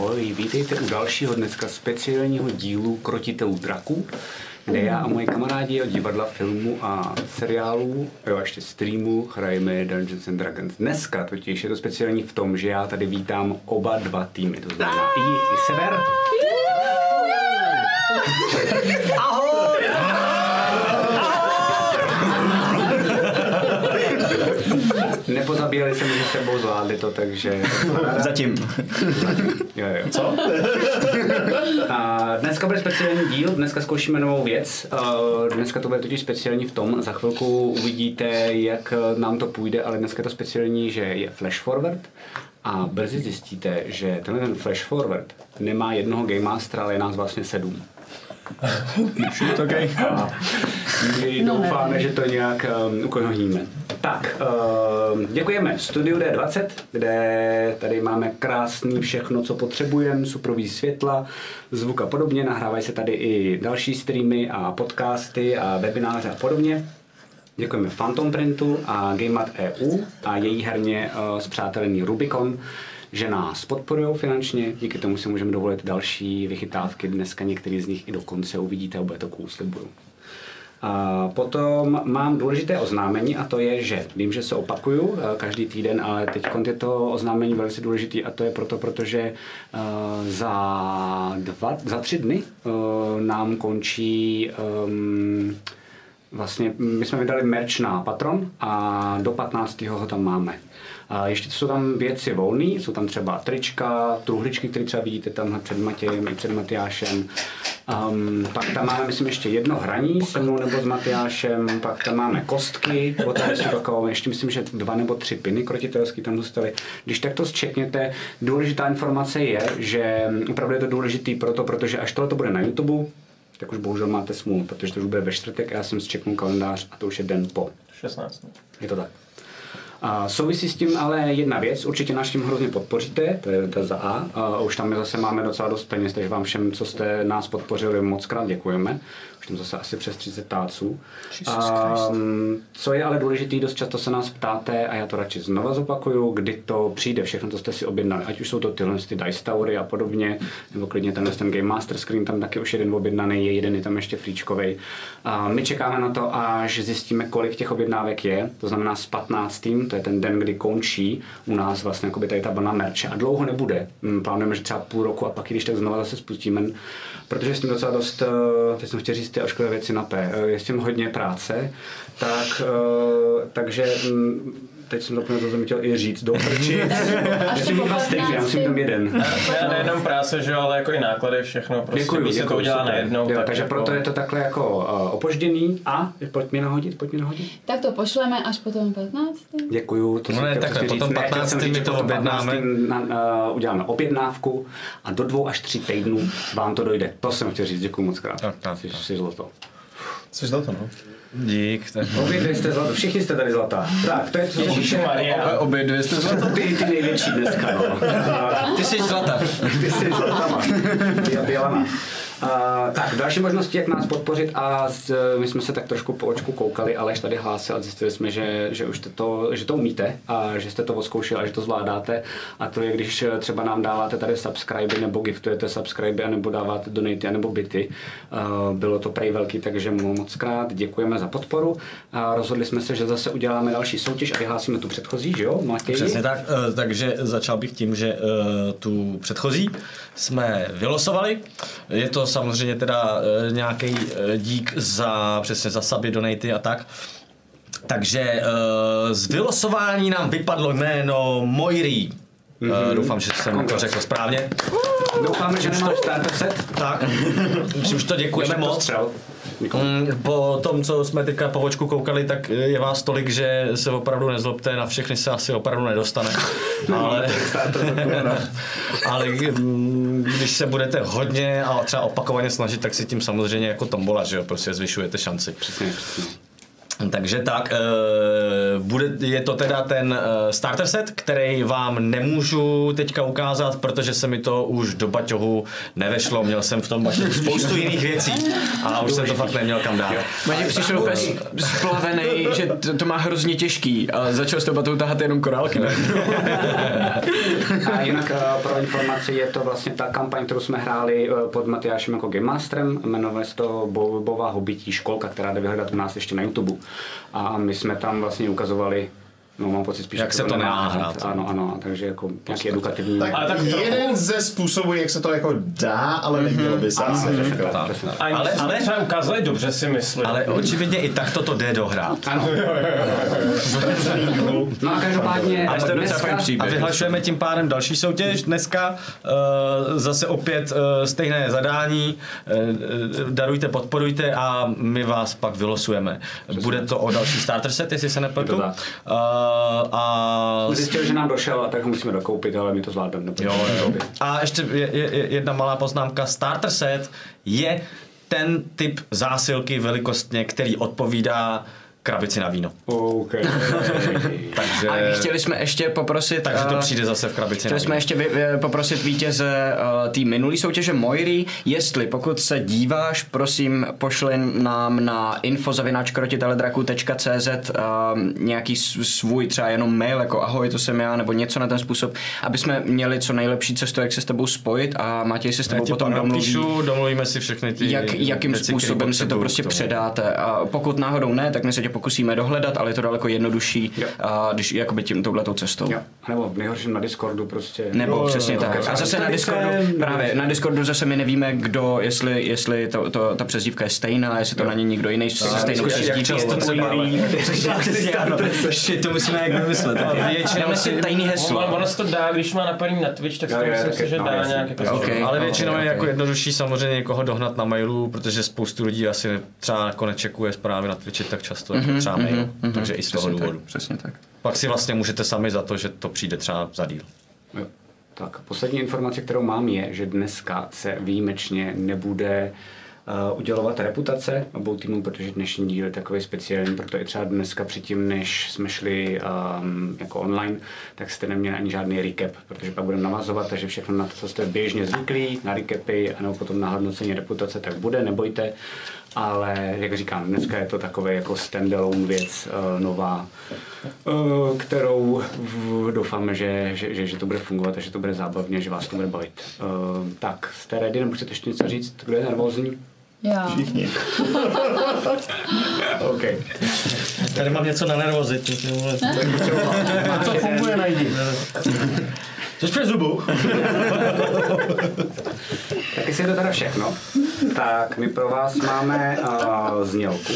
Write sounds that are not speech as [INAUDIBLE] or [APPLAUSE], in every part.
Ahoj, vítejte u dalšího dneska speciálního dílu Krotitelů draků, kde já a moji kamarádi od divadla, filmu a seriálů, jo a ještě streamu, hrajeme Dungeons and Dragons. Dneska totiž je to speciální v tom, že já tady vítám oba dva týmy, to znamená i i sever. Ahoj! Nepozabíjeli se mezi sebou, zvládli to, takže... Zatím. Jo, jo. Co? A dneska bude speciální díl, dneska zkoušíme novou věc. Dneska to bude totiž speciální v tom, za chvilku uvidíte, jak nám to půjde, ale dneska je to speciální, že je flash forward a brzy zjistíte, že tenhle ten flash forward nemá jednoho game mastera, ale je nás vlastně sedm. Okay. A my No, doufáme, ne. že to nějak um, ukohníme. Tak, um, děkujeme Studiu D20, kde tady máme krásný všechno, co potřebujeme, suprový světla, zvuk a podobně. Nahrávají se tady i další streamy a podcasty a webináře a podobně. Děkujeme Phantom Printu a GameMat EU a její herně uh, zpřátelený Rubicon, že nás podporují finančně, díky tomu si můžeme dovolit další vychytávky, dneska některý z nich i dokonce uvidíte a bude to cool, slibuju. A potom mám důležité oznámení a to je, že vím, že se opakuju eh, každý týden, ale teď je to oznámení velice důležité a to je proto, protože eh, za, dva, za tři dny eh, nám končí ehm, Vlastně my jsme vydali merch na Patron a do 15. ho tam máme. A ještě jsou tam věci volné, jsou tam třeba trička, truhličky, které třeba vidíte tam před Matějem i před Matyášem. Um, pak tam máme, myslím, ještě jedno hraní se mnou nebo s Matyášem, pak tam máme kostky, takové, ještě myslím, že dva nebo tři piny krotitelský tam zůstaly. Když tak to zčekněte, důležitá informace je, že opravdu je to důležitý proto, protože až tohle to bude na YouTube, tak už bohužel máte smůlu, protože to už bude ve čtvrtek a já jsem zčeknul kalendář a to už je den po. 16. Je to tak. A souvisí s tím ale jedna věc, určitě nás tím hrozně podpoříte, to je to za A. a už tam zase máme docela dost peněz, takže vám všem, co jste nás podpořili, moc krát děkujeme. Už tam zase asi přes 30 táců. A, co je ale důležité, dost často se nás ptáte, a já to radši znova zopakuju, kdy to přijde, všechno, co jste si objednali, ať už jsou to tyhle ty Dice Towery a podobně, nebo klidně tenhle ten Game Master Screen, tam taky už jeden objednaný je, jeden je tam ještě flíčkovej. A my čekáme na to, až zjistíme, kolik těch objednávek je, to znamená s 15. to je ten den, kdy končí u nás vlastně jakoby tady ta vlna merče a dlouho nebude. Hm, Plánujeme, že třeba půl roku a pak když tak znova zase spustíme, protože s tím docela dost, eh, teď jsem chtěl říct ty ošklivé věci na P, eh, je s tím hodně práce, tak, eh, takže hm, teď jsem zapomněl, co jsem chtěl i říct, do prčic. Dva stejně, já musím mít tam jeden. Já [LAUGHS] nejenom práce, že ale jako i náklady, všechno. Prostě Děkuju, když se to udělá najednou. Jo, tak takže jako, proto je to takhle jako uh, opožděný a pojď mi nahodit, pojď mi nahodit. Tak to pošleme až potom 15. Děkuju, to No jsem ne, takhle, přesně potom říct. Ne, chtěl 15. jsem říct, my to potom objednáme. 15. Na, uh, uděláme objednávku a do dvou až tří týdnů vám to dojde. To jsem chtěl říct, děkuji moc krát. Tak, tak, Jsi, tak. jsi zlato. Jsi zlato, no. Dík. Tak. Obě dvě jste zlato, všichni jste tady zlatá. Tak, to je co Ježišmarja. Obě dvě jste zlato. ty, ty největší dneska, no. Ty jsi zlata. Ty jsi zlatama. Ty a bělama. Uh, tak, další možnosti, jak nás podpořit a z, my jsme se tak trošku po očku koukali, ale tady hlásil a zjistili jsme, že, že už to, že to umíte a že jste to odzkoušeli a že to zvládáte a to je, když třeba nám dáváte tady subscribe nebo giftujete subscribe nebo dáváte donaty nebo byty. Uh, bylo to prej velký, takže moc krát děkujeme za podporu a rozhodli jsme se, že zase uděláme další soutěž a vyhlásíme tu předchozí, že jo, Matěj? Přesně tak, eh, takže začal bych tím, že eh, tu předchozí jsme vylosovali. Je to samozřejmě teda nějaký dík za přesně za suby, donaty a tak. Takže eh, z vylosování nám vypadlo jméno Mojrí. Mm-hmm. Doufám, že jsem to řekl správně. Doufáme, že nemáš starter set. Tak, [LAUGHS] už to děkujeme moc. střel. Mm, Po tom, co jsme teďka po očku koukali, tak je vás tolik, že se opravdu nezlobte, na všechny se asi opravdu nedostane. [LAUGHS] Ale, [LAUGHS] ale mm, když se budete hodně a třeba opakovaně snažit, tak si tím samozřejmě jako tombola, že jo, prostě zvyšujete šanci. Přesně, přesně. Takže tak, eh, bude, je to teda ten eh, starter set, který vám nemůžu teďka ukázat, protože se mi to už do baťohu nevešlo. Měl jsem v tom baťohu [LAUGHS] spoustu jiných věcí a už jsem to fakt neměl kam dát. Matěj přišel úplně splavený, že to, to má hrozně těžký a začal s tou batou tahat jenom korálky. Ne? [LAUGHS] A jinak eh, pro informaci je to vlastně ta kampaň, kterou jsme hráli pod Matyášem jako Game Masterem, jmenuje se to Bobová hobití školka, která jde vyhledat u nás ještě na YouTube. A my jsme tam vlastně ukazovali No, mám pocit spíš, Jak se to nemá hrát. Ano, ano, takže jako nějaký edukativní. Tak, Ale tak jeden ze způsobů, jak se to jako dá, ale nemělo by se asi. Tak, tak. A Ale- ale, jsme ale- třeba ukázali dobře, si myslím. Ale očividně i takto to jde dohrát. Ano. [LAUGHS] No a každopádně docela dneska, A vyhlašujeme tím pádem další soutěž dneska. Uh, zase opět uh, stejné zadání. Uh, darujte, podporujte a my vás pak vylosujeme. Bude to o další starter set, jestli se nepletu. Tak. Uh, a jsme zjistili, že nám došel a tak ho musíme dokoupit, ale my to zvládneme. Jo, jo. A ještě je, je, jedna malá poznámka. Starter set je ten typ zásilky velikostně, který odpovídá krabici na víno. OK. [LAUGHS] Takže, A chtěli jsme ještě poprosit... takže to eh, přijde zase v krabici na Chtěli víno. jsme ještě vy, vy, poprosit vítěze uh, té minulé soutěže Moiry, jestli pokud se díváš, prosím pošli nám na info.krotiteledraku.cz uh, nějaký svůj třeba jenom mail jako ahoj, to jsem já, nebo něco na ten způsob, aby jsme měli co nejlepší cestu, jak se s tebou spojit a Matěj se s tebou potom domluví. napíšu, domluvíme si všechny ty Jak, jakým věci, způsobem si to prostě předáte. A pokud náhodou ne, tak my se tě pokusíme dohledat, ale je to daleko jednodušší, Jo. a když jakoby tím touhletou cestou. Jo. Nebo v nejhorším na Discordu prostě. Nebo Jo, přesně jo, tak. jo. A zase na Discordu, jsem- právě na Discordu zase my nevíme, kdo, jestli, jestli to, to, ta přezdívka je stejná, jestli to na ně někdo jiný se stejnou [LAUGHS] jak přezdívkou. to musíme jak vymyslet. Většinou Dáme si tajný Ono, heslo. ono se to dá, když má napadený na Twitch, tak si Jo, to jo, myslím že dá nějak Jo, ale většinou je jako jednodušší samozřejmě někoho dohnat na mailu, protože spoustu lidí asi třeba jako nečekuje zprávy na Twitchi tak často jako třeba mail. Takže i z toho Přesně tak, důvodu. Přesně tak. Pak si vlastně můžete sami za to, že to přijde třeba za díl. Jo. Tak, poslední informace, kterou mám, je, že dneska se výjimečně nebude uh, udělovat reputace obou týmů, protože dnešní díl je takový speciální, proto i třeba dneska předtím, než jsme šli um, jako online, tak jste neměli ani žádný recap, protože pak budeme navazovat, takže všechno na to, co jste běžně zvyklí, na recapy, nebo potom na hodnocení reputace, tak bude, nebojte. Ale jak říkám, dneska je to takové jako standalone věc, uh, nová, uh, kterou v, doufáme, že, že, že, že to bude fungovat a že to bude zábavně, že vás to bude bavit. Uh, tak, jste ready, nebo chcete ještě něco říct? Kdo je nervózní? Já. Všichni. [LAUGHS] OK. Tady mám něco na nervozity. Co funguje, najdi. [LAUGHS] Což přes zubu. Tak jestli je to teda všechno, tak my pro vás máme uh, znělku.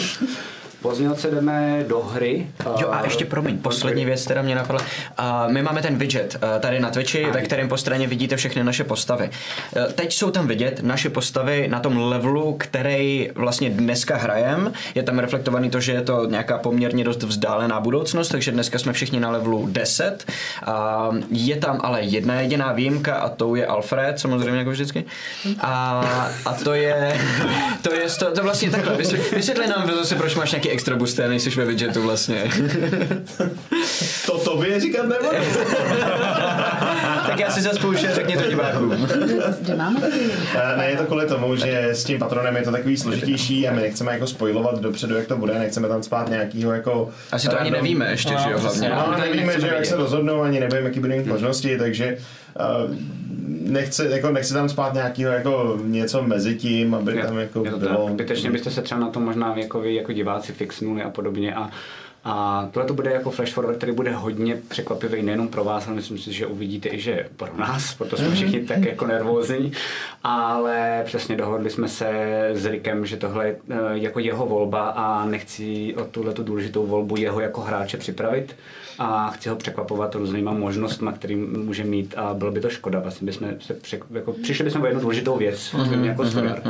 Po znělce jdeme do hry. Jo a ještě promiň, poslední věc, která mě napadla. Uh, my máme ten widget uh, tady na Twitchi, ve kterém po straně vidíte všechny naše postavy. Uh, teď jsou tam vidět naše postavy na tom levelu, který vlastně dneska hrajem. Je tam reflektovaný to, že je to nějaká poměrně dost vzdálená budoucnost, takže dneska jsme všichni na levelu 10. Uh, je tam ale jedna jediná výjimka a to je Alfred, samozřejmě jako vždycky. A, a to je, [LAUGHS] to je, to, to vlastně takhle, vysvětli, vysvětli nám zase, proč máš nějaký extra booster, nejsi ve widgetu vlastně. To tobě říkat nebudu. [LAUGHS] tak já si zase pouštěl, řekni to divákům. Kde máme? Eh, Ne, je to kvůli tomu, že s tím patronem je to takový složitější a my nechceme jako spojovat dopředu, jak to bude, nechceme tam spát nějakýho jako... Asi to ani random- nevíme ještě, že jo, hlavně. No, ani nevíme, že jak se rozhodnou, ani nevíme, jaký budou mít možnosti, takže uh, nechce, jako, nechce tam spát nějakého jako něco mezi tím, aby tam jako je to bylo... Zbytečně byste se třeba na to možná jako vy, jako diváci fixnuli a podobně a a tohle to bude jako flash forward, který bude hodně překvapivý nejenom pro vás, ale myslím si, že uvidíte i, že pro nás, proto jsme všichni tak jako nervózní, ale přesně dohodli jsme se s Rikem, že tohle je eh, jako jeho volba a nechci o tuhle tu důležitou volbu jeho jako hráče připravit a chci ho překvapovat různýma možnostmi, který může mít a bylo by to škoda, vlastně bychom se přek, jako, přišli bychom o jednu důležitou věc, mm-hmm, jako story arcu.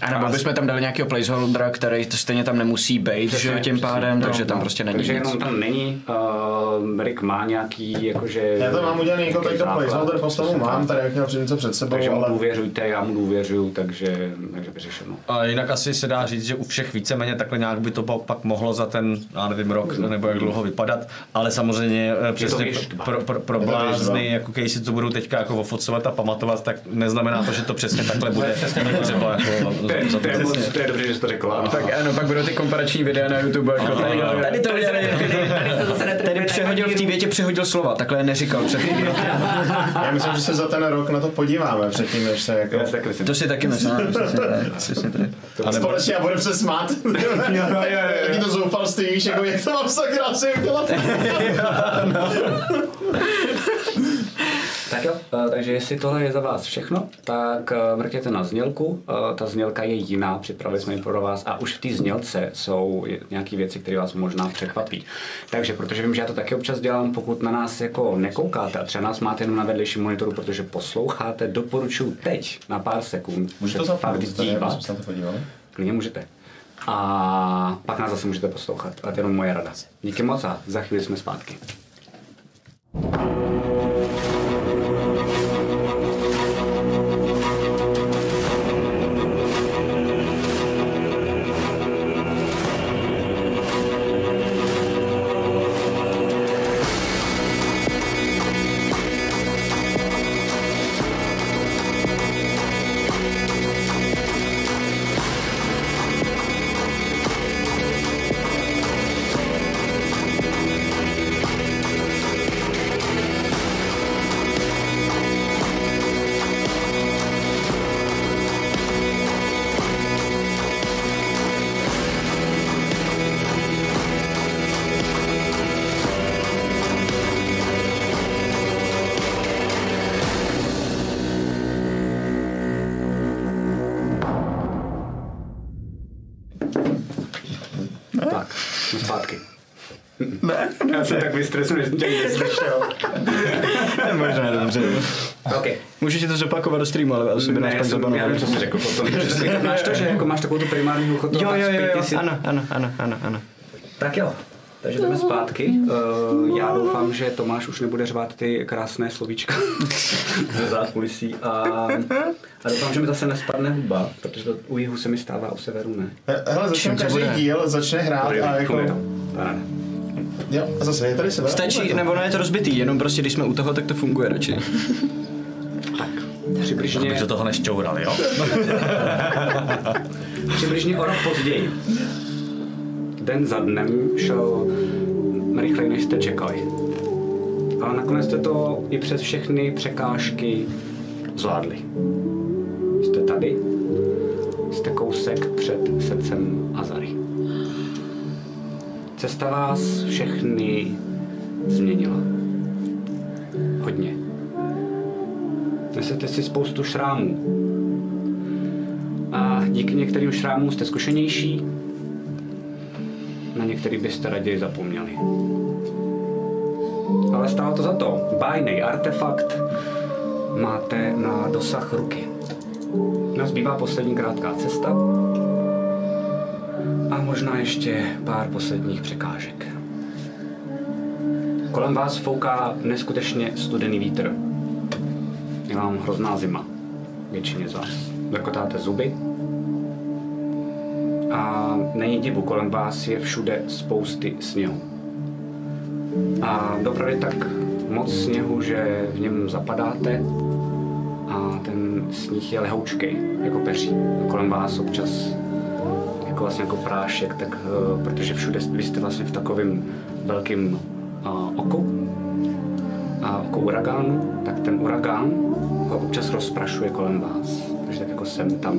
A nebo bychom tam dali nějakého placeholdera, který to stejně tam nemusí být, že jo, tím pádem, takže tam prostě není Takže nic. jenom tam není, uh, Rick má nějaký, jakože... Já to mám udělaný jako tady to placeholder postavu mám, tak. tady jak měl před něco před sebou, Takže mu ale důvěřujte, já mu důvěřuju, takže, takže vyřešeno. A jinak asi se dá říct, že u všech víceméně takhle nějak by to pa- pak mohlo za ten, já nevím, rok nebo jak dlouho vypadat, ale samozřejmě eh, přesně pro, pro, pro blázny, věštba. jako když si to budou teďka jako ofocovat a pamatovat, tak neznamená to, že to přesně takhle bude. Třeba jako To je, dobře, že jsi to řekla. ano. Tak ano, pak budou ty komparační videa na YouTube, jako tady, tady to udělali, tady přehodil v té větě, přehodil slova, takhle neříkal předtím. já myslím, že se za ten rok na to podíváme předtím, než se jako... Si. To si taky myslím. Společně a budeme se smát. Jaký to zoufalství, víš, jako jak to mám sakra udělat. [LAUGHS] Tak jo, eh, takže jestli tohle je za vás všechno, tak eh, mrkněte na znělku. Eh, Ta znělka je jiná, připravili jsme ji pro vás a už v té znělce jsou nějaké věci, které vás možná překvapí. Takže protože vím, že já to taky občas dělám, pokud na nás jako nekoukáte a třeba nás máte jenom na vedlejším monitoru, protože posloucháte, doporučuji teď na pár sekund Můžu se to fakt zapnout, dívat. Klidně můžete. A pak nás zase můžete poslouchat. A to je jenom moje rada. Díky moc a za chvíli jsme zpátky. Zopakovat do streamu, ale asi by nás pak jsem, já zabanovali. vím, co jsi řekl potom. [LAUGHS] Že máš to, že jako máš takovou tu primární hluchotu. Jo, jo, jo, jo, ano, ano, ano, ano, ano. Tak jo. Takže jdeme zpátky. Uh, já doufám, že Tomáš už nebude řvát ty krásné slovíčka [LAUGHS] ze zákulisí a, [LAUGHS] a doufám, že mi zase nespadne huba, protože to u jihu se mi stává, u severu ne. Hele, začne každý bude? díl, začne hrát a jako... Jo, a zase je tady sever. Stačí, nebo ne, je to rozbitý, jenom prostě když jsme u toho, tak to funguje radši. Tak, přibližně, Abych do toho nešťoural, jo? [LAUGHS] přibližně o rok později. Den za dnem šel rychleji, než jste čekali. Ale nakonec jste to i přes všechny překážky zvládli. Jste tady, jste kousek před srdcem Azary. Cesta vás všechny změnila. Hodně. Nesete si spoustu šrámů. A díky některým šrámům jste zkušenější, na některý byste raději zapomněli. Ale stálo to za to. Bájnej artefakt máte na dosah ruky. Nás zbývá poslední krátká cesta a možná ještě pár posledních překážek. Kolem vás fouká neskutečně studený vítr. Je vám hrozná zima. Většině z vás. Zakotáte zuby. A není divu, kolem vás je všude spousty sněhu. A dopravdy tak moc sněhu, že v něm zapadáte a ten sníh je lehoučkej, jako peří. Kolem vás občas jako vlastně jako prášek, tak, eh, protože všude vy jste vlastně v takovém velkém uh, oku a oku uragánu, tak ten uragán ho občas rozprašuje kolem vás. Takže tak jako sem tam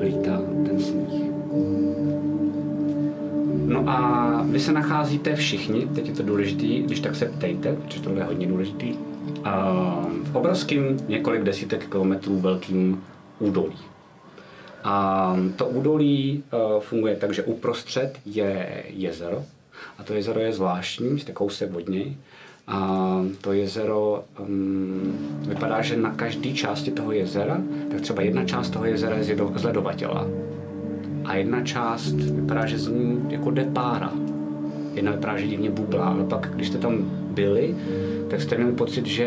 lítá ten sníh. No a vy se nacházíte všichni, teď je to důležitý, když tak se ptejte, protože tohle je hodně důležitý, v obrovským několik desítek kilometrů velkým údolí. A to údolí uh, funguje tak, že uprostřed je jezero. A to jezero je zvláštní, jste kousek něj. A to jezero um, vypadá, že na každé části toho jezera, tak třeba jedna část toho jezera je z ledovatěla. A jedna část vypadá, že z ní jako jde pára. jedna vypadá, že divně bublá, ale pak, když jste tam byli, tak jste měli pocit, že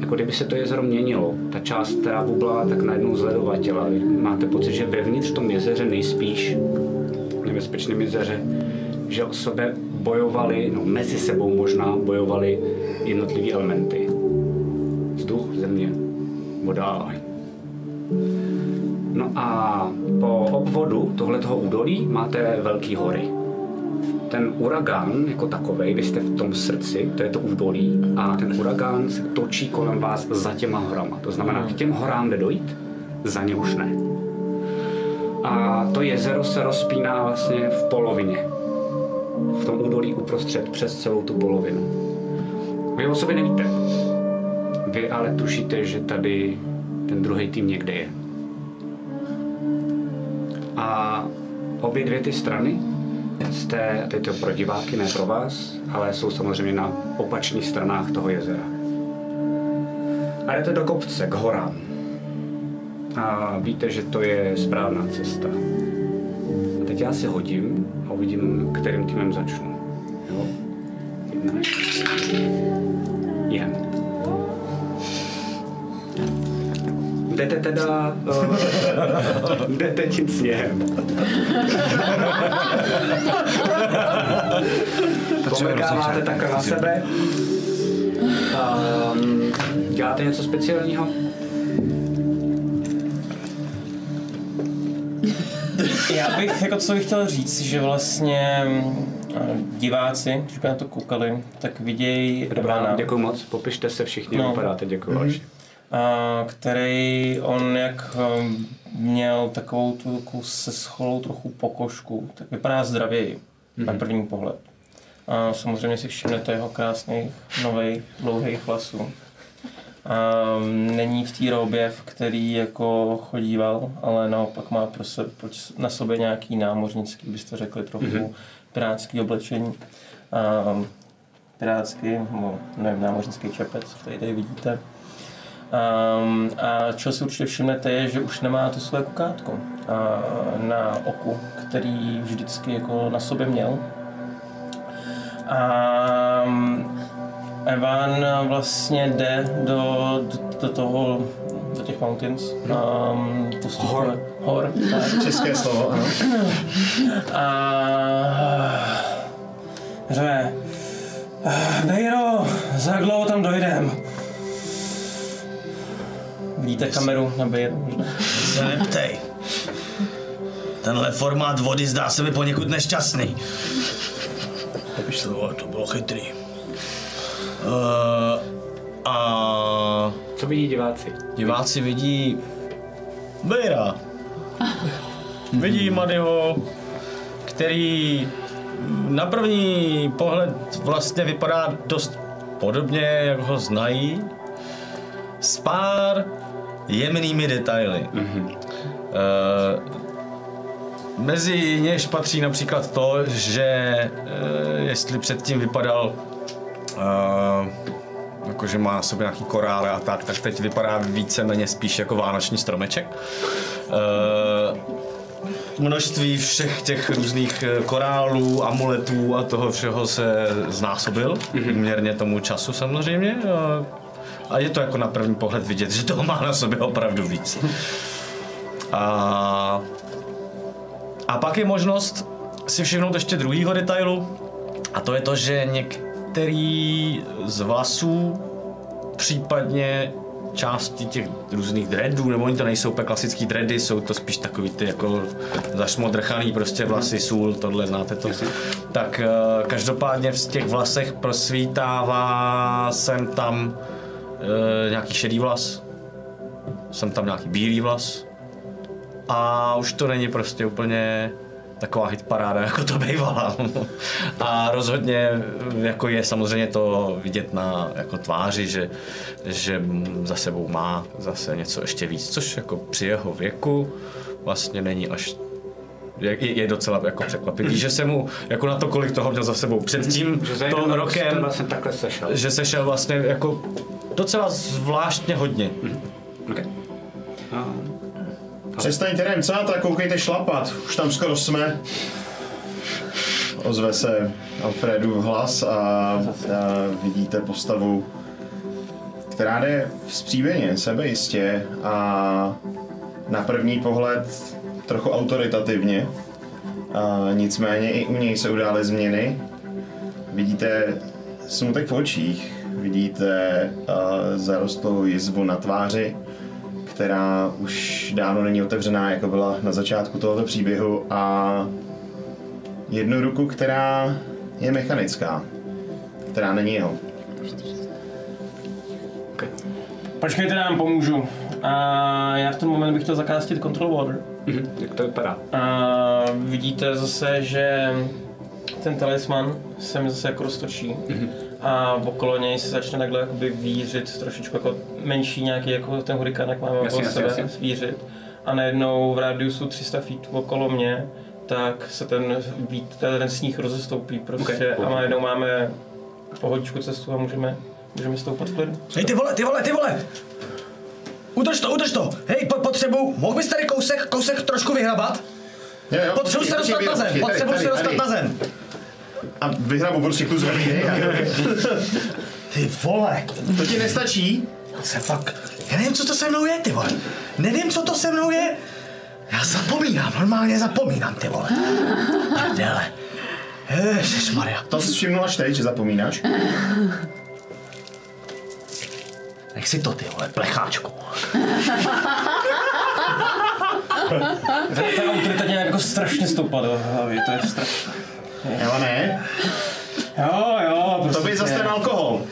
jako kdyby se to jezero měnilo. Ta část, která bublala, tak najednou zledovatěla. Máte pocit, že vevnitř v tom jezeře nejspíš, nebezpečném jezeře, že o sebe bojovali, no mezi sebou možná bojovali jednotlivé elementy. Vzduch, země, voda. No a po obvodu tohletoho údolí máte velký hory. Ten uragán jako takový, vy jste v tom srdci, to je to údolí, a ten uragán se točí kolem vás za těma horama. To znamená, k těm horám jde dojít, za ně už ne. A to jezero se rozpíná vlastně v polovině. V tom údolí uprostřed, přes celou tu polovinu. Vy o sobě nevíte. Vy ale tušíte, že tady ten druhý tým někde je. A obě dvě ty strany jste, teď to pro diváky, ne pro vás, ale jsou samozřejmě na opačných stranách toho jezera. A jdete do kopce, k horám. A víte, že to je správná cesta. A teď já si hodím uvidím, kterým týmem začnu. Jo? Jedna. Jen. Jdete teda... Uh, jdete tím sněhem. Pomrkáváte takhle na sebe. Um, děláte něco speciálního? Já bych jako co bych chtěl říct, že vlastně eh, diváci, když by na to koukali, tak vidějí Dobrá, děkuji moc. Popište se všichni, No. vypadáte, děkuji. Mm-hmm. a který on jak eh, měl takovou tu takovou sescholou trochu pokožku, tak vypadá zdravěji mm-hmm. na první pohled. A samozřejmě si všimnete jeho krásných, nových, dlouhých vlasů. A není v té robě, v který jako chodíval, ale naopak má pro se, na sobě nějaký námořnický, byste řekli, trochu mm-hmm. pirátský oblečení. A pirátský, no, nevím, námořnický čepec, který tady vidíte. Um, a čeho si určitě všimnete je, že už nemá to své kukátko a, na oku, který vždycky jako na sobě měl. A um, Evan vlastně jde do, do, do toho, do těch mountains. Um, postupuje. Hor. Hor, tak. [LAUGHS] České slovo, ano. A řve, Bejro, za jak dlouho tam dojdem? Vidíte kameru na Bejru? Se neptej. Tenhle formát vody zdá se mi poněkud nešťastný. To, to bylo chytrý. Uh, a Co vidí diváci? diváci vidí Bejra. [LAUGHS] Vidí Madyho, který na první pohled vlastně vypadá dost podobně, jak ho znají, s pár jemnými detaily. Mm-hmm. mezi něž patří například to, že e, jestli předtím vypadal e, jakože má na sobě nějaký korály a tak, tak teď vypadá víceméně spíš jako vánoční stromeček. E, množství všech těch různých eh, korálů, amuletů a toho všeho se znásobil, měrně tomu času samozřejmě. A, a je to jako na první pohled vidět, že toho má na sobě opravdu víc. A, a pak je možnost si všimnout ještě druhýho detailu, a to je to, že některý z vlasů, případně části těch různých dreadů, nebo oni to nejsou úplně klasický dready, jsou to spíš takový ty jako zašmodrchaný prostě vlasy, sůl, tohle znáte to. Tak eh, každopádně v těch vlasech prosvítává sem tam eh, nějaký šedý vlas, jsem tam nějaký bílý vlas a už to není prostě úplně taková hitparáda, [LAUGHS] jako to bývala. A rozhodně jako je samozřejmě to vidět na jako tváři, že, že za sebou má zase něco ještě víc, což jako při jeho věku vlastně není až je, je docela jako překvapivý, že se mu jako na to, kolik toho měl za sebou před tím [LAUGHS] Že za rokem, vlastně takhle sešel. že se šel vlastně jako docela zvláštně hodně. Okay. No. Přestaňte remcát a koukejte šlapat. Už tam skoro jsme. ozve se Alfredův hlas a, a vidíte postavu, která jde vzpříveně, sebejistě a na první pohled trochu autoritativně. A nicméně i u něj se udály změny. Vidíte smutek v očích, vidíte zarostlou jizvu na tváři, která už dávno není otevřená, jako byla na začátku tohoto příběhu a jednu ruku, která je mechanická, která není jeho. Počkejte, nám pomůžu. A já v ten moment bych chtěl zakástit Control Water. Mhm. Jak to vypadá? A vidíte zase, že ten talisman se mi zase jako roztočí. A okolo něj se začne takhle jakoby vířit trošičku jako menší nějaký jako ten hurikán, jak máme okolo sebe, jasně. vířit. A najednou v rádiusu 300 feet okolo mě, tak se ten, vít, ten sníh rozestoupí prostě Ok. a najednou máme pohodičku cestu a můžeme, můžeme stoupat v klidu. Hej, ty vole, ty vole, ty vole! Udrž to, udrž to! Hej, po, potřebu, mohl bys tady kousek, kousek trošku vyhrabat? Jo, jo, Potřebuji se dostat na zem, potřebuji se dostat na zem. A vyhrabu prostě kus. Ty vole, To ti nestačí? to se fakt, já nevím, co to se mnou je, ty vole. Nevím, co to se mnou je. Já zapomínám, normálně zapomínám, ty vole. Prdele. Ježišmarja. To jsi všimnul až teď, že zapomínáš? Nech si to, ty vole, plecháčku. Ta, ta autorita nějak jako strašně stoupla do hlavy, to je strašné. Jo, ne? Jo, jo, prostě. To by zase ten alkohol.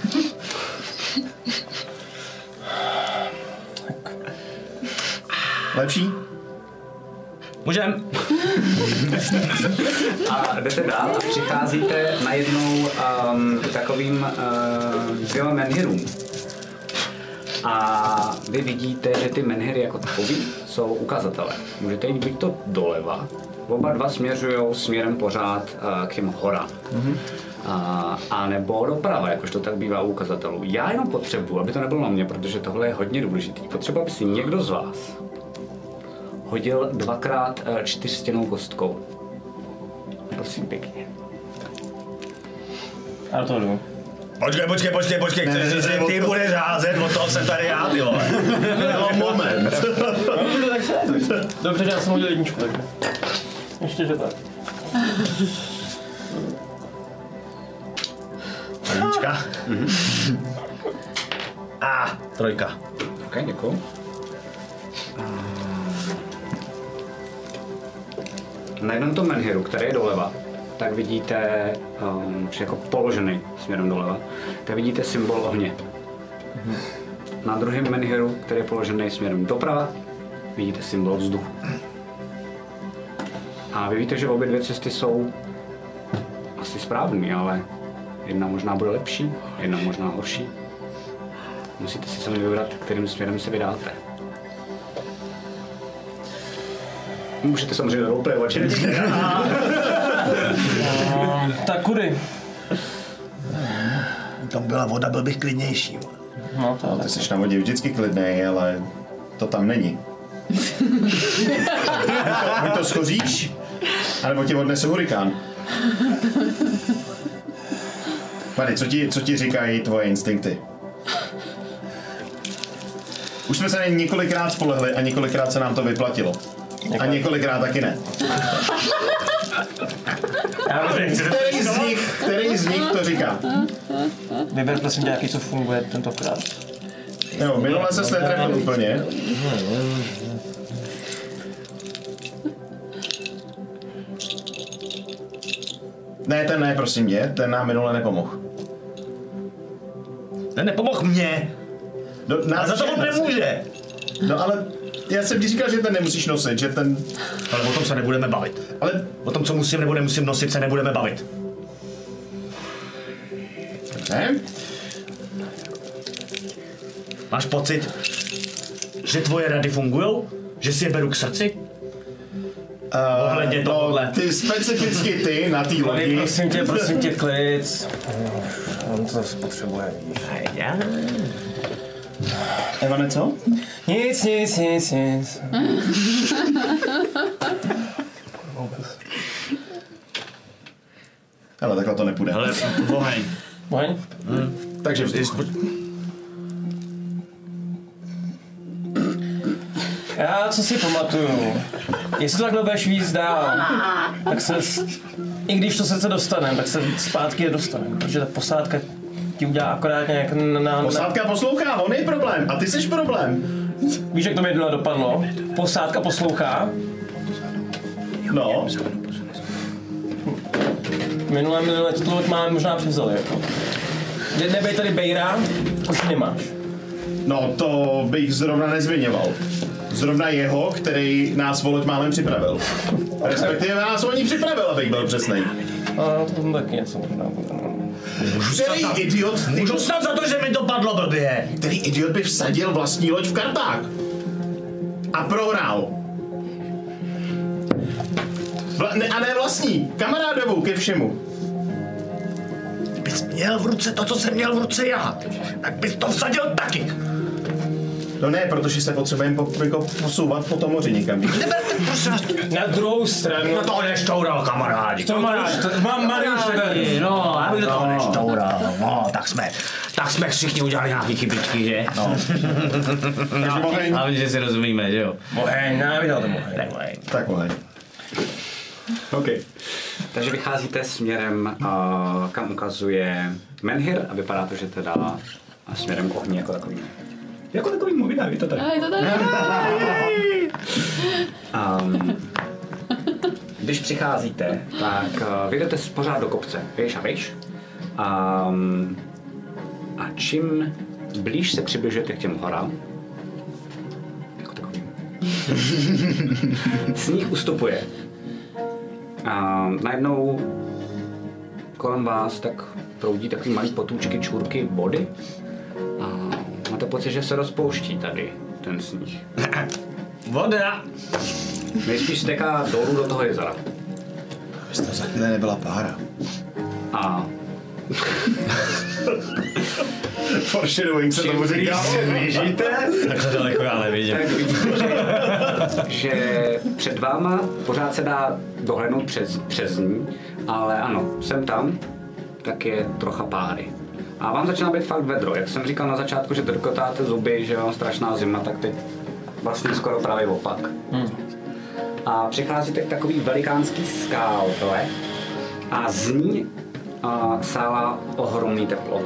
Lepší? Můžem? A jdete dál a přicházíte najednou um, k takovým uh, dvěma menhirům. A vy vidíte, že ty menhiry jako takový jsou ukazatele. Můžete jít buď to doleva, oba dva směřují směrem pořád uh, k těm horám. Mm-hmm. A, a nebo doprava, jakož to tak bývá u ukazatelů. Já jenom potřebuji, aby to nebylo na mě, protože tohle je hodně důležitý. Potřebuji, aby si někdo z vás hodil dvakrát uh, čtyřstěnou kostkou. Prosím pěkně. Já to jdu. Počkej, počkej, počkej, počkej, Ne, chceš říct, ne, že ty to- budeš házet, od toho jsem tady já, ty vole. [LAUGHS] No, moment. [LAUGHS] Dobře, já jsem hodil jedničku, takže. Ještě, že tak. Jednička. [LAUGHS] A, trojka. Ok, děkuji. Na jednom tom menhiru, který je doleva, tak vidíte, um, že jako položený směrem doleva, tak vidíte symbol ohně. Na druhém menhiru, který je položený směrem doprava, vidíte symbol vzduchu. A vy víte, že obě dvě cesty jsou asi správný, ale jedna možná bude lepší, jedna možná horší. Musíte si sami vybrat, kterým směrem se vydáte. Můžete samozřejmě roleplayovat, že [LAUGHS] Tak kudy? Tam byla voda, byl bych klidnější. No, to No, ty jsi na vodě vždycky klidnej, ale to tam není. [LAUGHS] Buď to schoříš, anebo tě odnese hurikán. Tady, co ti, co ti říkají tvoje instinkty? Už jsme se na ně několikrát spolehli a několikrát se nám to vyplatilo. A několikrát taky ne. Který z nich, který z nich to říká? vyber prosím nějaký, co funguje tentokrát. Jo, minule se netrefil úplně. Ne, ten ne, prosím tě, ten nám minule nepomohl. Ten nepomohl mě. Do, A za to on nemůže. No ale já jsem ti říkal, že ten nemusíš nosit, že ten... Ale o tom se nebudeme bavit. Ale O tom, co musím nebo nemusím nosit, se nebudeme bavit. ne? Máš pocit, že tvoje rady fungují? Že si je beru k srdci? Uh, Ohledně tohohle. ty specificky ty na té Klid, lodi. prosím tě, prosím tě, klid. On to spotřebuje. Já. Evane, co? Nic, nic, nic, nic. Ale takhle to nepůjde. Ale oheň. Oheň? Takže vzduch. Já co si pamatuju, jestli to takhle budeš víc dál, tak se, i když to srdce dostaneme, tak se zpátky je dostaneme, protože ta posádka ti udělá akorát nějak na, na, Posádka poslouchá, on je problém a ty jsi problém. Víš, jak to minule dopadlo? Posádka poslouchá, No, minule, minule tu loď máme možná převzali, jako. Ne- Nebej tady Bejra, už nemáš. no to bych zrovna nezmiňoval. Zrovna jeho, který nás loď málem připravil. Respektive nás o ní připravil, abych byl přesný. A to tam taky něco možná bude. no. Který idiot, ty, Můžu snad za to, že mi to padlo blbě. který idiot by vsadil vlastní loď v kartách? A prohrál. Vla, ne, a ne vlastní, kamarádovou ke všemu. Bys měl v ruce to, co jsem měl v ruce já. Tak bys to vsadil taky. No ne, protože se potřebujeme po, jako posouvat po tom moři někam. Neberte, prosím vás. Na druhou stranu, No to neštoural, kamarádi. to máš, to mám malý Kamarádi, No, aby to neštoural. No, tak jsme, tak jsme všichni udělali nějaký chybičky, že? No. [LAUGHS] Takže oheň. Ale že si rozumíme, že jo? Moheň, ne, viděl to moheň. Takhle. Tak oheň. OK. Takže vycházíte směrem, uh, kam ukazuje Menhir a vypadá to, že teda a směrem k ohni jako takový. Jako takový movidák, je to tak. A je to tady. Um, když přicházíte, tak uh, vyjdete pořád do kopce, víš a víš. Um, a čím blíž se přibližujete k těm horám, jako takovým, [LAUGHS] sníh ustupuje. A najednou kolem vás tak proudí takový malý potůčky, čůrky vody. Máte pocit, že se rozpouští tady ten sníh. [LAUGHS] Voda. Nejspíš stéká dolů do toho jezera. Abyste za chvíli nebyla pára. A [LAUGHS] Foreshadowing se tomu říká. blížíte, Takhle daleko já nevidím. tak vidíte, že, že před váma pořád se dá dohlednout přes, přes ní, ale ano, jsem tam, tak je trocha páry. A vám začíná být fakt vedro. Jak jsem říkal na začátku, že drkotáte zuby, že vám strašná zima, tak teď vlastně skoro právě opak. A přicházíte k takový velikánský skálhle a z ní a, sála ohromný teplo.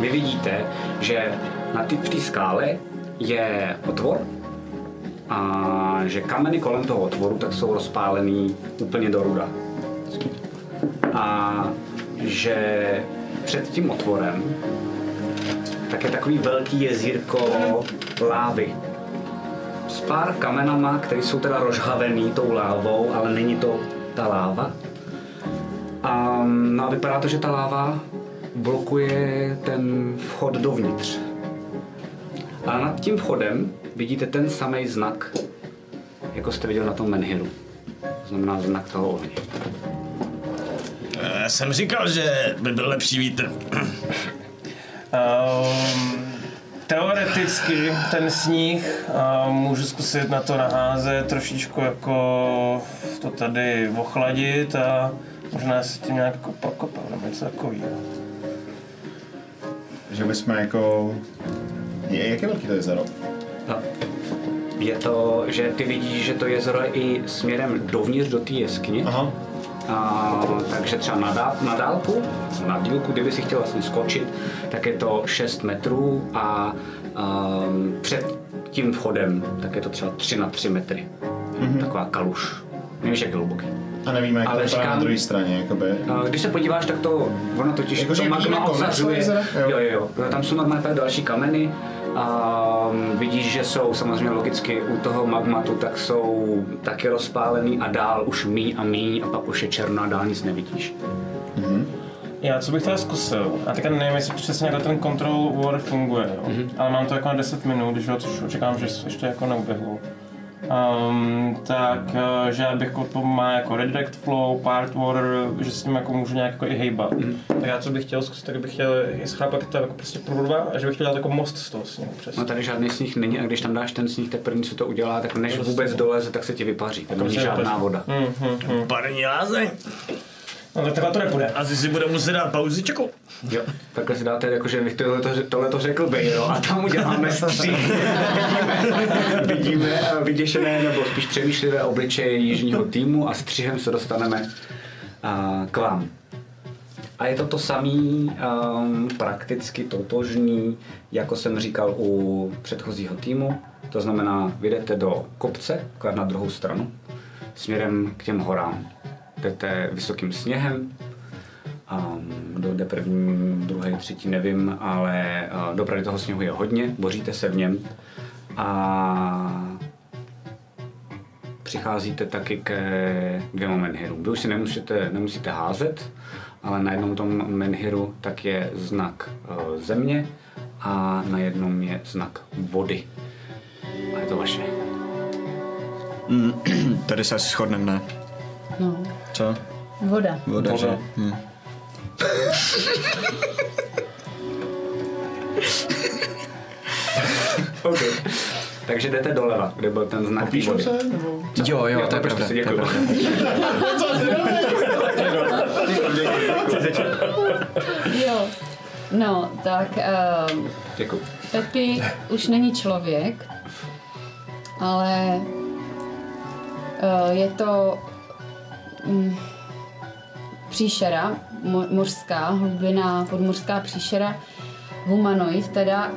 Vy vidíte, že na ty, v té skále je otvor a že kameny kolem toho otvoru tak jsou rozpálený úplně do ruda. A že před tím otvorem tak je takový velký jezírko lávy. S pár kamenama, které jsou teda rozhavený tou lávou, ale není to ta láva. A, no a vypadá to, že ta láva blokuje ten vchod dovnitř. A nad tím vchodem vidíte ten samý znak, jako jste viděl na tom menhiru. To znamená znak toho ohně. Já jsem říkal, že by byl lepší vítr. Um, [CLEARS THROAT] teoreticky ten sníh uh, můžu zkusit na to naházet, trošičku jako to tady ochladit a možná se tím nějak jako prokopat nebo něco takového. Že bychom jako... Je, jak je velký to jezero? No. Je to, že ty vidíš, že to jezero je i směrem dovnitř do té jeskyně. Aha. A, takže třeba na, dál, na dálku, na dílku, kdyby si chtěl vlastně skočit, tak je to 6 metrů a um, před tím vchodem tak je to třeba 3 na 3 metry. Mm-hmm. Taková kaluš. Nevíš, jak je hluboký. A nevíme, jak Ale to říkám- na druhé straně, jakoby. A Když se podíváš, tak to, ono totiž Jakože to magma jezera? Jo. jo, jo, jo, tam jsou normálně další kameny a mm, vidíš, že jsou samozřejmě logicky u toho magmatu, tak jsou taky rozpálený a dál už míň a míň a pak už je černo a dál nic nevidíš. Já co bych teda zkusil, a teďka nevím, jestli přesně jako ten control war funguje, jo? Mm-hmm. ale mám to jako na 10 minut, že jo, což očekávám, že ještě jako neuběhlo. Um, tak, eh, že abych jako má jako redirect flow, part water, že s tím jako můžu nějak jako i hejbat. Mm. Tak já co bych chtěl zkusit, tak bych chtěl schápat to jako prostě průrva a že bych chtěl dělat jako most z toho sněhu přesně. No tady žádný sníh není a když tam dáš ten sníh teprve, co to udělá, tak než vůbec doleze, tak se ti vypaří. Tam není žádná vypaří. voda. Mm, mm, mm. Parní lázeň. No tak takhle to nepůjde. Asi si bude muset dát pauzičku. Jo, takhle si dáte, jakože bych tohle, to, tohle to řekl Bale a tam uděláme střih. vidíme, [LAUGHS] vidíme eh, vyděšené nebo spíš přemýšlivé obličeje jižního týmu a střihem se dostaneme a, k vám. A je to to samý, um, prakticky totožný, jako jsem říkal u předchozího týmu. To znamená, vyjdete do kopce, na druhou stranu, směrem k těm horám. Jdete vysokým sněhem, um, kdo jde první, druhý, třetí, nevím, ale uh, dopravy toho sněhu je hodně, boříte se v něm a přicházíte taky ke dvěma menhirům. Vy už si nemusíte, nemusíte házet, ale na jednom tom menhiru tak je znak uh, země a na jednom je znak vody. A je to vaše. [CLEARS THROAT] Tady se asi shodneme, ne? No, Co? voda. Voda, Voda. že? Hm. Okay. Takže jdete doleva, kde byl ten znak té Píšou vody. se? Nebo? Jo, jo, to je prostě pravda. děkuju. pravda. Jo. No, tak um, Děkuju. Pepi už není člověk, ale uh, je to um, příšera, mo- mořská, hlubina, podmořská příšera, humanoid teda,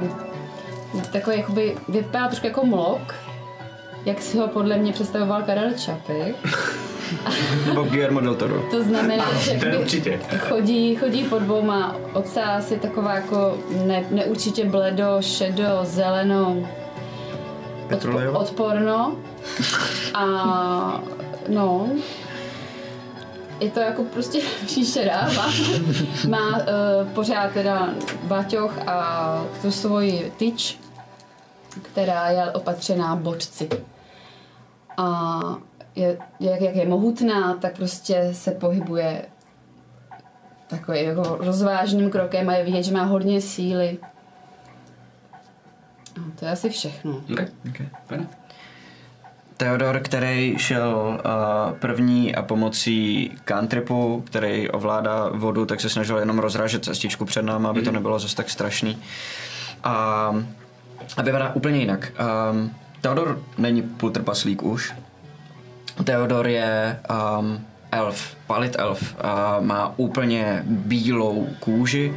uh, takový jakoby, vypadá trošku jako mlok, jak si ho podle mě představoval Karel Čapek. [LAUGHS] Nebo Guillermo del Toro. To znamená, že to je jakoby určitě. chodí, chodí po dvouma ocásy, taková jako ne, neurčitě bledo, šedo, zeleno, Petrolejová? odporno. A no, je to jako prostě [LAUGHS] příšera, má, má uh, pořád teda baťoch a tu svoji tyč, která je opatřená bočci. A je, jak, jak je mohutná, tak prostě se pohybuje takový jako rozvážným krokem a je vidět, že má hodně síly. A to je asi všechno. Okay. Okay. Fajn. Theodor, který šel uh, první a pomocí cantripu, který ovládá vodu, tak se snažil jenom rozrážet cestičku před náma, aby to nebylo zase tak strašný. A, a vypadá úplně jinak. Um, Theodor není půltrpaslík už. Theodor je um, elf, palit elf. Uh, má úplně bílou kůži,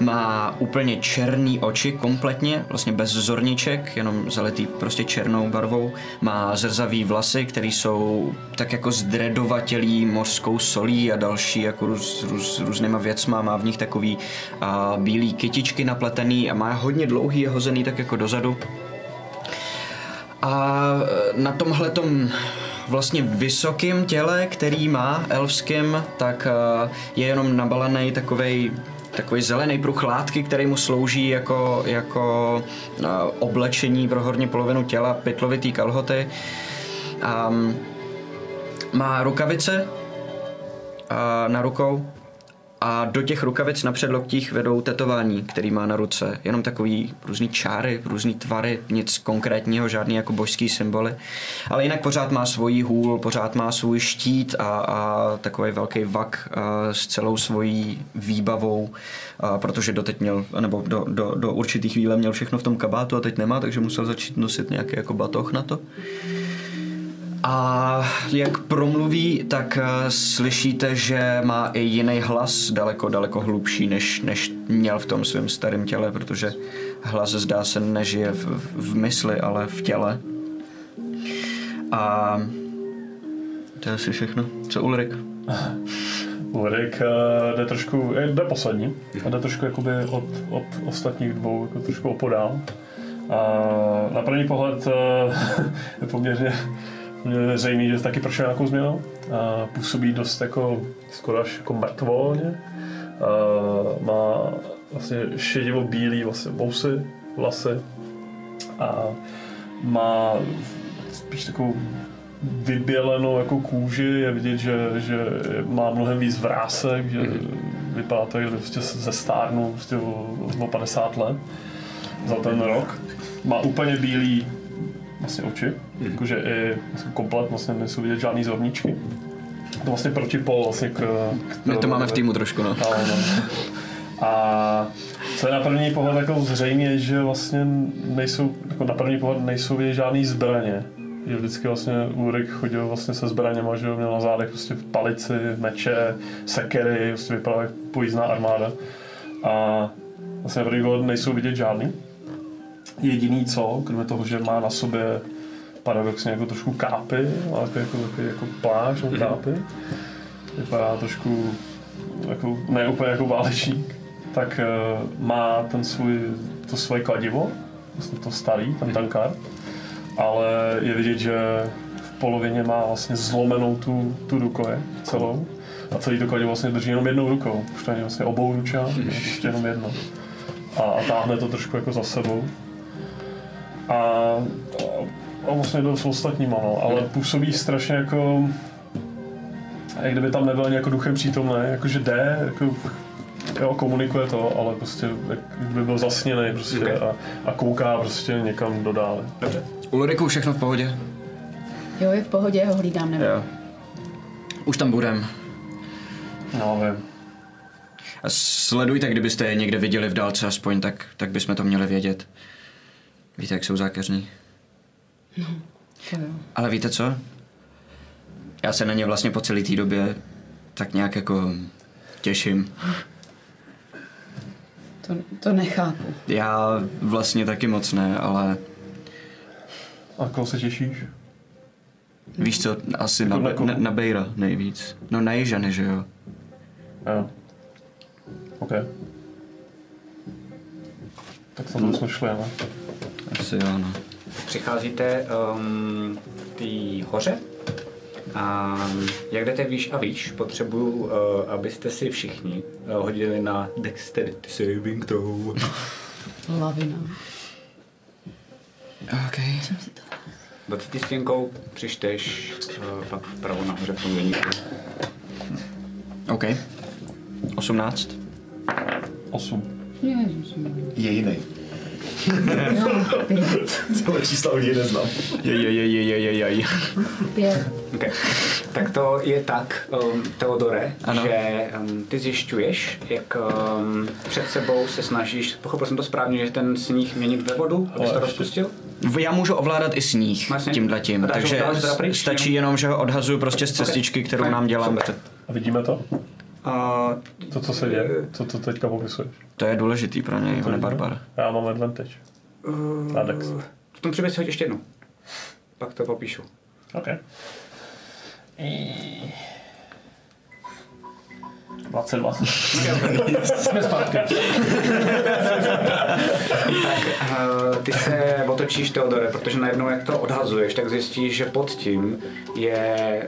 má úplně černý oči kompletně, vlastně bez zorniček, jenom zalitý prostě černou barvou. Má zrzavý vlasy, které jsou tak jako zdredovatělý mořskou solí a další jako růz, růz, různýma věcma. Má v nich takový uh, bílý kytičky napletený a má hodně dlouhý, je hozený tak jako dozadu. A na tomhletom vlastně vysokém těle, který má elfským, tak je jenom nabalený takovej takový zelený pruh látky, který mu slouží jako, jako e, oblečení pro horní polovinu těla, pytlovitý kalhoty. A má rukavice a, na rukou a do těch rukavic na předloktích vedou tetování, který má na ruce. Jenom takový různý čáry, různý tvary, nic konkrétního, žádný jako božský symboly. Ale jinak pořád má svoji hůl, pořád má svůj štít a, a takový velký vak a, s celou svojí výbavou, a, protože doteď měl, nebo do, do, do určitý chvíle měl všechno v tom kabátu a teď nemá, takže musel začít nosit nějaký jako batoh na to. A jak promluví, tak eh, slyšíte, že má i jiný hlas, daleko, daleko hlubší, než, než měl v tom svém starém těle, protože hlas zdá se nežije v, v, mysli, ale v těle. A to je asi všechno. Co Ulrik? [LAUGHS] Ulrik uh, jde trošku, je, jde poslední jde trošku jakoby od, od ostatních dvou jako trošku opodál. A na první pohled uh, [LAUGHS] je poměrně, zřejmý, že taky prošel nějakou změnou. A působí dost jako skoro až jako mrtvolně. A má vlastně šedivo bílý vlastně vousy, vlasy a má spíš takovou vybělenou jako kůži, je vidět, že, že má mnohem víc vrásek, že vypadá to, že prostě ze stárnu prostě o, o 50 let za ten rok. Má úplně bílý vlastně oči, jakože i vlastně komplet vlastně nejsou vidět žádný zorničky. to vlastně protipol vlastně k, k My to máme v týmu trošku, no. No, no. A co je na první pohled jako zřejmě, že vlastně nejsou, jako na první pohled nejsou vidět žádný zbraně. Že vždycky vlastně Ulrik chodil vlastně se zbraněma, že měl na zádech prostě palici, meče, sekery, prostě vypadal jak pojízdná armáda. A vlastně na první pohled nejsou vidět žádný. Jediný co, kromě toho, že má na sobě paradoxně jako trošku kápy, ale jako, jako, jako, jako pláž nebo kápy. Vypadá trošku jako, ne úplně jako válečník, tak uh, má ten svůj, to svoje kladivo, vlastně to starý, ten tankár, ale je vidět, že v polovině má vlastně zlomenou tu, tu rukoje celou a celý to kladivo vlastně drží jenom jednou rukou, už to není vlastně obou ručák, je prostě jenom jedno. A, a táhne to trošku jako za sebou. A, a, vlastně jde s ostatníma, no, ale působí strašně jako jak kdyby tam nebyl jako duchem přítomný, jakože jde, jako, jo, komunikuje to, ale prostě jak by byl zasněný prostě Okay. a, a kouká prostě někam do dále. Dobře. Ulriku, všechno v pohodě? Jo, je v pohodě, ho hlídám, nebo? Jo. Už tam budem. No, vím. A sledujte, kdybyste je někde viděli v dálce aspoň, tak, tak bychom to měli vědět. Víte, jak jsou zákeřní. To jo. Ale víte co? Já se na ně vlastně po celé té době tak nějak jako těším. To, to nechápu. Já vlastně taky moc ne, ale A koho se těšíš? víš co, asi na, Jako na na, na Bejra nejvíc. No na Jižany, že jo? Jo. OK. Tak tam jsme šli, ne? Asi jo, no. Přicházíte um, té hoře a jak jdete výš a výš, potřebuju, uh, abyste si všichni uh, hodili na Dexterity Saving Throw. [LAUGHS] Lavina. OK. 20 stěnkou přišteš uh, pak vpravo nahoře v tom deníku. OK. 18. 8. Ježiši. Je jiný. Tohle čísla něj neznám. Pět. Okay. Tak to je tak, um, Teodore, Ano. že um, ty zjišťuješ, jak um, před sebou se snažíš, pochopil jsem to správně, že ten sníh měnit ve vodu, abys to rozpustil? Já můžu ovládat i sníh A dáš ho- takže stačí jenom? že ho odhazuju prostě z cestičky, kterou nám dělám před... A vidíme to? Uh, To, co se děje? Co to teďka popisuješ? To je důležitý pro něj, on je barbar. Já mám advantage. Na Dex. v tom příběhu si hoď ještě jednou. Pak to popíšu. OK. 22. [LAUGHS] Jsme zpátky. Uh, ty se otočíš, Teodore, protože najednou, jak to odhazuješ, tak zjistíš, že pod tím je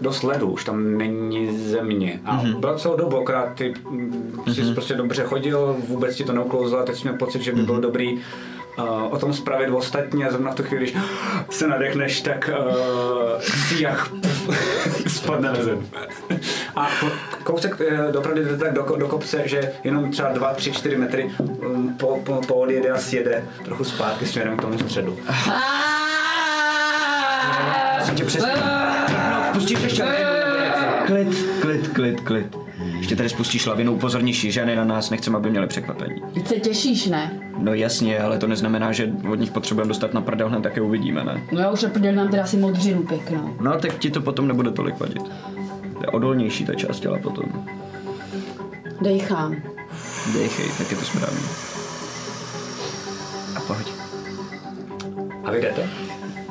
dost ledu, už tam není země. A mm-hmm. byla celou dobu, akorát ty mm, jsi prostě dobře chodil, vůbec ti to neuklouzlo a teď jsi měl pocit, že by bylo dobrý uh, o tom spravit ostatně a zrovna v tu chvíli, když se nadechneš, tak uh, si jak spadne na zem. A kousek eh, dopravdy jdete tak do, do kopce, že jenom třeba 2, 3, 4 metry um, po, po, po odjede a sjede trochu zpátky směrem k tomu středu. Jsem tě přes... Pustíš ještě Klid, klid, klid, klid. Ještě tady spustíš lavinu, upozorníš ženy na nás, nechceme, aby měli překvapení. Teď se těšíš, ne? No jasně, ale to neznamená, že od nich potřebujeme dostat na prdel, hned také uvidíme, ne? No já už naprdel nám teda asi modřinu pěknou. No tak ti to potom nebude tolik vadit. To je odolnější ta část těla potom. Dejchám. Dejchej, tak je to správně. A pojď. A vy jdete.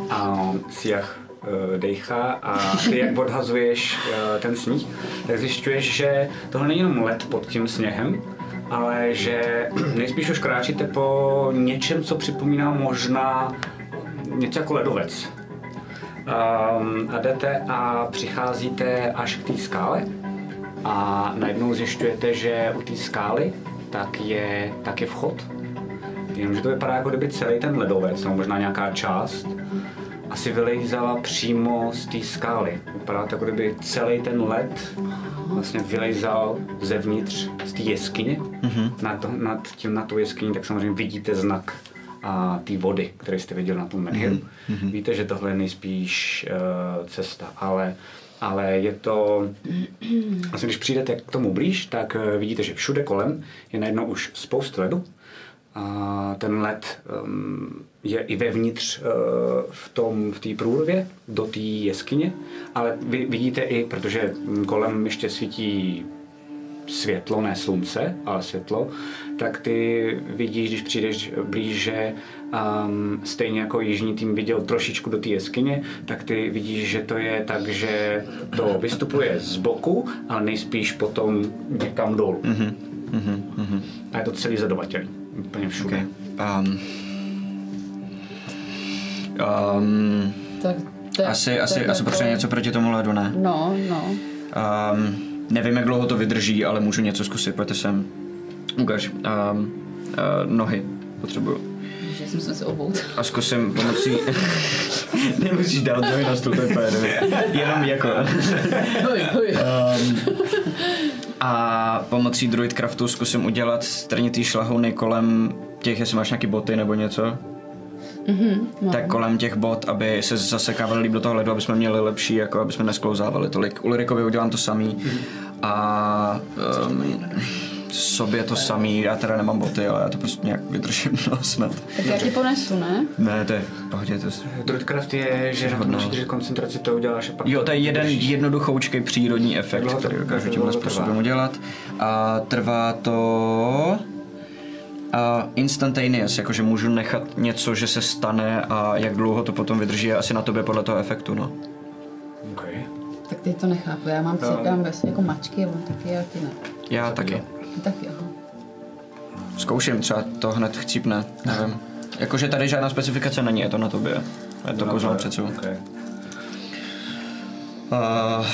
A Siach uh, dejchá a ty jak odhazuješ uh, ten sníh, tak zjišťuješ, že tohle není jenom led pod tím sněhem, ale že nejspíš už kráčíte po něčem, co připomíná možná něco jako ledovec. Um, a jdete a přicházíte až k té skále a najednou zjišťujete, že u té skály tak je, tak je vchod. Jenomže to vypadá jako kdyby celý ten ledovec, nebo možná nějaká část, asi vylejzala přímo z té skály. Vypadá to jako kdyby celý ten led vlastně vylejzal zevnitř z té jeskyně. Mm-hmm. Nad, nad, tím, nad tou jeskyní tak samozřejmě vidíte znak a té vody, který jste viděl na tom menhiru. Mm-hmm. Víte, že tohle je nejspíš uh, cesta, ale ale je to... Vlastně, když přijdete k tomu blíž, tak eh, vidíte, že všude kolem je najednou už spoustu ledu. A ten led um, je i vevnitř uh, v tom, v té průrvě do té jeskyně, ale vy vidíte i, protože kolem ještě svítí světlo, ne slunce, ale světlo, tak ty vidíš, když přijdeš blíže, um, stejně jako jižní tým viděl trošičku do té jeskyně, tak ty vidíš, že to je tak, že to vystupuje z boku, ale nejspíš potom někam dolů. Mm-hmm. Mm-hmm. A je to celý zadovatělý, úplně všude. Okay. Um, um, Tak to je, asi to asi, je asi potřebuje něco proti tomu ledu, ne? No, no. Um, nevím, jak dlouho to vydrží, ale můžu něco zkusit. Pojďte sem. Ukaž. Um, uh, nohy potřebuju. Že jsem se obout. A zkusím pomocí... [LAUGHS] Nemusíš dát nohy na stůl, to je úplně Jenom jako... Hoj, hoj. Um, a pomocí druidcraftu zkusím udělat strnitý šlahouny kolem těch, jestli máš nějaký boty nebo něco, No. tak kolem těch bot, aby se zasekávali líp do toho ledu, aby jsme měli lepší, jako aby jsme nesklouzávali tolik. Ulrikovi udělám to samý a um, sobě to samý, já teda nemám boty, ale já to prostě nějak vydržím, [LAUGHS] no snad. Tak já ti ponesu, ne? Ne, to je v pohodě, to je... Druidcraft je, že na to musíš držet koncentraci, to uděláš a pak... Jo, to je jeden jednoduchoučkej přírodní efekt, dlouho to- který dokážu tímhle způsobem udělat. A trvá to... A instantaneous, jakože můžu nechat něco, že se stane a jak dlouho to potom vydrží, je asi na tobě podle toho efektu, no. Okay. Tak ty to nechápu, já mám cíp, já mám vlastně jako mačky on taky, a ty ne. Já taky. Taky, aha. Zkouším, třeba to hned chcípne, nevím. Jakože tady žádná specifikace není, je to na tobě. Já to kouzlám před sebou. Okay. Uh,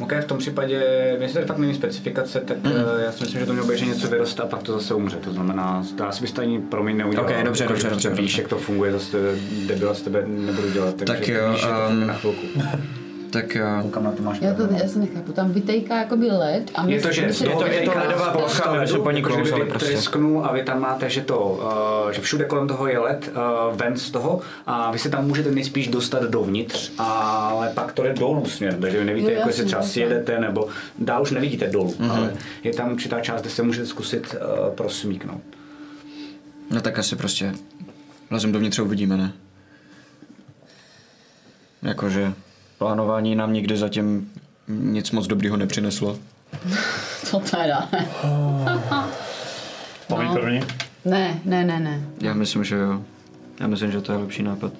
OK, v tom případě, jestli tady fakt není specifikace, tak mm. já si myslím, že to mělo být, že něco vyroste a pak to zase umře. To znamená, dá si bys to ani pro mě neudělal. Ok, dobře, Jako, dobře, že dobře, Víš, dobře. jak to funguje, zase debila z tebe nebudu dělat. Takže Tak jo, víš, že to um, na chvilku. [LAUGHS] tak jo. Koukám na to máš Já to, já se nechápu, tam vytejká jakoby led a my Je to, že je to, je to ledová plocha ledu, paní klouzali kdyby prostě. tresknul a vy tam máte, že to, uh, že všude kolem toho je led uh, ven z toho a vy se tam můžete nejspíš dostat dovnitř, ale pak to jde dolů směrem, takže vy nevíte, Jo, jako jestli třeba sjedete nebo dál už nevidíte dolů, mm-hmm. ale je tam určitá část, kde se můžete zkusit uh, prosmíknout. No tak asi prostě lezem dovnitř a uvidíme, ne? Jakože plánování nám nikdy zatím nic moc dobrýho nepřineslo. [LAUGHS] Co teda? Mám No. no. první? Ne, ne, ne, ne. Já myslím, že jo. Já myslím, že to je lepší nápad.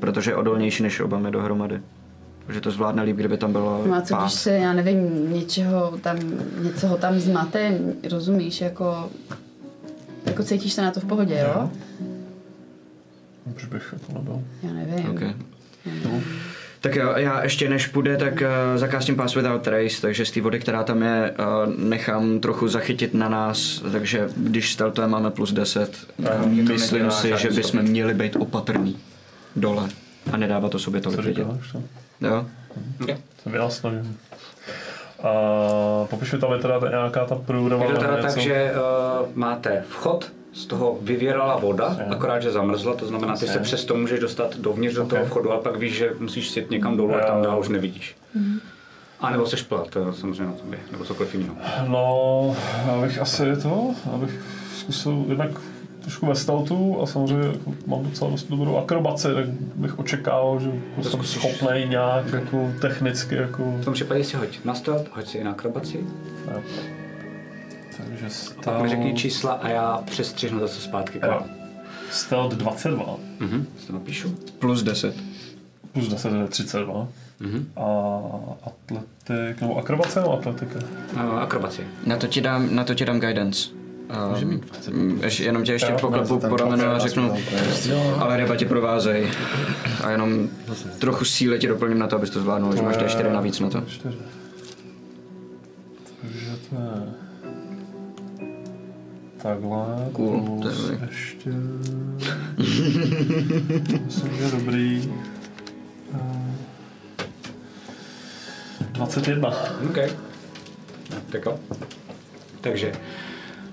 Protože je odolnější než oba my dohromady. Že to zvládne líp, kdyby tam bylo No a co když se, já nevím, něčeho tam, něco ho tam zmate, rozumíš, jako, jako cítíš se na to v pohodě, jo? Proč bych to nebyl? Já nevím. Okay. Tak jo, já ještě než půjde, tak uh, zakástím Pass Without Trace, takže z té vody, která tam je, uh, nechám trochu zachytit na nás, takže když startujeme máme plus 10. to Myslím nedělá si, že bychom měli být opatrný dole a nedávat to sobě tolik vidět. Jo? To vynasnažím. A popiš mi tam je teda nějaká ta průrova Je to teda tak, že uh, máte vchod, z toho vyvěrala voda, akorát, že zamrzla, to znamená, ty se přesto můžeš dostat dovnitř do toho vchodu, a pak víš, že musíš sjet někam dolů a tam dál už nevidíš. A nebo seš plat, to je samozřejmě na tobě, nebo cokoliv jiného. No, já bych asi to, abych zkusil jednak trošku ve stealthu a samozřejmě jako mám docela dost dobrou akrobaci, tak bych očekával, že jako jsem schopný nějak jako technicky jako... V tom případě si hoď na stealth, hoď si i na akrobaci, Ne. Takže a pak mi řekni stealth, čísla a já přestřihnu zase zpátky Jo. stealth 22 Mhm, si to napíšu. Plus 10. plus 10 je 32 Mhm. a atletik, nebo akrobace nebo atletika? Uh, akrobaci. Na to ti dám, na to ti dám guidance. Um, ještě, jenom tě ještě poklepu po ramenu a řeknu, ale ryba tě provázej. A jenom trochu síly ti doplním na to, abys to zvládnul, že máš D4 navíc na to. 4. Takže to je... Takhle. Cool, plus to je dobrý. Ještě... [LAUGHS] Myslím, že je dobrý. Eh, 21. OK. Tak jo. Takže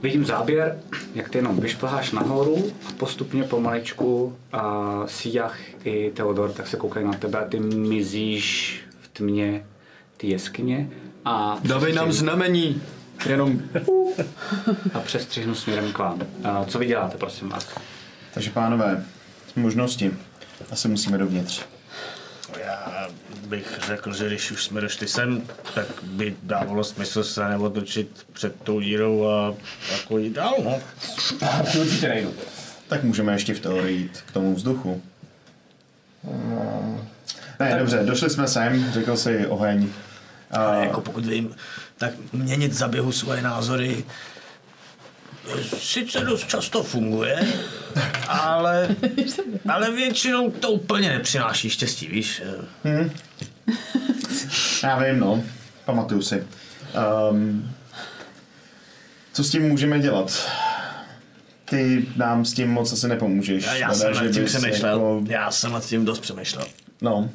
vidím záběr, jak ty jenom vyšplháš nahoru a postupně pomaličku a Sijach i Theodor tak se koukají na tebe a ty mizíš v tmě ty jeskyně a Dávej nám znamení. Jenom a přestřihnu směrem k vám. A co vy děláte, prosím vás? Takže pánové, možnosti. Asi musíme dovnitř. Já bych řekl, že když už jsme došli sem, tak by dávalo smysl se neotočit před tou dírou a jako jít dál, no. Určitě nejdu. Tak můžeme ještě v teorii jít k tomu vzduchu. Ne, dobře, došli jsme sem, řekl si oheň. A, Ale jako pokud vím, tak měnit za běhu svoje názory sice dost často funguje, ale, ale většinou to úplně nepřináší štěstí, víš? já vím, no. Pamatuju si. Um, co s tím můžeme dělat? Ty nám s tím moc asi nepomůžeš. Já, já jsem že nad tím přemýšlel, Jako, já jsem nad tím dost přemýšlel. no,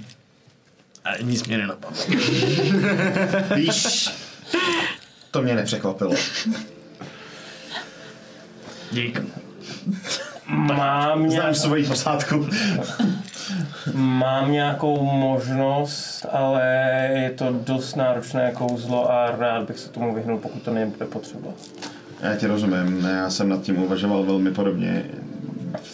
A nic mě nenapadlo. [LAUGHS] víš, to mě nepřekvapilo. Dík. Mám, Znám nějak, svoji posádku. mám nějakou možnost, ale je to dost náročné kouzlo a rád bych se tomu vyhnul, pokud to nebude potřeba. Já ti rozumím, já jsem nad tím uvažoval velmi podobně.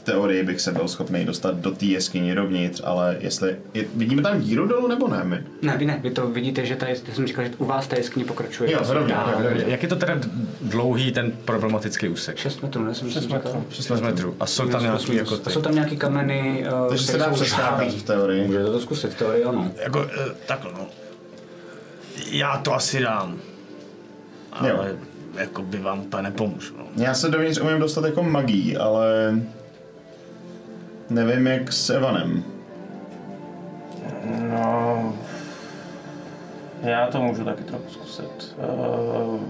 Teorii bych se byl schopný dostat do té jeskyně dovnitř, ale jestli... Je, vidíme tam díru dolů nebo ne my? Ne, vy ne, vy to vidíte, že tady, já jsem říkal, že u vás ta jeskyně pokračuje. Jo, rovně, dál. jo, rovně. Jak je to teda dlouhý ten problematický úsek? 6 metrů, ne? Jsem 6 metrů. 16 metrů. A jsou tam nějaký jako A ty, jsou tam nějaký kameny, uh, Takže se dá přeskákat v teorii. Můžete to zkusit, v teorii ano. jako eh, takhle no. Já to asi dám. Ale Jo. jako by vám úplně nepomůžu. No. Já se dovnitř umím dostat jako magii, ale... Nevím jak s Evanem. No, já to můžu taky trochu zkusit. Uh,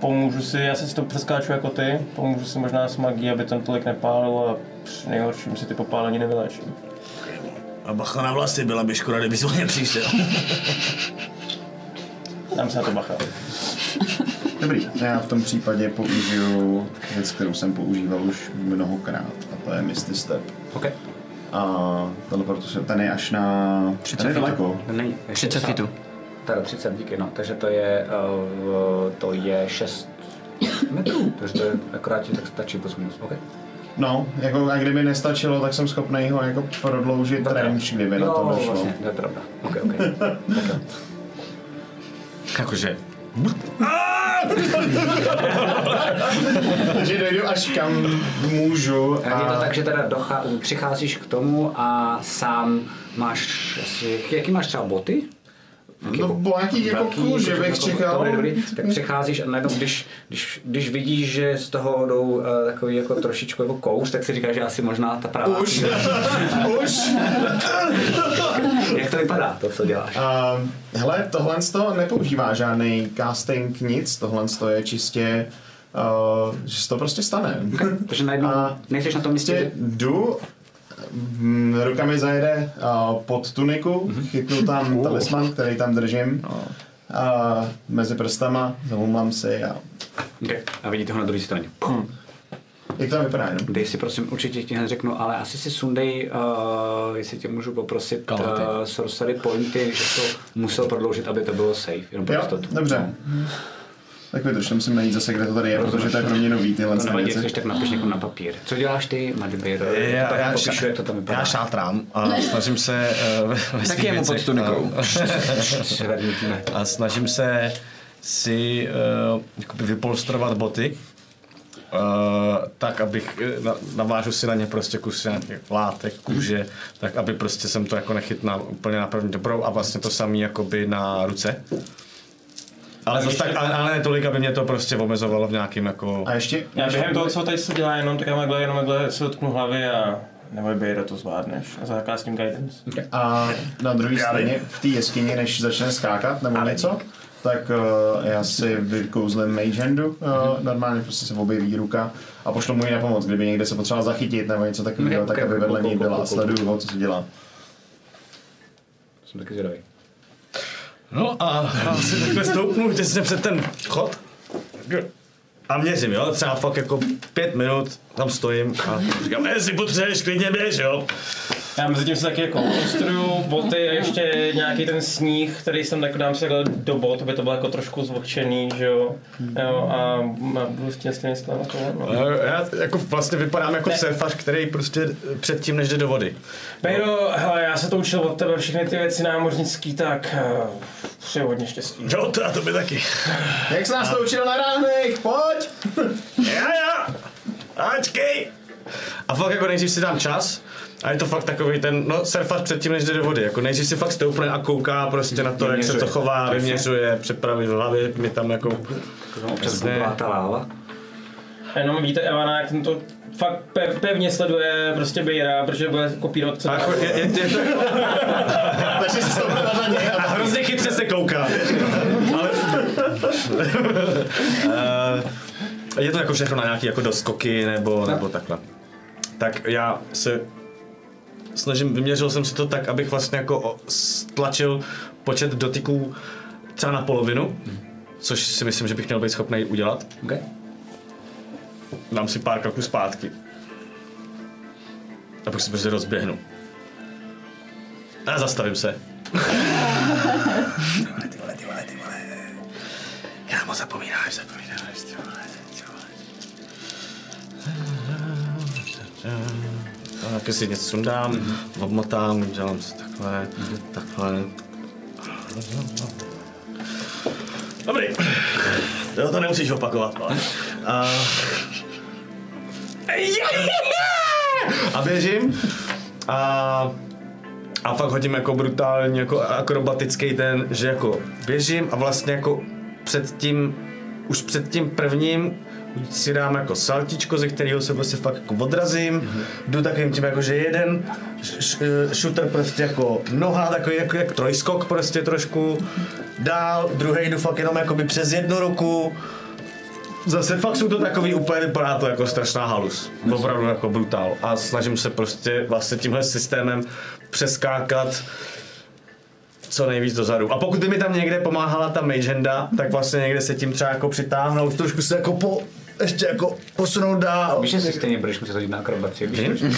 pomůžu si, já se s to přeskáču jako ty, pomůžu si možná s magií, aby ten tolik nepálil a při nejhorším si ty popálení nevyléčím. A bacha na vlasy, byla by škoda, kdyby o ně přišel. Dám se na to bacha. [LAUGHS] Dobrý, já v tom případě použiju věc, kterou jsem používal už mnohokrát, a to je Misty Step. OK. A teleportu se, ten je až na... 30 ten je feetů. daleko. Není. 30 feetů. Teda 30, díky, no. Takže to je, uh, to je 6 metrů. Takže to je akorát ti tak stačí plus minus. OK. No, jako a kdyby nestačilo, tak jsem schopný ho jako prodloužit range, kdyby na to jo, došlo. vlastně, to je pravda. OK, OK. [LAUGHS] Jakože, [LAUGHS] Takže dojdu až kam můžu A je to tak, že teda docha, přicházíš k tomu a sám máš jaký máš třeba boty? No, bylo nějaký jako kůže bych čekal. Dobrý, dobrý. Tak přicházíš a najednou, když, když, když vidíš, že z toho jdou uh, takový jako trošičku jako kouř, tak si říkáš, že asi možná ta pravá. Už, [LAUGHS] už. Jak to vypadá, to, co děláš? Uh, hele, tohle z toho nepoužívá žádný casting, nic, tohle je čistě, uh, že se to prostě stane. Takže najednou A nejseš na tom Prostě místě, jdu, mm, ruka mi zajede uh, pod tuniku, chytnu tam talisman, který tam držím, a mezi prstama, zaumlám si a okay. a vidíte ho na druhé straně. jak to vypadá jenom? Dej si prosím, určitě ti hned řeknu, ale asi si sundej, uh, jestli tě můžu poprosit, uh, sorcery pointy, že to musel prodloužit, aby to bylo safe, jenom pro Jo, dobře. Tak to, že musím najít zase, kde to tady je, protože to je pro mě nový tyhle To nevadí, jak věci. tak napiš někomu na papír. Co děláš ty, Madbeer? já, já, popíšu, jak to tam vypadá. já šátrám a snažím se uh, ve, ve svých je mu pod věcech, tunikou. eh, [LAUGHS] a snažím se si uh, jakoby vypolstrovat boty, uh, tak abych, eh, na, navážu si na ně prostě kus nějakých látek, kůže, tak aby prostě jsem to jako nechytnal úplně na první dobrou a vlastně to samý jakoby na ruce. Ale, zase tak, ale, ale ne tolik, aby mě to prostě omezovalo v nějakým jako... A ještě, Já během toho, co tady se dělá, jenom tak já takhle, jenom takhle se dotknu hlavy a neboj bejda, to zvládneš. A zakáž s tím guidance. A na druhé straně, v té jeskyni, než začne skákat nebo něco, tak uh, já si vykouzlím mage handu, uh, normálně prostě se objeví ruka a pošlu mu ji na pomoc, kdyby někde se potřeboval zachytit nebo něco takového, Ok, tak aby vedle ok, byla a sleduju ho, co se dělá. Jsem taky zvědavý. No a já si takhle stoupnu těsně před ten chod a měřím, jo, třeba fakt jako pět minut tam stojím a říkám, jestli potřebuješ, klidně běž, jo. Já mezi tím se taky jako konstruju boty a ještě nějaký ten sníh, který jsem tak dám si takhle do bot, aby to bylo jako trošku zvlhčený, že jo. jo a a budu s tím s tím jako, no. Eh, Já jako vlastně vypadám jako surfař, který prostě předtím než jde do vody. Bejdo, hele, já se to učil od tebe, všechny ty věci námořnický, tak uh, přeju hodně štěstí. Jo, to a to by taky. Jak jsi nás to učil na ránek? Pojď! Já, já! Ačkej! A fakt jako nejdřív si dám čas, a je to fakt takový ten, no surfař předtím, než jde do vody. Jako nejdřív si fakt stoupne a kouká prostě na to, jak se to Vyměřuje. chová, vyměřuje, připraví v hlavě, mi tam jako... Tam občas ta láva. A jenom vidíte Evana, jak ten to fakt pe- pevně sleduje prostě Bejra, protože bude kopírovat co A jako, je, je, je to, [LAUGHS] Takže si stoupne na něj a a hrozně chytře se kouká. Ale... [LAUGHS] Eh, je to jako všechno na nějaký jako doskoky nebo, nebo takhle. Tak já se snažím, vyměřil jsem si to tak, abych vlastně jako stlačil počet dotyků třeba na polovinu, což si myslím, že bych měl být schopný udělat. Okay. Dám si pár kroků zpátky. A pak se prostě rozběhnu. A zastavím se. ty vole, ty vole, ty vole, ty vole. Kámo, zapomínáš, zapomínáš, ty vole, ty vole. Taky si něco sundám, obmotám, dělám si takhle, takhle. Dobrý. Jo, to nemusíš opakovat, ale. A... A běžím. A, a fakt hodím jako brutálně jako akrobatický ten, že jako běžím a vlastně jako před tím, už před tím prvním si dám jako saltičko, ze kterého se prostě fakt jako odrazím, mm-hmm. jdu takovým tím jako, že jeden š- š- shooter prostě jako noha, takový jako jak trojskok prostě trošku, dál, druhý jdu fakt jenom jakoby přes jednu ruku, Zase fakt jsou to takový úplně, vypadá to jako strašná halus. Opravdu jako brutál. A snažím se prostě vlastně tímhle systémem přeskákat co nejvíc dozadu. A pokud by mi tam někde pomáhala ta mage handa, tak vlastně někde se tím třeba jako přitáhnout, trošku se jako po, ještě jako posunout dál. Víš, že si stejně budeš muset hodit na akrobaci, víš? Vím? [LAUGHS]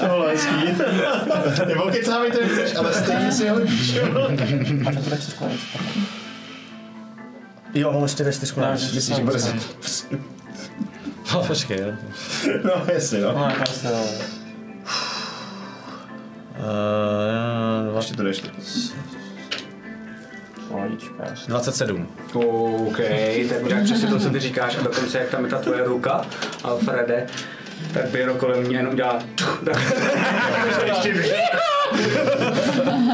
to hezký. Nebo kecávej to nechceš, ale stejně si hodíš. Jo, mám ještě 4 No, Myslíš, že bude se... [LAUGHS] No, počkej, jo. No, jasně, no. No, se, no. Uh, Ještě to jdeš. Pohodička. 27. OK, tak uděláš přesně to, co ty říkáš a dokonce jak tam je ta tvoje ruka, Alfrede, tak Běro kolem mě jenom dělá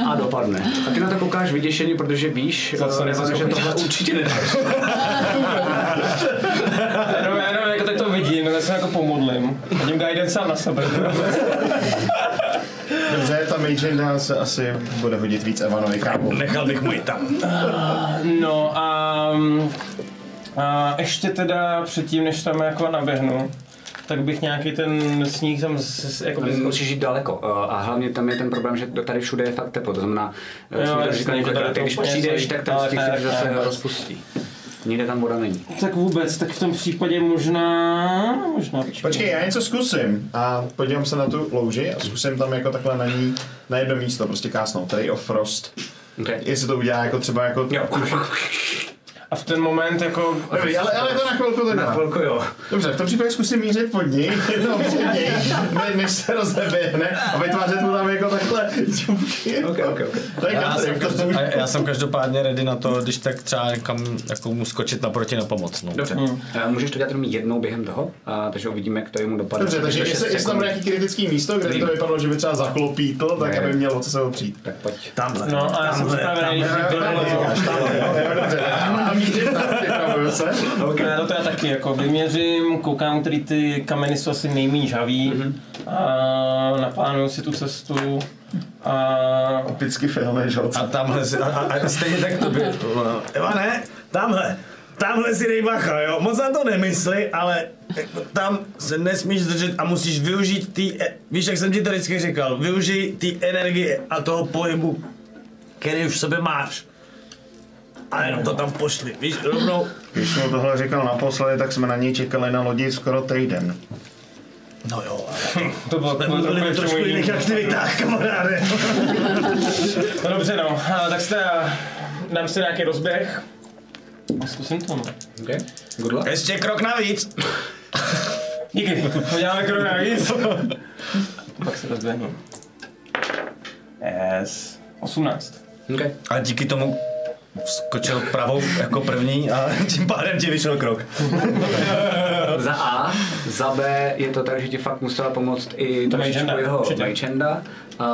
a dopadne. A ty na to koukáš vyděšený, protože víš, co eh, nejsi Evane, že tohle určitě nedáš. Jenom, jenom jako teď to vidím, tak se jako pomodlím. Hodím guidance sám na sebe. Dobře, ta mage handa se asi bude hodit víc Evanovi, kámo. Nechal bych mu i tam. No a, a ještě teda předtím, než tam jako naběhnu, tak bych nějaký ten sníh tam z, z, jako Musíš jít daleko eh, a hlavně tam je ten problém, že tady všude je fakt teplo, to znamená, Jo, jo, jsem říkal několikrát, to když přijdeš, tak ten tak, se zase rozpustí. Nikde tam voda není. Tak vůbec, tak v tom případě možná, možná Počkej, já něco zkusím a podívám se na tu louži a zkusím tam jako takhle na ní, na jedno místo prostě kásnout, tady o frost. Okay. Jestli to udělá jako třeba jako... Jo, [LAUGHS] A v ten moment jako... Dobrý, ale, ale to na chvilku na teda. chvilku jo. Dobře, v tom případě zkusím mířit pod ní, [LAUGHS] no před něj, ne, než se rozeběhne a vytvářet mu tam jako takhle čupky. Ok, ok, ok. To je Já country, jsem, to každop, a já jsem každopádně ready na to, když tak třeba někam jako mu skočit naproti na pomoc. No. Dobře, hmm. můžeš to dělat jenom jednou během toho, a, takže uvidíme, jak to jemu dopadne. Dobře, takže To je jestli, tam bude nějaký kritický místo, kde by to vypadalo, že by třeba zaklopítl, tak aby mělo co se opřít. Tak pojď. Tamhle. No a já jsem připravený, dobře, a. [LAUGHS] Okay. Já to teda taky jako vyměřím, koukám, který ty kameny jsou asi nejméně žavý a naplánuju si tu cestu a Typicky filmy, že jo? A tamhle si, a, a, a stejně tak to by. Ivane, tamhle, tamhle si dej bacha, jo, moc na to nemysli, ale jako tam se nesmíš zdržet a musíš využít ty, e- víš, jak jsem ti to vždycky říkal, využij ty energie a toho pohybu, který už v sobě máš. A jenom to tam pošli, víš, rovnou. Když jsem mu tohle říkal naposledy, tak jsme na něj čekali na lodi skoro týden. No jo, [LAUGHS] To bylo, to bylo trochu ještě trošku jiných aktivitách, kamaráde. No dobře no, a, tak se teda dám si nějaký rozběh. A Zkusím to no. Okay. Good luck. Ještě krok navíc. Díky, uděláme krok navíc. Pak se rozběhnu. Yes. 18. Okay. A díky tomu skočil pravou jako první a [LAUGHS] tím pádem ti vyšel krok. Za A, za B je to tak, že ti fakt musela pomoct i trošičku jeho. Magenda. Uh,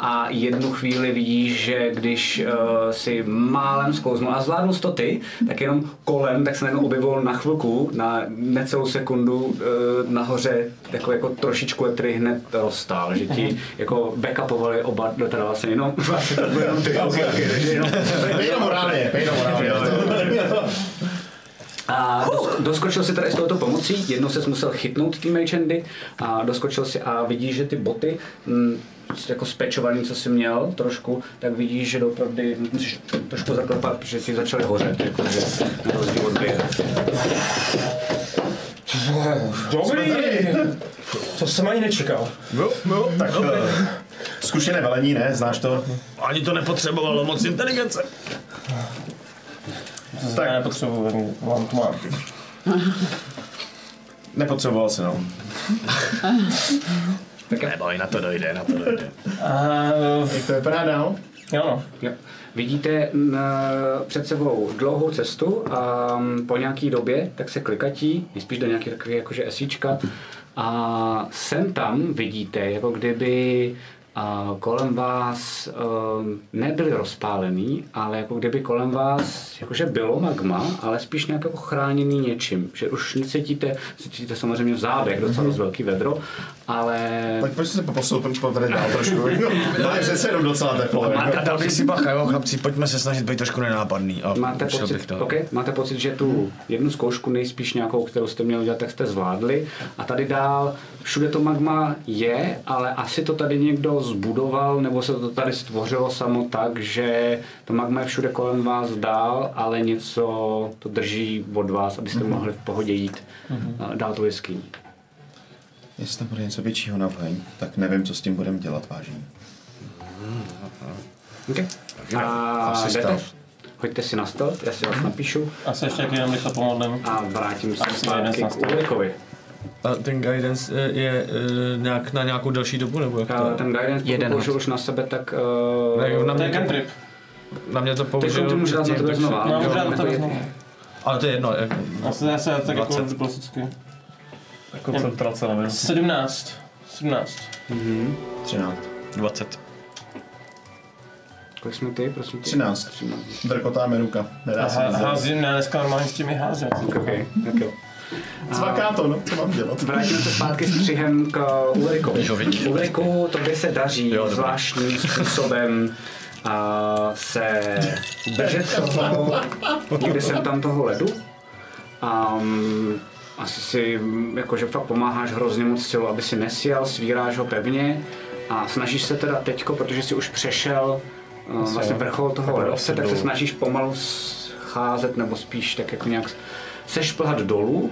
a jednu chvíli vidíš, že když uh, si málem sklouznul a zvládnul to ty, tak jenom kolem, tak se najednou objevil na chvilku, na necelou sekundu uh, nahoře, jako, jako trošičku, který hned rozstál, že ti jako backupovali oba, teda vlastně jenom, [LAUGHS] vlastně to bylo jenom ty, okay, okay, takže jenom, Morálně. [LAUGHS] A dos- doskočil si tady s touto pomocí, jednou se musel chytnout ty magehandy a doskočil si a vidíš, že ty boty, mm, s- jako spečovaný, co jsi měl trošku, tak vidíš, že doopravdy musíš trošku zaklepat, protože ti začaly hořet, jako, že na rozdíl od. Dobrý! To jsem ani nečekal. Tak eh, zkušené velení, ne? Znáš to? Ani to nepotřebovalo moc inteligence. Tak. Já nepotřebuji, mám to mám. Nepotřeboval se, no. Neboj, na to dojde, na to dojde. Uh, Jak to vypadá dál? jo no. Jo. Vidíte mm, před sebou dlouhou cestu a po nějaký době tak se klikatí, nejspíš do nějaké takové jakože esíčka a sem tam vidíte, jako kdyby kolem vás um, nebyli rozpálený, ale jako kdyby kolem vás jakože bylo magma, ale spíš nějak jako chráněný něčím. Že už necítíte, cítíte samozřejmě v zádech docela dost velký vedro, ale Tak pojď se postoupit po tady dál trošku. To [LAUGHS] je přece jenom docela teplo. Máte Dal bych si bacha, jo, chlapci, pojďme se snažit být trošku nenápadný. A Máte pocit, to. okay, máte pocit, že tu jednu zkoušku nejspíš nějakou, kterou jste měli udělat, tak jste zvládli. A tady dál, všude to magma je, ale asi to tady někdo zbudoval, nebo se to tady stvořilo samo tak, že to magma je všude kolem vás dál, ale něco to drží od vás, abyste mohli v pohodě jít mm-hmm. dál tu jeskyní. Jestli tam bude něco většího na vheň, tak nevím, co s tím budeme dělat, vážení. Okay. A Asi jdete? stav. Hoďte si na stealth, já si vás napíšu Asi ještě jak jenom rychle pomodlím. a vrátím se zpátky jeden k. Ulrikovi. A ten guidance eh, je eh, nějak na nějakou další dobu, nebo jak A to? Ten guidance, pokud Jeden použil hod. už na sebe, tak... Ne, Uh, na To je mě, to, cantrip. na mě to Teď použil ty můžeš dát na tebe znova. No, můžu dát na tebe znovu. Ale to je jedno, jak, Já se, já se tak jako 20. klasicky. Koncentrace na minutu. 17. 17. 13. 20. Kolik jsme ty, prosím tě? 13. 13. Drkotá menuka. Nedá se nic dělat. Házím, ne, dneska normálně s těmi házet. Okay, tak jo. [LAUGHS] Cvaká to, no, co mám dělat? Vrátíme se zpátky s k Ulrikovi. Jo, vidíš. Ulriku, tobě se daří Jo, zvláštním způsobem a se držet toho, někde jsem tam toho ledu. Um, asi si mm, jakože fakt pomáháš hrozně moc silou, aby si nesjel, svíráš ho pevně a snažíš se teda teďko, protože si už přešel uh, vlastně vrchol toho ledovce, tak se snažíš pomalu scházet nebo spíš tak jako nějak sešplhat dolů.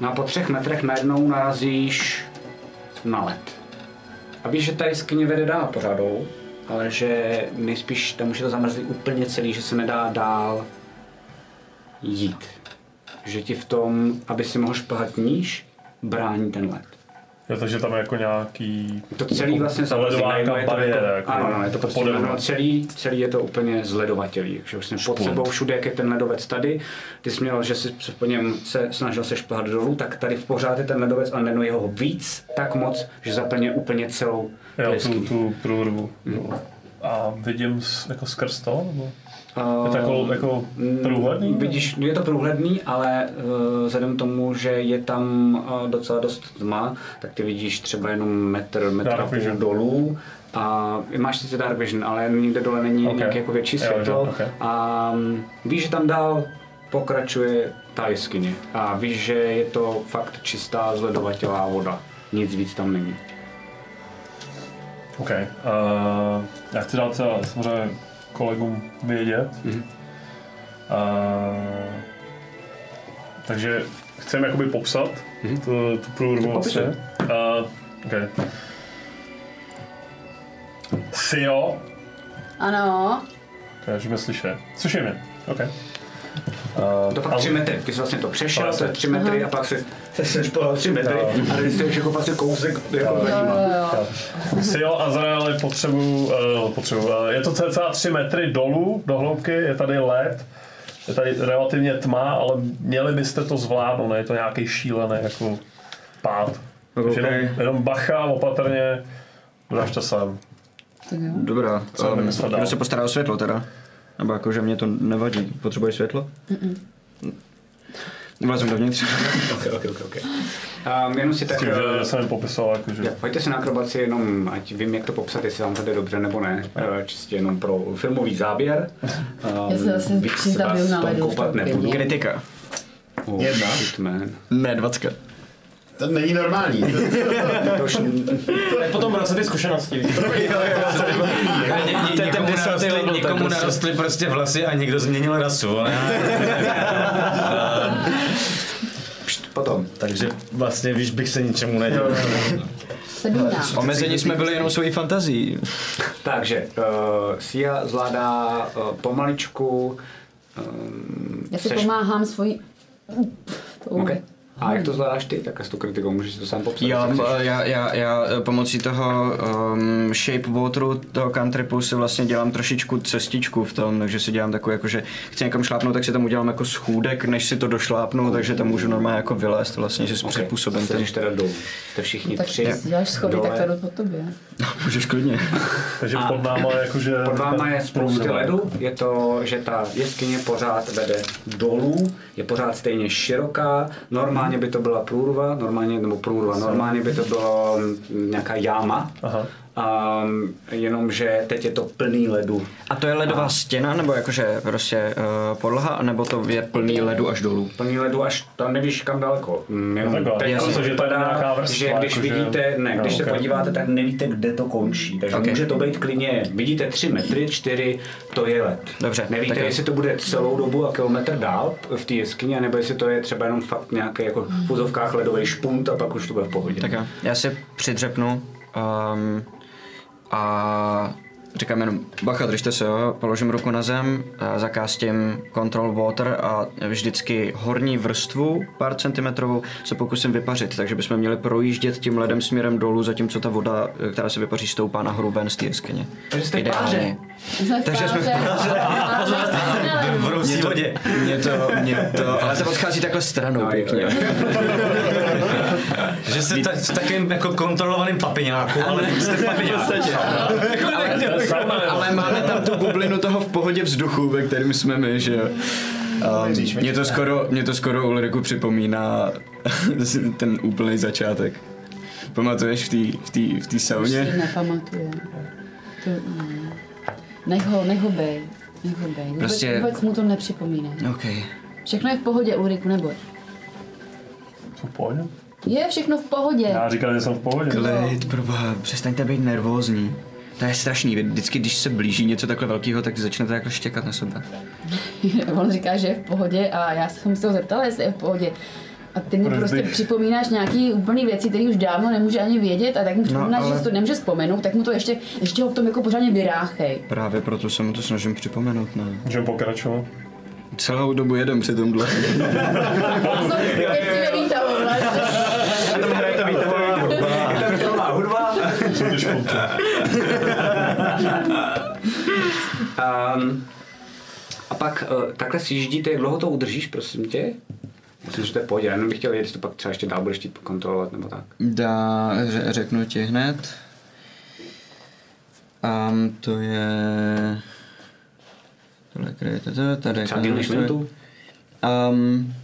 No a po třech metrech najednou narazíš na led. A víš, že ta jeskyně vede dál pořád dolů, ale že nejspíš tam už je to zamrzlý úplně celý, že se nedá dál jít. Že ti v tom, aby si mohl šplhat níž, brání ten led. Jo, takže tam je jako nějaký... To celý vlastně Ta ledová najednou je to bariéra, jako, jako, ano, je to prostě najednou celý, celý je to úplně zledovatělý. Takže vlastně pod sebou všude, jak je ten ledovec tady, ty jsi měl, že jsi se po něm se snažil se šplhat dolů, tak tady v pořád je ten ledovec a najednou jeho víc tak moc, že zaplně úplně celou tu Jo, tu, tu průrvu. jo. A vidím jako skrz to? Nebo? Uh, Je to jako, jako průhledný? Vidíš, je to průhledný, ale uh, vzhledem k tomu, že je tam uh, docela dost tma, tak ty vidíš třeba jenom metr, metr a půl vision. dolů. A máš sice dark vision, ale nikde dole není Ok. okay. nějaké jako větší světlo. jo, ok. A um, víš, že tam dál pokračuje ta jeskyně. A víš, že je to fakt čistá zledovatělá voda. Nic víc tam není. OK. Uh, já chci dát samozřejmě kolegům vědět. Mhm. Uh, takže chceme jakoby popsat Mhm. tu, tu průrvu. Uh, okay. Sio, Ano. takže slyšet. Slyším je. OK. To fakt 3 metry, ty jsi vlastně to přešel, to je 3 metry a pak se se seš po 3 metry a teď jsi jako vlastně kousek jako za nima. jo, jo. Sio Azraeli potřebu, uh, potřebu uh, je to cca 3 metry dolů do hloubky, je tady led, je tady relativně tma, ale měli byste to zvládnout, je to nějaký šílený jako pád. Takže Okay. jenom, jenom bacha, opatrně, dáš to sám. Tak jo. Dobrá. Co Um, kdo se postará o světlo teda? Nebo jako, že mě to nevadí. Potřebuješ světlo? Vlezem dovnitř. [LAUGHS] Ok, ok, ok, ok. Um, jenom si tak... tím, že, eh, jsem popisoval, jako, že Jo, Pojďte si na akrobaci jenom, ať vím, jak to popsat, jestli vám to jde dobře nebo ne. Eh, Čistě jenom pro filmový záběr. Um, Já se zase víc vás na tom koupat nebudu. Kritika. Oh, Jedna. shit, man. Ne, dvacka. To není normální. [LAUGHS] Potom vrací ty zkušenosti. Ten desátý narostly, level, někomu prostě. narostly prostě vlasy a někdo změnil rasu. potom. Takže vlastně víš, bych se ničemu nedělal. Omezení jsme byli jenom svojí fantazí. Takže uh, Sia zvládá uh, pomaličku. Um, Já si pomáhám svojí... To- Okay. A jak to zvládáš ty? Tak s tou kritikou můžeš si to sám popsat. Chceš. já, já, já eh, pomocí toho um, shape wateru, toho cantripu si vlastně dělám trošičku cestičku v tom, takže si dělám takový, jako, že chci někam šlápnout, tak si tam udělám jako schůdek, než si to došlápnu, takže tam můžu normálně jako vylézt vlastně, že s Ok, přizpůsobem ten. Jsi teda dolů. Jste všichni Tak tři. si děláš schody, dole. tak to jdu po tobě. Můžeš klidně. [LAUGHS] Takže pod náma jakože... Pod váma je spousty ledu, je to, že ta jeskyně pořád vede dolů, je pořád stejně široká, normálně by to byla průrva, normálně, nebo průrva, normálně by to byla mm, nějaká jáma, Aha. Um, jenomže teď je to plný ledu. A to je ledová stěna, nebo jakože prostě uh, podlaha, nebo to je plný ledu až dolů? Plný ledu až tam nevíš kam daleko. Mm, Jenom takhle. teď Jasně. to Že to je nějaká vypadá, vrstva, že když jakože- vidíte, ne, když No, se podíváte, tak nevíte, kde to končí. Takže Ok. může to být klidně, vidíte 3 metry, 4, to je led. Dobře, Nevíte, tak jestli to bude celou dobu a kilometr dál v té jeskyni, nebo jestli to je třeba jenom fakt nějaký jako v úzovkách ledový špunt a pak už to bude v pohodě. Tak jo, já si přidřepnu um, a říkám jenom, bacha, držte se, jo, položím ruku na zem, zakástím control water a vždycky horní vrstvu, pár centimetrovou, se pokusím vypařit, takže bychom měli projíždět tím ledem směrem dolů, zatímco ta voda, která se vypaří, stoupá nahoru ven z té jeskyně. Takže jste v Ideálně. páře. Jsme v Takže jsme v páře. [LAUGHS] V vodě. Mě to, mě to, ale to odchází takhle stranou No, pěkně. [LAUGHS] [LAUGHS] Že jste ta, v takovém jako kontrolovaném papiňáku, ale jste [LAUGHS] v papiňáku. [LAUGHS] ale, ale máme tam tu bublinu toho v pohodě vzduchu, ve kterém jsme my, že jo. Um, mě, to skoro, mě to skoro Ulriku připomíná ten úplný začátek. Pamatuješ v té v tý, v tý si sauně? nepamatuje. To, ne. Nech ho, nech ho bej. Nech ho bej. Vůbec, Prostě- vůbec mu to nepřipomíná. OK. Všechno je v pohodě, Ulriku, neboj. Jsou v pohodě? Je všechno v pohodě. Já říkal, že jsem v pohodě. Klid, proboha, přestaňte být nervózní. To je strašný, vy vždycky, když se blíží něco takhle velkého, tak začnete jako štěkat na sebe. [LAUGHS] On říká, že je v pohodě a já jsem se ho zeptala, jestli je v pohodě. A ty mi Proč prostě bych- připomínáš nějaký úplný věci, které už dávno nemůže ani vědět a tak mu připomínáš, ale- že si to nemůže vzpomenout, tak mu to ještě, ještě ho v tom jako pořádně vyráchej. Právě proto se mu to snažím připomenout, ne? Můžeme pokračovat? Celou dobu jedem při tomhle. [LAUGHS] [LAUGHS] To jsou věci ve výtahu, ale- Tam hraje to víte, je tam filmová hudba. Jsou to špunty. Um, [LAUGHS] a pak uh, takhle sjíždíte, jak dlouho to udržíš, prosím tě? Myslím, že to je pohodě, jenom bych chtěl vědět, jestli to pak třeba ještě dál budeš chtít kontrolovat nebo tak. Dá, ře, řeknu ti hned. Um, to je... Tohle kde to, to, tady. Třeba díl než minutu? Um,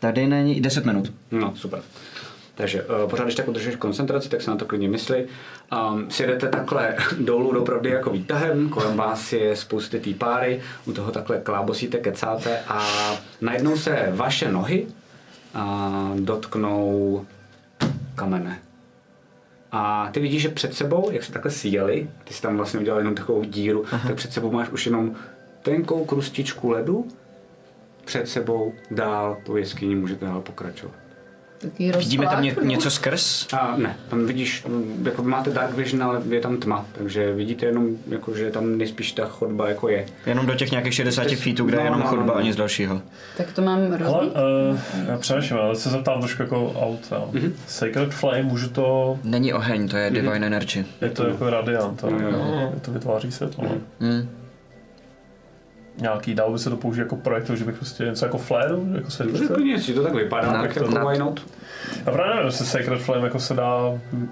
tady není 10 minut. No, super. Takže uh, pořád, když tak udržíš koncentraci, tak se na to klidně mysli. Um, si jdete takhle [LAUGHS] dolů dopravdy jako výtahem, kolem vás je spousty té páry, u toho takhle klábosíte, kecáte a najednou se vaše nohy uh, dotknou kamene. A ty vidíš, že před sebou, jak se takhle sjeli, ty jsi tam vlastně udělal jenom takovou díru, Aha. tak před sebou máš už jenom tenkou krustičku ledu, před sebou dál tou jeskyní můžete dál pokračovat. Taky Vidíme tam ně, něco skrz? A ne, tam vidíš, jako máte dark vision, ale je tam tma, takže vidíte jenom, jako, že tam nejspíš ta chodba jako je. Jenom do těch nějakých 60 Ty- feetů, kde je no, jenom no, no, chodba no. a nic dalšího. Tak to mám Ale rozbít. uh, já přemýšlím, ale se zeptám trošku jako auta. Mm-hmm. Sacred Flame, můžu to, Není oheň, to je Divine Energy. je to jako radiant, ale jo. to vytváří světlo. ne? Hmm. Nějaký, dal by se to použít jako projektor, že bych prostě něco jako flare, jako světlice. Klidně, jestli to tak vypadá, Na- tak jako why not? A právě nevím, jestli Sacred Flame jako se dá,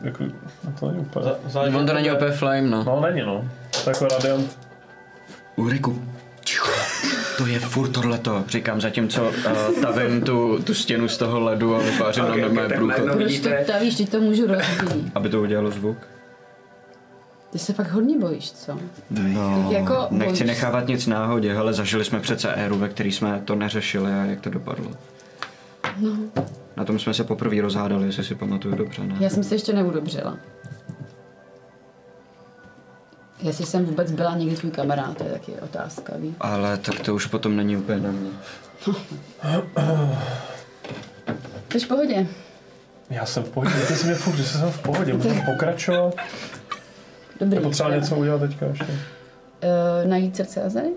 jako, no to není úplně. On to není opět flame, no. No není no. To je jako radiant. Ulriku. To je furt tohleto, říkám, zatímco uh, tavím tu, tu stěnu z toho ledu a vypářím Ok, okay, na mé tak průchod. Proč to vidíte- tavíš, ty to můžu rozbít. Aby to udělalo zvuk. Ty se fakt hodně bojíš, co? No, Tak jako nechci bojíš nechávat nic náhodě, ale zažili jsme přece éru, ve který jsme to neřešili a jak to dopadlo. No, Na tom jsme se poprvé rozhádali, jestli si pamatuju dobře, ne? já jsem se ještě neudobřela. Jestli jsem vůbec byla někdy tvůj kamarád, to je taky otázka, víš? Ale tak to už potom není úplně na mě. Jsi v pohodě. Já jsem v pohodě, ty jsi mě furt, že jsem v pohodě, [LAUGHS] můžeme pokračovat. Dobrý. Je potřeba něco udělat teďka ještě. Uh, najít srdce a zady?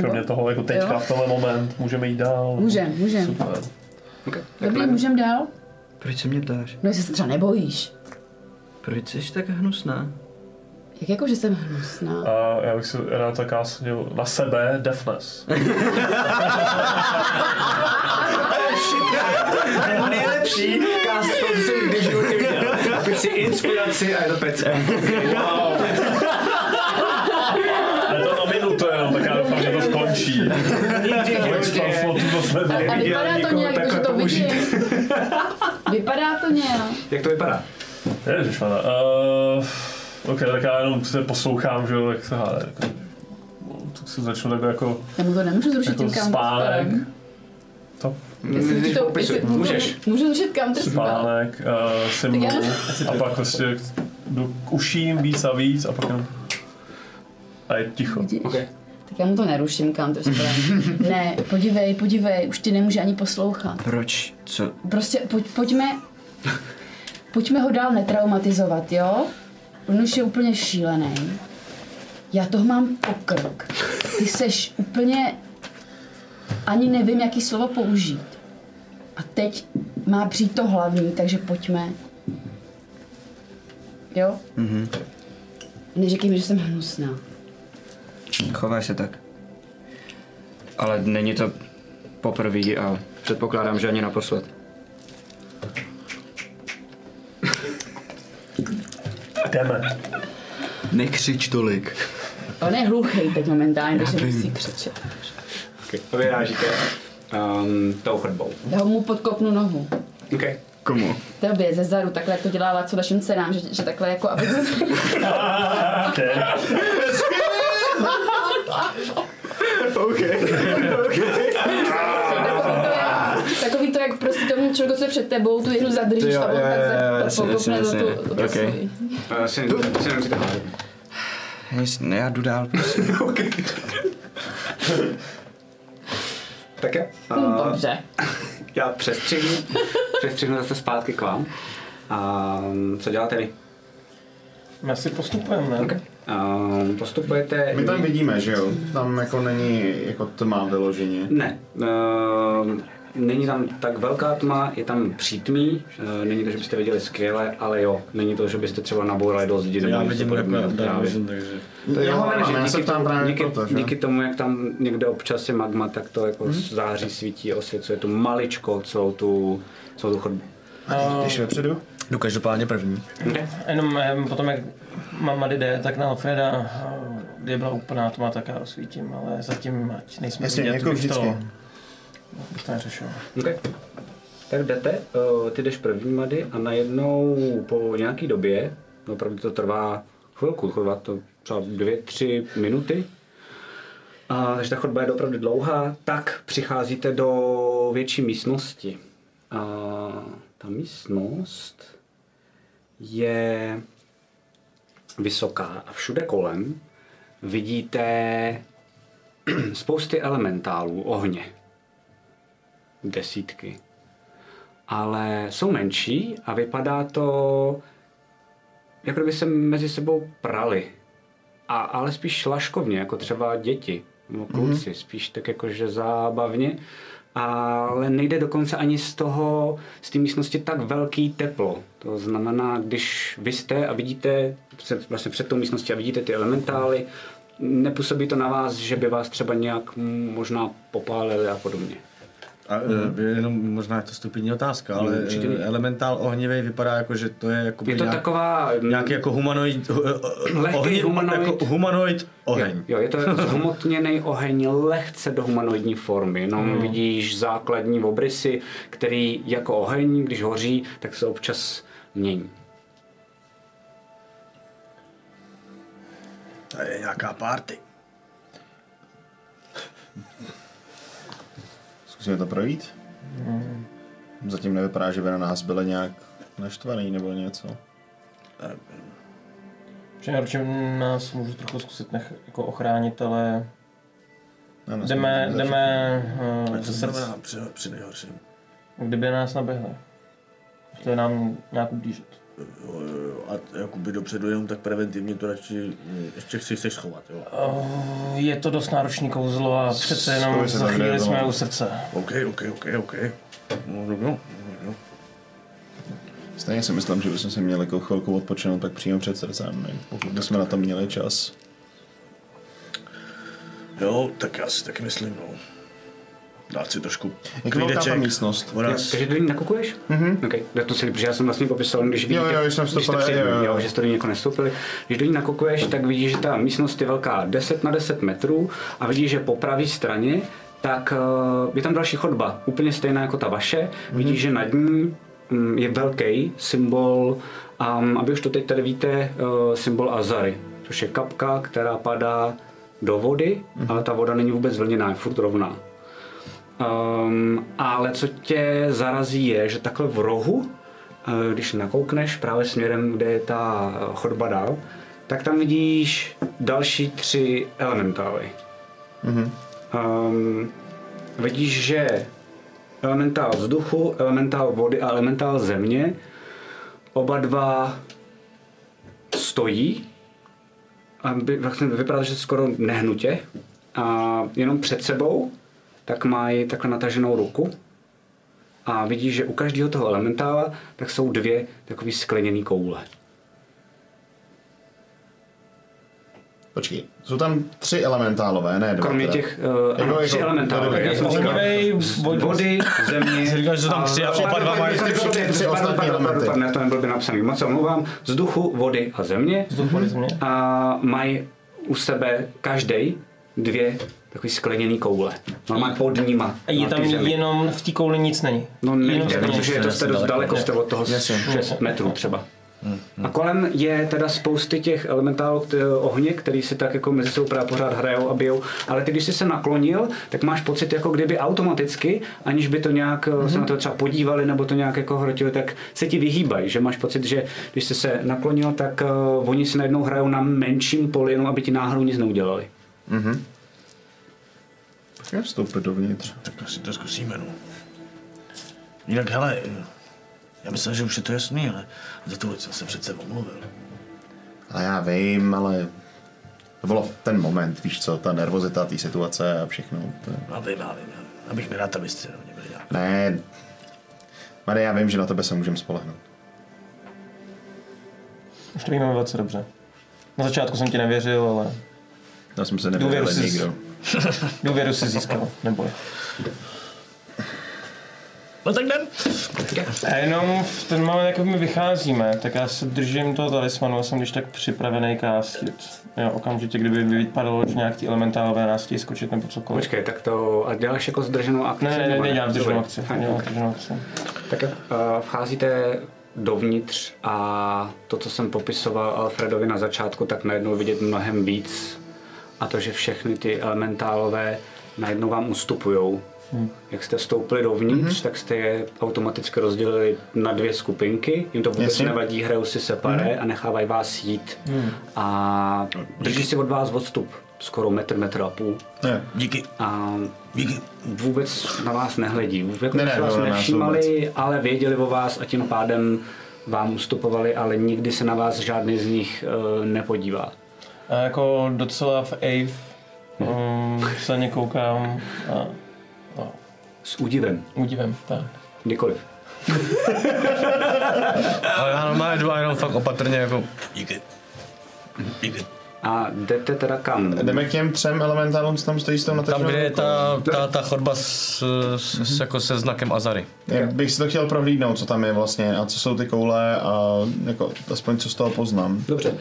Kromě toho, jako teďka Jo. v tenhle moment, můžeme jít dál. Můžem, můžem. Super. Okay. Dobrý, můžem dál? Proč se mě ptáš? No jestli se třeba nebojíš. Proč jsi tak hnusná? Jak jako, že jsem hnusná? A já bych si rád tak kásnil na sebe Deafness. [LAUGHS] [LAUGHS] Nejlepší cast, si inspiraci a je to pecka. [LAUGHS] Wow. Ale to na minutu jenom, tak já doufám, že to skončí. A, vypadá to nějak, že to použít. [LAUGHS] Vypadá to nějak. Jak to vypadá? Ježišmana. Uh, ok, tak já jenom se poslouchám, že jo, tak se háde. Tak, tak si začnu takhle jako, Já mu to nemůžu zrušit jako tím spánek. To? Jestli Když to- jestli- můžeš. Můžu zrušit counterspell. Spánek, uh, symbol. Tak já- [LAUGHS] A pak prostě jdu k uším víc a víc a pak jenom... A je ticho. Okay. Tak já mu to neruším counterspellem. [LAUGHS] ne, podívej, podívej, už ti nemůže ani poslouchat. Proč? Co? Prostě pojď, pojďme, pojďme ho dál netraumatizovat, jo? On už je úplně šílený. Já toho mám pokrk. Ty seš úplně... Ani nevím, jaký slovo použít. A teď má přijít to hlavní, takže pojďme. Jo? Mhm. Neříkej mi, že jsem hnusná. Chovaj se tak. Ale není to poprvé a předpokládám, že ani naposled. Jdeme. Nekřič tolik. On je hluchý teď momentálně, takže musí křičet. Okay. To vyrážíte um, tou chodbou. Já mu podkopnu nohu. Okay. Komu? Tobě ze zadu, takhle jak to dělá co našim dcerám, že, že takhle jako, aby Okay. Takový to, jak prostě tomu člověku, co je před tebou, tu jednu zadržíš a on tak se pokopne do tu, Ok. Uh, ne, já jdu dál. prosím. Okay. tak jo. Hm, Uh, Dobře. [LAUGHS] já přestřihnu, přestřihnu zase zpátky k vám. A co děláte vy? My asi postupujeme, ne? Okay. Um, postupujete... My tam vidíme, že jo? Tam jako není jako tma vyloženě. Ne. Uh, není tam tak velká tma, je tam přítmí. Uh, není to, že byste viděli skvěle, ale jo, není to, že byste třeba nabourali do zdi. nebo Já něco vidím jako Dark. Vision, takže... To jo, ale že já se díky ptám tomu- právě díky, proto, že? díky tomu, jak tam někde občas je magma, tak to jako září, svítí, osvěcuje tu maličko celou tu, celou tu chodbu. Když vepředu? Jdu každopádně první. Jenom eh, potom, jak mama jde, tak na Alfreda, eh, kdy byla úplná tma, tak já rozsvítím, ale zatím, ať nejsme Jasně, vidět, jako bych to, vždycky. Bych to neřešil. Okay. Tak jdete, uh, ty jdeš první mady a najednou po nějaký době, no, opravdu to trvá chvilku, trvá to třeba dvě, tři minuty, a, takže ta chodba je opravdu dlouhá, tak přicházíte do větší místnosti. A ta místnost je vysoká a všude kolem vidíte [CLEARS THROAT] spousty elementálů ohně. Desítky. ale jsou menší a vypadá to, jako kdyby se mezi sebou prali. A, ale spíš šlaškovně, jako třeba děti nebo kluci, mm-hmm. spíš tak jakože zábavně. Ale nejde dokonce ani z toho, z té místnosti tak velký teplo. To znamená, když vy jste a vidíte, se- vlastně před tou místností a vidíte ty elementály, nepůsobí to na vás, že by vás třeba nějak možná popálili a podobně. A mm. jenom možná je to stupidní otázka, ale Mhm, určitě elementál ohnivý vypadá jako, že to je jako Je to nějak, taková... mm, nějaký jako humanoid, Lehký ohni, humanoid. Jako humanoid oheň. Jo, jo, je to jako [LAUGHS] zhmotněný oheň lehce do humanoidní formy, jenom hmm. vidíš základní obrysy, který jako oheň, když hoří, tak se občas mění. To je nějaká party. Zkusíme to projít? Zatím nevypadá, že by na nás byli nějak naštvaný nebo něco. Přinejmenším nás můžu trochu zkusit nech, jako ochránit, ale Ne, ne, jdeme, jdeme uh, Co ze se srdce. znamená při, při nejhorším? Kdyby nás naběhli. Chtěli nám nějak ublížit. Jo. A jakoby dopředu jenom tak preventivně to radši ještě chci se schovat, jo. Uh, je to dost náročný kouzlo a přece jenom za chvíli jsme u srdce. OK, OK, OK, OK. No, no, no, no. Stejně si myslím, že bychom se měli jako chvilku odpočinout tak přímo před srdcem, ne? pokud bychom na to měli čas. Jo, tak já si taky myslím, no. Dát si trošku Jak velká místnost? Ona Jo, takže do ní nakukuješ? Mhm. Okay. Já to si, protože já jsem vlastně popisoval, když vidíte, jo, když jsme když jste ní, jo, jo. jo, že jste do ní jako nestoupili. Když do ní nakukuješ, tak vidíš, že ta místnost je velká 10 na 10 metrů a vidíš, že po pravé straně tak uh, je tam další chodba, úplně stejná jako ta vaše. Vidíš, že nad ní um, je velký symbol, um, aby už to teď tady víte, uh, symbol Azary, což je kapka, která padá do vody, ale ta voda není vůbec vlněná, je furt rovná. Um, ale co tě zarazí je, že takhle v rohu, eh, když nakoukneš právě směrem, kde je ta eh, chodba dál, tak tam vidíš další tři elementály. Mm-hmm. Um, vidíš, že elementál vzduchu, elementál vody a elementál země, oba dva stojí a by, vlastně vypadá, že skoro nehnutě a jenom před sebou tak mají takhle nataženou ruku a vidíš, že u každého toho elementála tak jsou dvě takové skleněné koule. Počkej, jsou tam tři elementálové, ne dva. Kromě teda. těch uh, Jako- ano, tři jako- elementálové. Já jsem říkal vody, země. Jsi říkal, že jsou tam tři a oba dva mají tři- tři ostatní elementy. Pardon, to nebylo by napsaný. Moc se omlouvám. Vzduchu, vody a země. Vzduch vody země. A mají u sebe každý dvě takové skleněné koule. Normálně pod nima. A je tam zemi. jenom v té kouli nic není. No skleněné. protože je to jste dost daleko, jste od toho 6 metrů třeba. A kolem je teda spousty těch elementálů ohně, který si tak jako mezi sebou právě pořád hrajou a bijou, ale ty, když jsi se naklonil, tak máš pocit, jako kdyby automaticky, aniž by to nějak mm-hmm. se na to třeba podívali nebo to nějak jako hrotili, tak se ti vyhýbají, že máš pocit, že když jsi se naklonil, tak uh, oni si najednou hrajou na menším poli, jenom aby ti náhodou nic neudělali. Jak vstoupit dovnitř? Tak si to zkusíme, no. Jinak, hele, já myslím, že už je to jasný, ale za tu věc jsem se přece omluvil. A já vím, ale to bylo ten moment, víš co, ta nervozita té situace a všechno. To... A vím, já vím, abych nerad, abyste na mě byli nějak. Ne, Mary, já vím, že na tebe se můžeme spolehnout. Už to víme velice dobře. Na začátku jsem ti nevěřil, ale Já jsem se Důvěru nevěděl si- nikdo. Důvěru si získal. Neboj. No tak jdem. A jenom v ten moment, jako my vycházíme, tak já se držím toho talismanu a jsem když tak připravený kástit. Jo, okamžitě, kdyby vypadalo, že nějak ty elementálové nás chtějí skočit nebo cokoliv. Počkej, tak to a děláš jako zdrženou akci? Ne, ne, ne, nebo nedělám zdrženou akci. ok. zdrženou akci. Tak uh, vcházíte dovnitř a to, co jsem popisoval Alfredovi na začátku, tak najednou vidět mnohem víc. A to, že všechny ty elementálové najednou vám ustupujou. Jak jste vstoupili dovnitř, tak jste je automaticky rozdělili na dvě skupinky. Jim to vůbec Jasně. nevadí, hrajou si separé a nechávají vás jít. A drží si od vás odstup skoro metr, metr a půl. Ne. Díky. A Díky. vůbec na vás nehledí. Jako Ne, ne, ne, ne, vás nás nevšímali, ale věděli o vás a tím pádem vám ustupovali, ale nikdy se na vás žádný z nich uh, nepodívá. A jako docela v Ave um, se ně koukám a, a S údivem, udivem, tak. kdykoliv. [LAUGHS] Ale já normálně jdu a jenom fakt opatrně jako díky. Díky. A jdete teda kam? Jdeme k těm třem elementálům, co tam stojí s tou Tam, nataženou kde je rukou. ta, ta, ta chodba s, s, s, jako se znakem Azary. Já bych si to chtěl prohlídnout, co tam je vlastně a co jsou ty koule a jako aspoň co z toho poznám. Dobře.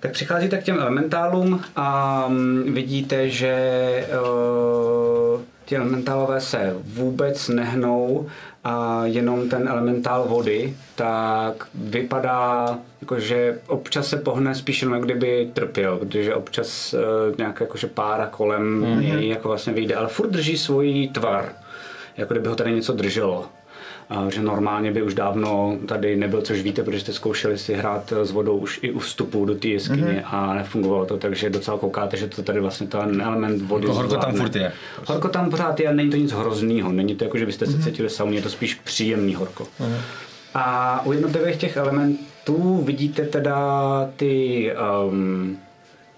Tak přicházíte k těm elementálům a mm, vidíte, že uh, ti elementálové se vůbec nehnou a jenom ten elementál vody tak vypadá, jako že občas se pohne spíš jenom, kdyby trpěl, protože občas uh, nějak jakože pára kolem mm-hmm. něj jako vlastně vyjde, ale furt drží svůj tvar, jako kdyby ho tady něco drželo. Že normálně by už dávno tady nebyl, což víte, protože jste zkoušeli si hrát s vodou už i u vstupu do té jeskyně mm-hmm. a nefungovalo to, takže docela koukáte, že to tady vlastně ten element vody Jako horko tam furt je. Horko tam pořád je, není to nic hroznýho, není to jako, že byste se cítili sauně, je to spíš příjemný horko. A u jednotlivých těch elementů vidíte teda ty, um,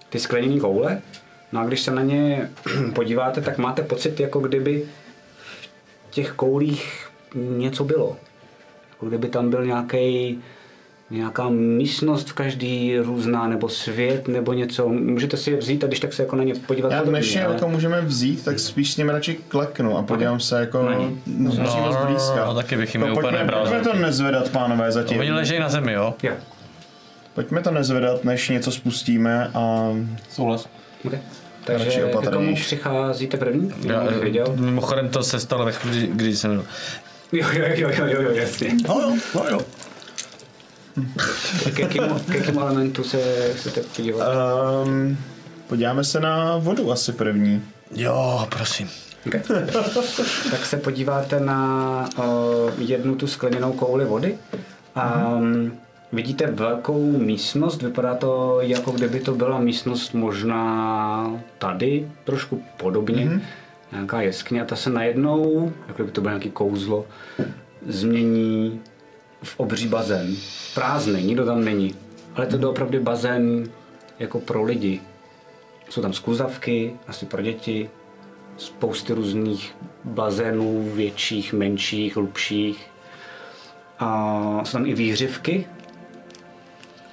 ty skleněné koule, no a když se na ně [CLEARS THROAT] podíváte, tak máte pocit, jako kdyby v těch koulích něco bylo. Jako kdyby tam byl nějaký nějaká místnost v každý různá, nebo svět, nebo něco. Můžete si je vzít a když tak se jako na ně podívat Já podrobně, než je ale- jako můžeme vzít, tak spíš s nimi radši kleknu a podívám se jako Na ní. no, přímo zblízka. no, taky bych jim je úplně pojďme, nebral. pojďme to nezvedat, pánové, zatím. Oni ležejí na zemi, jo? Jo. Pojďme to nezvedat, než něco spustíme a Souhlas. Okay. Radši Takže k komu opatrnější. přicházíte první? Já, mimochodem to se stalo ve chvíli, kdy jsem... Jo, jo, jo, jo, jo, jo, jasně. No jo, no jo. Ke jakému, k jakému elementu se chcete podívat? um, podíváme se na vodu asi první. Jo, prosím. Okay. tak se podíváte na uh, jednu tu skleněnou kouli vody a um, vidíte velkou místnost, vypadá to jako kdyby to byla místnost možná tady, trošku podobně, mm-hmm. Nějaká jeskyně a ta se najednou, jako kdyby to bylo nějaký kouzlo, změní v obří bazén. Prázdný, nikdo tam není, ale to je opravdu bazén jako pro lidi. Jsou tam skluzavky, asi pro děti, spousty různých bazénů, větších, menších, hlubších. A jsou tam i výhřivky.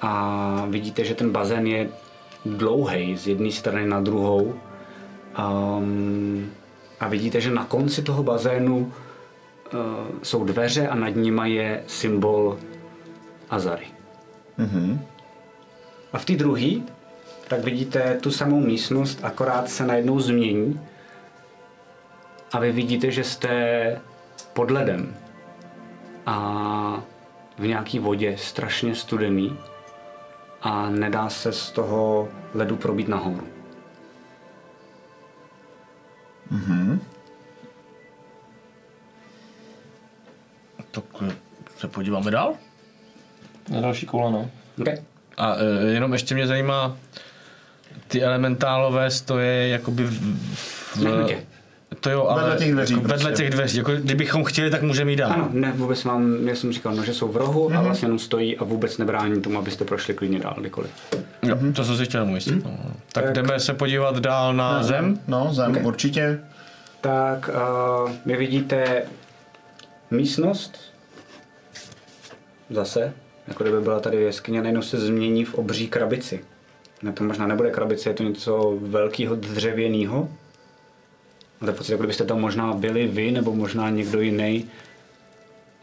A vidíte, že ten bazén je dlouhý z jedné strany na druhou. Um, a vidíte, že na konci toho bazénu uh, jsou dveře a nad nima je symbol Azary. Mhm. A v té druhé, tak vidíte tu samou místnost, akorát se najednou změní a vy vidíte, že jste pod ledem a v nějaký vodě strašně studený a nedá se z toho ledu probít nahoru. Tak eh, se podíváme dál. Na další koule, no. Okay. A e, jenom ještě mě zajímá, ty elementálové stojí jakoby v, v, Nehnutě. To jo, ale Vedle těch dveří jako vedle těch dveří. Jako, kdybychom chtěli, tak můžeme jít dál. Ano, ne, vůbec vám, já jsem říkal, no, že jsou v rohu Mhm. a vlastně jenom stojí a vůbec nebrání tomu, abyste prošli klidně dál kdykoliv. Jo, to jsem si chtěl ujistit. no. Tak Tak. jdeme se podívat dál na zem. No, zem, Ok. určitě. tak uh, vy vidíte místnost, zase, jako kdyby byla tady jeskyně, najednou se změní v obří krabici. Ne, to možná nebude krabice, je to něco velkého dřevěného. Máte pocit, jako kdybyste tam možná byli vy, nebo možná někdo jiný.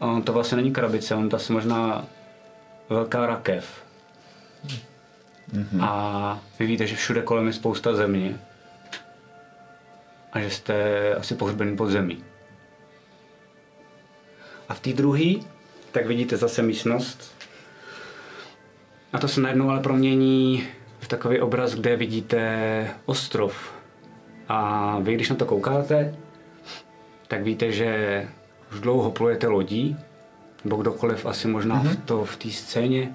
A on to vlastně není krabice, on to asi možná velká rakev. Mm-hmm. A vy víte, že všude kolem je spousta země a že jste asi pohřbený pod zemí. A v té druhé, tak vidíte zase místnost. A to se najednou ale promění v takový obraz, kde vidíte ostrov. A vy, když na to koukáte, tak víte, že už dlouho plujete lodí, nebo kdokoliv asi možná mm-hmm. v, to, v té scéně,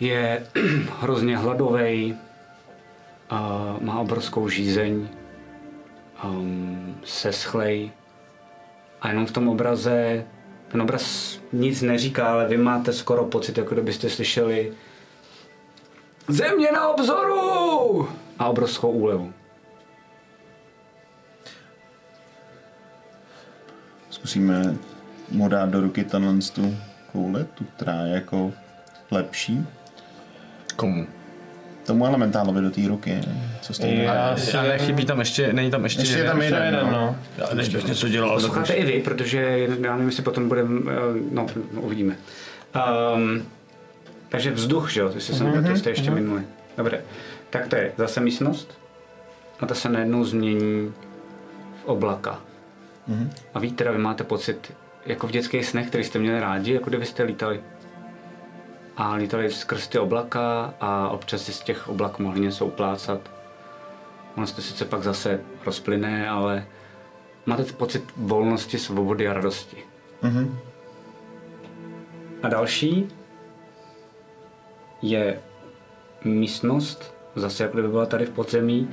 je [CLEARS THROAT] hrozně hladovej, a má obrovskou žízeň, um, seschlej a jenom v tom obraze, ten obraz nic neříká, ale vy máte skoro pocit, jako kdybyste slyšeli Země na obzoru! A obrovskou úlevu. Zkusíme mu dát do ruky tenhle tu kouli, tu, která je jako lepší. Komu? Tomu elementálovi do té ruky, co jste Já Já, si- Ale chybí tam ještě, není tam ještě, Ještě je jeden. tam Ještě jeden, jeden, no. no. Já, než bych něco dělal, Posloucháte i vy, protože já nevím, jestli potom budeme, eh, no, no uvidíme. Um, takže vzduch, že jo, jestli jsem mm-hmm, to jste ještě minuli. Dobře, tak to je zase místnost a ta se najednou změní v oblaka. Mm-hmm. A víte, teda vy máte pocit, jako v dětských snech, který jste měli rádi, jako kdybyste lítali. A lítali skrz ty oblaka a občas si z těch oblak mohli něco uplácat. Ono se to sice pak zase rozplyne, ale máte pocit volnosti, svobody a radosti. Mhm. A další je místnost, zase jako kdyby byla tady v podzemí,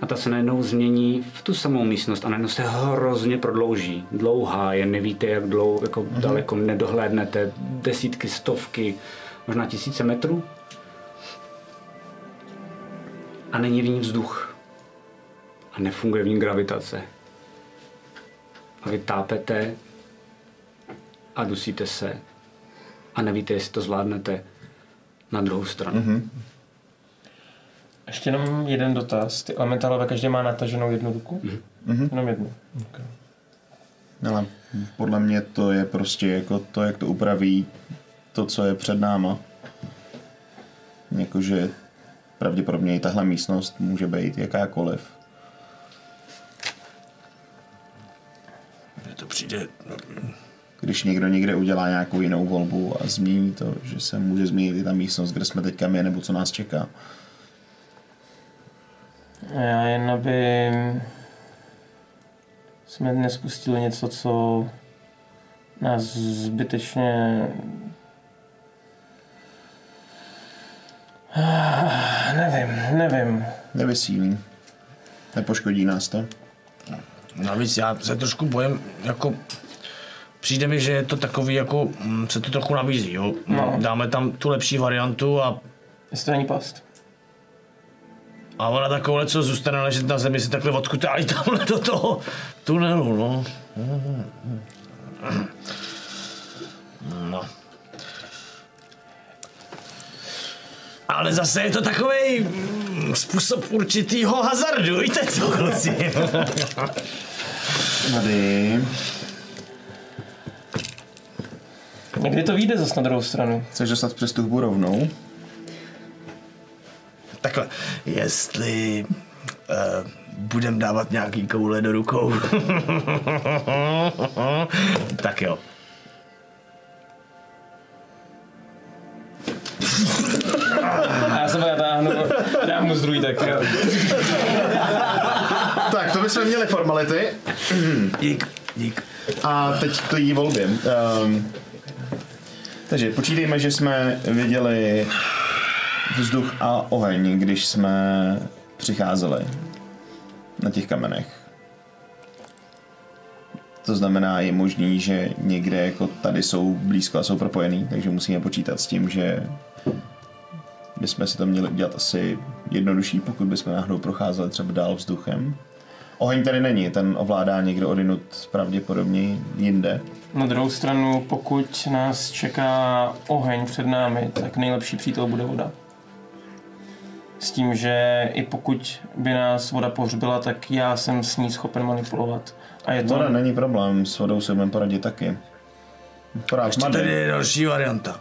a ta se najednou změní v tu samou místnost a najednou se hrozně prodlouží. Dlouhá je, nevíte, jak dlouho, jako mm-hmm. daleko nedohlédnete, desítky, stovky, možná tisíce metrů. A není v ní vzduch. A nefunguje v ní gravitace. A vy tápete a dusíte se a nevíte, jestli to zvládnete na druhou stranu. Mm-hmm. Ještě jenom jeden dotaz. Ty elementálové každý má nataženou jednu ruku? Mhm. Jenom jednu. Ale podle mě to je prostě jako to, jak to upraví to, co je před náma. Jakože pravděpodobně i tahle místnost může být jakákoliv. Mně to přijde, Když někdo někde udělá nějakou jinou volbu a změní to, že se může změnit i ta místnost, kde jsme teďka my, nebo co nás čeká. Já jen aby jsme nespustili něco, co nás zbytečně Ah, Nevím, nevím. Nevysílí. Nepoškodí nás to. navíc já se trošku bojím, jako přijde mi, že je to takový, jako mm, se to trochu nabízí, jo. No. Dáme tam tu lepší variantu a Jestli to není past. A ona takovouhle, co zůstane ležet na zemi, si takhle odkutálí tamhle do toho tunelu, no. No. Ale zase je to takový způsob určitýho hazardu, víte co, kluci? Tady. Někdy to vyjde zase na druhou stranu. Chceš dostat přes tu hubu rovnou? Takhle, jestli uh, budem dávat nějaký koule do rukou, [LAUGHS] tak jo. A já se natáhnu, dám mu zdruj, tak jo. Tak, to bychom měli formality. Dík, dík. A teď k té volbě. Um, takže počítejme, že jsme viděli vzduch a oheň, když jsme přicházeli na těch kamenech. To znamená, je možný, že někde jako tady jsou blízko a jsou propojený, takže musíme počítat s tím, že bychom si to měli udělat asi jednodušší, pokud bychom náhodou procházeli třeba dál vzduchem. Oheň tady není, ten ovládá někdo odinut pravděpodobně jinde. Na druhou stranu, pokud nás čeká oheň před námi, tak nejlepší přítel bude voda. S tím, že i pokud by nás voda pohřbila, tak já jsem s ní schopen manipulovat. A je to... Voda není problém, s vodou se budeme poradit taky. Akorát Ještě mady. tady je další varianta.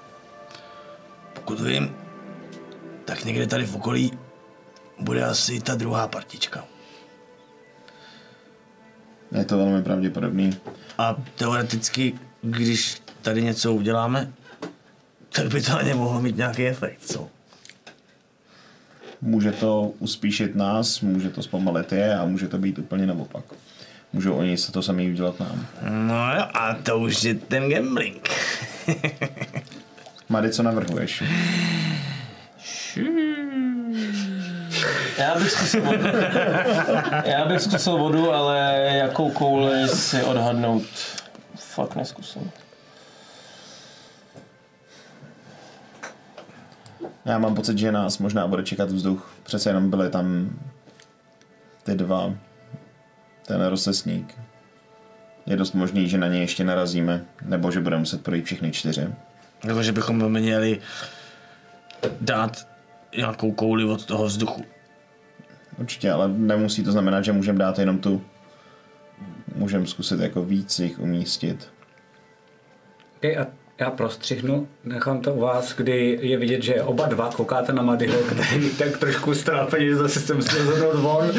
Pokud vím, tak někde tady v okolí bude asi ta druhá partička. Je to velmi pravděpodobný. A teoreticky, když tady něco uděláme, tak by to na ně mohlo mít nějaký efekt, co? Může to uspíšit nás, může to zpomalit je a může to být úplně naopak. můžou oni se to sami udělat nám. No jo, a to už je ten gambling. [LAUGHS] Mady, co navrhuješ? Já bych zkusil vodu. Já bych zkusil vodu, ale jakou kouli si odhadnout fakt neskusím. Já mám pocit, že nás možná bude čekat vzduch. Přece jenom byly tam ty dva. Ten rozesník. Je dost možný, že na ně ještě narazíme, nebo že budeme muset projít všechny čtyři. Nebo že bychom měli dát nějakou kouli od toho vzduchu. Určitě, ale nemusí to znamenat, že můžeme dát jenom tu. Můžeme zkusit jako víc jich umístit. Okay, a já prostřihnu, nechám to u vás, kdy je vidět, že oba dva koukáte na Madyho, který tak trošku ztrápeně zase jsem se rozhodnout von,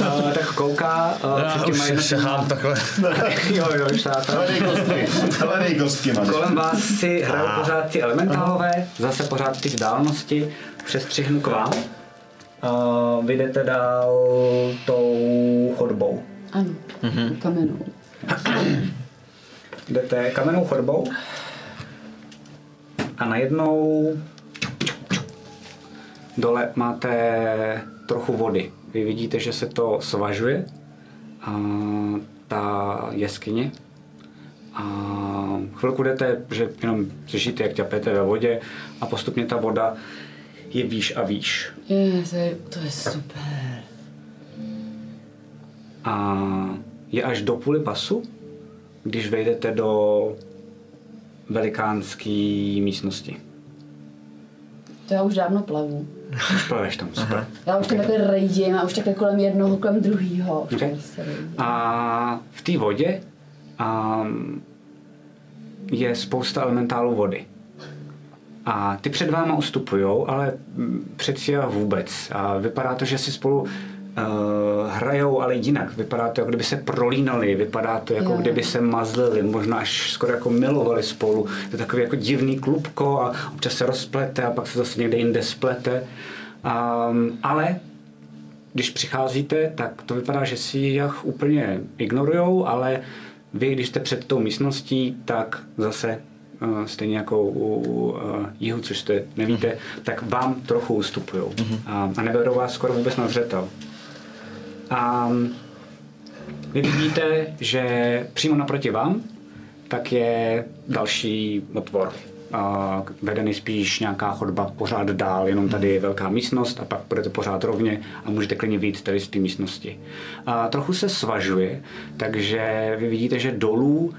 uh, tak kouká uh, Já už jednotlivýma- šahám takhle. [LAUGHS] jo, jo. Hledej kostky, Mady. Kolem vás si hrajou pořád ty elementálové, zase pořád ty vzdálenosti, přestřihnu k vám. Uh, vy jdete dál tou chodbou. Ano, kamenou. Jdete kamennou chodbou a najednou dole máte trochu vody. Vy vidíte, že se to svažuje, a ta jeskyně. A chvilku jdete, že jenom slyšíte, jak ťapete ve vodě a postupně ta voda je výš a výš. Je, to je, to je super. A je až do půly pasu, když vejdete do velikánské místnosti. To já už dávno plavu. Už plaveš tam, super. Já už tam takhle rejdím a už takhle kolem jednoho, kolem druhýho. Už Okay. A v té vodě um, je spousta elementálů vody. A ty před váma ustupujou, ale před Sia vůbec. A vypadá to, že si spolu uh, hrajou, ale jinak. Vypadá to, jako kdyby se prolínali, vypadá to, jako Jo. kdyby se mazlili, možná až skoro jako milovali spolu. To je takový jako divný klubko a občas se rozplete a pak se zase někde jinde splete. Um, ale když přicházíte, tak to vypadá, že si jach úplně ignorujou, ale vy, když jste před tou místností, tak zase uh, stejně jako u uh, jihu, což jste nevíte, tak vám trochu ustupují mm-hmm. a, a neberou vás skoro vůbec na zřetel. A vy vidíte, že přímo naproti vám tak je další otvor. A vedený spíš nějaká chodba pořád dál, jenom tady je velká místnost a pak budete pořád rovně a můžete klidně vyjít tady z té místnosti. A trochu se svažuje, takže vy vidíte, že dolů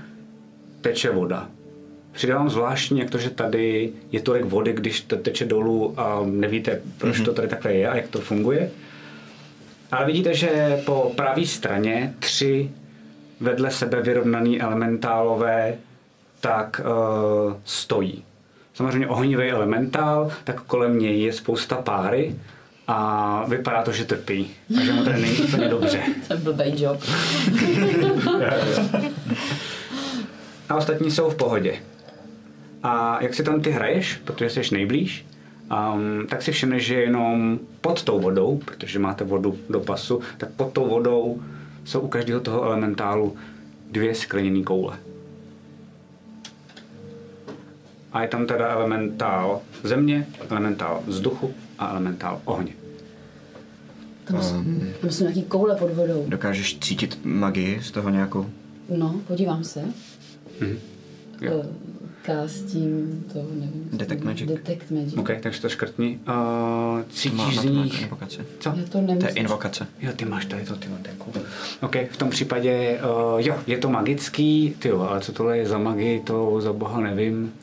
teče voda. Přijde vám zvláštní, jak to, že tady je tolik vody, když to teče dolů a nevíte, proč to tady takhle je a jak to funguje. Ale vidíte, že po pravé straně tři vedle sebe vyrovnaný elementálové tak uh, stojí. Samozřejmě ohnivý elementál, tak kolem něj je spousta páry a vypadá to, že trpí. A že mu tady není úplně dobře. [LAUGHS] To je blbej job. [LAUGHS] A ostatní jsou v pohodě. A jak si tam ty hraješ, protože jsi nejblíž, um, tak si všimneš, že jenom pod tou vodou, protože máte vodu do pasu, tak pod tou vodou jsou u každého toho elementálu dvě skleněné koule. A je tam teda elementál země, elementál vzduchu a elementál ohně. Tam, jsou, tam jsou nějaký koule pod vodou. Dokážeš cítit magii z toho nějakou? No, podívám se. Jo. Eh, Kástím to, nevím. Detect magic. Detect magic. OK, takže to škrtni. Uh, cítíš z to nich... invokaci. Co? Já to To je nemyslím. invokace. Jo, ty máš tady to, ty máte. OK, v tom případě, uh, jo, je to magický, ty jo, ale co tohle je za magii, to za boha nevím.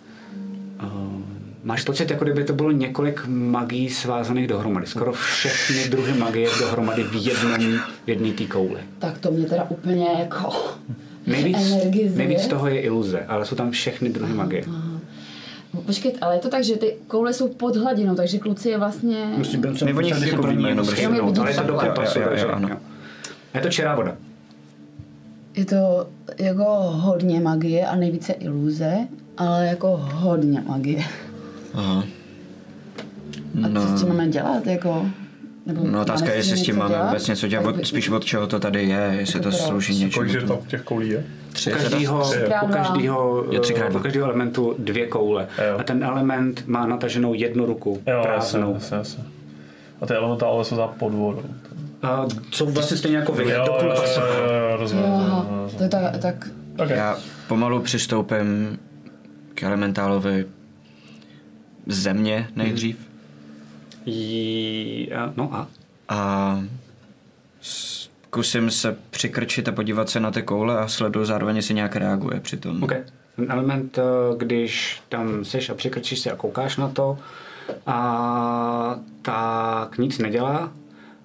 Uh, máš pocit, jako kdyby to bylo několik magií svázaných dohromady. Skoro všechny druhy magie dohromady v jednom, v jedné té kouli. Tak to mě teda úplně jako Nejvíc, energizuje. nejvíc toho je iluze, ale jsou tam všechny druhy magie. Počkej, ale je to tak, že ty koule jsou pod hladinou, takže kluci je vlastně... Musím o nich jako jenom ale je to do takhle. pasu, Jo, jo, jo, takže ano. jo. Je to čerá voda. Je to jako hodně magie a nejvíce iluze, ale jako hodně magie. Aha. A co s tím máme dělat, jako? Nebo No otázka je, jestli s tím máme dělat? vůbec něco dělat, od- spíš od čeho to tady je, jestli to Proč? slouží něčemu. Kolik tam těch koulí je? Tři U každého, u každého, Jo, třikrát dva. u každého elementu dvě koule. Jo. A ten element má nataženou jednu ruku Jo, prázdnou. jasně, jasně. A ty elementále jsou za pod vodou. A jsou vlastně stejně jako vy. To je tak, tak Ok. Já pomalu přistoupím k elementálovi země nejdřív Jí, a- no a? a zkusím se přikrčit a podívat se na ty koule a sleduju zároveň, jestli nějak reaguje přitom. OK. Ten element, eh, když tam seš a přikrčíš se a koukáš na to, a tak nic nedělá,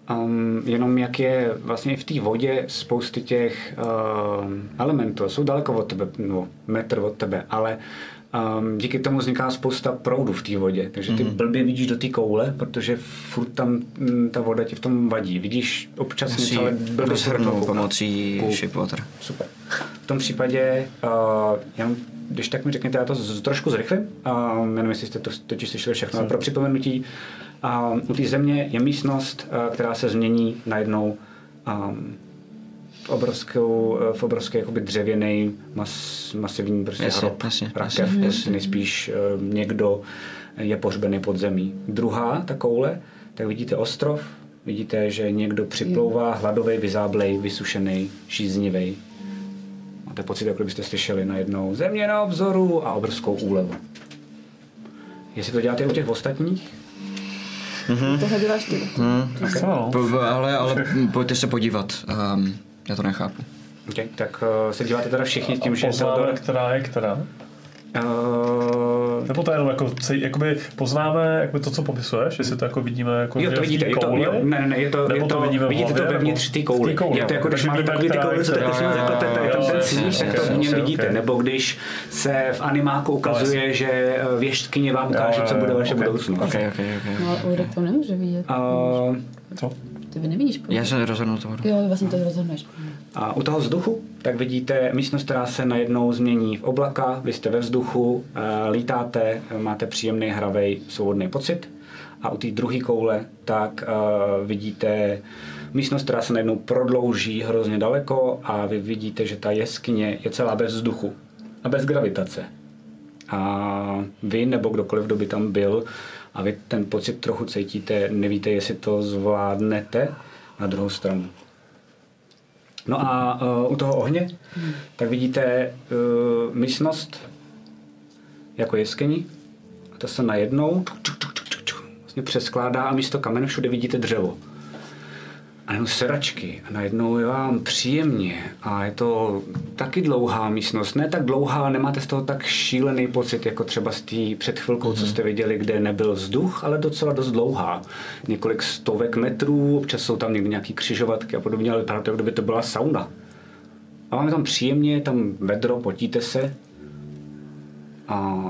um, jenom jak je vlastně v té vodě spousty těch um, elementů, jsou daleko od tebe, no, metr od tebe, ale um, díky tomu vzniká spousta proudu v té vodě, takže ty mm-hmm. blbě vidíš do té koule, protože furt tam mm, ta voda ti v tom vadí. Vidíš občas něco, ale blbě se pomocí shipwater. Super. V tom případě, uh, jenom, když tak mi řekněte, já to z, trošku zrychlím, uh, jenom jestli jste to totiž slyšeli všechno, ale pro připomenutí, uh, u té země je místnost, uh, která se změní najednou um, obrovskou, uh, v obrovský jakoby dřevěný, mas, masivní prostě Jasně, hrob, jasně, rakev, jasně, prostě nejspíš uh, někdo je pohřbený pod zemí. Druhá, ta koule, tak vidíte ostrov, vidíte, že někdo připlouvá, hladový, vyzáblej, vysušený, žíznivý. Máte pocit, jako byste slyšeli najednou země na obzoru a obrovskou úlevu. Jestli to děláte u těch ostatních, tohle děláš ty. No? Po- Ale, ale [LAUGHS] pojďte se podívat. Um, já to nechápu. okay, tak uh, se díváte teda všichni tím, že Poznáme, která je která? Uh, Nebo to je jenom jako, jakoby poznáme jakoby to, co popisuješ, jestli to jako vidíme jako Jo, to v té vidíte, je to, jo, ne, ne, je to, nebo je to, vidíme v vidíte to hlavě, vevnitř nebo té té kouli, Je to jako, když máte vidíme, takový ty koule, co takhle si zaklepete, je tam ten cíž, tak to v něm vidíte. Nebo když se v animáku ukazuje, že eh, věštkyně vám ukáže, co bude vaše budoucnost. Ok, ok, ok. No, ale Ulrik to nemůže vidět. Co? Ty vy nevidíš. podle Já jsem rozhodnul toho. Jo, vlastně to rozhodneš. A u toho vzduchu, tak vidíte místnost, která se najednou změní v oblaka, vy jste ve vzduchu, eh, lítáte, máte příjemný, hravej, svobodný pocit. A u té druhé koule, tak eh, vidíte místnost, která se najednou prodlouží hrozně daleko a vy vidíte, že ta jeskyně je celá bez vzduchu a bez gravitace. A vy nebo kdokoliv, kdo by tam byl, a vy ten pocit trochu cítíte, nevíte, jestli to zvládnete na druhou stranu. No a uh, u toho ohně, tak vidíte uh, místnost jako jeskyni a to se najednou čuk, čuk, čuk, vlastně přeskládá a místo kamene všude vidíte dřevo. A jenom sedačky a najednou je vám příjemně a je to taky dlouhá místnost. Ne tak dlouhá, nemáte z toho tak šílený pocit, jako třeba z té před chvilkou, co jste viděli, kde nebyl vzduch, ale docela dost dlouhá. Několik stovek metrů, občas jsou tam někdy nějaký křižovatky a podobně, ale vypadá to, jako kdyby to byla sauna. A vám je tam příjemně, je tam vedro, potíte se a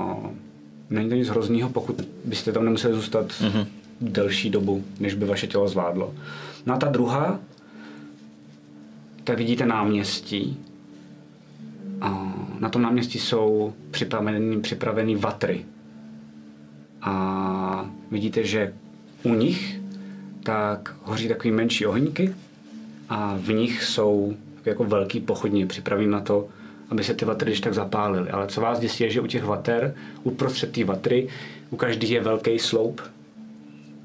není to nic hroznýho, pokud byste tam nemuseli zůstat mm-hmm. delší dobu, než by vaše tělo zvládlo. No a ta druhá, tak vidíte náměstí. A na tom náměstí jsou připravený, připravený vatry. A vidíte, že u nich tak hoří takový menší ohníky a v nich jsou jako velký pochodně připravený na to, aby se ty vatry když tak zapálily. Ale co vás děsí je, že u těch vater, uprostřed té vatry, u každý je velký sloup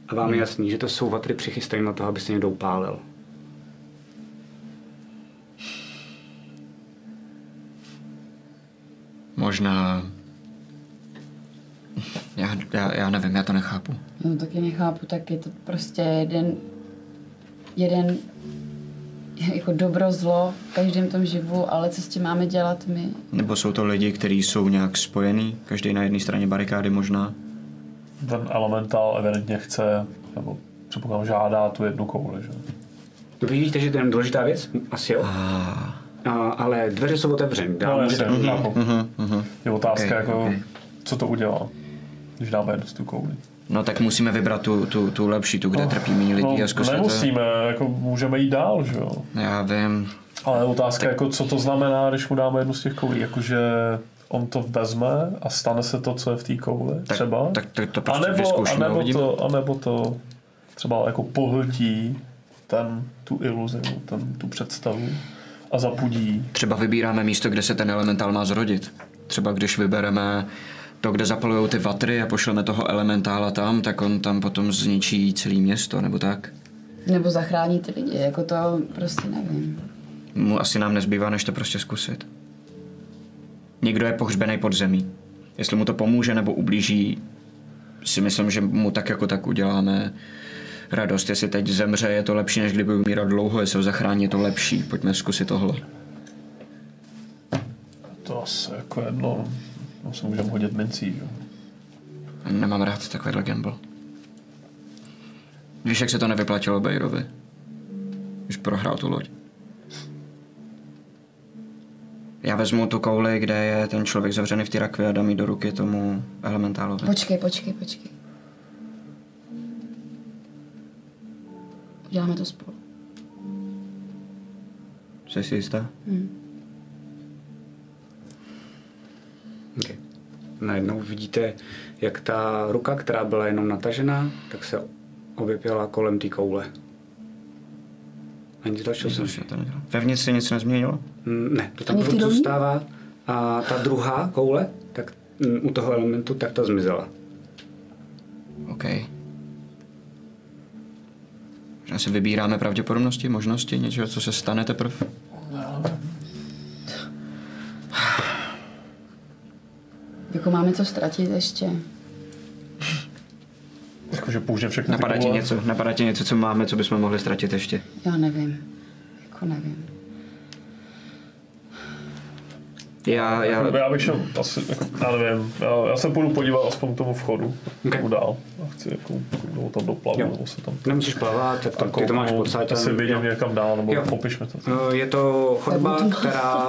a vám je jasný, že to jsou vatry přichystané na to, aby se někdo upálil. Možná... Já, já, já nevím, já to nechápu. Já to taky nechápu, tak je to prostě jeden, jeden jako dobro, zlo v každém tom živu, ale co s tím máme dělat my? Nebo jsou to lidi, kteří jsou nějak spojení, každý na jedné straně barikády možná. Ten elementál evidentně chce, nebo předpokládám žádá tu jednu kouli, že? Vidíte, že to je jen důležitá věc? Asi jo. Ah, A, ale dveře jsou otevřené. No jasně, chápu. mhm, mhm. Je otázka Ok, jako, ok. co to udělá, když dáme jednu z tu kouli. No tak musíme vybrat tu, tu, tu lepší, tu, kde trpí méně lidí a no, zkusit to. nemusíme, jako můžeme jít dál, že jo? Já vím. Ale otázka, jako, co to znamená, když mu dáme jednu z těch koulí, jakože on to vezme a stane se to, co je v té kouli, Tak, třeba? tak, tak to a prostě nebo, a vyzkoušíme a nebo uvidíme. to, a nebo to třeba jako pohltí ten, tu iluzi, ten, tu představu a zapudí. Třeba vybíráme místo, kde se ten elementál má zrodit. Třeba když vybereme to, kde zapalují ty vatry a pošleme toho elementála tam, tak on tam potom zničí celé město, nebo tak. Nebo zachrání ty lidi, jako to prostě nevím. Mu asi nám nezbývá, než to prostě zkusit. Někdo je pohřbený pod zemí. Jestli mu to pomůže nebo ublíží, si myslím, že mu tak jako tak uděláme radost. Jestli teď zemře, je to lepší, než kdyby umíral dlouho, jestli ho zachrání, je to lepší. Pojďme zkusit tohle. To asi jako jedno, no se můžeme hodit mincí, že? jo. Nemám rád takovýhle gamble. Víš, jak se to nevyplatilo Bejrovi? Když prohrál tu loď. Já vezmu tu kouli, kde je ten člověk zavřený v té rakvi a dám ji do ruky tomu elementálovi. Počkej, počkej, počkej. Uděláme to spolu. Jsi si jistá? Okay. Najednou vidíte, jak ta ruka, která byla jenom natažená, tak se objevila kolem té koule. A nic dalšího jsem to nedělal. Vevnitř se nic nezměnilo? Mm, Ne, to tam furt zůstává. A ta druhá koule, tak mm, u toho elementu, tak ta zmizela. OK. Možná si vybíráme pravděpodobnosti, možnosti, něčeho, co se stane teprve. Jako máme co ztratit ještě. Jakože použijeme všechny Napadá ti něco, napadá ti něco, co máme, co bychom mohli ztratit ještě? Já nevím. Jako nevím. Já, já, Jako, Já bych šel asi, jako, já nevím, já, já se půjdu podívat aspoň k tomu vchodu, Ok. okay. dál. Já chci jako, nebo tam doplavu, Jo. nebo se tam Nemusíš plavat, tak to, ty to máš kouknout, podstatě. Asi vidím někam dál, nebo Jo. popiš mi to. Eh, Je to chodba, která,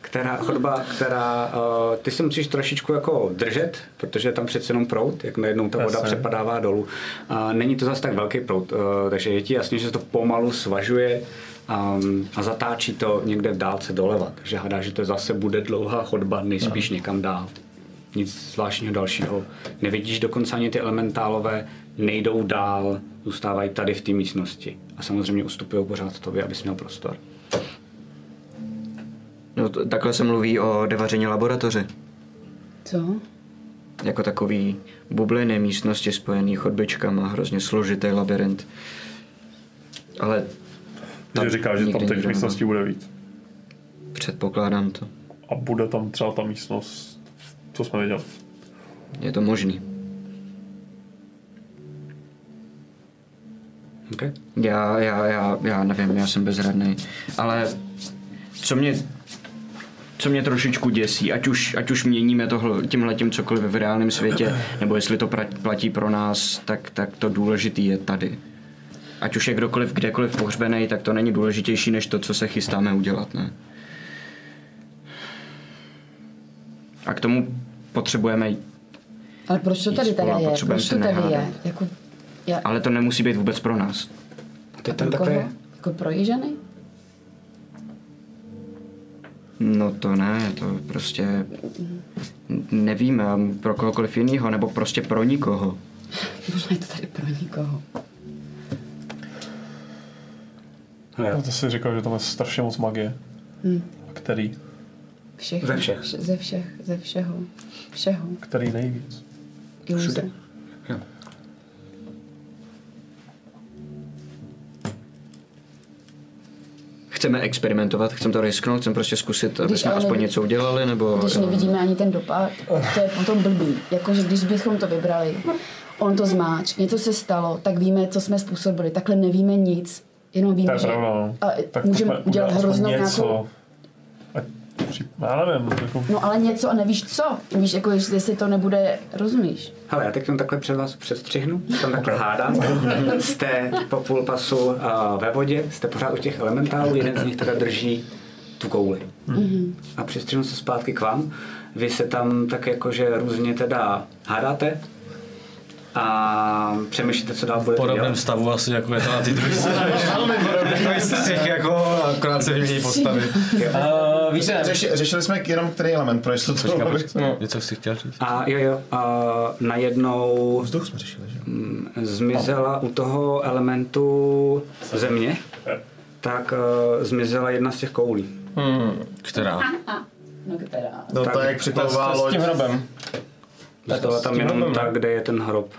která, chodba, která, uh, ty se musíš trošičku jako držet, protože je tam přece jenom prout, jak najednou ta voda přepadává dolů. A není to zase tak velký prout, uh, takže je ti jasně, že se to pomalu svažuje um, a zatáčí to někde v dálce doleva. Takže hádá, že to zase bude dlouhá chodba, nejspíš někam dál. Nic zvláštního dalšího. Nevidíš dokonce ani ty elementálové, nejdou dál, zůstávají tady v té místnosti. A samozřejmě ustupují pořád tobě, abys měl prostor. no, to, takhle se mluví o devaření laboratoři. Co? Jako takový bubliny místnosti spojený chodbičkama, hrozně složitý labirint. Ale Takže říkáš, že tam těch místností bude víc. předpokládám to. A bude tam třeba ta místnost, co jsme viděli. Je to možný. Okay. Já, já, já, já nevím, já jsem bezradný. Ale co mě, co mě trošičku děsí, ať už, ať už měníme tohle, tímhle tím cokoliv v reálném světě, nebo jestli to pra- platí pro nás, tak, tak to důležitý je tady. Ať už je kdokoliv kdekoliv pohřbený, tak to není důležitější než to, co se chystáme udělat, ne? A k tomu potřebujeme, Ale proč to tady teda je? Proč to tady je? Jako, já, ale to nemusí být vůbec pro nás. To je koho? takové, Jako pro Jižany? No to ne, to prostě nevíme, a pro kohokoliv jiného, nebo prostě pro nikoho. [LAUGHS] Možná je to tady pro nikoho. Hele, No to si říkal, že tam je strašně moc magie. Hm. A který? Všech, Ze všech. vše- Ze všech, ze všeho. Všeho. Který nejvíc? Iluze. jo. Chceme experimentovat, chceme to risknout, chceme prostě zkusit, aby Když jsme ale aspoň neví- něco udělali, nebo... Když nevidíme ani ten dopad, to je potom blbý. Jakože když bychom to vybrali, on to zmáč, něco se stalo, tak víme, co jsme způsobili. Takhle nevíme nic, jenom víme, že pravda, no. a Tak můžeme udělat hroznou něco. nějakou... Já nevím, jako, No ale něco a nevíš co. Víš, jako jestli to nebude, rozumíš? Hele, já teď jenom takhle před vás přestřihnu, že tam takhle hádá. [LAUGHS] Jste po půl pasu uh, ve vodě, jste pořád u těch elementálů, jeden z nich teda drží tu kouli. A přestřihnu se zpátky k vám. Vy se tam tak jakože různě teda hádáte a přemýšlíte, co dál V budete podobném stavu asi jako je to na ty druhé [LAUGHS] straně. Velmi podobný střih jako akorát se vymění postavy. [LAUGHS] Uh, víš, ne, Řeši, řešili jsme jenom který element pro jistotu. no. Něco si chtěl říct? A jo, jo, a najednou Vzduch jsme řešili, že? mm, zmizela u toho elementu země, tak uh, zmizela jedna z těch koulí. Hmm. Která? No která? No to jak S, připlouvá s tím hrobem. Zůstala s tam jenom hrobem, ta, ne? kde je ten hrob.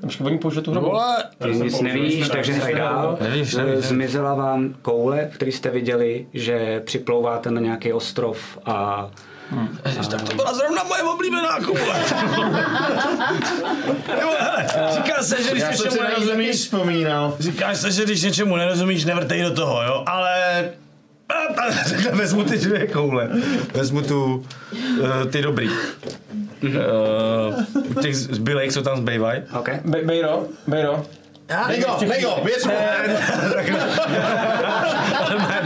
Počkej, oni použili tu hrobu. Vole! Ty nic nevíš, takže hraj dál. Nevíš, Eh, nevíš. Zmizela vám koule, který jste viděli, že připlouváte na nějaký ostrov a Ježiš, tak to byla zrovna moje oblíbená koule. [LAUGHS] Hele, říká se, že když Já něčemu nerozumíš, vzpomínal. říkáš se, že když něčemu nerozumíš, nevrtej do toho, jo, ale... a ta- Takhle vezmu ty dvě koule. Vezmu tu, uh, ty dobrý. Uh, těch zbylejch, co tam zbývají. OK. Be- Bejro, Bejro. Nego, nego, věc mu. [LAUGHS]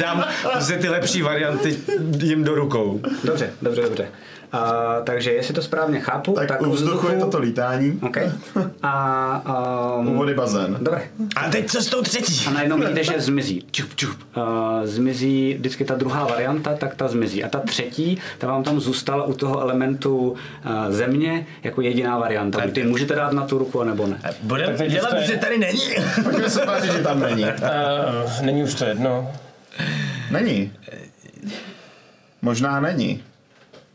Dám prostě ty lepší varianty jim do rukou. Dobře, dobře, dobře. A, takže jestli to správně chápu, tak, Tak u vzduchu je toto lítání, OK. [LAUGHS] A, u um, vody bazén. Dobré. A teď co s tou třetí? A najednou vidíte, že zmizí. Čup, čup. Uh, zmizí vždycky ta druhá varianta, tak ta zmizí. A ta třetí, ta vám tam zůstala u toho elementu uh, země jako jediná varianta. Buď ty můžete dát na tu ruku, nebo ne. Budeme Tak teď dělat, je- že tady není. [LAUGHS] Pojďme se tvářit, že tam není. Uh, není už to jedno. Není. Možná není.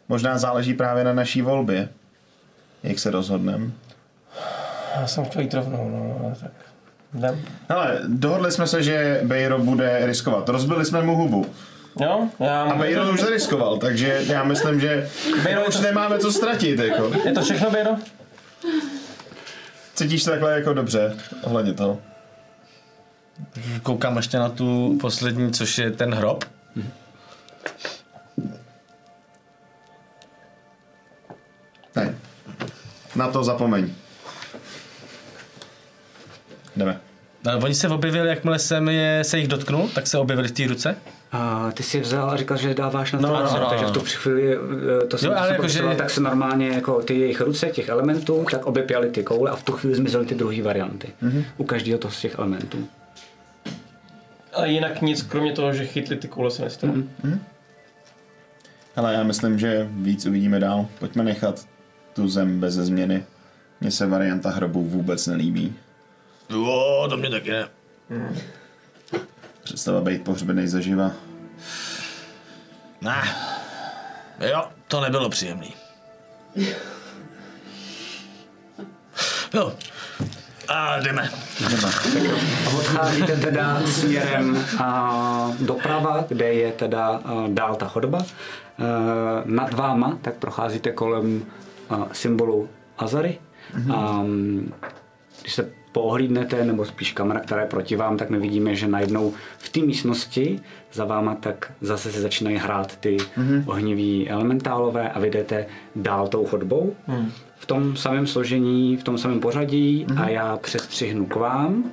Možná záleží právě na naší volbě. Jak se rozhodneme. Já jsem chtěl jít rovnou, no, ale tak. Jdem. Hele, dohodli jsme se, že Bejro bude riskovat. Rozbili jsme mu hubu. Jo, já A Bejro už zariskoval, takže já myslím, že Bejro už to- nemáme co ztratit. Jako. Je to všechno, Bejro? Cítíš se takhle jako dobře ohledně toho? Koukám ještě na tu poslední, což je ten hrob. Na to zapomeň. Jdeme. No, oni se objevili, jakmile jsem je, se jich dotknul, tak se objevili v té ruce. A ty si vzal a říkal, že dáváš na to No, no, akci, no, takže no. v tu chvíli eh, to jsem Jo, ale jako, že- tak se normálně jako ty jejich ruce, těch elementů, tak objepěly ty koule a v tu chvíli zmizely ty druhé varianty. Mm-hmm. U každého toho z těch elementů. Ale jinak nic, kromě toho, že chytli ty koule se nestalo. Mm. Ale já myslím, že víc uvidíme dál. Pojďme nechat tu zem bez změny. Mně se varianta hrobu vůbec nelíbí. Jo, to mě taky ne. Představa být pohřbený zaživa. Ne. Jo, to nebylo příjemný. Jo. A jdeme. A odcházíte teda směrem a, doprava, kde je teda a, dál ta chodba. E, nad váma tak procházíte kolem symbolu Azary. Mm-hmm. A, mm, když se pohlídnete, nebo spíš kamera, která je proti vám, tak my vidíme, že najednou v té místnosti za váma tak zase se začínají hrát ty mm-hmm. ohniví elementálové a vy jdete dál tou chodbou. Mm. V tom samém složení, v tom samém pořadí mm-hmm. a já přestřihnu k vám.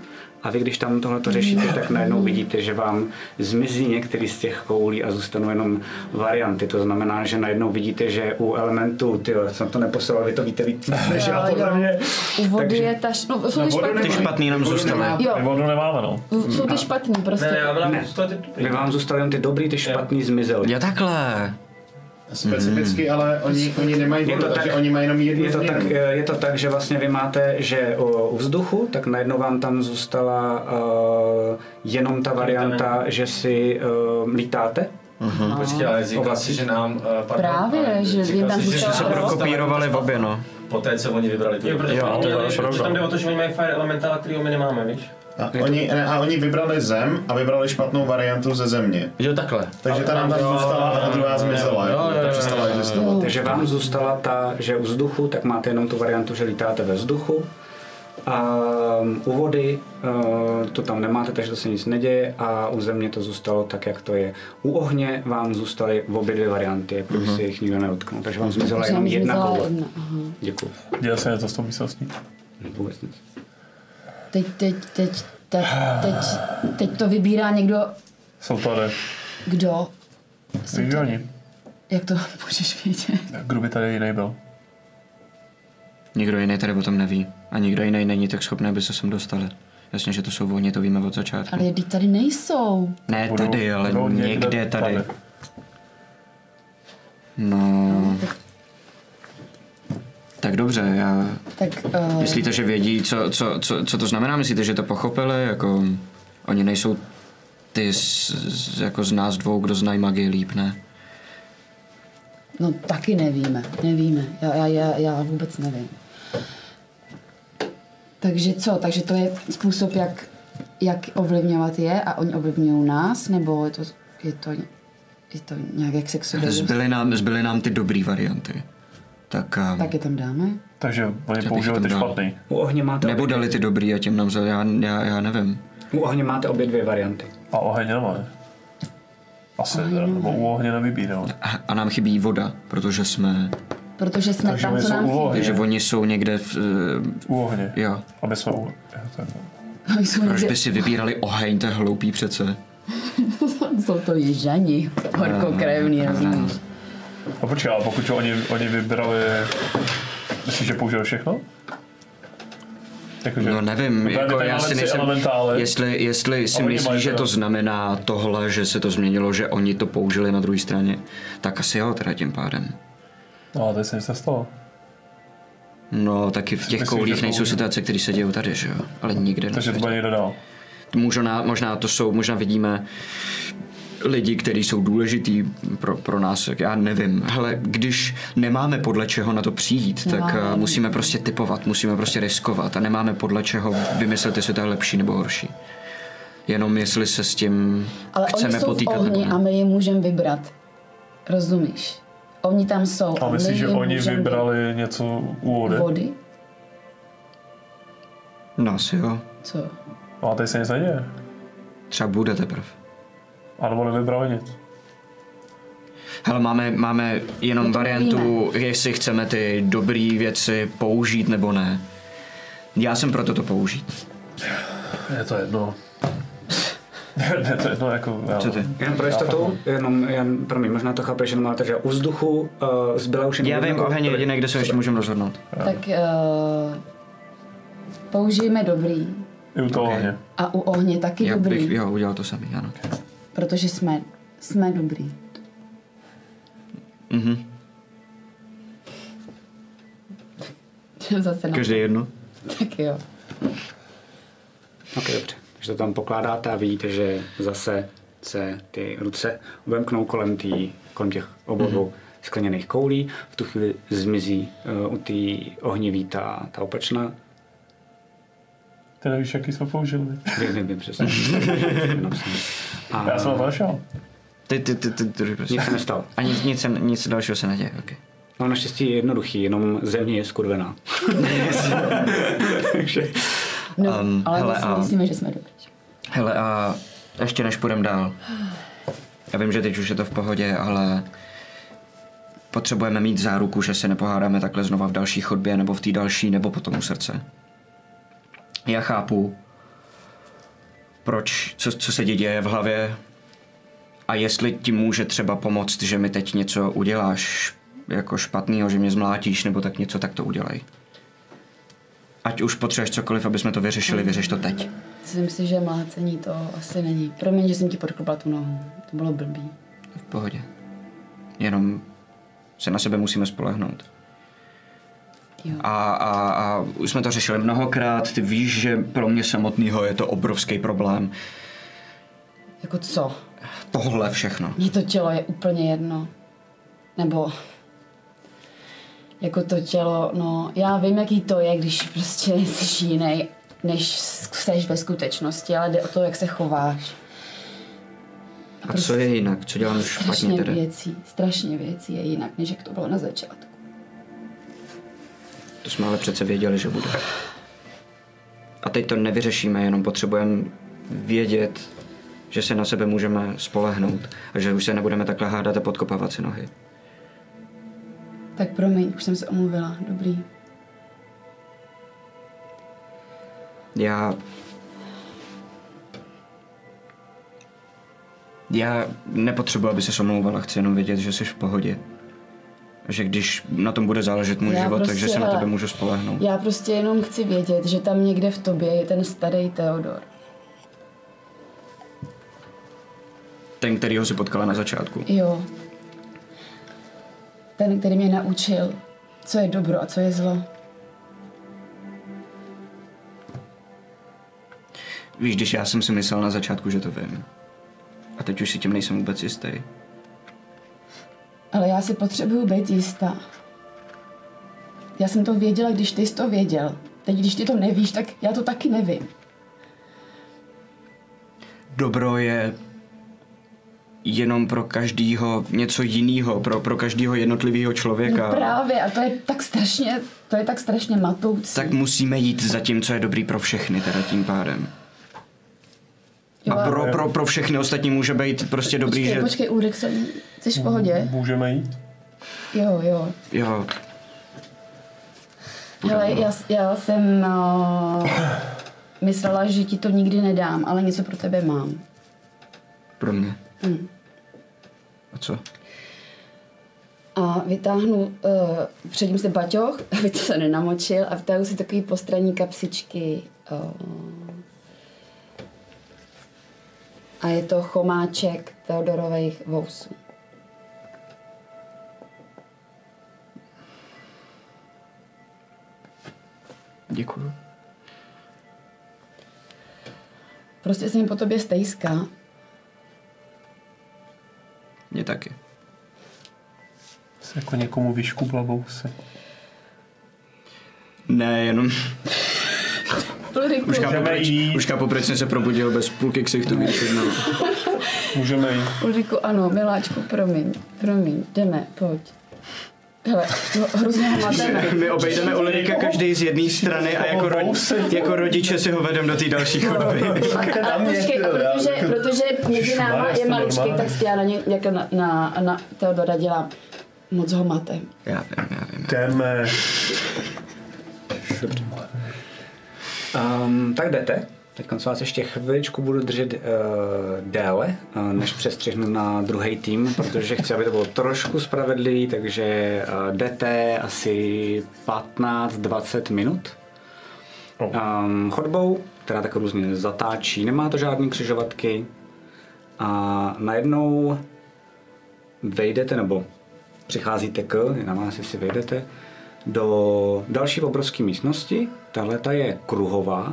A vy, když tam tohle to řešíte, tak najednou vidíte, že vám zmizí některý z těch koulí a zůstanou jenom varianty. To znamená, že najednou vidíte, že u elementu, ty jsem to neposlal, vy to víte víc [LAUGHS] než já podle mě. U vody Takže- je ta... š- No, jsou ty vodu špatný. Ty špatný nám zůstaly. Jo, vodu nemáme, no. jsou ty špatný prostě. Ne, já vám Ne. dobrý. Vy vám zůstaly jen ty dobrý, ty špatný zmizely. Jo, takhle. Specificky, ale oni, oni nemají Je vodu, to takže tak- oni mají jenom jednu Je to, tak, změnu. je to tak, že vlastně vy máte, že u, u vzduchu, tak najednou vám tam zůstala uh, jenom ta varianta, že si uh, lítáte. Počkej, ale říkal si, že nám... Uh, pardon, Právě, ale že jim tam jsi, zůstalo se. Prokopírovali v obě, no. Po té, co oni vybrali ty Jo, protože Jo, to je že tam jde o to, že oni mají Fire Elementala, který my nemáme, víš? A oni, ne, a oni vybrali zem a vybrali špatnou variantu ze země. Jo, takhle. Takže ta nám tam zůstala a ta druhá zmizela. jo, jako, jo, ta jo, přestala jo, jo. existovat. Takže vám zůstala ta, že u vzduchu, tak máte jenom tu variantu, že lítáte ve vzduchu. A um, u vody uh, to tam nemáte, takže to se nic neděje a u země to zůstalo tak, jak to je. U ohně vám zůstaly v obě dvě varianty, jako by se jich nikdo nedotknul. Takže vám zmizela jenom jedna koule. Děkuji. Děje se něco s tou místností. Vůbec nic. Teď, teď, teď, teď, teď, teď to vybírá někdo, Jsou tady. kdo? Víš, oni. Jak to [LAUGHS] můžeš vědět? Kdo by tady jiný byl? Nikdo jiný tady o tom neví. A nikdo jiný není tak schopný, aby se sem dostali. Jasně, že to jsou oni, to víme od začátku. Ale teď tady nejsou. Ne Budou- tady, ale budou někde tady. tady. No, tak dobře, já... Tak uh, Myslíte, že vědí, co, co, co, co to znamená? Myslíte, že to pochopili? Jako, oni nejsou ty z, z, jako z nás dvou, kdo znají magii líp, ne? no taky nevíme, nevíme. Já, já, já, já vůbec nevím. Takže co? Takže to je způsob, jak, jak ovlivňovat je a oni ovlivňují nás? Nebo je to, je to, je to nějak jak sexuální? Zbyly nám, zbyly nám ty dobrý varianty. Tak, um, Tak je tam dáme? Takže oni použili ty špatný. U ohně máte, nebo dali ty dobrý a tím nám za, já, já, já nevím. u ohně máte obě dvě varianty. A oheň nemá. Asi, teda, nebo u ohně nevybíral. A, a nám chybí voda, protože jsme, Protože jsme Takže tam, co jsou nám u chybí. ohně. takže oni jsou někde v, uh, U ohně. jo. Aby jsme u... Proč někde, by si vybírali oheň, to je hloupý přece. [LAUGHS] jsou to ježani, horkokrevný, rozumíš? A počkej, ale pokud oni, oni vybrali... Myslíš, že použili všechno? Jakože, No nevím, jako já si nejsem, jestli, jestli si myslíš, že to znamená tohle, že se to změnilo, že oni to použili na druhé straně, tak asi jo, teda tím pádem. No, ale tady se nic nestalo. No, taky v těch Myslím, koulích nejsou situace, které se dějí tady, že jo? Ale nikde Takže to bude někde dál. Možná, možná to jsou, možná vidíme lidi, kteří jsou důležitý pro, pro nás, já nevím. Hele, když nemáme podle čeho na to přijít, tak Nemáme. uh, musíme prostě typovat, musíme prostě riskovat a nemáme podle čeho vymyslet, jestli to je lepší nebo horší. Jenom jestli se s tím Ale chceme oni potýkat ohni ne. a my je můžeme vybrat. Rozumíš? Oni tam jsou A my myslíš, že oni vybrali něco u vody? Vody? No asi jo. Co? No, a tady se nic neděje. Třeba bude teprve. A nebo nevybrali nic. Hele, máme, máme jenom No to variantu, jestli chceme ty dobré věci použít nebo ne. Já jsem proto to použít. Je to jedno. [LAUGHS] je to jedno, jako... Já, Co ty? Jenom pro jistotu, jenom, jen, pro mě, možná to chápeš, jenom máte, že u vzduchu uh, zbyla už jen Já vím, oheň je jediné, kde se ještě můžeme rozhodnout. Tak uh, použijeme dobrý. I u toho Ok. ohně. A u ohně taky Já dobrý. bych, jo, udělal to samý, ano. Protože jsme, jsme dobrý. Mhm. [LAUGHS] Zase na Každý jedno. Tak jo. Ok, dobře. Takže to tam pokládáte a vidíte, že zase se ty ruce vemknou kolem, tý, kolem těch obou mm-hmm. skleněných koulí. V tu chvíli zmizí uh, u té ohnivý ta, ta opačná. Ty nevíš, jaký jsme použili. Vím, vím, vím, přesně. A [LAUGHS] Já jsem našel. Ty, ty, ty, ty, ty, ty prostě. nic se nestalo. A nic, nic, se- nic dalšího se neděje, ok. No naštěstí je jednoduchý, jenom země je skurvená. [LAUGHS] Takže No, Um, ale hele, my si a- myslíme, že jsme dobrý. Hele, a ještě než půjdem dál. Já vím, že teď už je to v pohodě, ale potřebujeme mít záruku, že se nepohádáme takhle znova v další chodbě, nebo v té další, nebo potom u srdce. Já chápu, proč, co, co se ti děje v hlavě a jestli ti může třeba pomoct, že mi teď něco uděláš jako špatného, že mě zmlátíš, nebo tak něco, tak to udělej. Ať už potřebuješ cokoliv, aby jsme to vyřešili, vyřeš to teď. Myslím si, že mlácení to asi není. Promiň, že jsem ti podkopla tu nohu. To bylo blbý. V pohodě. Jenom se na sebe musíme spolehnout. A, a, a už jsme to řešili mnohokrát, ty víš, že pro mě samotného je to obrovský problém. Jako co? Tohle všechno. Mně to tělo je úplně jedno. Nebo jako to tělo, no, já vím, jaký to je, když prostě jsi jiný, než jsi ve skutečnosti, ale jde o to, jak se chováš. A co je jinak? Co dělám špatně Strašně věcí, strašně věcí je jinak, než jak to bylo na začátku. To jsme ale přece věděli, že bude. A teď to nevyřešíme, jenom potřebujeme vědět, že se na sebe můžeme spolehnout a že už se nebudeme takhle hádat a podkopávat si nohy. Tak promiň, už jsem se omluvila, dobrý. Já... Já nepotřebuji, aby se omlouvala, chci jenom vědět, že jsi v pohodě. Že když na tom bude záležet můj Já život, prostě, takže se na tebe můžu spolehnout. Já prostě jenom chci vědět, že tam někde v tobě je ten starý Theodor. Ten, kterýho si potkala na začátku. Jo. Ten, který mě naučil, co je dobro a co je zlo. Víš, když já jsem si myslel na začátku, že to vím. A teď už si tím nejsem vůbec jistý. Ale já si potřebuju být jistá. Já jsem to věděla, když ty jsi to věděl. Teď, když ty to nevíš, tak já to taky nevím. Dobro je jenom pro každýho něco jiného, pro, pro každýho jednotlivého člověka. No právě, a to je tak strašně, to je tak strašně matoucí. tak musíme jít za tím, co je dobrý pro všechny, teda tím pádem. Jo, A pro, pro, pro všechny ostatní může být prostě dobrý, počkej, že... počkej, jsem, jsi v pohodě? Můžeme jít? Jo, jo. Jo, Hele, já, já jsem uh, myslela, že ti to nikdy nedám, ale něco pro tebe mám. pro mě. Hm. A co? A vytáhnu, uh, předím se baťoch, [LAUGHS] aby to se nenamočil, a vytáhnu si takový postranní kapsičky. Uh, a je to chomáček Teodorových vousů. Děkuju. Prostě se mi po tobě stejská. Mě taky. Jsi jako někomu vyškubla vousy. Ne, jenom Ulriku, už chápu, Můžeme proč, jít. už chápu, proč jsem se probudil bez půlky ksichtu, když jednou. [LAUGHS] Můžeme jít. Ulriku, ano, miláčku, promiň, promiň, jdeme, pojď. Hele, no, hrozně ho mateme. My obejdeme Ulrika každý z jedné strany a jako, ro, jako rodiče si ho vedeme do té další chodby. [LAUGHS] A, a počkej, a protože, protože mezi náma je maličký, tak já na, ně, jako na, na, na Teodora dělám. Moc ho matem. Já vím, já vím. Jdeme. Um, tak jdete. Teď vás ještě chviličku budu držet uh, déle, uh, než přestřihnu na druhý tým, protože chci, aby to bylo trošku spravedlivý, takže uh, jdete asi 15-20 minut. Um, chodbou, která tak různě zatáčí, nemá to žádný křižovatky a najednou vejdete, nebo přicházíte k, na vás jestli vejdete, do další obrovské místnosti. Tahle ta je kruhová.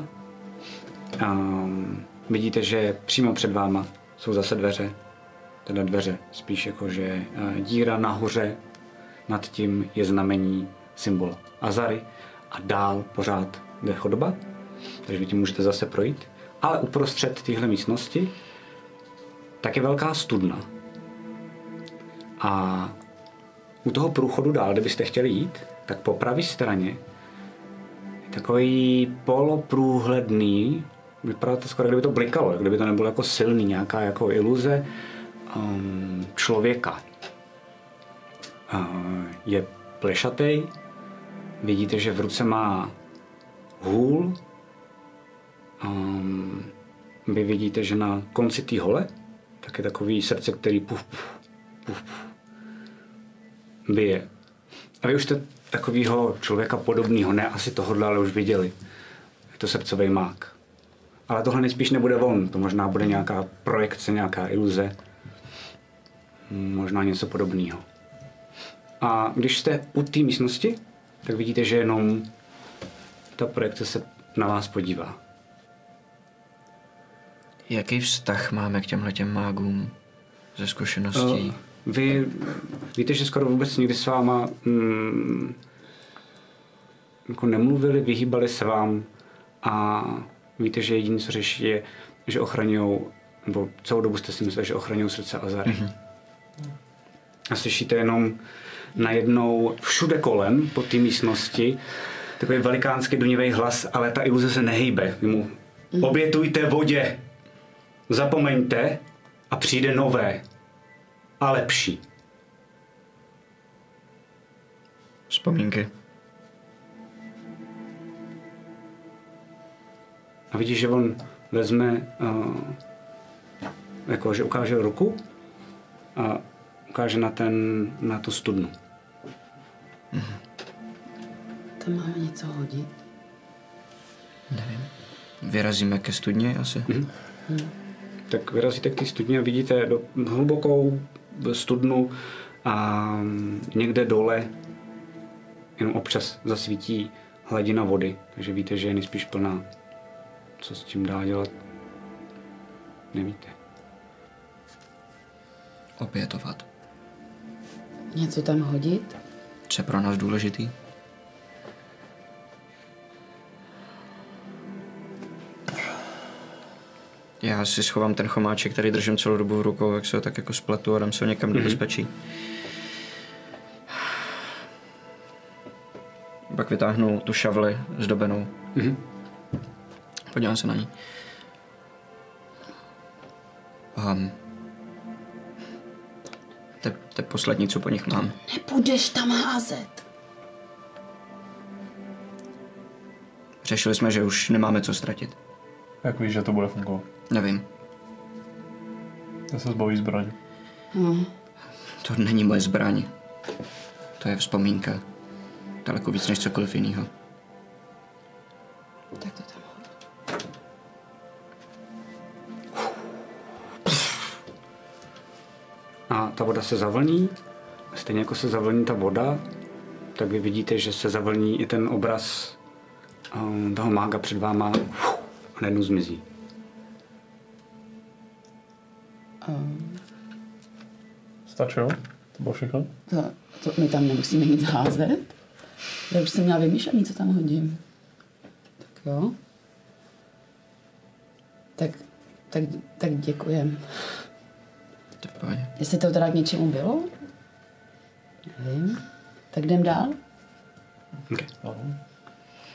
Um, vidíte, že přímo před váma jsou zase dveře. Teda dveře, spíš jako, že uh, díra nahoře, nad tím je znamení symbol Azary a dál pořád jde chodba, takže vy tím můžete zase projít. Ale uprostřed téhle místnosti tak je velká studna. A u toho průchodu dál, kde byste chtěli jít, tak po pravé straně je takový poloprůhledný, vypadá to skoro, kdyby to blikalo, kdyby to nebylo jako silný, nějaká jako iluze um, člověka. Uh, je plešatý, vidíte, že v ruce má hůl, um, vy vidíte, že na konci té hole tak je takový srdce, který puf, puf, puf, puf, bije. A vy už jste takového člověka podobného, ne asi tohohle, ale už viděli. Je to srdcový mák. Ale tohle nejspíš nebude on, to možná bude nějaká projekce, nějaká iluze, možná něco podobného. A když jste u té místnosti, tak vidíte, že jenom ta projekce se na vás podívá. Jaký vztah máme k těmhle těm mágům ze zkušeností? Uh, vy víte, že skoro vůbec nikdy s váma mm, jako nemluvili, vyhýbali se vám a víte, že jediné, co řeší, je, že ochraňují, nebo celou dobu jste si mysleli, že ochraňují srdce Azary. Mm-hmm. A slyšíte jenom najednou všude kolem, po té místnosti, takový velikánský dunivý hlas, ale ta iluze se nehýbe. Vy mu obětujte vodě, zapomeňte a přijde nové a lepší. Vzpomínky. A vidíš, že on vezme, uh, jako, že ukáže ruku a ukáže na, ten, na tu studnu. Tam máme něco hodit. Vyrazíme ke studni asi. Tak vyrazíte k té studni a vidíte do hlubokou studnu a někde dole jenom občas zasvítí hladina vody, takže víte, že je nejspíš plná. Co s tím dá dělat? Nevíte. Opětovat. Něco tam hodit? Co je pro nás důležitý? Já si schovám ten chomáček, který držím celou dobu v rukou, jak se ho tak jako spletu a dám se ho někam do bezpečí. Pak vytáhnu tu šavli zdobenou. Mhm. Podívám se na ní. Um, to, je- to je poslední, co po nich mám. Nebudeš tam házet. Řešili jsme, že už nemáme co ztratit. Jak víš, že to bude fungovat? Nevím. Já se zbaví zbraň. To není moje zbraň. To je vzpomínka. Daleko víc než cokoliv jiného. Tak to tam. A ta voda se zavlní, a stejně jako se zavlní ta voda, tak vy vidíte, že se zavlní i ten obraz um, toho mága před váma a najednou zmizí. Stačilo? To bylo všechno? To, to, my tam nemusíme nic házet. Já už jsem měla vymýšlený, co tam hodím. Tak jo. Tak, tak, tak děkujem. To je. Jestli to teda k něčemu bylo? Nevím. Tak jdem dál. Okay.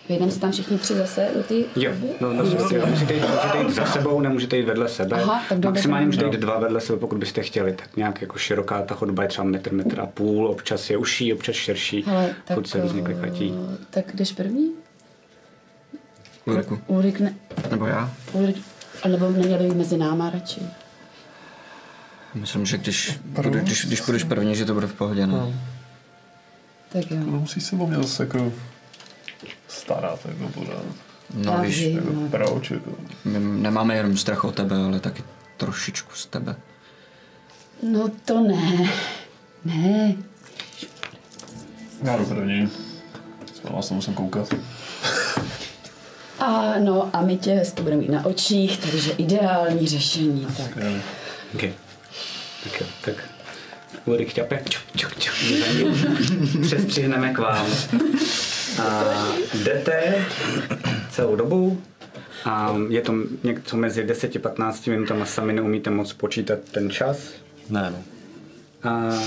Vejdeme se tam všichni tři zase do ty Jo, no, no, musíte, musíte, jít, musíte jít za sebou, nemůžete jít vedle sebe. Aha, tak dobře, Maximálně tak můžete jo. jít dva vedle sebe, pokud byste chtěli. Tak nějak jako široká ta chodba je třeba metr, metr a půl, občas je užší, občas širší. Hele, tak, se různě eh, klikatí. tak jdeš první? Ulriku. Ulrik, ne, Nebo já? Ulrik, nebo neměli být mezi náma radši. Myslím, že když, bude, když, když půjdeš první, že to bude v pohodě, no. Tak jo. No musíš se o mě zase jako starat, jako pořád. No Já víš, vím, Jako no. proč, jako. my nemáme jenom strach o tebe, ale taky trošičku z tebe. No to ne. Ne. Já jdu první. S váma se musím koukat. A no a my tě to budeme mít na očích, takže ideální řešení. Tak. Okay. Tak jo, tak Ulrik ťape, čuk, čuk, čuk, ním přestřihneme k vám. A jdete celou dobu a je to něco mezi 10-15 minutami, sami neumíte moc počítat ten čas. Ne, no. A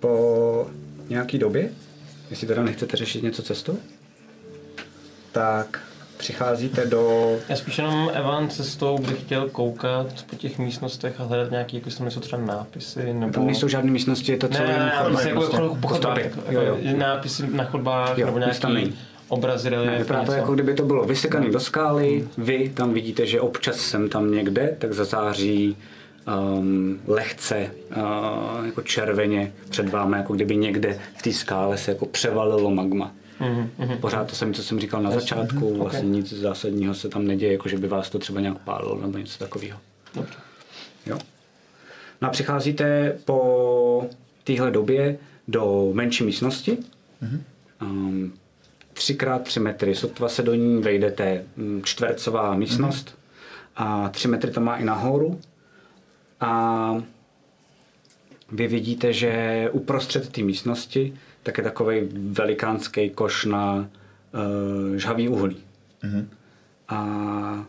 po nějaký době, jestli teda nechcete řešit něco cestou, tak přicházíte do... Já spíš jenom Evan cestou bych chtěl koukat po těch místnostech a hledat nějaký, jako tam jsou třeba nápisy, nebo... Tam nejsou žádné místnosti, je to ne, celé ne, ne, chodba, prostě jako prostě jako po chodbách, Jo, jo. nápisy na chodbách, Jo, nebo tam nějaký není. obrazy, Ne, relief, vypadá to jako kdyby to bylo vysekané do skály, vy tam vidíte, že občas jsem tam někde, tak zazáří um, lehce uh, jako červeně před vámi, jako kdyby někde v té skále se jako převalilo magma. Mhm, mhm. Pořád to samé, co jsem říkal na začátku, vlastně nic zásadního se tam neděje, jako že by vás to třeba nějak pálilo nebo něco takového. Dobře. Jo. No a přicházíte po téhle době do menší místnosti. Um, třikrát tři metry. Sotva se do ní vejdete. mm, Čtvercová místnost. A tři metry to má i nahoru. A vy vidíte, že uprostřed té místnosti tak je takový velikánský koš na uh, žhavý uhlí. A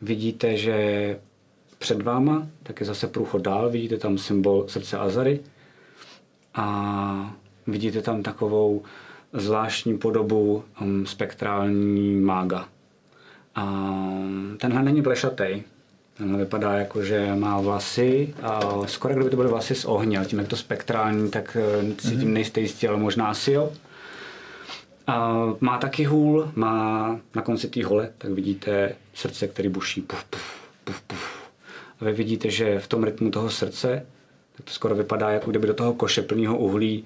vidíte, že před váma, tak je zase průchod dál, vidíte tam symbol srdce Azary a vidíte tam takovou zvláštní podobu um, spektrální mága. A tenhle není plešatý, tenhle vypadá jako, že má vlasy, a skoro kdyby to byly vlasy z ohně, ale tím jak to spektrální, tak eh, si tím nejste jistí, ale možná asi jo. A má taky hůl, má na konci té hole, tak vidíte srdce, který buší. Puf, puf, puf, puf. A vy vidíte, že v tom rytmu toho srdce, tak to skoro vypadá, jako kdyby do toho koše plného uhlí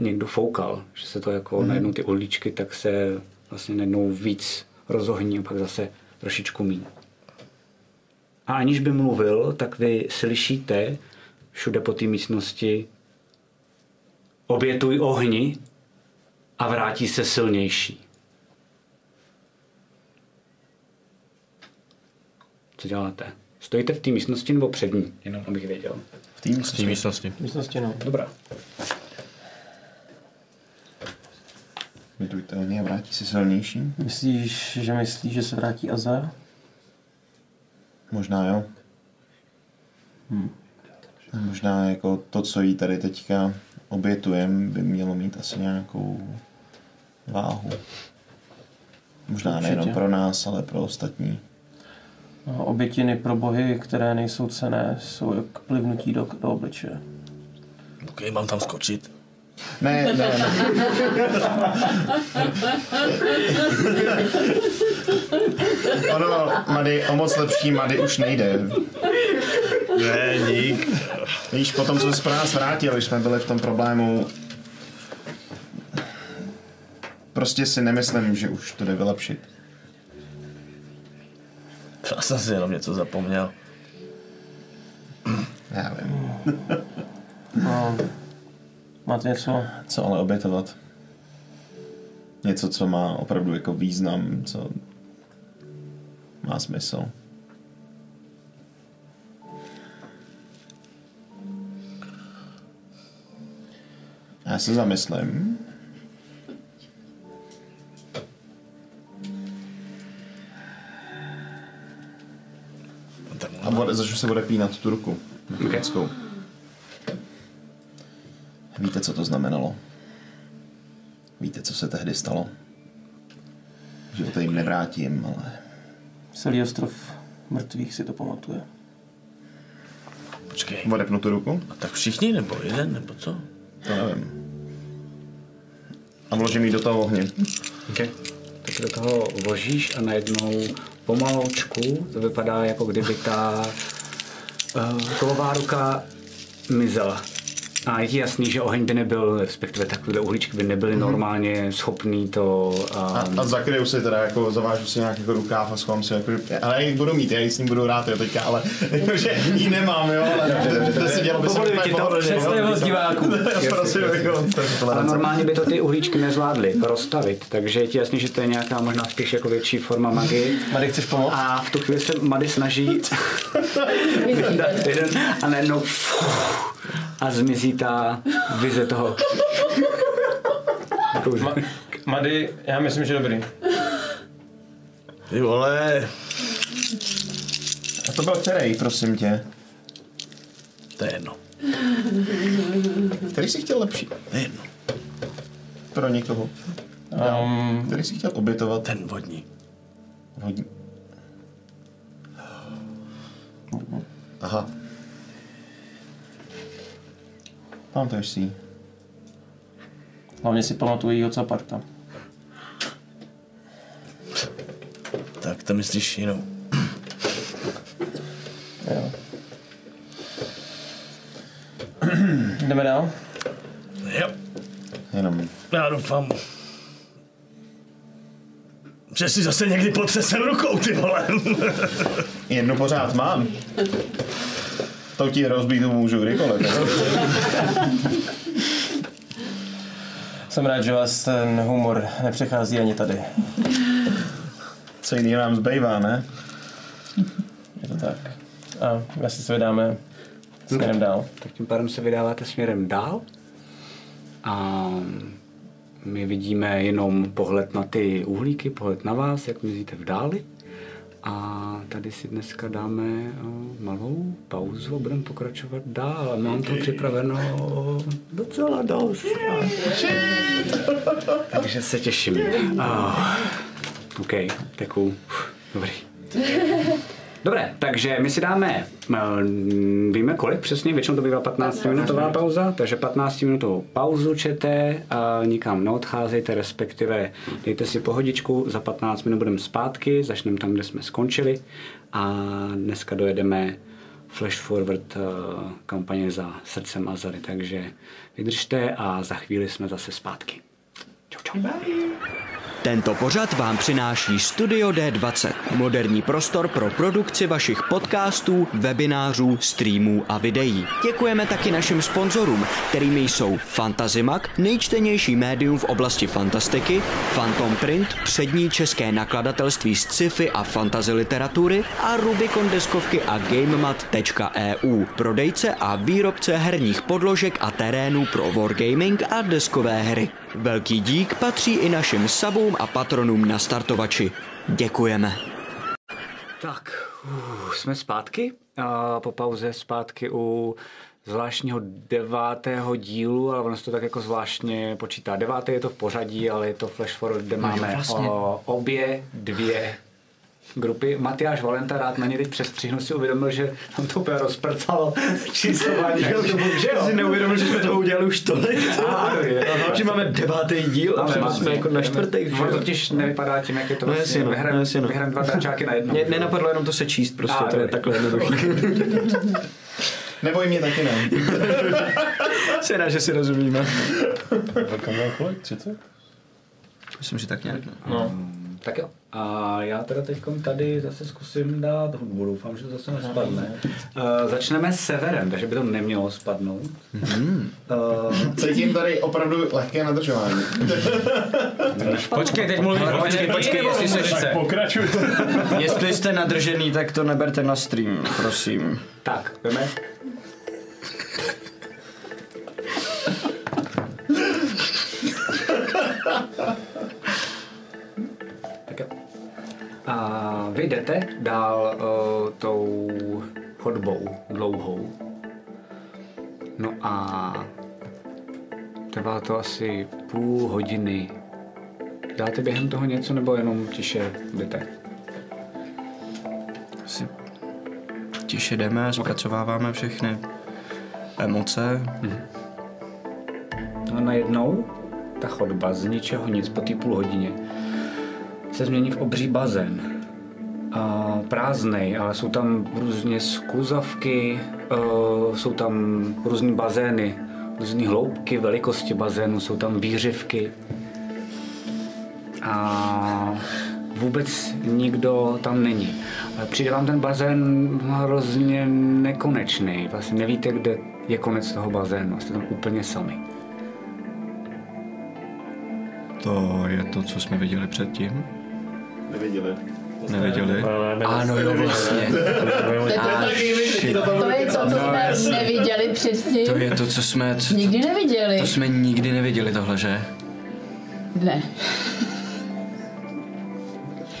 někdo foukal, že se to jako mm-hmm. najednou ty uhlíčky, tak se vlastně najednou víc rozohní a pak zase trošičku míň. A aniž by mluvil, tak vy slyšíte všude po té místnosti obětuj ohni a vrátí se silnější. Co děláte? Stojíte v té místnosti nebo před ní? Jenom abych věděl. V té V té místnosti. místnosti, no. Dobrá. Vytujte hodně a vrátí se silnější. Myslíš, že myslíš, že se vrátí Azar? Možná jo. Hmm. Možná jako to, co jí tady teďka obětujem, by mělo mít asi nějakou váhu. Možná Určitě. nejenom pro nás, ale pro ostatní. No, obětiny pro bohy, které nejsou cené, jsou jak plivnutí do, do obličeje. OK, mám tam skočit. Ne, ne, ne. ono, Mady, o moc lepší Mady už nejde. Ne, dík. Víš, po tom, co jsi pro nás vrátil, když jsme byli v tom problému, prostě si nemyslím, že už to jde vylepšit. Já jsem si jenom něco zapomněl. Já vím. No, máte něco? Co ale obětovat? Něco, co má opravdu jako význam, co má smysl. Já se zamyslím. A bude, začnu se bude pínat tu ruku. Mechanickou. Víte, co to znamenalo? Víte, co se tehdy stalo? Že to jim nevrátím, ale Celý ostrov mrtvých si to pamatuje. Počkej. odepnu tu ruku? A tak všichni, nebo jeden, nebo co? To nevím. A vložím ji do toho ohně. Okay. Tak do toho vložíš a najednou pomaloučku to vypadá, jako kdyby ta uh, kovová ruka mizela. A je ti jasný, že oheň by nebyl, respektive takové uhlíčky by nebyly normálně schopný to... A, Um, a zakryju si teda, jako zavážu si nějak jako rukáv a schovám si, jako, ale já ji budu mít, já ji s ním budu rád, jo, teďka, ale [LAUGHS] že ji nemám, jo, ale to si dělal by se pohodlně, představivost diváků. [LAUGHS] Prosím, jako, Ale normálně by to ty uhlíčky nezvládly rozstavit, takže je ti jasný, že to je nějaká možná spíš jako větší forma magie. Mady, chceš pomoct? A v tu chvíli se Mady snaží [LAUGHS] a najednou a zmizí ta vize toho. Ma- Mady, já myslím, že dobrý. Ty vole, A to byl který, prosím tě? to je jedno. Který jsi chtěl lepší? To je jedno. Pro někoho. Um, Který jsi chtěl obětovat? Ten vodní. Hodně. Aha. To ještě. hlavně si pamatuju jejího caparta. Tak to myslíš jinou. Jo. Jdeme dál? Jo, Jenom. já doufám, že si zase někdy potřesem rukou, ty vole. Jednu pořád mám. To ti rozbít můžu kdykoliv. Jsem rád, že vás ten humor nepřechází ani tady. Co jiného nám zbývá, ne? Je to tak. A my si se vydáme směrem dál. Tak tím pádem se vydáváte směrem dál a my vidíme jenom pohled na ty uhlíky, pohled na vás, jak mizíte v dáli. A tady si dneska dáme o, malou pauzu a budeme pokračovat dál. A mám to připraveno docela dost. Takže se těším. Oh. OK, tak cool. Dobrý. Dobré, takže my si dáme, eh, víme kolik přesně, většinou to bývá 15 minutová pauza, takže 15 minutovou pauzu čete a nikam neodcházejte, respektive dejte si pohodičku, za 15 minut budeme zpátky, začneme tam, kde jsme skončili a dneska dojedeme flash forward uh, kampaně za srdcem Azary, takže vydržte a za chvíli jsme zase zpátky. Čau, čau. Tento pořad vám přináší Studio D20, moderní prostor pro produkci vašich podcastů, webinářů, streamů a videí. Děkujeme taky našim sponzorům, kterými jsou Fantazimak, nejčtenější médium v oblasti fantastiky, Phantom Print, přední české nakladatelství z sci-fi a fantasy literatury a Rubicon deskovky a GameMat.eu, prodejce a výrobce herních podložek a terénů pro wargaming a deskové hry. Velký dík patří i našim sabům a patronům na startovači. Děkujeme. Tak, uh, jsme zpátky. A po pauze zpátky u zvláštního devátého dílu, ale ono se to tak jako zvláštně počítá. Devátý je to v pořadí, ale je to flash forward, kde máme vlastně. o, obě dvě grupy. Matyáš Valenta rád na ně teď přestřihnu si uvědomil, že tam to úplně rozprcalo číslování. [LAUGHS] že jo? si neuvědomil, že jsme to udělali už tolik. Ano, je. [LAUGHS] že máme devátý díl a Máme, jsme jako na čtvrtý. Ono to totiž nevypadá tím, jak je to No, vlastně. no, vyhrám, no, jasně, no. vyhrám dva dračáky na jedno. Mě nenapadlo jenom to se číst, prostě A, to je takhle jednoduché. Nebo i mě taky ne. [LAUGHS] Jsem rád, že si rozumíme. Tak měl kolik? 30? Myslím, že tak nějak. ne. No. Tak jo. A já teda teď tady zase zkusím dát hudbu, doufám, že to zase nespadne. Uh, začneme severem, takže by to nemělo spadnout. Uh, Cítím tady opravdu lehké nadržování. Počkej, teď mluvím Ale o počkej, počkej, jestli se muzice? Tak pokračujte. [LAUGHS] Jestli jste nadržený, tak to neberte na stream, prosím. tak, jdeme. A vy jdete dál uh, tou chodbou dlouhou. No a trvá to asi půl hodiny. Dáte během toho něco nebo jenom tiše jdete? Si tiše jdeme, zpracováváme všechny emoce. No najednou ta chodba z ničeho nic po té půl hodině se změní v obří bazén. A prázdnej, ale jsou tam různě skluzavky, uh, jsou tam různý bazény, různé hloubky, velikosti bazénu, jsou tam výřivky. A vůbec nikdo tam není. Přijde vám ten bazén hrozně nekonečný. Vlastně nevíte, kde je konec toho bazénu. Jste tam úplně sami. To je to, co jsme viděli předtím. Neviděli. Neviděli? Ano, jo, vlastně. To je to, co jsme neviděli předtím. To je to, co jsme... Co, Nikdy neviděli. to jsme nikdy neviděli tohle, že? Ne.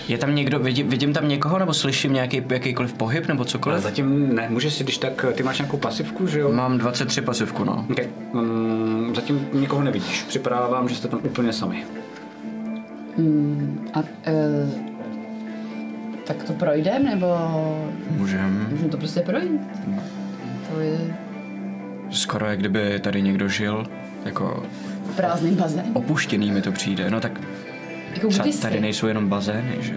Je tam někdo, vidím, vidím tam někoho, nebo slyším nějaký jakýkoliv pohyb, nebo Ale cokoliv? zatím ne, můžeš si, když tak, ty máš nějakou pasivku, že jo? Mám 23 pasivku, no. Okay. Um, zatím nikoho nevidíš. Připadá vám, že jste tam úplně sami. A, uh, tak to projdem, nebo Můžem. můžeme to prostě projít? To je Skoro jak kdyby tady někdo žil, jako prázdný bazén. opuštěný mi to přijde. No tak Jako třeba tady nejsou jenom bazény, že?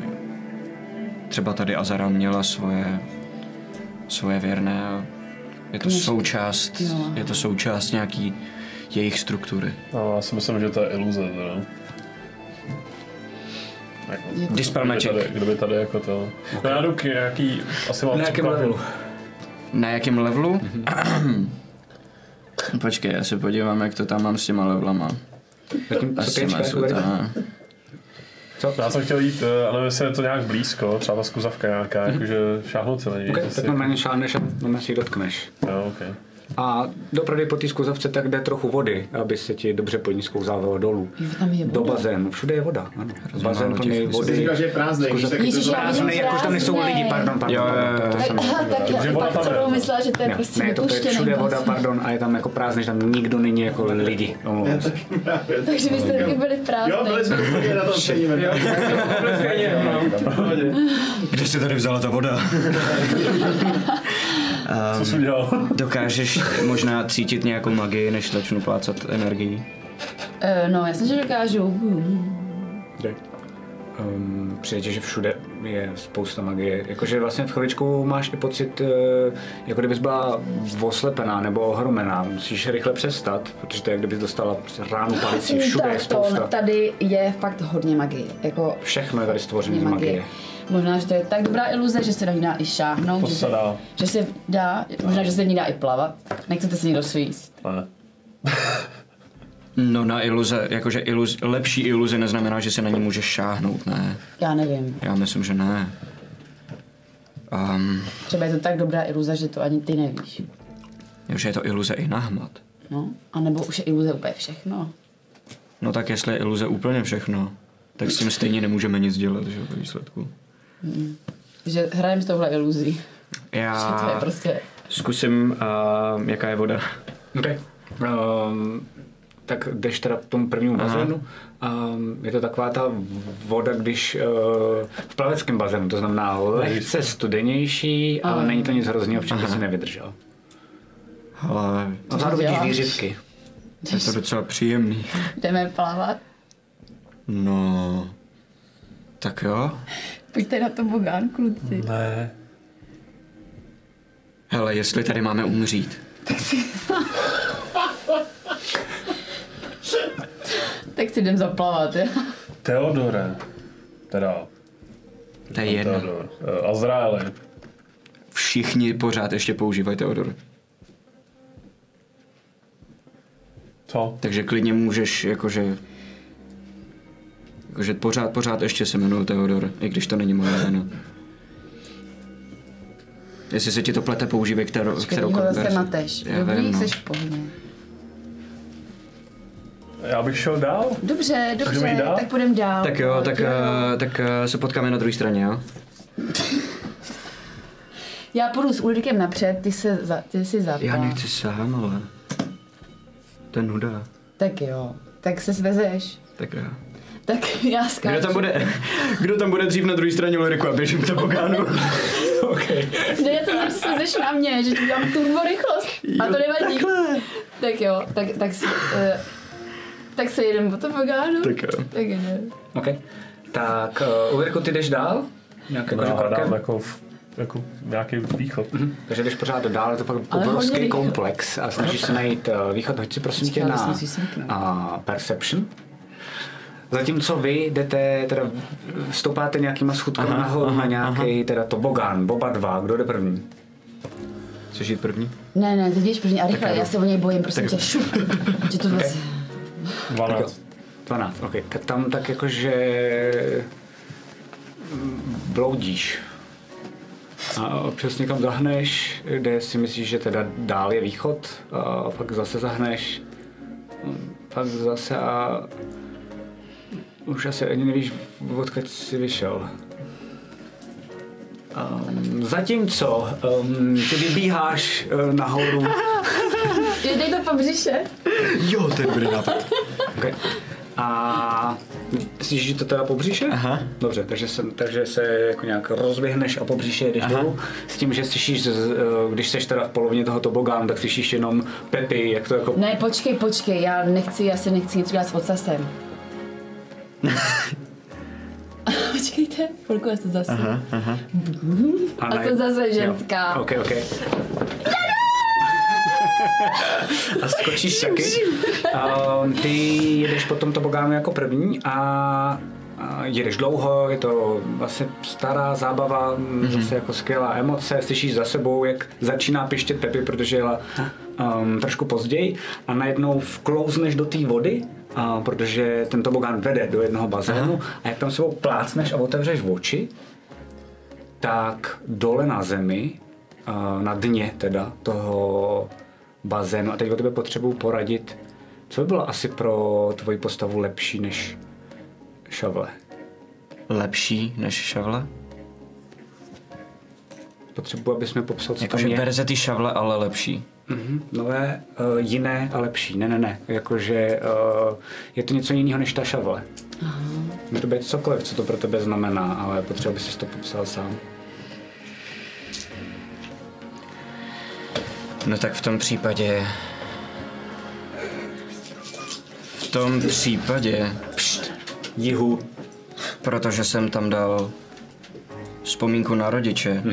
Třeba tady Azara měla svoje, svoje věrné a je to Knížky. součást, Jo. je to součást nějaký jejich struktury. No, já si myslím, že to je iluze teda. Jako, Dispel kdyby Magic. tady, kdyby tady jako to... No já jdu k nějaký, asi mám Na jakém levelu? Na jakém levelu? Mhm. Počkej, já se podívám, jak to tam mám s těma levelama. Zatím, A co s ty těma jsou tam. Já jsem chtěl jít, eh, ale nevím, jestli je to nějak blízko, třeba ta skuzavka nějaká, jakože šáhnout se na ní. Okay, tak normálně šáneš a normálně si ji dotkneš. Jo, okay. A dopravdy po té skluzavce tak jde trochu vody, aby se ti dobře po ní sklouzávalo dolů. Jo, tam je Do bazénu. Všude je voda. Ano. Bazén plný vody. říkal, že je prázdný, Prázdný, jakož tam nejsou lidi, pardon, pardon. Jo, jo, pardon, jo. to- to jsem- Aha, tak já budou myslela, že to je Ne, prostě ne, to, to je všude voda, pardon, a je tam jako prázdný, že tam nikdo není jako lidi. Se. Takže vy jste taky byli prázdný. Jo, byli jsme na tom stejně. Kde jsi tady vzala ta voda? Co jsi udělal? [LAUGHS] Dokážeš možná cítit nějakou magii, než začnu plácat energii? Eh, No, jasně, že dokážu. Um, přijde, že všude je spousta magie. Jakože vlastně v chviličku máš i pocit, eh, jako kdybys byla oslepená nebo ohromená. Musíš rychle přestat, protože to je, kdybys dostala prostě ránu palicí. Všude je tak spousta. to, tady je fakt hodně magie. Jako Všechno je tady stvořené z hodně magie. Možná, že to je tak dobrá iluze, že se do ní dá i šáhnout. To že, se dá. že se dá, možná, že se v ní dá i plavat. Nechcete se někdo svíst. Ne. No na iluze, jakože iluz, lepší iluze neznamená, že se na ní můžeš šáhnout, ne. Já nevím. Já myslím, že ne. Um, Třeba je to tak dobrá iluze, že to ani ty nevíš. že je to iluze i na hmat. No, a nebo už je iluze úplně všechno. No tak jestli je iluze úplně všechno, tak s tím stejně nemůžeme nic dělat, že jo, ve výsledku. Že hrajeme s touhle iluzí. [LAUGHS] Že to je Já prostě... zkusím, uh, jaká je voda. Okay. Um, tak jdeš teda k tomu prvnímu bazénu. Um, je to taková ta voda, když uh, v plaveckém bazénu, to znamená lehce studenější, ale není to nic hrozného, v čem si nevydržel. Ale A vzadu vidíš výřivky. je to docela příjemný. Jdeme plavat. No, tak jo. Pojďte na to bogán, kluci. Ne. Hele, jestli tady máme umřít, [LAUGHS] Tak si jdem zaplavat, jo? Teodore. Teda. to je jedno. Teodor. Eh, Azraeli. Všichni pořád ještě používají Teodor. Co? Takže klidně můžeš, jakože... Jakože pořád, pořád ještě se jmenuju Teodor, i když to není moje jméno. Jestli se ti to plete, používej kterou, kterou Kterýho zase verzi. mateš. Já Dobrý, vím, no. seš v pohodě. Já bych šel dál. Dobře, dobře, dál? tak půjdeme dál. Tak jo, tak, uh, tak uh, se potkáme na druhé straně, jo? [LAUGHS] Já půjdu s Ulrikem napřed, ty, se za, ty si za. Já nechci sám, ale... To je nuda. Tak jo, tak se svezeš. Tak jo. Tak [LAUGHS] já skáču. Kdo tam bude, kdo tam bude dřív na druhé straně Ulriku a běžím k tobogánu? [LAUGHS] Okay. Ne, já jsem že se svezeš na mě, že ti udělám turbo rychlost. A to nevadí. Takhle. Tak jo, tak, tak, si, uh, tak se jedem po tobogánu. Tak jo. Tak jdem. okay. Tak, uh, Ulriku, ty jdeš dál? Nějak No, jako, já krokem? hledám jako, v- jako nějaký východ. Takže jdeš pořád dál, je to fakt Ale obrovský komplex a snažíš se najít uh, východ. Hoď si prosím tě na že uh, Perception. Zatímco vy jdete, teda stoupáte nějakýma schůdkama nahoru na nějaký teda tobogán, oba dva, kdo jde první? Chceš jít první? Ne, ne, ty jdeš první a rychle, já se o něj bojím, prosím tě, šup. Že to vlastně... 12. 12, ok. Tak tam tak jakože mm, bloudíš. A občas někam zahneš, kde si myslíš, že teda dál je východ, a pak zase zahneš, pak zase a už asi ani nevíš, odkud jsi vyšel. Um, zatímco um, ty vybíháš uh, nahoru [LAUGHS] Je, dej to po břiše. Jo, to je dobrý nápad. Okay. A myslíš, že to teda po břiše? Aha. Dobře, takže se, takže se jako nějak rozběhneš a po břiše jedeš dolů. S tím, že slyšíš, z- když seš teda v polovině toho tobogánu, tak slyšíš jenom Pepy, jak to jako... Ne, počkej, počkej, já nechci, já si nechci nic udělat s ocasem. [LAUGHS] [LAUGHS] Počkejte, chvilku, já jsem zase. Aha. [LAUGHS] A ne- jsem zase jo. ženská. Ok, ok. a skočíš taky. Um, ty jedeš po tom tobogánu jako první a a jedeš dlouho, je to vlastně stará zábava, mm-hmm. zase jako skvělá emoce, slyšíš za sebou, jak začíná pištět Pepi, protože jela um, trošku později a najednou vklouzneš do té vody, a, protože ten tobogán vede do jednoho bazénu a jak tam sebou plácneš a otevřeš oči, tak dole na zemi, a na dně teda toho bazénu, a teď o tebe potřebuji poradit, co by bylo asi pro tvoji postavu lepší než šavle? Lepší než šavle? Potřebuji, abys mi popsal, co tam Jakože je. verze ty šavle, ale lepší. Mhm, nové, uh, jiné a lepší. Ne, ne, ne. Jakože uh, je to něco jiného než ta šavle. Může to být cokoliv, co to pro tebe znamená, ale potřeba bys si to popsal sám. No tak v tom případě... V tom případě... Pšt, Jihu. protože jsem tam dal vzpomínku na rodiče.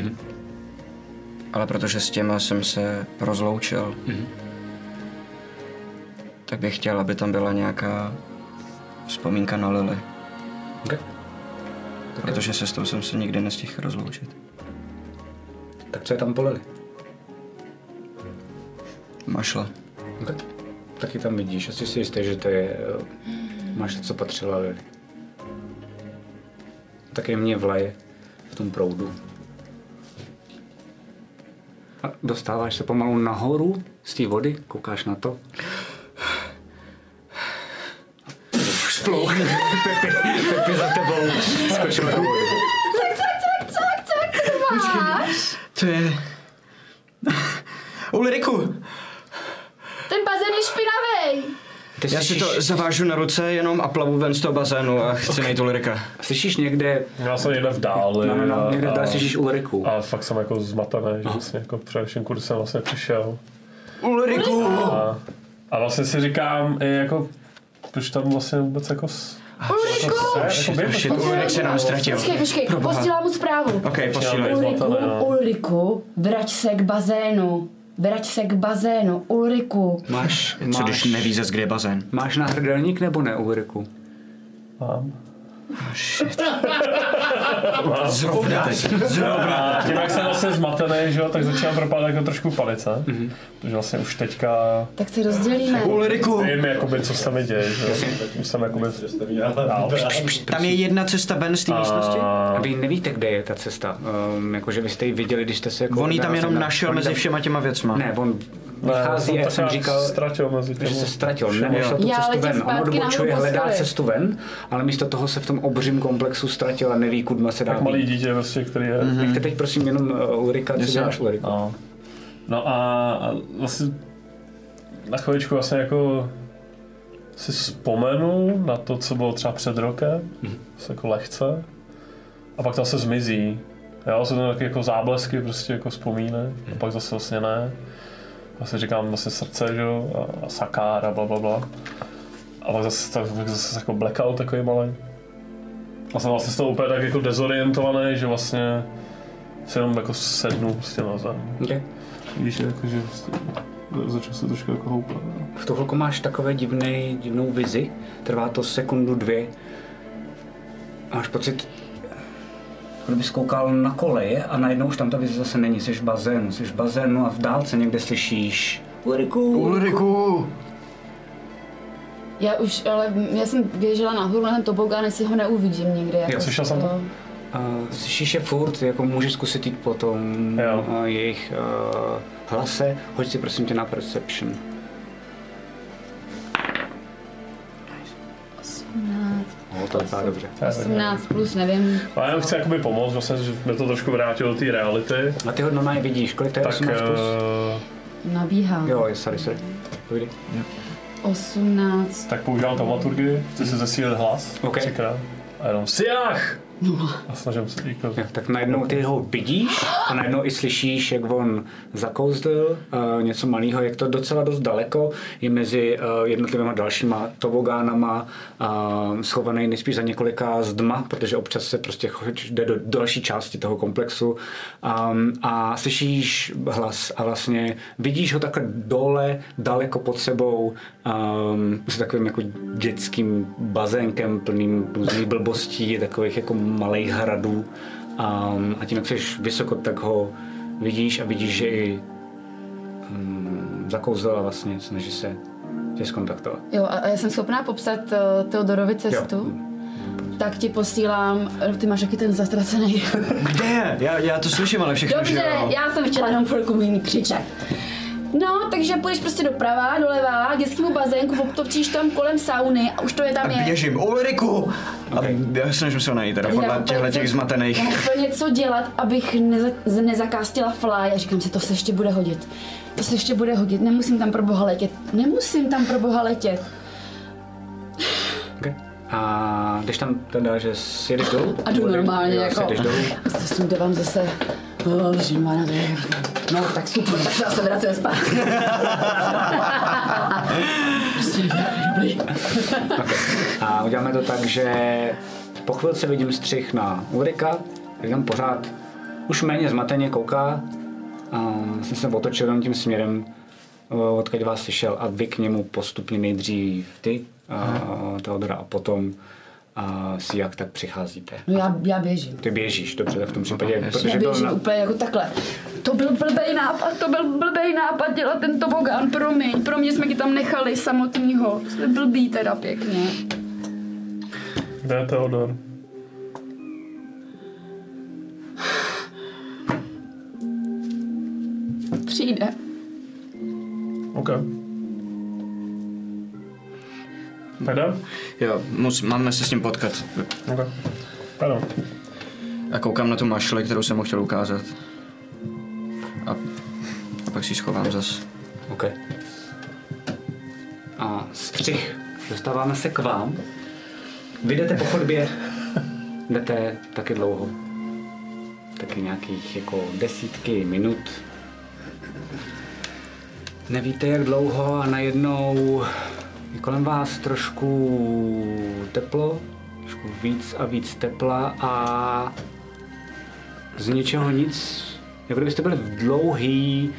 Ale protože s těma jsem se rozloučil, tak bych chtěl, aby tam byla nějaká vzpomínka na Lily. Okay. Protože se s tou jsem se nikdy nestihl rozloučit. Tak co je tam polili? Mašle. Okay. Taky tam vidíš, asi si jistý, že to je eh, máš co patřilo Lily. Taky mě vlaje v tom proudu. Dostáváš se pomalu nahoru z té vody, koukáš na to. Splouch. Pepi, Pepi za tebou skočila do vody. To je... Ulriku, Ten bazén je špinavý. Ty já si to zavážu na ruce jenom a plavu ven z toho bazénu a chci najít Ulrika. slyšíš někde, Já jsem někde v dáli. no, no, no, někde a- tady slyšíš Ulriku. A fakt jsem jako zmatený, že vlastně jako především kudy jsem vlastně přišel. Ulriku! A, a vlastně si říkám, i jako, proč tam vlastně vůbec jako... s- Ulriku! jako Shit, Ulrik se nám ztratil. Počkej, počkej, posílám mu zprávu. Ok, posílej. Ulriku, no. Ulriku, vrať se k bazénu. Vrať se k bazénu, Ulriku. Máš, Co když máš, neví zase, kde je bazén? máš náhrdelník nebo ne, Ulriku? Mám. Zrovna teď. Zrovna. Tím, jak jsem vlastně zmatený, že jo, tak začínám propadat jako trošku palice. Mm-hmm. Protože vlastně už teďka Tak se rozdělíme. Ulriku! vím, jakoby, co se mi děje, že jo. Už jsem jakoby dál. Tam je jedna cesta ven z té místnosti? A A vy nevíte, kde je ta cesta. Um, jakože vy jste ji viděli, když jste se jako... On ji tam jenom našel mezi všema těma věcma. Ne, on vychází, já tak jsem říkal, ztratil mezi že se ztratil, nenašel tu Já cestu ven. On odbočuje, hledá cestu ven, ale místo toho se v tom obřím komplexu ztratil a neví, kudma se dá Tak malý dítě, prostě, který je. Mm-hmm. Nechte teď prosím jenom uh, Ulrika, co děláš Ulrika? No. no a, vlastně na chviličku vlastně jako si vzpomenu na to, co bylo třeba před rokem, mm-hmm. jako lehce, a pak to se zmizí. Jo, jsou to taky jako záblesky, prostě jako vzpomínek, a pak zase vlastně ne. Vlastně říkám vlastně srdce, že jo, a, a sakár a bla, bla, bla. A pak zase, tak, zase jako blackout takový malý. A jsem vlastně z toho úplně tak jako dezorientovaný, že vlastně si jenom jako sednu prostě na zem. Okay. Víš, jako, že prostě začal se trošku jako houpat. V tu chvilku máš takové divný, divnou vizi, trvá to sekundu, dvě. A máš pocit, kdybys koukal na koleje a najednou už tam ta vize zase není, jsi v bazénu, jsi v bazénu a v dálce někde slyšíš Ulriku, Ulriku! Já už, ale já jsem běžela nahoru na ten tobogán, jestli ho neuvidím někde. Jako slyšel jsem to. A slyšíš je furt, jako můžeš zkusit jít po tom Jo. uh, jejich uh, hlase. Hoď si prosím tě na Perception. No, to vypadá dobře. 18 plus, nevím. A já jenom chci jakoby pomoct, vlastně, že mě to trošku vrátilo do té reality. A ty ho normálně vidíš, kolik to je? Tak 18 plus? uh, Nabíhá. Jo, je, sorry, sorry. Pojdi. 18. tak používám taumaturgii, chci si zesílit hlas Ok. třikrát. A jenom siach! A snažím se. Jo, tak najednou ty ho vidíš a najednou i slyšíš, jak on zakouzdil uh, něco malého, jak to docela dost daleko je mezi uh, jednotlivými dalšíma tobogánama uh, schovaný nejspíš za několika zdma, protože občas se prostě jde do další části toho komplexu um, a slyšíš hlas a vlastně vidíš ho takhle dole, daleko pod sebou um, s takovým jako dětským bazénkem plným různých blbostí, takových jako malých hradů um, a tím, jak jsi vysoko, tak ho vidíš a vidíš, že i um, zakouzl a vlastně snaží se tě skontaktovat. Jo, a a já jsem schopná popsat uh, Teodorovi cestu. Jo. Tak ti posílám, eh, ty máš taky ten zatracený. Kde? Já, já to slyším, ale všechno, Dobře, že jo. já jsem chtěla jenom chvilku mít křičet. No, takže půjdeš prostě doprava, doleva, k dětskému bazénku, obtopčíš tam kolem sauny a už to je tam Tak je. běžím. Ulriku! A Ok. já snažím se ho najít, teda podle těchto těch zmatených. Já úplně co dělat, abych neza, nezakástila fly a říkám si, to se ještě bude hodit. To se ještě bude hodit, nemusím tam pro boha letět. Nemusím tam pro boha letět. Okay. A když tam teda, že sjedeš dolů? A jdu normálně, jako- Sjedeš dolů. To jsem vám zase... Božímana, No, tak super, tak se zase vracím zpátky. prostě dobrý. A uděláme to tak, že po chvilce vidím střih na Ulrika který tam pořád už méně zmateně kouká a jsem se otočil jenom tím směrem, uh, odkud vás slyšel a vy k němu postupně nejdřív ty, uh, Teodora, a potom a si jak tak přicházíte. No já, já běžím. Ty běžíš, dobře, tak v tom případě, Já protože byl běžím na, úplně jako takhle. To byl blbej nápad, to byl blbej nápad dělat ten tobogán, promiň. Pro mě jsme ti tam nechali samotnýho. Jste blbý teda pěkně. Kde je Teodor? Přijde. OK. Tak jde? Jo, mus, máme se s ním potkat. OK. Ano. A koukám na tu mašli, kterou jsem mu chtěl ukázat. A, a pak si ji schovám zas. OK. A střih. Dostáváme se k vám. Vy jdete po chodbě, jdete taky dlouho. Taky nějakých jako desítky minut. Nevíte jak dlouho a najednou je kolem vás trošku teplo, trošku víc a víc tepla a z ničeho nic, jako kdybyste byli v dlouhý,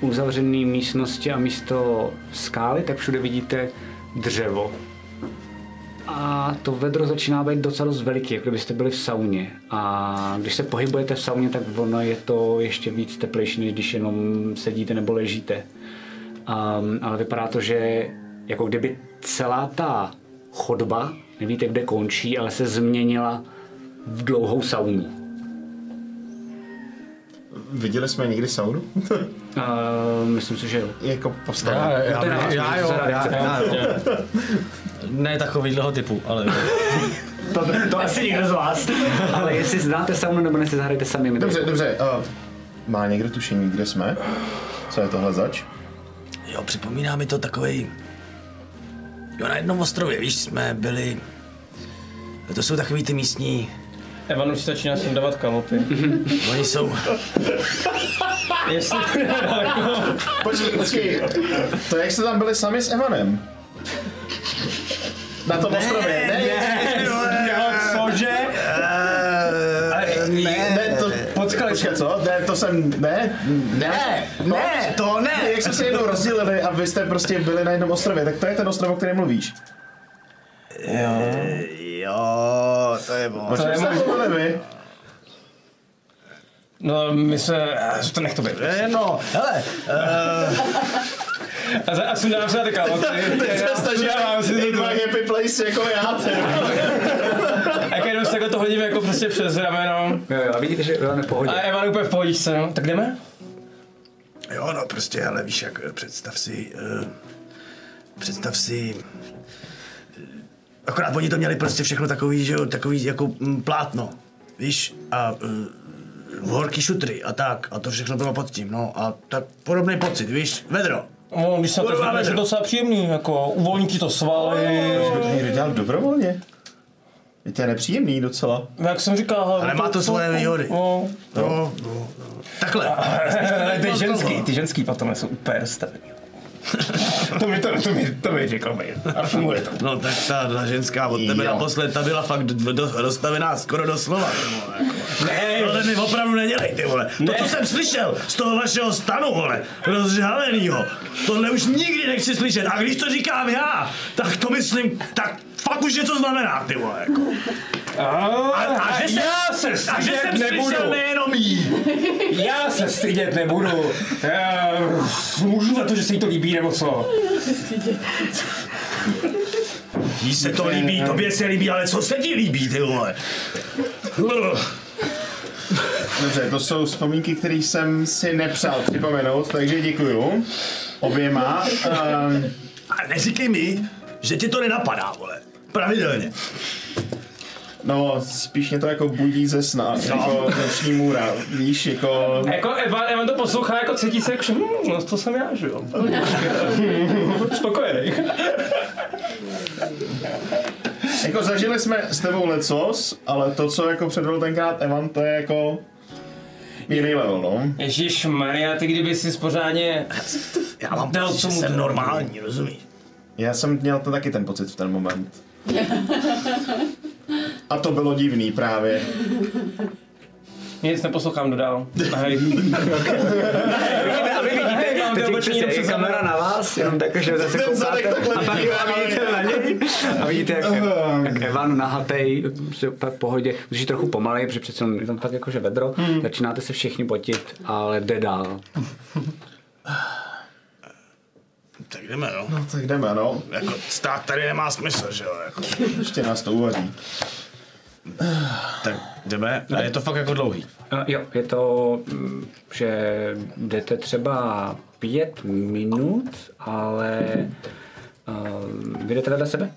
uzavřený místnosti a místo skály, tak všude vidíte dřevo. A to vedro začíná být docela dost veliký, jako kdybyste byli v sauně. A když se pohybujete v sauně, tak ono je to ještě víc teplejší, než když jenom sedíte nebo ležíte. Um, ale vypadá to, že jako kdyby celá ta chodba, nevíte kde končí, ale se změnila v dlouhou saunu. Viděli jsme někdy saunu? [LAUGHS] Uh, myslím si, že jo. jako Já, postavená. já, já, já, jo, já, reakce. já, jo. Ne takovýhleho typu, ale [LAUGHS] To, to asi nikdo z vás. Ale jestli znáte saunu nebo nechci, zahrajte sami. mi to- Dobře, dobře. Uh, má někdo tušení, kde jsme? Co je tohle zač? jo, připomíná mi to takový. Jo, na jednom ostrově, víš, jsme byli... To jsou takový ty místní, Evan už začíná sundávat kalopy. [LAUGHS] oni jsou, Jestli Počkej, počkej. To jak jste tam byli sami s Evanem? Na tom ostrově, ne? cože? Ne, ne, to, Počkej, co? Ne, to jsem, ne? Ne, ne, to ne. Jak jsme se jednou rozdělili a vy jste prostě byli na jednom ostrově, tak to je ten ostrov, o kterém mluvíš. jo, to je O čem jste mluvili vy? No, my se... To nech to být. Eh, No, hele, [LAUGHS] A, za- a sundávám se na ty kalopy. Teď se to na happy place jako já, [LAUGHS] takhle to hodím jako prostě přes rameno. Jo, jo, a vidíte, že jo, nepohodě. A Evan úplně v pohodičce, no. Tak jdeme? Jo, no prostě, ale víš, jak eh, představ si, uh, představ si, eh, akorát oni to měli prostě všechno takový, že jo, takový jako mm, plátno, víš, a uh, horký šutry a tak, a to všechno bylo pod tím, no, a tak podobný pocit, víš, vedro. No, když se to je vedro. docela příjemný, jako uvolní ti to svaly. By to někdo dělal dobrovolně? Je to je nepříjemný docela. Jak jsem říkal, Ale má to svoje výhody. No, No, no, no. Takhle. ale ty ženský, ty ženský potom jsou úplně rozstavený. [LAUGHS] to mi to, to mi, to mi řekl mi. A funguje to. No tak ta, ta ženská od tebe Jo. naposled, ta byla fakt do, do, rozstavená skoro do slova. Jako. Ne, Tohle mi opravdu nedělej, ty vole. To, co jsem slyšel z toho vašeho stanu, vole, rozžhalenýho, tohle už nikdy nechci slyšet. A když to říkám já, tak to myslím, tak fakt už něco znamená, ty vole. Jako. a, a že jsem- já se A že stydět jsem nebudu. nejenom jí. Já se stydět nebudu. Já můžu za to, že se jí to líbí, nebo co? Jí se to líbí, tobě se líbí, ale co se ti líbí, ty vole? Dobře, to jsou vzpomínky, které jsem si nepřál připomenout, takže děkuju oběma. Um, A neříkej mi, že ti to nenapadá, vole. Pravidelně. no, spíš mě to jako budí ze sna, jako noční můra, víš, jako... Jako Evan, Evan to poslouchá, jako cítí se, jako, že hm, no to jsem já, že jo. [LAUGHS] Spokojený. [LAUGHS] Jako zažili jsme s tebou lecos, ale to, co jako předvedl tenkrát Evan, to je jako jiný level, no. Ježíš Maria, ty kdyby si pořádně Já mám Dal pocit, že jsem to- normální, rozumíš? Já jsem měl to taky ten pocit v ten moment. A to bylo divný právě. Nic neposlouchám, dodal. Hej. [LAUGHS] A vy vidíte, mám teď ty obočí přes kamera na vás, jenom tak, že zase koukáte a pak a vidíte na něj a vidíte, jak, jak Evan nahatej, v pohodě, když je trochu pomalej, protože přece jenom je tam fakt jakože vedro, začínáte se všichni potit, ale jde dál. [LAUGHS] Tak jdeme, no. No tak jdeme, no. Jako stát tady nemá smysl, že jo? Jako. Ještě nás to uvadí. Tak jdeme. A je to fakt jako dlouhý. Uh, jo, je to, mm, že jdete třeba pět minut, ale uh, vy jdete vedle sebe?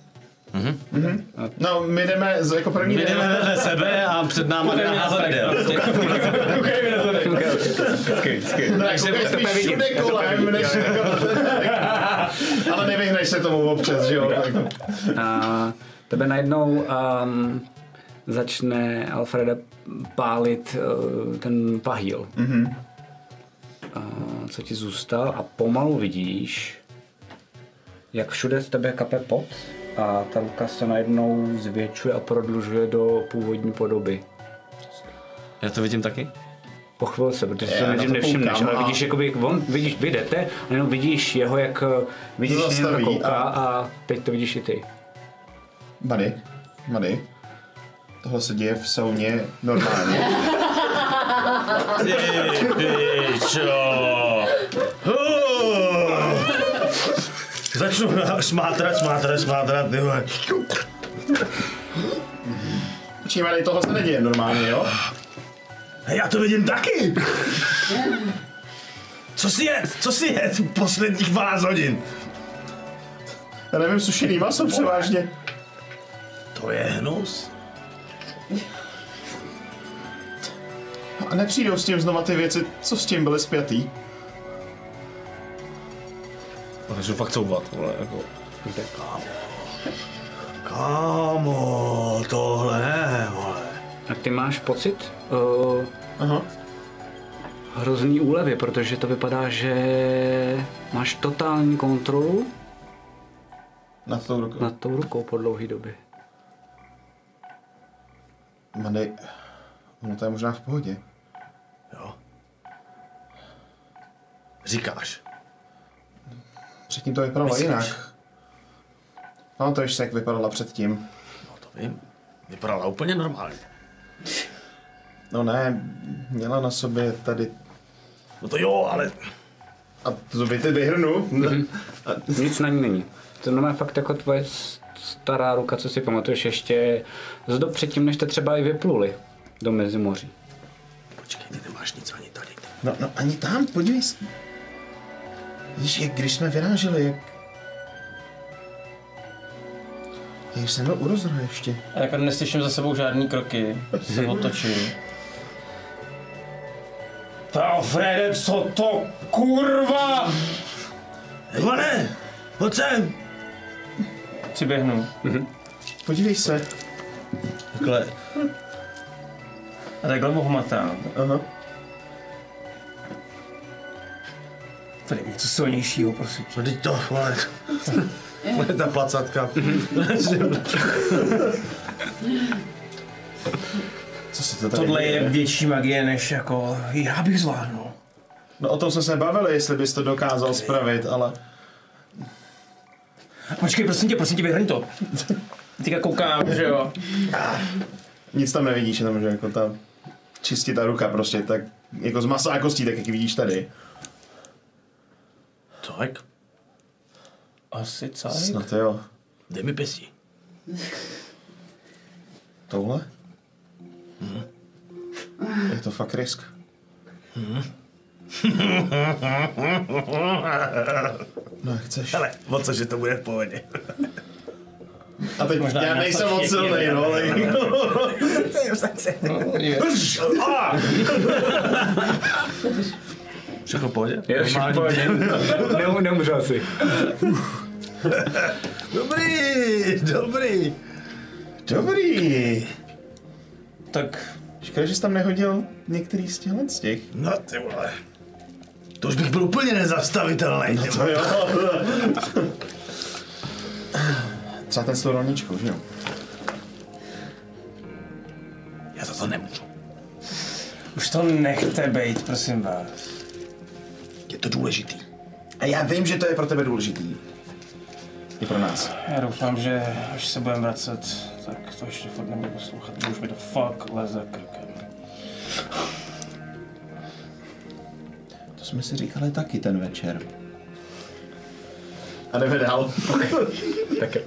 No, my jdeme z- jako první My jdeme jdeme. vedle sebe a před námi jde hazardel. No, Takže koukáš to spíš vidím, všude to kolem, než Ale nevyhneš se tomu občas, že jo? A tebe najednou um, začne Alfreda pálit uh, ten pahýl, mm-hmm. uh, co ti zůstal a pomalu vidíš, jak všude z tebe kape pot a ta ruka se najednou zvětšuje a prodlužuje do původní podoby. Já to vidím taky? Po chvilce, protože nejdřív to nevšimneš, koukám ale a- vidíš, jakoby, on, vidíš, vy jdete a jenom vidíš jeho, jak eh, vidíš, že na to Zastaví kouká a- a teď to vidíš i ty. Mady, Mady, tohle se děje v sauně normálně. Ty pičo. Začnu smátrat, smátrat, smátrat, ty vole. Počkej, tohle se neděje normálně, jo? Hej, Já to vidím taky. Co si je? Co si je? Posledních 12 hodin. Já nevím, sušený maso převážně. To je hnus. A nepřijdou s tím znova ty věci, co s tím byly spjatý. No, takže fakt couvat, vole, jako. Kámo, tohle ne, vole. A ty máš pocit uh, Aha. hrozný úlevy, protože to vypadá, že máš totální kontrolu Na tou rukou. nad tou rukou po dlouhé době. Mady, ono to je možná v pohodě. Jo. Říkáš. Předtím to vypadalo Myslíš? jinak. Pamatuješ se, jak vypadala předtím? No to vím. Vypadala úplně normálně. No ne, měla na sobě tady... No to jo, ale A to by ty vyhrnu? Nic na ní není. To normálně fakt jako tvoje stará ruka, co si pamatuješ ještě z dob předtím, než jste třeba i vypluli do Mezimoří. počkej, ty nemáš nic ani tady. No, no ani tam, podívej se. Víš, jak když jsme vyráželi, jak... Jak jsem byl u rozhra ještě. A jako neslyším za sebou žádný kroky, se otočím. Alfrede, co to kurva? Ivane, pojď sem. Přiběhnu. Podívej se. Takhle, A takhle ho hmatám. Aha. Tady něco silnějšího, prosím. No teď to, vole. Ta placatka. Co se to tady Tohle je větší magie, než jako já bych zvládnul. No o tom jsme se bavili, jestli bys to dokázal spravit, ale... Počkej, prosím tě, prosím tě, vyhrň to. Teďka koukám, že jo. Nic tam nevidíš, jenom že jako ta... Čistě ta ruka prostě, tak jako z masa a kostí, tak jak ji vidíš tady. Tak, Asi cajk. Snad jo. dej mi pěstí. [LAUGHS] Touhle? Je to fakt risk. [LAUGHS] No jak chceš. Hele, o co, že to bude v pohodě. A teď Možná já nejsem moc silný, no, ale... Všechno v pohodě? Je Normální. [LAUGHS] ne, neumřel si. [LAUGHS] Dobrý, dobrý. Dobrý. Tak Škoda, že jsi tam nehodil některý z těchhle z těch. No ty vole. To už bych byl úplně nezastavitelný. ty vole. jo. [LAUGHS] Třeba ten s tou rolničkou, že jo? Já za to nemůžu. to nechte být, prosím vás. Je to důležitý. A já vím, že to je pro tebe důležitý. I pro nás. Já doufám, že až se budeme vracet, tak to ještě fakt nebudu poslouchat. Už mi to fakt leze krkem. To jsme si říkali taky ten večer. A jdeme dál. [LAUGHS] Tak.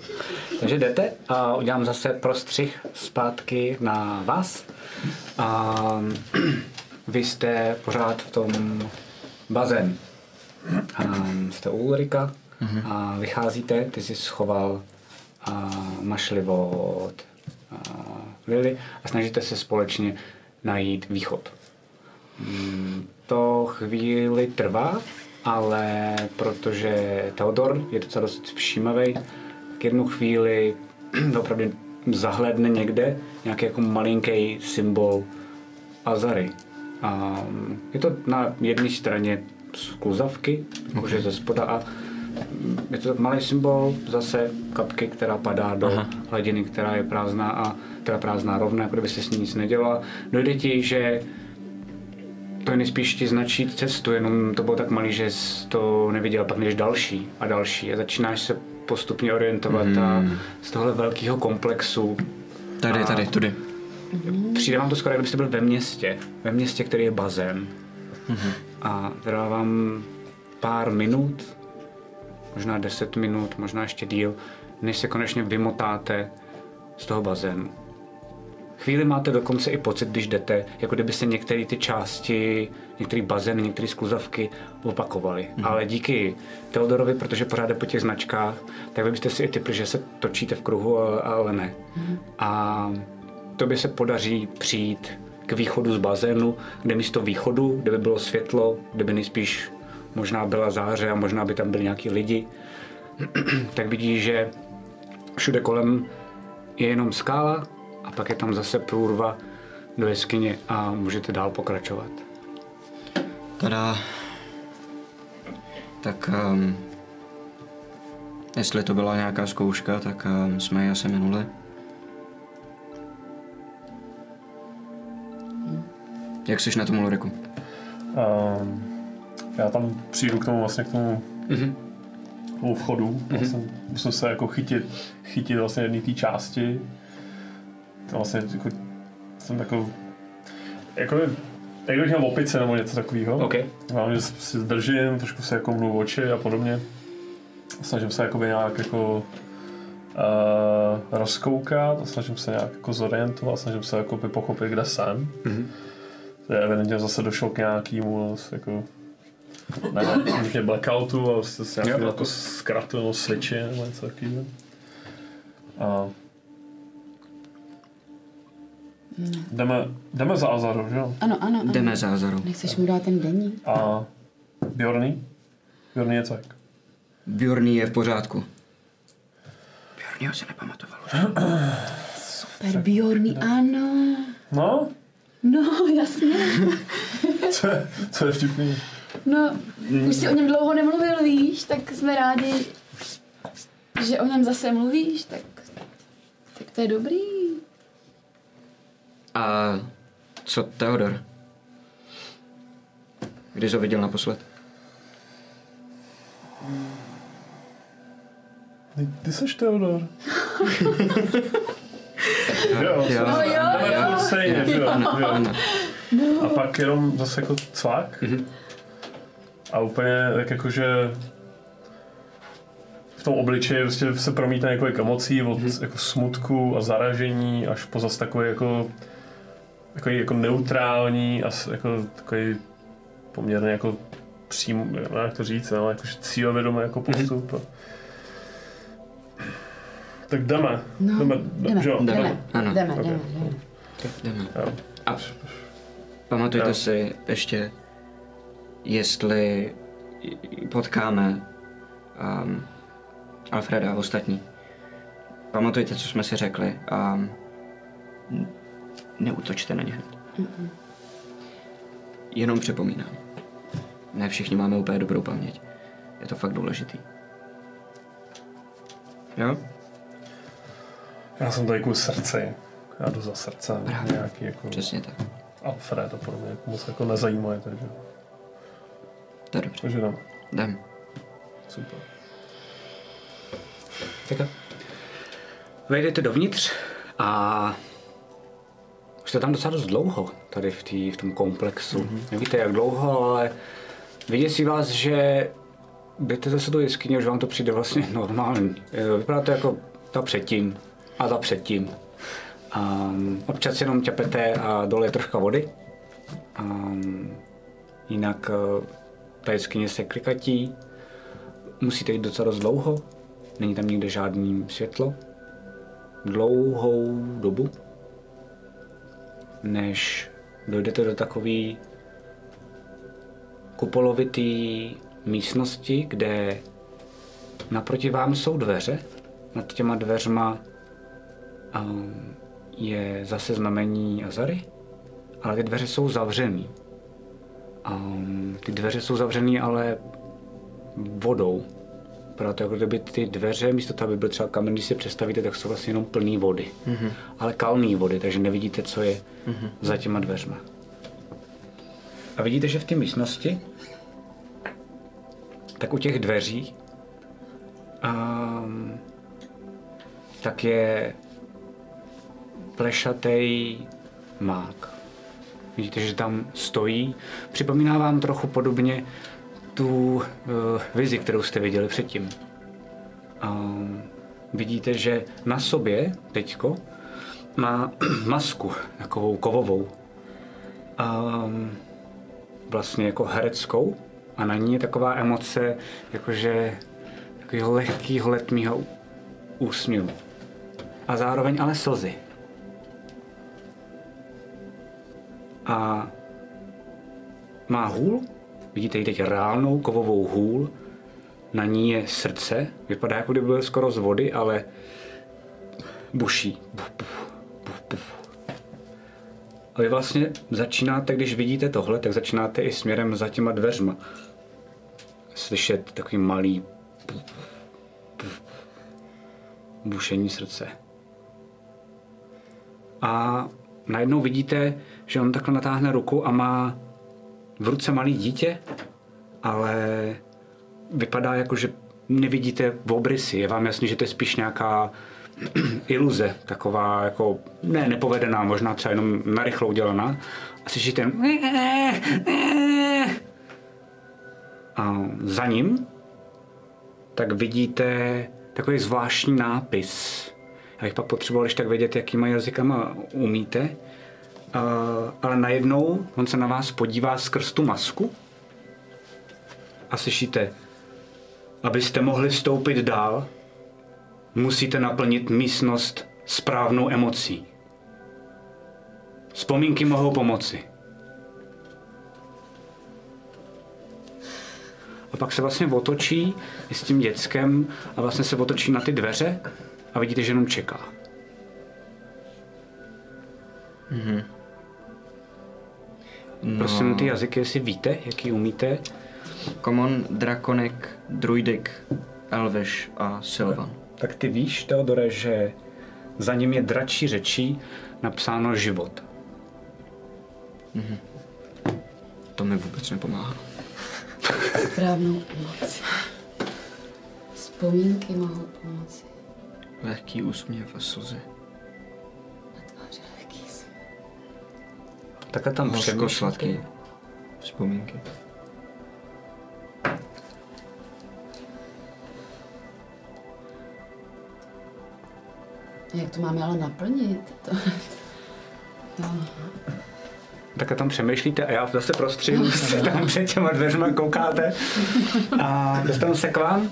Takže jdete a udělám zase prostřih zpátky na vás. A [CLEARS THROAT] vy jste pořád v tom bazénu. A jste u Ulrika a vycházíte, ty jsi schoval a mašli od a Lily a snažíte se společně najít východ. Mm, To chvíli trvá, ale protože Theodor je docela dost všímavý, tak jednu chvíli [CLEARS THROAT] opravdu zahledne někde nějaký jako malinký symbol Azary. A je to na jedné straně skluzavky, jakože ze spoda a je to malý symbol zase kapky, která padá do Aha. hladiny, která je prázdná a která prázdná rovná, jako kdyby se s ní nic nedělala. Dojde ti, že to nejspíš ti značí cestu, jenom to bylo tak malý, že jsi to neviděl, pak než další a další a začínáš se postupně orientovat a z tohle velkého komplexu Tady, A- tady, tudy. Přijde vám to skoro, kdybyste byl ve městě. Ve městě, který je bazén. A trvá vám pár minut, možná 10 minut, možná ještě díl, než se konečně vymotáte z toho bazénu. Chvíli máte dokonce i pocit, když jdete, jako kdyby se některé ty části, některé bazény, některé skluzavky opakovaly. Ale díky Teodorovi, protože pořád jde po těch značkách, tak vy byste si i typli, že se točíte v kruhu, ale, ne. A to by se podaří přijít k východu z bazénu, kde místo východu, kde by bylo světlo, kde by nejspíš možná byla záře a možná by tam byli nějaký lidi, [CLEARS THROAT] tak vidíš, že všude kolem je jenom skála a pak je tam zase průrva do jeskyně a můžete dál pokračovat. Tada. Tak um, jestli to byla nějaká zkouška, tak um, jsme ji asi minuli. Jak jsi na tom Ulriku? Um, já tam přijdu k tomu vlastně k tomu, Mhm. tomu vchodu. Vlastně, musím se jako chytit, chytit vlastně jedné té části. To vlastně jako, jsem takový, jako, jak bych měl opice nebo něco takového. OK. Hlavně si zdržím, trošku se jako mluvu oči a podobně. Snažím se jakoby nějak jako uh, rozkoukat a snažím se nějak jako zorientovat, snažím se jakoby pochopit, kde jsem. Mhm. To je evidentně zase došlo k nějakému jako nevím, možná blackoutu a se nějakou Jo. jako zkratu nebo switchi nebo něco takového. A jdeme, jdeme za Azaru, že jo? Ano, ano, ano. Jdeme za Azaru. Nechceš mu dát ten denní? A Bjorny? Bjorny je tak. Bjorný je v pořádku. Bjornýho si nepamatoval. Super, Bjorny, ano. No, No, jasně. [LAUGHS] co je, co je vtipný? No, už si o něm dlouho nemluvil, víš, tak jsme rádi, že o něm zase mluvíš, tak, tak to je dobrý. A co Theodor? Kdy jsi ho viděl naposled? Ty, ty seš Teodor. [LAUGHS] jo, Jo. No jo, jdeme furt stejně, že jo? jo. No. A pak jenom zase jako cvak. A úplně tak jakože v tom obličeji prostě se promítá několik emocí od jako smutku a zaražení až po zase takový jako takový jako neutrální a jako takový poměrně jako přím, nevím, jak to říct, ale jakože cílevědomý jako postup. Tak jdeme. No, jdeme, jdeme, že jdeme, Jdeme, ano. jdeme, Ok. jdeme, jdeme. Jdeme. A pamatujte Jo. si ještě, jestli potkáme um, Alfreda a ostatní. Pamatujte, co jsme si řekli a n- neútočte na ně hned. Jenom připomínám. Ne všichni máme úplně dobrou paměť. Je to fakt důležitý. Jo? Já jsem tady kvůli srdci. Já jdu za srdcem. Právě. Nějaký jako... Přesně tak. Alfred a podobně, jako moc jako nezajímají, takže, To je dobře. takže jdeme. Jdem. Super. Tak jo. Vejdete dovnitř a už jste tam docela dost dlouho, tady v, tý, v tom komplexu. Mm-hmm. Nevíte jak dlouho, ale vyděsí vás, že jdete zase do jeskyně, už vám to přijde vlastně [LAUGHS] normální. Eh, Vypadá to jako ta předtím a ta předtím. Um, občas jenom ťapete a dole je troška vody. Um, jinak eh, ta jeskyně se klikatí, musíte jít docela dlouho, není tam nikde žádný světlo. Dlouhou dobu, než dojdete do takové kupolovitý místnosti, kde naproti vám jsou dveře. Nad těma dveřma um, je zase znamení Azary, ale ty dveře jsou zavřený. Um, ty dveře jsou zavřený ale vodou. Vypadá to jako kdyby ty dveře, místo toho, aby byl třeba kamen, když si představíte, tak jsou vlastně jenom plný vody. Mm-hmm. Ale kalný vody, takže nevidíte, co je mm-hmm. za těma dveřma. A vidíte, že v té místnosti, tak u těch dveří, um, tak je plešatý mák. Vidíte, že tam stojí. Připomíná vám trochu podobně tu uh, vizi, kterou jste viděli předtím. Um, vidíte, že na sobě teďko má [CLEARS THROAT] masku, takovou kovovou. Um, vlastně jako hereckou a na ní je taková emoce, jakože takového lehkého letmého úsměvu. A zároveň ale slzy. A má hůl, vidíte ji teď reálnou kovovou hůl, na ní je srdce, vypadá jako kdyby byl skoro z vody, ale buší. Buf, buf, buf, buf. A vy vlastně začínáte, když vidíte tohle, tak začínáte i směrem za těma dveřma. Slyšet takový malý buf, buf, bušení srdce. A najednou vidíte, že on takhle natáhne ruku a má v ruce malý dítě, ale vypadá jako, že nevidíte v obrysy. Je vám jasný, že to je spíš nějaká [CLEARS THROAT] iluze, taková jako, ne, nepovedená, možná třeba jenom narychlo udělaná. A slyšíte a za ním tak vidíte takový zvláštní nápis. Já bych pak potřeboval ještě tak vědět, jakýma jazykama umíte. Uh, ale najednou on se na vás podívá skrz tu masku a slyšíte, abyste mohli vstoupit dál, musíte naplnit místnost správnou emocí. Vzpomínky mohou pomoci. A pak se vlastně otočí s tím dětskem a vlastně se otočí na ty dveře a vidíte, že jenom čeká. No, Prosím, ty jazyky, jestli víte, jaký umíte. Common, Draconic, Druidic, Elvish a Sylvan. Tak ty víš, Teodore, že za ním je dračí řečí napsáno život. To mi vůbec nepomáhá. Správnou pomoci. Vzpomínky mohou pomoci. Lehký úsměv a slzy. Takhle tam Hořko přemýšlíte. sladký. Vzpomínky. Jak to máme ale naplnit? To... Jo. Takhle tam přemýšlíte a já zase prostřihnu, si tam [LAUGHS] před těma dveřma koukáte a dostanu se k vám.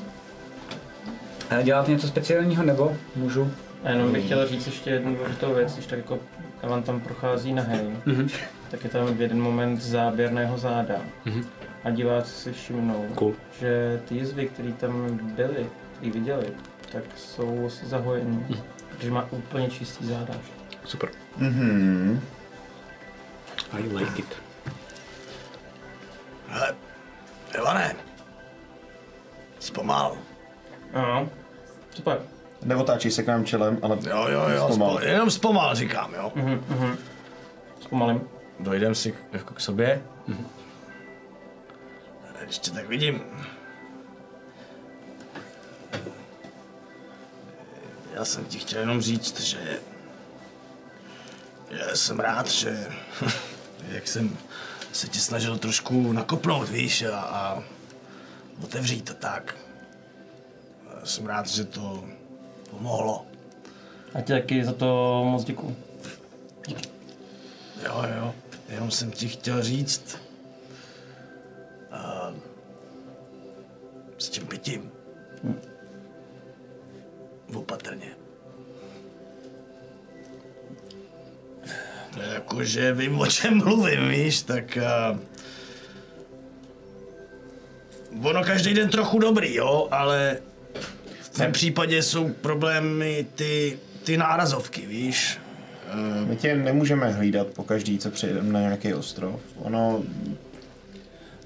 A Děláte něco speciálního nebo můžu? A jenom bych chtěl říct ještě jednu důležitou věc, když tak jako Evan tam prochází nahej, Mhm. tak je tam v jeden moment záběr na jeho záda. Mhm. A diváci si všimnou, Cool. že ty jizvy, které tam byly, které viděli, tak jsou asi zahojený, Mhm. protože má úplně čistý záda. Super. Mhm. I like it. Hele, Ivane, zpomal. Ano, super. Neotáčí se k nám čelem, ale Jo, jo, jo, Zpomal. zpomal. jenom zpomal říkám, jo. Mhm, mhm. Zpomalím. dojdem si k- jako k sobě. A Ještě tak vidím. Já jsem ti chtěl jenom říct, že, že jsem rád, že [LAUGHS] jak jsem se ti snažil trošku nakopnout, víš, a, a otevřít a tak. Jsem rád, že to pomohlo. A ti taky za to moc děkuju. Jo, jo, jenom jsem ti chtěl říct. A s tím pitím. Opatrně. Jakože vím, o čem mluvím, víš, tak... A... Ono každý den trochu dobrý, jo, ale v mém případě jsou problémy ty, ty nárazovky, víš. My tě nemůžeme hlídat po každý, co přijedeme na nějaký ostrov. Ono,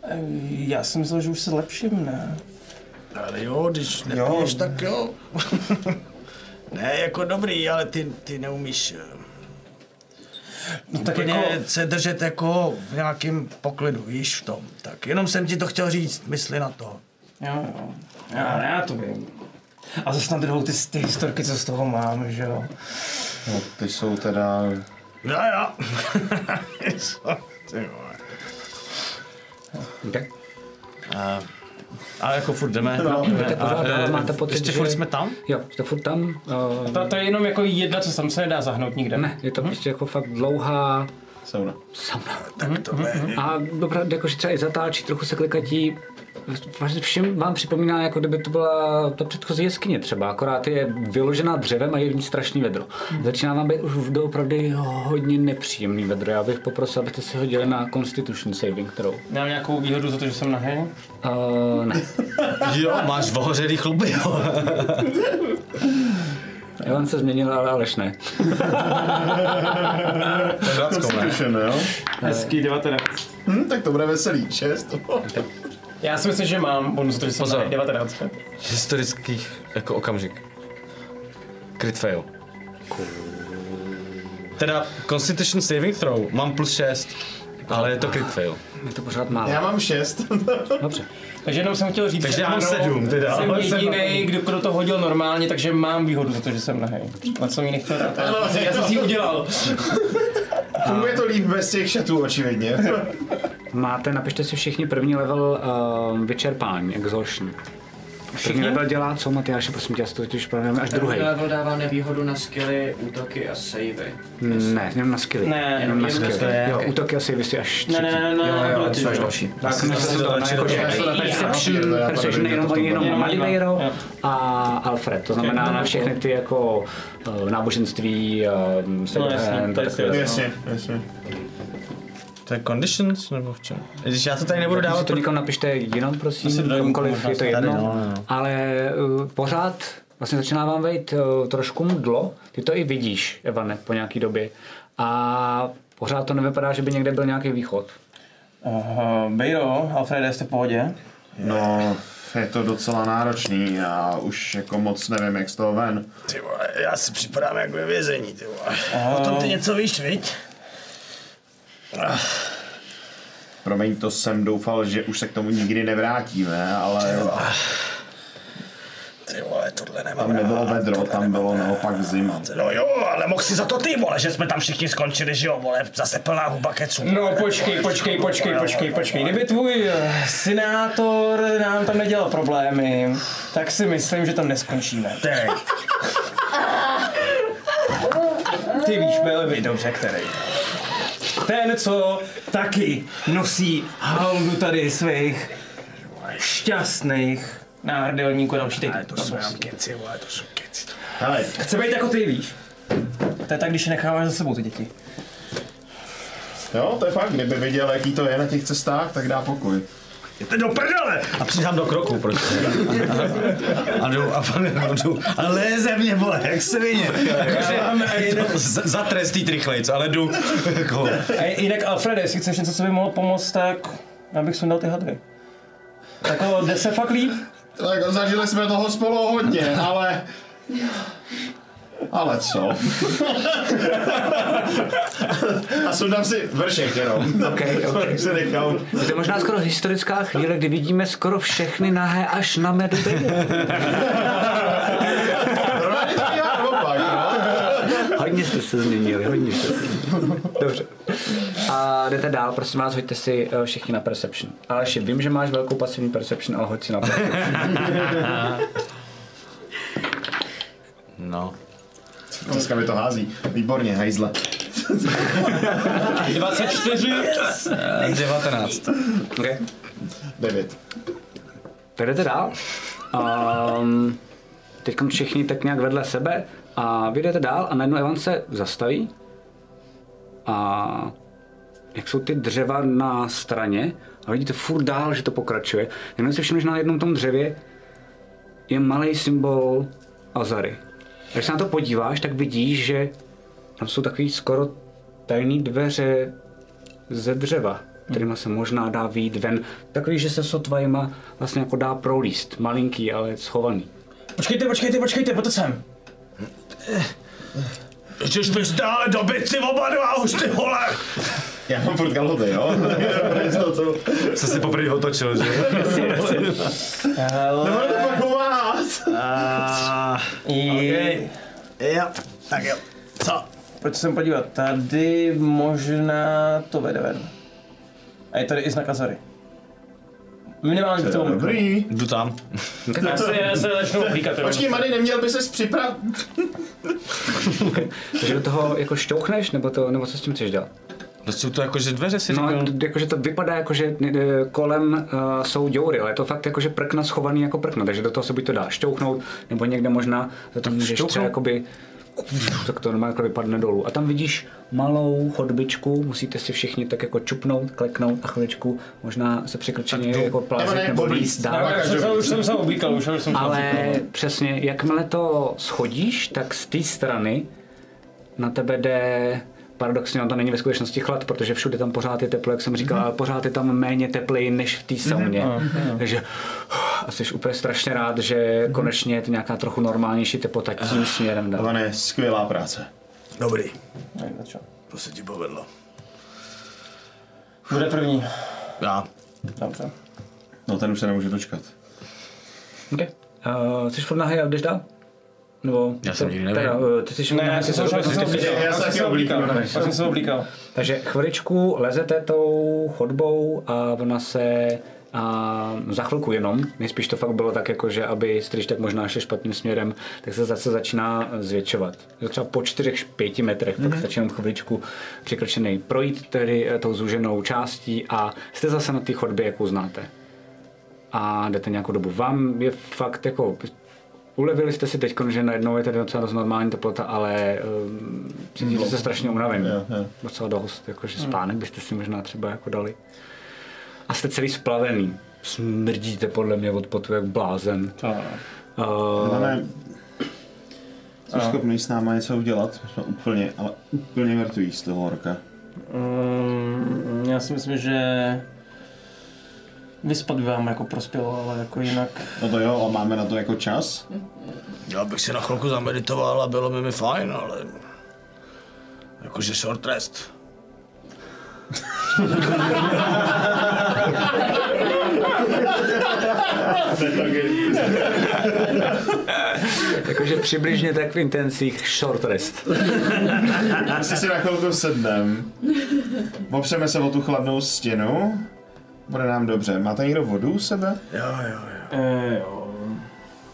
Eh, Já jsem myslel, že už se lepším, ne? Ale jo, když nepiješ, Jo. tak jo. [LAUGHS] ne, jako dobrý, ale ty, ty neumíš eh, No tak jako, se držet jako v nějakém poklidu, víš v tom. Tak jenom jsem ti to chtěl říct, mysli na to. jo, jo. Já, já to vím. A zase na druhou ty, ty historky, co z toho mám, že jo. no, ty jsou teda... Jo, [LAUGHS] jo. Ty. Okay. A, ale jako furt jdeme. No, jdeme. jdete pořád A, eh, máte pocit, ještě že- furt jsme tam? Jo, jste furt tam. Uh, To, to je jenom jako jedna, co tam se nedá zahnout nikde. ne, je to prostě jako fakt dlouhá Sauna. sauna. Tak tohle je A dobrá, jakože třeba i zatáčí, trochu se klikatí. Vlastně všem vám připomíná, jako kdyby to byla ta předchozí jeskyně třeba, akorát je vyložená dřevem a je v ní strašný vedro. Začíná vám být už doopravdy hodně nepříjemný vedro. Já bych poprosil, abyste si hodili na Constitution Saving Throw. Mám nějakou výhodu za to, že jsem nahý? Uh, ne. [LAUGHS] Jo, máš vohořelý chluby, jo. [LAUGHS] Ivan se změnil, ale Aleš ne. [LAUGHS] Constitution, jo? Hezký 19. Hm, tak to bude veselý. Šest. Já si myslím, že mám bonus za to, že jsem Pozor. nahý 19. Historických jako okamžik. Crit fail. Teda Constitution Saving Throw mám plus 6, ale je to crit fail. Je to pořád málo. Já mám šest. [LAUGHS] Dobře. Takže jenom jsem chtěl říct, Takže že já mám ano, sedm, teda, jsem ale jsem- jediný, kdo, kdo to hodil normálně, takže mám výhodu za to, že jsem nahý. Na co mi nechtěl dát. ale Já jsem si ji udělal. [LAUGHS] Funguje to líp bez těch šatů, očividně. Máte, napište si všichni první level uh, vyčerpání, exhaustion. První level dělá co, Matyáši, prosím tě, já si to totiž pravím až druhý. level dává nevýhodu na skilly, útoky a savey. Ne, jenom na skilly. Ne, jenom na jenom na skilly. Jo, ok. útoky asi vy si až Ne, ne, ne, ne, Jo, ne, jo, ne, to až další. Tak jsme se to jakože Perception, Perception jenom. Maliveiro Jo. a Alfred. To znamená na všechny ty jako uh, náboženství, um, No, jasně. Jasně, jasně. To je conditions nebo v čem? Když já to tady nebudu dávat, to někam napište si prosím, dojím komukoliv, je to tady, jedno. no, no, no. Ale uh, pořád vlastně začíná vám vejít uh, trošku mdlo. Ty to i vidíš, Evane, po nějaký době. A pořád to nevypadá, že by někde byl nějaký východ. Uh, Bejro, Alfrede, jste v pohodě? No, je to docela náročný. Já už jako moc nevím, jak z toho ven. ty vole, já si připadám jak ve vězení, ty vole. O tom ty něco víš, viď? Promiň, to jsem doufal, že už se k tomu nikdy nevrátíme, ale Ty vole, tohle nemám tam nebylo rád, vedro, tam nemám bylo rád. naopak zima. No jo, ale mohl si za to ty, vole, že jsme tam všichni skončili, že jo, vole, zase plná huba keců. No počkej, počkej, počkej, počkej, počkej. Kdyby tvůj eh, senátor nám tam nedělal problémy, tak si myslím, že tam neskončíme. Tej, Ty víš velmi dobře, který. Ten, co taky nosí haldu tady svých šťastných náhrdelníků a další teď. to jsou jenom keci, vole, to jsou keci. Hele, Chce být jako ty, víš. To je tak, když je necháváš za sebou ty děti. jo, to je fakt, kdyby viděl, jaký to je na těch cestách, tak dá pokoj. Jděte do prdele! A přidám do kroku, prostě. [LAUGHS] A jdu, a a jdu, a léze mě, vole, jak se vině. Jakože, [LAUGHS] za, trest jít rychlejc, ale jdu, jako, A jinak Alfrede, jestli chceš něco, co by mohlo pomoct, tak já bych sundal ty hadry. Jako jde se fakt líp? Tak zažili jsme toho spolu hodně, ale Ale co? A sundám si vršek jenom. Okay, okay. [LAUGHS] se nechám. Je to možná skoro historická chvíle, kdy vidíme skoro všechny nahé až na to no. [LAUGHS] Hodně jste se změnili, hodně jste se změnili. Dobře. A jdete dál, prosím vás, hoďte si eh, všichni na Perception. Aleši, vím, že máš velkou pasivní Perception, ale hoď si na Perception. [LAUGHS] No. Dneska mi to hází. Výborně, hajzle. 24. 19. Okay. Devět. Tak jdete dál. Um, teď všichni tak nějak vedle sebe a vy jdete dál a najednou Evan se zastaví a jak jsou ty dřeva na straně a vidíte furt dál, že to pokračuje. Jenom si všimneš, že na jednom tom dřevě je malý symbol Azary. Když se na to podíváš, tak vidíš, že tam jsou takový skoro tajný dveře ze dřeva, kterýma se možná dá výjít ven. Takový, že se sotvajima vlastně jako dá prolíst. Malinký, ale schovaný. Počkejte, počkejte, počkejte, pojďte sem. Chceš mi stále dobit si oba dva už ty vole! Já mám furt kalhoty, jo? Jsem si poprvé otočil, že? Nebude to fakt pomáhat. [LAUGHS] I... Jo, tak jo. Co? Pojď se podívat, tady možná to vede ven. A je tady i znak Azary. Minimálně To v je tom dobrý. Jdu tam. Já se, já se začnu oblíkat. Počkej, Mady, neměl by ses připravit? [LAUGHS] Takže do toho jako šťouchneš, nebo, to, nebo co s tím chceš dělat? To jsou to jako, že dveře si No, říkal. jakože to vypadá jako, že eh, kolem uh, jsou děury, ale je to fakt jako, že prkna schovaný jako prkna, takže do toho se buď to dá šťouchnout, nebo někde možná za to můžeš třeba jakoby tak to normálně jako vypadne dolů. A tam vidíš malou chodbičku, musíte si všichni tak jako čupnout, kleknout a chviličku možná se překročeně jako plázit Nebo No, dál. se, už jsem se oblíkal, už jsem se Ale přesně, jakmile to schodíš, tak z té strany na tebe jde paradoxně, on to není ve skutečnosti chlad, protože všude tam pořád je teplo, jak jsem říkal, ale pořád je tam méně teplej než v té sauně. Takže [SIGHS] a jsi úplně strašně rád, že konečně je to nějaká trochu normálnější teplota tím směrem dál. Pane, skvělá práce. Dobrý, to se ti povedlo. Bude první. Já. Dobře. No ten už se nemůže dočkat. Okay. Uh, jsi furt nahý a jdeš dál? Nebo, Já jsem nikdy nevěděl. eh, ty jsi Ne, jsi- se já Já se jsem se oblíkal? Já jsem se oblíkal. Takže chviličku lezete tou chodbou a ona se a za chvilku jenom, nejspíš to fakt bylo tak jako, že aby když tak možná šli špatným směrem, tak se zase začíná zvětšovat. Třeba po 4-5 metrech, mm-hmm. tak stačí jenom chviličku překročený projít tedy eh, tou zúženou částí a jste zase na té chodbě, jakou znáte. A jdete nějakou dobu. Vám je fakt jako Ulevili jste si teď, že najednou je tady docela dost normální teplota, ale um, cítíte se strašně unavený. Jo, jo. Docela dost, jakože spánek byste si možná třeba jako dali. A jste celý splavený. Smrdíte podle mě od potu jak blázen. To, Uh, Pane, jsi schopný s náma něco udělat? My jsme úplně, ale úplně mrtví z toho horka. mm, já si myslím, že vyspat by vám jako prospělo, ale jako jinak... No to jo, a máme na to jako čas? Já bych si na chvilku zameditoval a bylo by mi fajn, ale... Jakože short rest. jakože přibližně tak v intencích short rest. Asi si na chvilku sednem. Opřeme se o tu chladnou stěnu. Bude nám dobře. Máte někdo vodu u sebe? Jo, jo, jo. E, jo.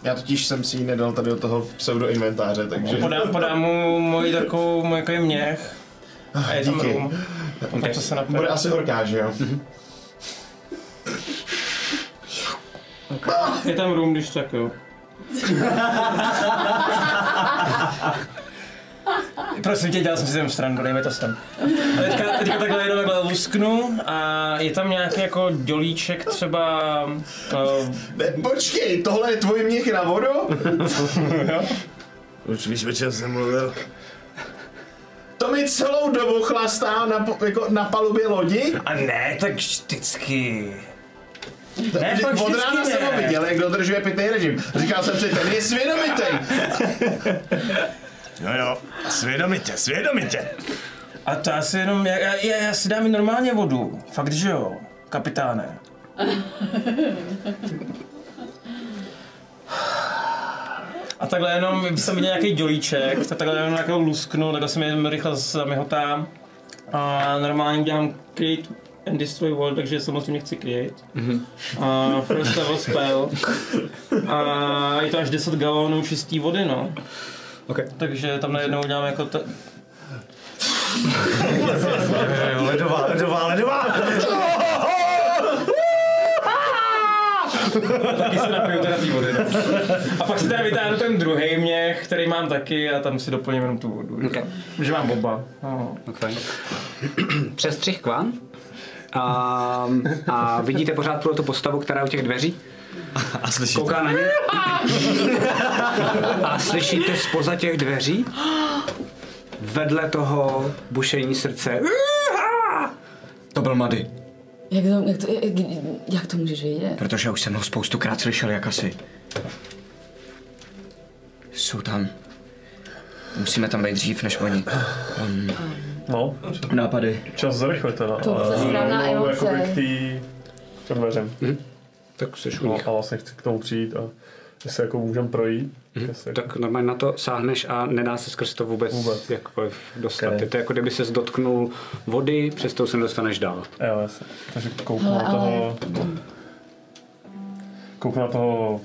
Já totiž jsem si ji nedal tady do toho pseudo inventáře, takže... Podám, podám mu moji takovou, můj jako měch. A je tam díky. rum. Okay. Co se napere. Bude asi horká, že jo? Je tam rum, když tak jo. [LAUGHS] Prosím tě, dělal jsem si tam strandu, dej mi to sem. A teďka, teďka takhle jenom takhle lusknu a je tam nějaký jako dolíček třeba... Uh, Ne, počkej, tohle je tvůj měch na vodu? Už víš, o čem jsem mluvil? To mi celou dobu chlastá na, jako na palubě lodi? a ne, tak vždycky. Ne, Ne, fakt Od rána jsem ho viděl, jak dodržuje pitný režim. Říkal jsem si, ten je svědomitý. Jo, jo, svědomitě, svědomitě. A to asi jenom, já, já, já, já si dám i normálně vodu. Fakt, že jo, kapitáne. A takhle jenom, když jsem viděl nějaký dělíček, tak takhle jenom nějakou lusknu, takhle jsem jenom rychle zamihotám. A normálně udělám create and destroy world, takže samozřejmě chci create. A first level spell. A je to až 10 galonů čistý vody, no. Okay. Takže tam najednou udělám jako to, Ledová, ledová, ledová. taky si napiju teda té vody. No. A pak si teda vytáhnu ten druhý měch, který mám taky a tam si doplním jenom tu vodu. Okay. Že mám oba. No. Okay. Přestřih k vám. A, a vidíte pořád tuhle tu postavu, která je u těch dveří. A slyšíte? Kouká na ně. A slyšíte spoza těch dveří vedle toho bušení srdce. To byl Mady, Jak to, jak, to, jak, jak to můžeš vědět? protože už jsem ho spoustukrát slyšel, jak asi. Jsou tam. Musíme tam být dřív než oni. Um, No, nápady. čas zrychlit teda. To je správná rovnou emoce. jakoby k tý k dveřem. Tak jsi u No, nich. a vlastně chci k tomu přijít a jestli jako můžem projít. Jako, Tak normálně na to sáhneš a nedá se skrz to vůbec, Vůbec. jakkoliv dostat. Ok. Je to jako kdyby se dotknul vody, přesto se nedostaneš dál. jo, jasně. Takže kouknu na toho... Kouknu na toho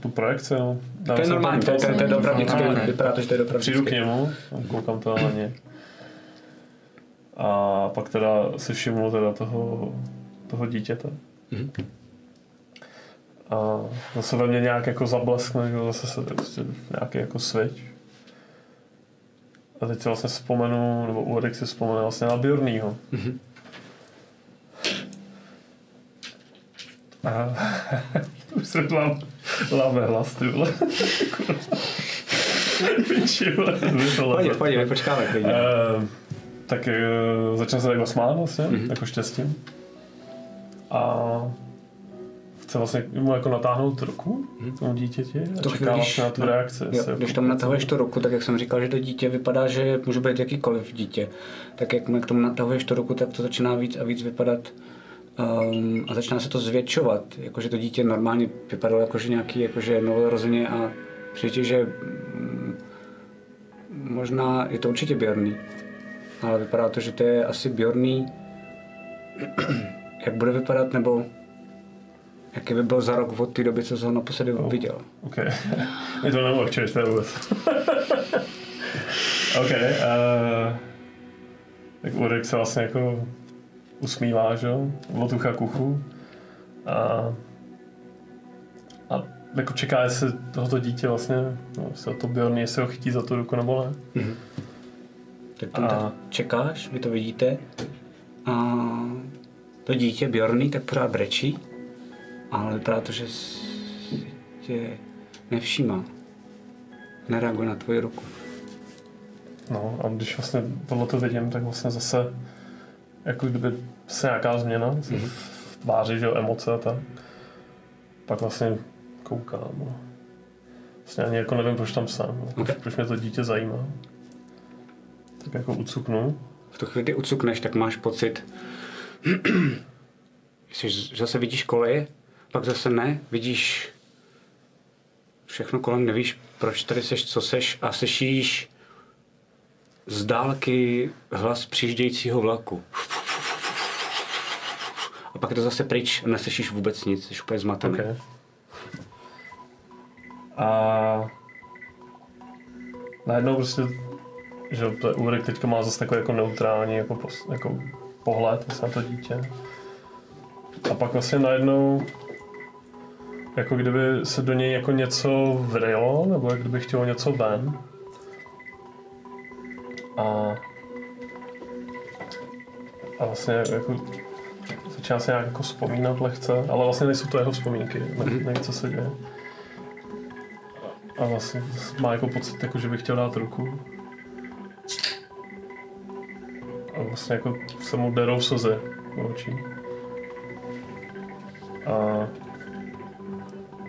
tu projekci, no. Dám To je normální, to je, to je, to je. Normálně. Vypadá to, že to je dopravdické. Přijdu k němu, a koukám to na ně. A pak teda si všimnu teda toho, toho dítěte. A zase ve mně nějak jako zableskne, že zase se prostě nějaký jako switch. A teď si vlastně vzpomenu, nebo Ulrik si vzpomene vlastně na Bjornýho. A [LAUGHS] už se lám, láme hlas, ty vole. Piči, vole, [LAUGHS] Pojď, pojď, my počkáme klidně. Eh, tak uh, začne se smát vlastně, Mhm. mm-hmm. jako štěstím. A chce vlastně mu jako natáhnout ruku? Tomu dítěti? A To čeká když- vlastně na tu reakci. Jo, když tomu natahuješ tu ruku, tak jak jsem říkal, že to dítě vypadá, že může být jakýkoliv dítě, tak jak k tomu natahuješ tu ruku, tak to začíná víc a víc vypadat um, a začíná se to zvětšovat, jakože to dítě normálně vypadalo jakože nějaký jakože novorozeně a přijde, že mm, možná je to určitě Bjorný, ale vypadá to, že to je asi Bjorný, [CLEARS THROAT] jak bude vypadat, nebo jaký by byl za rok od té doby, co jsem ho naposledy viděl. OK. [LAUGHS] My to nemohčeš, to je vůbec. [LAUGHS] OK. Uh, tak Ulrik se vlastně jako usmívá, že jo, otucha kuchu. A, a jako čeká, jestli tohoto dítě vlastně, no, jestli to Bjorn, jestli ho chytí za tu ruku nebo ne. Tak tam A- tak čekáš, vy to vidíte. A to dítě Bjorny tak pořád brečí, ale vypadá to, že tě nevšímá. Nereaguje na tvoji ruku. No a když vlastně tohle to vidím, tak vlastně zase jako kdyby se nějaká změna mm-hmm. v tváři, že jo, emoce a tak. Pak vlastně koukám. No. Vlastně ani jako nevím, proč tam jsem. No. Proč, Ok. proč mě to dítě zajímá. Tak jako ucuknu. V tu chvíli, kdy ucukneš, tak máš pocit, [CLEARS THROAT] že zase vidíš koleje, pak zase ne, vidíš všechno kolem, nevíš, proč tady seš, co seš a sešíš z dálky hlas přijíždějícího vlaku. A pak je to zase pryč a nesešíš vůbec nic, jsi úplně zmatený. Okay. A najednou prostě, že to Ulrik teďka má zase takový jako neutrální jako, pos, jako pohled na to dítě. A pak vlastně najednou jako kdyby se do něj jako něco vrylo, nebo jak kdyby chtělo něco ven. A, a vlastně jako začíná se nějak jako vzpomínat lehce, ale vlastně nejsou to jeho vzpomínky, ne, neví, co se děje. A vlastně má jako pocit, jako, že by chtěl dát ruku. A vlastně jako se mu derou slzy do očí. A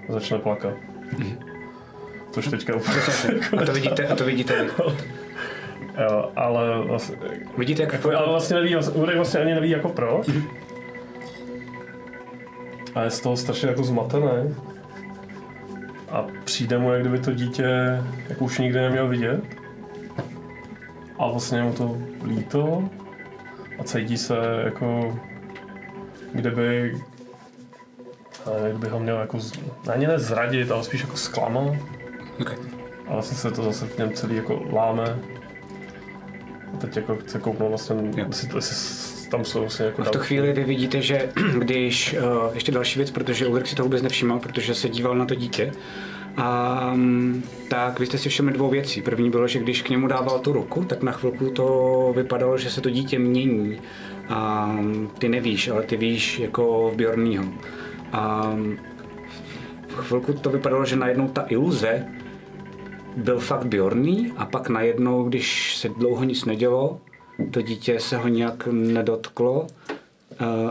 začne plakat. Což teďka úplně... A to vidíte, a to vidíte. Jo, ale vlastně, Vidíte, jak jako, ale vlastně neví, Ulrik vlastně ani neví jako proč. A je z toho strašně jako zmatený. A přijde mu, jak kdyby to dítě jako už nikdy neměl vidět. A vlastně mu to líto. A cítí se jako kdyby ale kdyby ho měl jako, z- ani ne zradit, ale spíš jako zklamat. Okay. A vlastně se to zase v něm celý jako láme. A teď jako chce kouknout vlastně, Jo. jestli, to, jestli tam jsou vlastně jako A v tu chvíli vy vidíte, že [CLEARS THROAT] když, uh, ještě další věc, protože Ulrik si to vůbec nevšímal, protože se díval na to dítě, a, tak vy jste si všimli dvou věcí. První bylo, že když k němu dával tu ruku, tak na chvilku to vypadalo, že se to dítě mění. A ty nevíš, ale ty víš jako v Bjornýho. A v chvilku to vypadalo, že najednou ta iluze byl fakt Bjorný a pak najednou, když se dlouho nic nedělo, to dítě se ho nějak nedotklo, uh,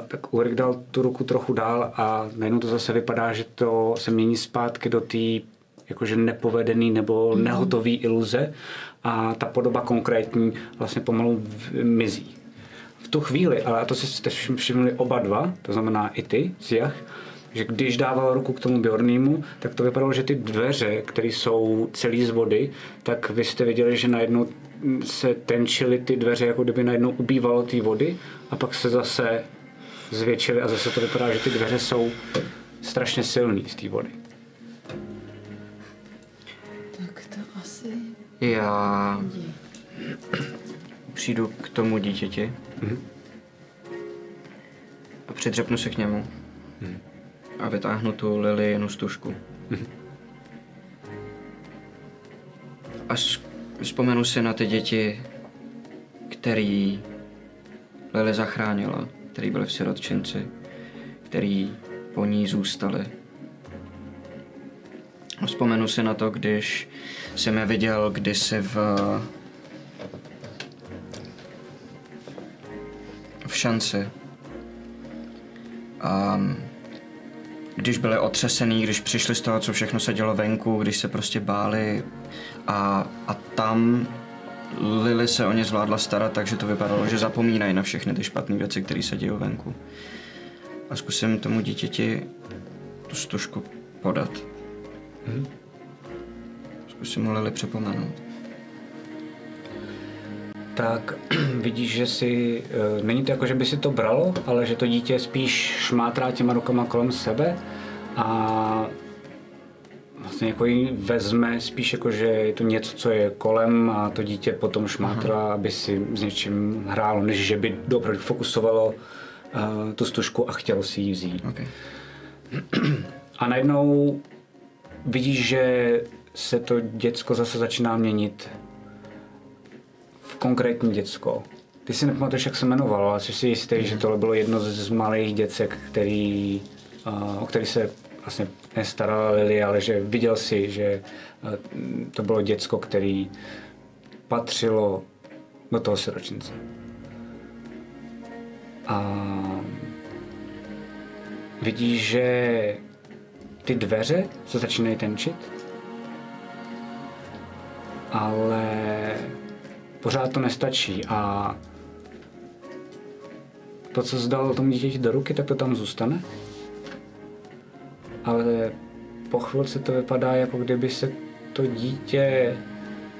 tak Ulrik dal tu ruku trochu dál a najednou to zase vypadá, že to se mění zpátky do té jakože nepovedený nebo nehotový iluze a ta podoba konkrétní vlastně pomalu mizí. V tu chvíli, ale a to si jste všim- všimli oba dva, to znamená i ty, Siach, že když dával ruku k tomu Bjornýmu, tak to vypadalo, že ty dveře, které jsou celý z vody, tak vy jste viděli, že najednou se tenčily ty dveře, jako kdyby najednou ubývalo té vody a pak se zase zvětšily a zase to vypadá, že ty dveře jsou strašně silný z té vody. Tak to asi... Já přijdu k tomu dítěti a přidřepnu se k němu a vytáhnu tu Lilienu stužku. A vzpomenu si na ty děti, který Lily zachránila, který byli v sirotčinci, který po ní zůstali. Vzpomenu si na to, když jsem je viděl kdysi v v šanci. A když byli otřesený, když přišli z toho, co všechno se dělo venku, když se prostě báli a, a tam Lily se o ně zvládla starat, takže to vypadalo, že zapomínají na všechny ty špatné věci, které se dějí venku. A zkusím tomu dítěti tu stužku podat. Zkusím mu Lily připomenout. Tak [CLEARS THROAT] vidíš, že si, uh, není to jako, že by si to bralo, ale že to dítě spíš šmátrá těma rukama kolem sebe a vlastně jako ji vezme spíš jako, že je to něco, co je kolem a to dítě potom šmátrá, aby si s něčím hrálo, než že by opravdu fokusovalo uh, tu stužku a chtělo si ji vzít. Okay. A najednou vidíš, že se to děcko zase začíná měnit konkrétní děcko. Ty si nepamatuješ, jak se jmenovalo, ale jsi si jistý, že tohle bylo jedno z z malých děcek, který, uh, o který se vlastně nestarala Lily, ale že viděl si, že uh, to bylo děcko, který patřilo do toho siročince. A vidíš, že ty dveře se začínají tenčit, ale pořád to nestačí a to, co zdal tomu dítěti do ruky, tak to tam zůstane. Ale po chvilce to vypadá, jako kdyby se to dítě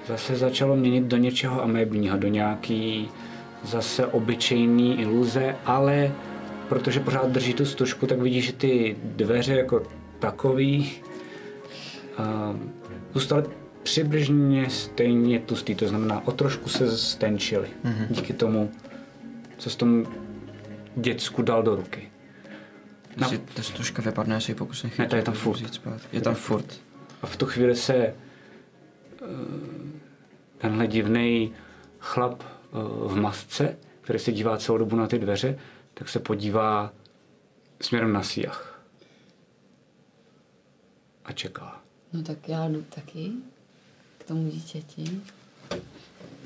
zase začalo měnit do něčeho amebního, do nějaký zase obyčejný iluze, ale protože pořád drží tu stužku, tak vidíš, že ty dveře jako takový uh, zůstaly přibližně stejně tlustý, to znamená o trošku se stenčily mm-hmm. díky tomu, co s tomu děcku dal do ruky. No. Si ta stužka vypadne, ji pokusím chytit. Ne, to je tam furt. Je tam furt. A v tu chvíli se eh, tenhle divný chlap eh, v masce, který se dívá celou dobu na ty dveře, tak se podívá směrem na Siach. A čeká. No tak já jdu taky k tomu dítěti.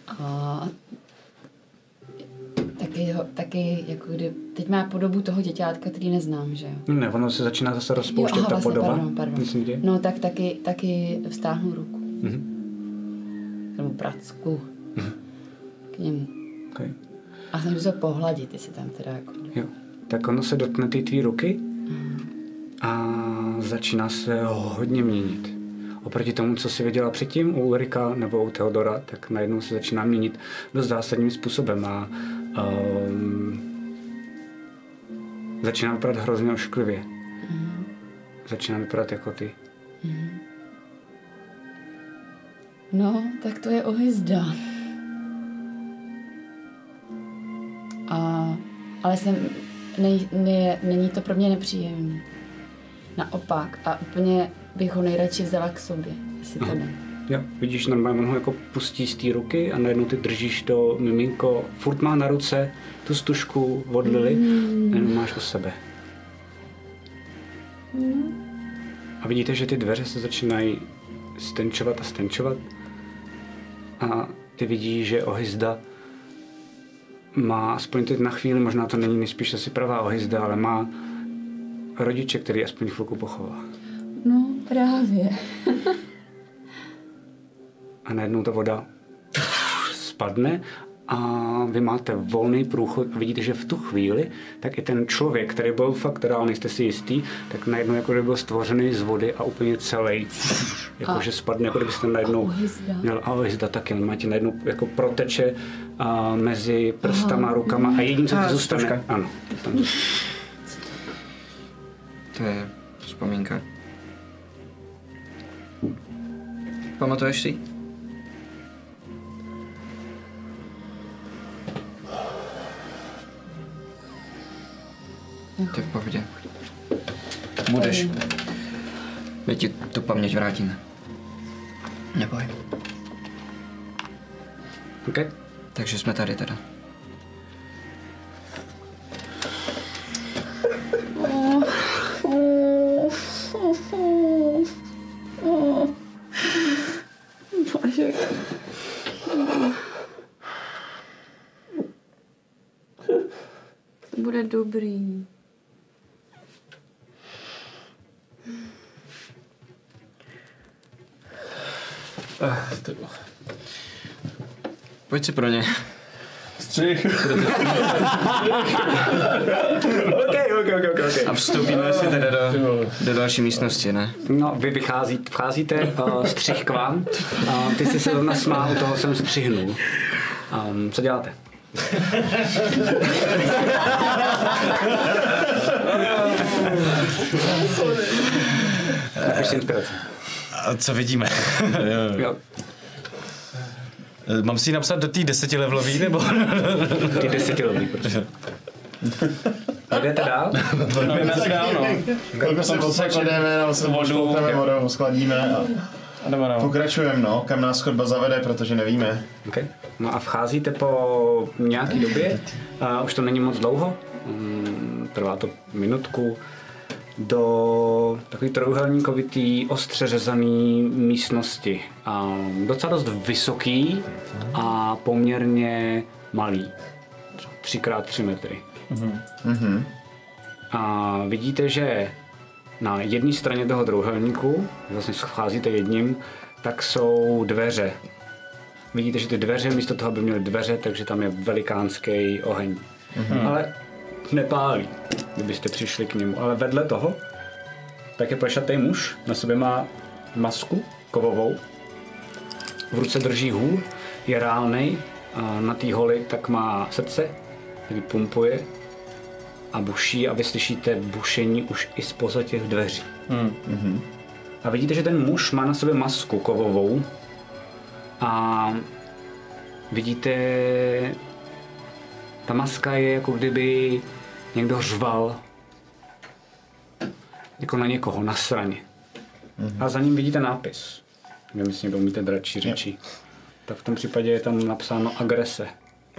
A tak taky, ho, taky jako kdy, teď má podobu toho děťátka, který neznám, že jo. Ne, ono se začíná zase Jo, rozpouštět aha, ta vlastně, podoba. pardon, pardon. Myslím, že? No tak taky, taky vztáhnu ruku. Mhm. Nebo pracku. K němu. Okay. A snažím se pohladit, jestli tam teda jako... Jo. Tak ono se dotkne ty tvý ruky a začíná se hodně měnit. Oproti tomu, co si viděla předtím u Ulrika nebo u Theodora, tak najednou se začíná měnit dost zásadním způsobem a um, začíná vypadat hrozně ošklivě. Začíná vypadat jako ty. No, tak to je ohyzda. A, ale jsem, ne, ne, není to pro mě nepříjemný. Naopak. A úplně bych ho nejradši vzala k sobě, jestli to jde. Jo, vidíš, normálně on ho jako pustí z té ruky a najednou ty držíš to miminko, furt má na ruce tu stužku od Lily a jenom máš u sebe. A vidíte, že ty dveře se začínají stenčovat a stenčovat a ty vidíš, že ohyzda má, aspoň teď na chvíli, možná to není nejspíš asi pravá ohyzda, ale má rodiče, který aspoň chvilku pochová. No, právě. a najednou ta voda spadne a vy máte volný průchod a vidíte, že v tu chvíli tak i ten člověk, který byl fakt, teda nejste si jistý, tak najednou jako kdyby byl stvořený z vody a úplně celý, jakože spadne, jako kdybyste najednou měl a ohyzda taky, on máte najednou jako proteče a, mezi prstama, rukama a jediný, co A, ti zůstane, ano, tam, To je vzpomínka. Pamatuješ si? To je v pohodě. Budeš. My ti tu paměť vrátíme. Neboj. okay? Takže jsme tady teda. Si pro ně. Střih. [LAUGHS] Okay, okay, okay, okay. A vstoupíme si teda do, do další místnosti, ne? No, vy vychází, vcházíte, uh, střih k vám. Uh, ty jsi se zrovna smál, toho jsem střihnul. Um, co děláte? [LAUGHS] Napiš inspiraci. A co vidíme? Jo. [LAUGHS] Jo, Mám si ji napsat do té desetilevelový, nebo? [LAUGHS] ty desetilový, prosím. [LAUGHS] A jdete dál? Jdeme si dál, no. Kolko se odsačeneme, nebo se vodu, vodou, schladíme a A pokračujeme, no, kam nás chodba zavede, protože nevíme. Okay. No a vcházíte po nějaký době, a už to není moc dlouho, mm, trvá to minutku, do takový trojuhelníkovitý, ostře řezaný místnosti. A docela dost vysoký a poměrně malý. Třeba 3x3 metry. Mhm. A vidíte, že na jedné straně toho trouhelníku, vlastně scházíte jedním, tak jsou dveře. Vidíte, že ty dveře, místo toho, aby měly dveře, takže tam je velikánský oheň. Mm-hmm. Ale nepálí, kdybyste přišli k němu. Ale vedle toho, tak je plešatý muž, na sobě má masku kovovou, v ruce drží hůl, je reálnej, a na té holi tak má srdce, který pumpuje a buší a vy slyšíte bušení už i spoza těch dveří. Hmm. A vidíte, že ten muž má na sobě masku kovovou a vidíte, ta maska je jako kdyby někdo řval jako na někoho, na straně. A za ním vidíte nápis. Nevím, jestli někdo umíte dračí řeči. Tak v tom případě je tam napsáno agrese.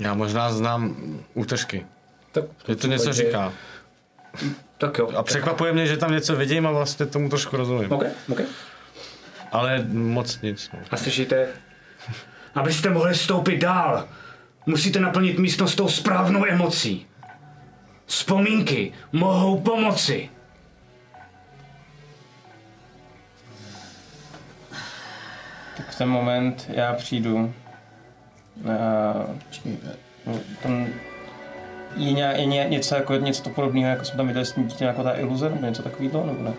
Já možná znám útržky. Tak Je to něco říká. Tak jo. A překvapuje mě, že tam něco vidím a vlastně tomu trošku rozumím. OK, OK. Ale moc nic. No. A slyšíte, abyste mohli stoupit dál. Musíte naplnit místnost tou správnou emocí. Vzpomínky mohou pomoci. Tak v ten moment já přijdu. No, tam je, ně, je ně, něco, jako, něco to podobného, jako jsme tam viděli s tím dítěm, jako ta iluze, nebo něco takového, nebo ne?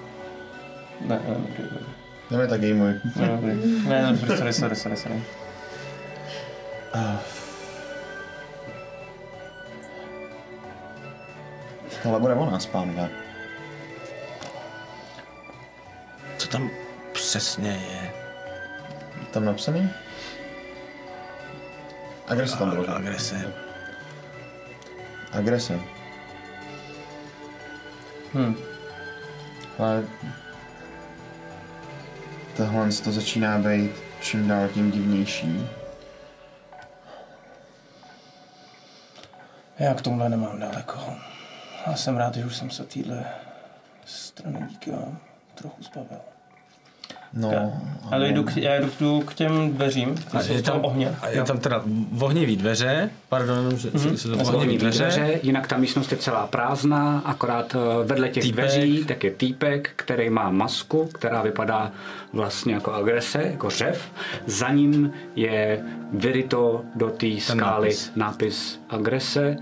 Ne, ne, dobrý, dobrý. Jdeme tak můj. Ne. Ne, ne, sorry, sorry, sorry, sorry. Tohle bude o nás, pánové. Co tam přesně je? Tam napsaný? Agrese tam bylo. Agrese. Agrese. Hm. Ale tohle to začíná být čím dál tím divnější. Já k tomuhle nemám daleko. A jsem rád, že už jsem se týhle strany díky vám trochu zbavil. No, Ale jdu k, já jdu, k těm dveřím, ty jsou z toho ohně. a je tam teda vohnivý dveře, pardon, že mm-hmm. se to Ohněvý dveře. dveře, jinak ta místnost je celá prázdná, akorát eh, vedle těch Týpek. dveří tak je týpek, který má masku, která vypadá vlastně jako agrese, jako řev. Za ním je vyryto do té skály nápis. nápis. agrese.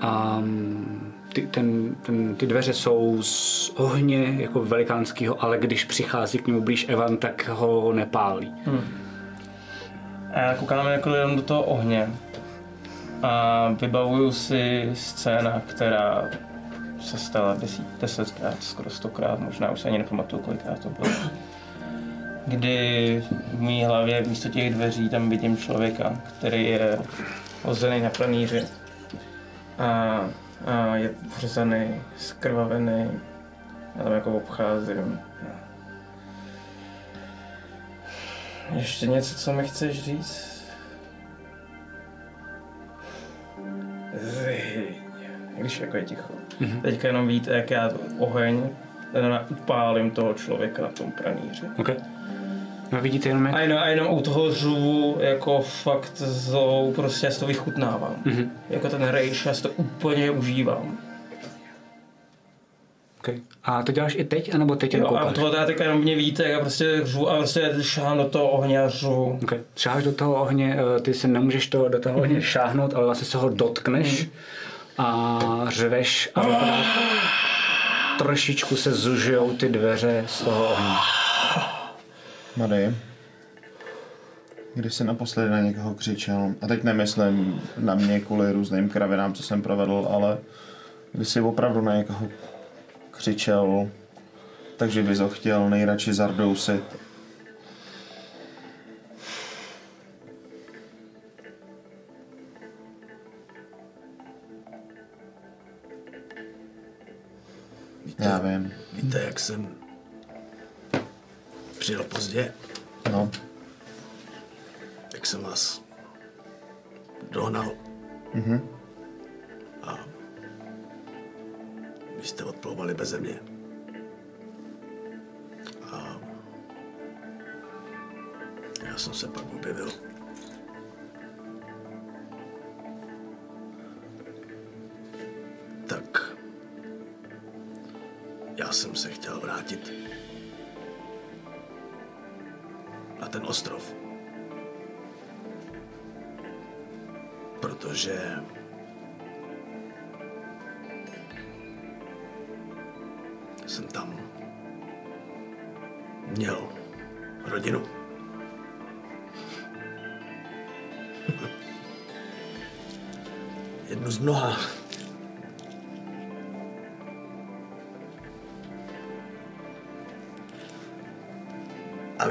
A mm, ty, ten, ten, ty dveře jsou z ohně jako velikánského, ale když přichází k němu blíž Evan, tak ho nepálí. A já koukám jako jenom do toho ohně a vybavuju si scéna, která se stala desít, desetkrát, skoro stokrát, možná už se ani nepamatuju, kolikrát to bylo. Kdy v mý hlavě místo těch dveří tam vidím člověka, který je hozený na pranýři a, a je vřezaný, skrvavený. Já tam jako obcházím. Ještě něco, co mi chceš říct? Když jako je ticho. Mm-hmm. Teďka jenom víte, jak já oheň upálím toho člověka na tom pranýři. Okay. No, vidíte jenom, jak A jenom, a jenom u toho řuvu jako fakt zlou, prostě já si to vychutnávám. Mm-hmm. Jako ten rejš, já si to úplně užívám. Okay. A to děláš i teď, anebo teď jen Jo, a tohle já teďka jenom mě víte, já prostě řvu a prostě šáhám do toho ohně a řvu. Okay. Šáháš do toho ohně, eh, ty se nemůžeš to, do toho ohně šáhnout, ale vlastně se ho dotkneš a řveš a vypadá, trošičku se zužijou ty dveře z toho ohně. Mady, když jsi naposledy na někoho křičel, a teď nemyslím na mě kvůli různým kravinám, co jsem provedl, ale když jsi opravdu na někoho křičel, takže bys ho chtěl nejradši zardousit. Já vím. Víte, jak jsem přijel pozdě, No, jak jsem vás dohnal. Mhm. A vy jste odplouvali beze mě. A já jsem se pak objevil. Tak já jsem se chtěl vrátit na ten ostrov. Protože jsem tam měl rodinu. [LAUGHS] Jednu z mnoha.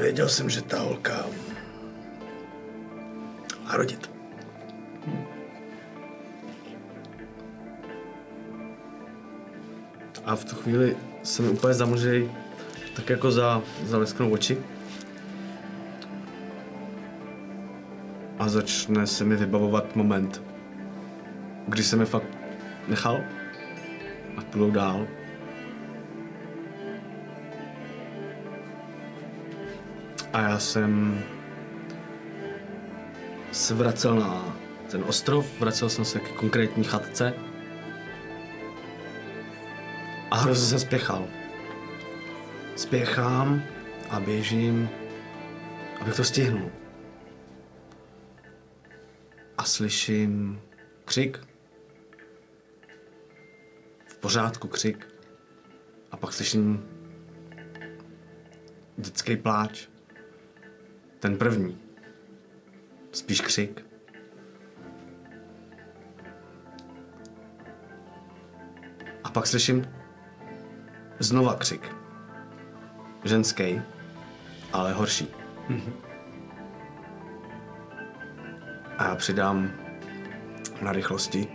Věděl jsem, že ta holka má rodit. A v tu chvíli se mi úplně zamlžej tak jako za, zalesknou oči. A začne se mi vybavovat moment, kdy jsem je fakt nechal a plul dál. A já jsem se vracel na ten ostrov, vracel jsem se k konkrétní chatce a hrozně jsem spěchal. Spěchám a běžím, abych to stihnul. A slyším křik. V pořádku křik. A pak slyším dětský pláč. Ten první. Spíš křik. A pak slyším znova křik. Ženský, ale horší. A já přidám na rychlosti.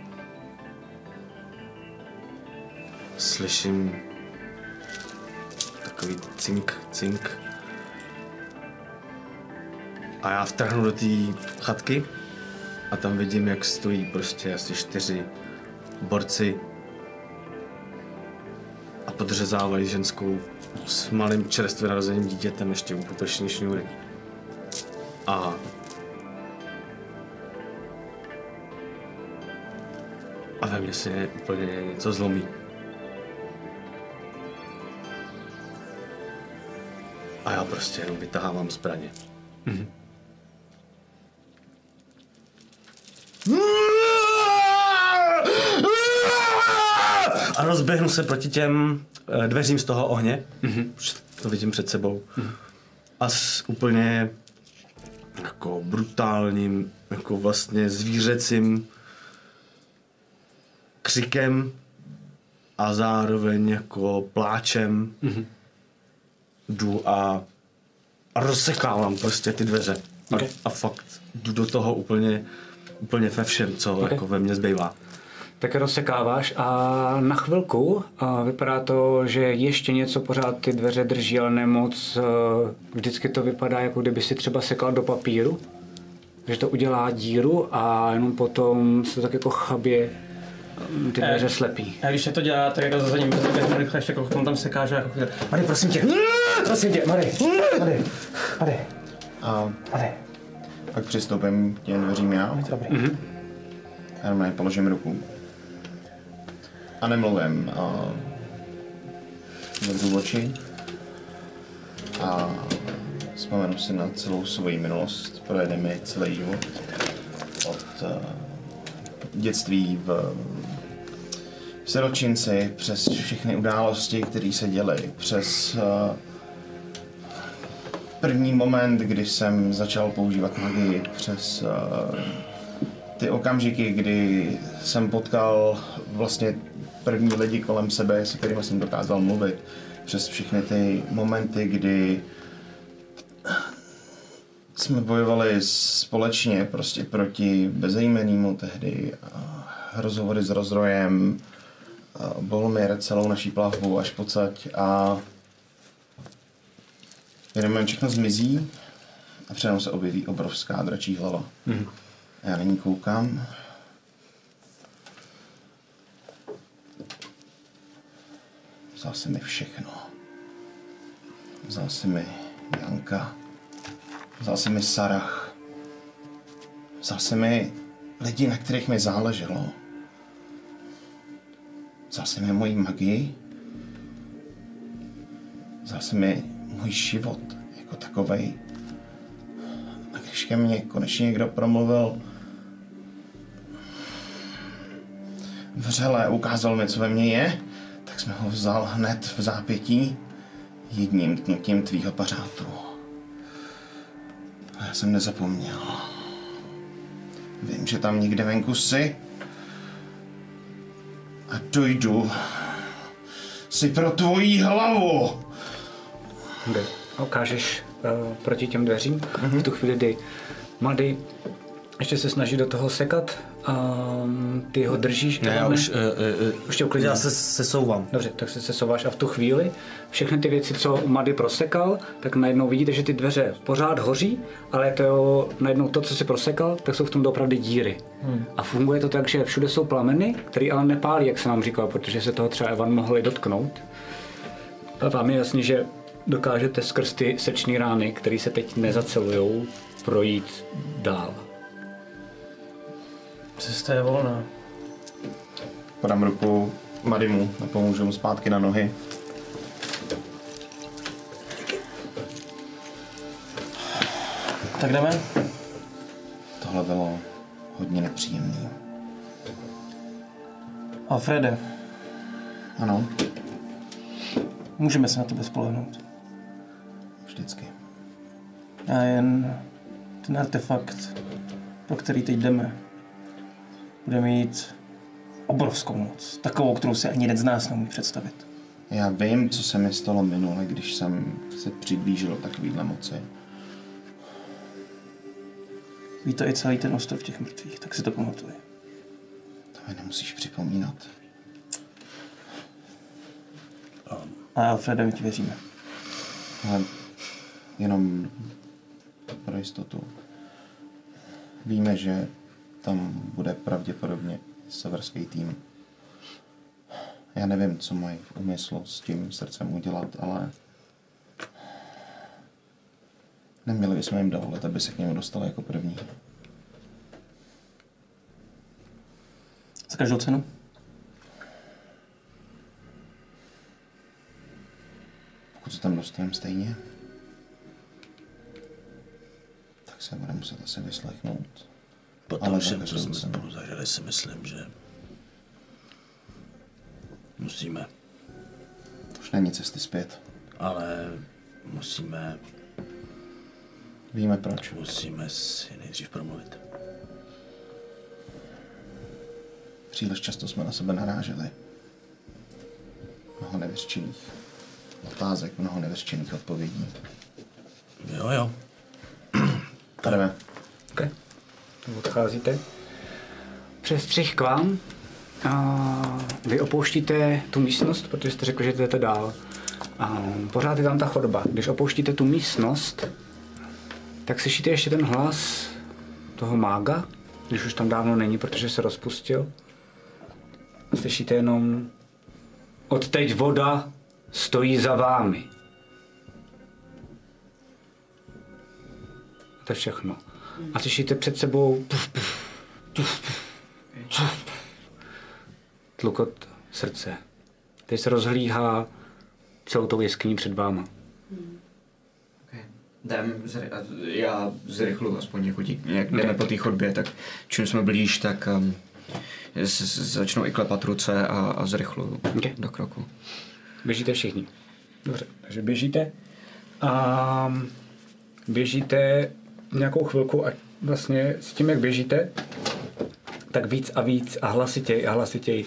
Slyším takový cink, cink. A já vtrhnu do té chatky a tam vidím, jak stojí prostě asi čtyři borci a podřezávají ženskou s malým čerstvě narozeným dítětem ještě úpotoční šňůry. A a ve mně se úplně něco zlomí. A já prostě jenom vytahávám zbraně. A rozběhnu se proti těm eh, dveřím z toho ohně. Už To vidím před sebou. A s úplně jako brutálním, jako vlastně zvířecím křikem a zároveň jako pláčem jdu a, a rozsekávám prostě ty dveře. A, Okay. a fakt jdu do toho úplně, úplně ve všem, co Okay. jako ve mně zbývá. Tak je rozsekáváš a na chvilku a vypadá to, že ještě něco pořád ty dveře drží, ale nemoc. eh, Vždycky to vypadá, jako kdyby si třeba sekal do papíru, že to udělá díru a jenom potom se tak jako chabě eh, ty dveře Eh. slepí. A když se to dělá, tak jako za ním rychle, ještě jako on tam seká, že jako Mary, prosím tě, [LAUGHS] prosím tě, Mary, Mary, Mary, A Mary. pak přistoupím k těm dveřím já. Dobrý. Já normálně položím ruku. A nemluvím. A zavřu oči. A vzpomenu si na celou svoji minulost. Projede mi celý život. Od uh, dětství v, v siročinci, přes všechny události, které se děly, přes uh, první moment, kdy jsem začal používat magii, přes uh, ty okamžiky, kdy jsem potkal vlastně první lidi kolem sebe, se kterými jsem dokázal mluvit, přes všechny ty momenty, kdy jsme bojovali společně prostě proti bezejmenému tehdy, a rozhovory s rozrojem, a Bolmir, celou naší plavbu až pocať a jenom všechno zmizí a mnou se objeví obrovská dračí hlava. Mm-hmm. Já na ní koukám. Vzal si mi všechno. Vzal si mi Janka. Vzal si mi Sarach. Vzal si mi lidi, na kterých mi záleželo. Vzal si mi moji magii. Vzal si mi můj život jako takovej. A když ke mně konečně někdo promluvil vřele, ukázal mi, co ve mně je, tak jsme ho vzal hned v zápětí jedním tknutím tvýho pařátu. A já jsem nezapomněl. Vím, že tam někde venku jsi. A dojdu si pro tvoji hlavu. Kde ukážeš uh, proti těm dveřím. V tu chvíli, kdy mladý ještě se snaží do toho sekat a ty ho držíš. Ne, já už, uh, uh, Už tě uklidním. já se sesouvám. Dobře, tak se sesouváš a v tu chvíli všechny ty věci, co Mady prosekal, tak najednou vidíte, že ty dveře pořád hoří, ale to najednou to, co si prosekal, tak jsou v tom opravdu díry. Hmm. A funguje to tak, že všude jsou plameny, které ale nepálí, jak se nám říkal, protože se toho třeba Evan mohli dotknout. A vám je jasný, že dokážete skrz ty sečné rány, které se teď nezacelujou, projít dál. Cesta je volná. Podám ruku Marimu a pomůžu mu zpátky na nohy. Tak jdeme? Tohle bylo hodně nepříjemné. Alfrede, Ano, můžeme se na tebe spolehnout. vždycky. Já jen ten artefakt, pro který teď jdeme, bude mít obrovskou moc. Takovou, kterou si ani jeden z nás nemůže představit. Já vím, co se mi stalo minule, když jsem se přiblížil takovýhle moci. Ví to i celý ten ostrov těch mrtvých, tak si to pamatuj. To mi nemusíš připomínat. A Alfrede, my ti věříme. Ale jenom pro jistotu. Víme, že tam bude pravděpodobně severský tým. Já nevím, co mají v úmyslu s tím srdcem udělat, ale neměli bychom jim dovolit, aby se k němu dostali jako první. Za každou cenu? Pokud se tam dostaneme stejně, tak se bude muset asi vyslechnout. Po Ale tom všem, co jsme cenu. spolu zažili, si myslím, že musíme, Už není cesty zpět. ale musíme, Víme proč. musíme si nejdřív promluvit. Příliš často jsme na sebe naráželi. Mnoho nevyřčených otázek, mnoho nevyřčených odpovědí. Jo, jo. Jdeme. Přes střih k vám. A vy opouštíte tu místnost, protože jste řekl, že jdete dál. A pořád je tam ta chodba. Když opouštíte tu místnost, tak slyšíte ještě ten hlas toho mága, když už tam dávno není, protože se rozpustil. Slyšíte jenom Odteď voda stojí za vámi. To je všechno. A slyšíte před sebou puf, puf, puf, puf, puf, tlukot srdce. Teď se rozhlíhá celou tou jeskyní před váma. Jdem, zry, a já zrychlu aspoň jako tí, jak jdeme po té chodbě, tak čím jsme blíž, tak um, z, z, začnu i klepat ruce a, a zrychlu Ok. do kroku. Běžíte všichni. Dobře, takže běžíte a běžíte nějakou chvilku a vlastně s tím, jak běžíte, tak víc a víc a hlasitěji a hlasitěji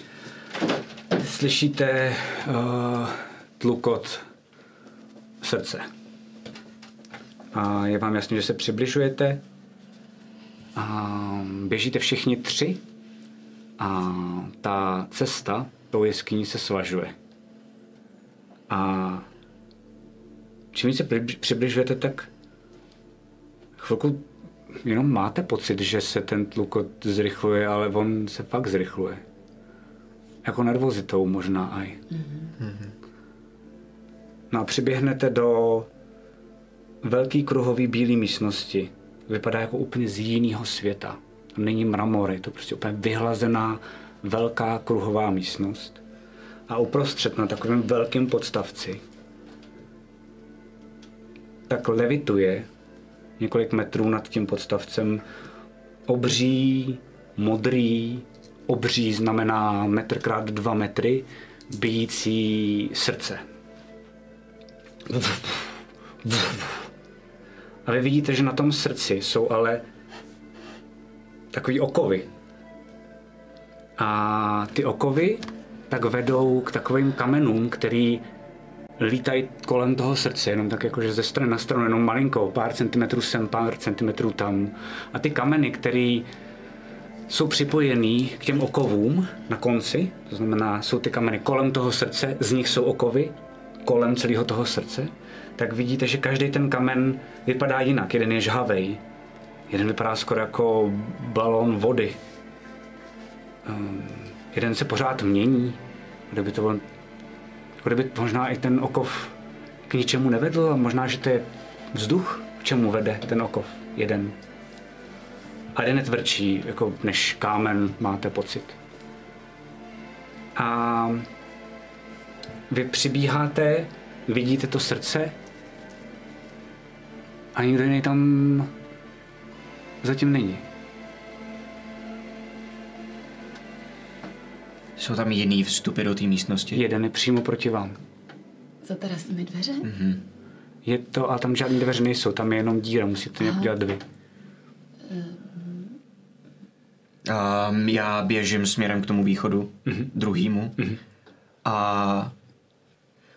slyšíte uh, tlukot srdce. A je vám jasné, že se přibližujete a běžíte všichni tři a ta cesta tou jeskyní se svažuje. A čím víc se přibli- přibližujete, tak chvilku jenom máte pocit, že se ten tlukot zrychluje, ale on se fakt zrychluje. Jako nervozitou možná aj. No a přiběhnete do velký kruhový bílé místnosti. Vypadá jako úplně z jiného světa. Tam není mramor, je to prostě úplně vyhlazená velká kruhová místnost. A uprostřed na takovém velkém podstavci tak levituje několik metrů nad tím podstavcem obří, modrý, obří znamená metr krát dva metry, bijící srdce. A vy vidíte, že na tom srdci jsou ale takový okovy. A ty okovy tak vedou k takovým kamenům, který lítají kolem toho srdce, jenom tak jakože ze strany na stranu, jenom malinkou, pár centimetrů sem, pár centimetrů tam. A ty kameny, které jsou připojený k těm okovům na konci, to znamená, jsou ty kameny kolem toho srdce, z nich jsou okovy, kolem celého toho srdce, tak vidíte, že každý ten kamen vypadá jinak. Jeden je žhavej, jeden vypadá skoro jako balón vody. Um, jeden se pořád mění. Kdyby to byl, jako kdyby možná i ten okov k ničemu nevedl, a možná, že to je vzduch, k čemu vede ten okov jeden. a jde netvrdší, jako než kámen, máte pocit. A vy přibíháte, vidíte to srdce a nikdo jiný tam zatím není. Jsou tam jiný vstupy do té místnosti? Jeden je přímo proti vám. Co teda s těmi dveře? Je to, ale tam žádné dveře nejsou, tam je jenom díra, musíte nějak dělat dvě. A já běžím směrem k tomu východu, mm-hmm. druhýmu. Mm-hmm. A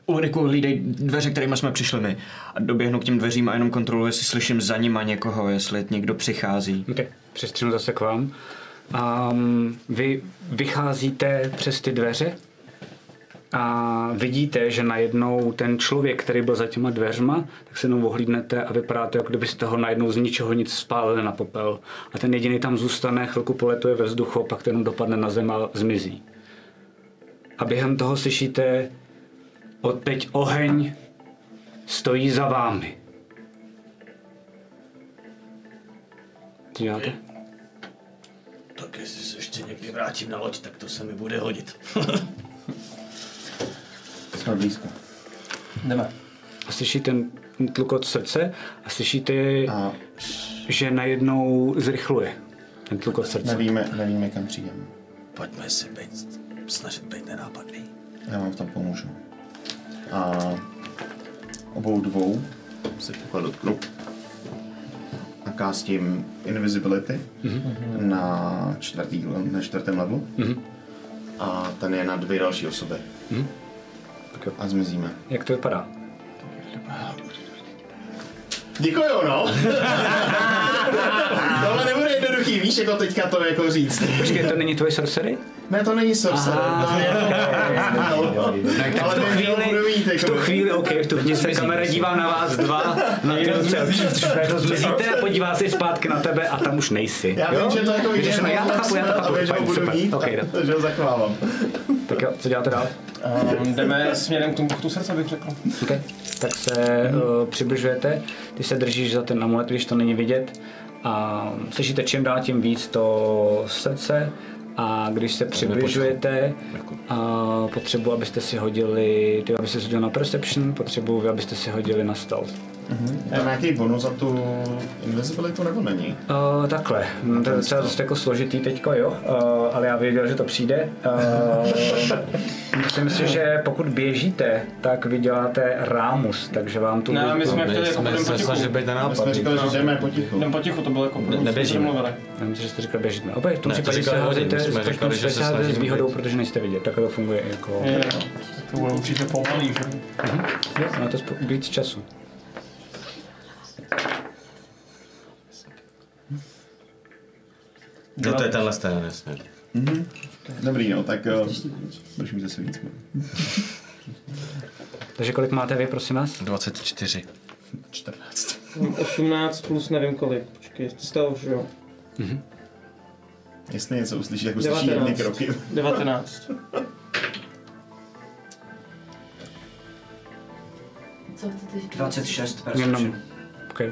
Ulriku, hlídej dveře, kterými jsme přišli my. A doběhnu k těm dveřím a jenom kontroluji, jestli slyším za nima někoho, jestli někdo přichází. Okay. Přestřinu zase k vám. Um, vy vycházíte přes ty dveře a vidíte, že najednou ten člověk, který byl za těma dveřma, tak se jenom ohlídnete a vypadá to, jako kdybyste ho najednou z ničeho nic spálili na popel. A ten jediný tam zůstane, chvilku poletuje ve vzduchu, pak ten dopadne na zem a zmizí. A během toho slyšíte odteď oheň stojí za vámi. Co děláte? Ještě vrátím na loď, tak to se mi bude hodit. [LAUGHS] Jsme blízko. Jdeme. A slyšíte tlukot srdce a slyšíte, A že najednou zrychluje ten tlukot srdce. nevíme, nevíme, kam přijdeme. Pojďme si být, snažit být nenápadný. Já vám v tom pomůžu. A obou dvou se takhle dotknu. Kástím Invisibility mm-hmm. na, čtvrtý, na čtvrtém levelu. Mm-hmm. A ten je na dvě další osoby. Mhm. Jo. A zmizíme. Jak to vypadá? Děkuju, no. [LAUGHS] Tohle nebude jednoduchý, víš, jako teďka to jako říct. Počkej, to není tvoje sorcery? Ne, to není sorcerer. to je [LAUGHS] jako- Tak Ale v tu chvíli, v tu chvíli, OK, v tu chvíli se kamera dívá na vás dva, [LAUGHS] na to zmizíte a podívá se zpátky na tebe a tam už nejsi. Já vím, že to jako jde, jsme- já to chápu, já to chápu, fajn, budu super, mít, OK, tak- jde. takže ho zachovávám. Tak jo, co děláte dál? Um, jdeme směrem k tomu buchtu srdce, bych řekl. Okay. Tak se uh, přibližujete, ty se držíš za ten amulet, když to není vidět a slyšíte čím dál tím víc to srdce a když se přibližujete a potřebuji, abyste si hodili, ty abyste si hodili na perception, potřebuji, abyste si hodili na stealth. Je tam nějaký bonus za tu invisibilitu nebo není? Uh, takhle, to je docela dost jako složitý teďko, jo, uh, ale já věděl, že to přijde. Uh, myslím si, že pokud běžíte, tak vy děláte rámus, takže vám tu... Ne, my jsme chtěli jako potichu. být My jsme říkali, že jdeme potichu. Jdeme potichu, to bylo jako Ne- neběžíme. mluvili. Já myslím, že jste říkal běžíme. Opět, v tom Ne, to případě říkali se říkali, že se házejte s výhodou, protože nejste vidět. Takhle to funguje jako... Je, to bude určitě pomalý, že? To spo- víc času. No to je tenhle ten, jasně. Dobrý, no, tak budeš mít zase víc. Takže kolik máte vy, prosím vás? 24. 14. 18 plus nevím kolik, počkej, stav, že jo? Jestli něco uslyšíš, tak uslyší 19. jedny kroky. 19. [LAUGHS] Co chcete? 26 Jenom. perception. Okay.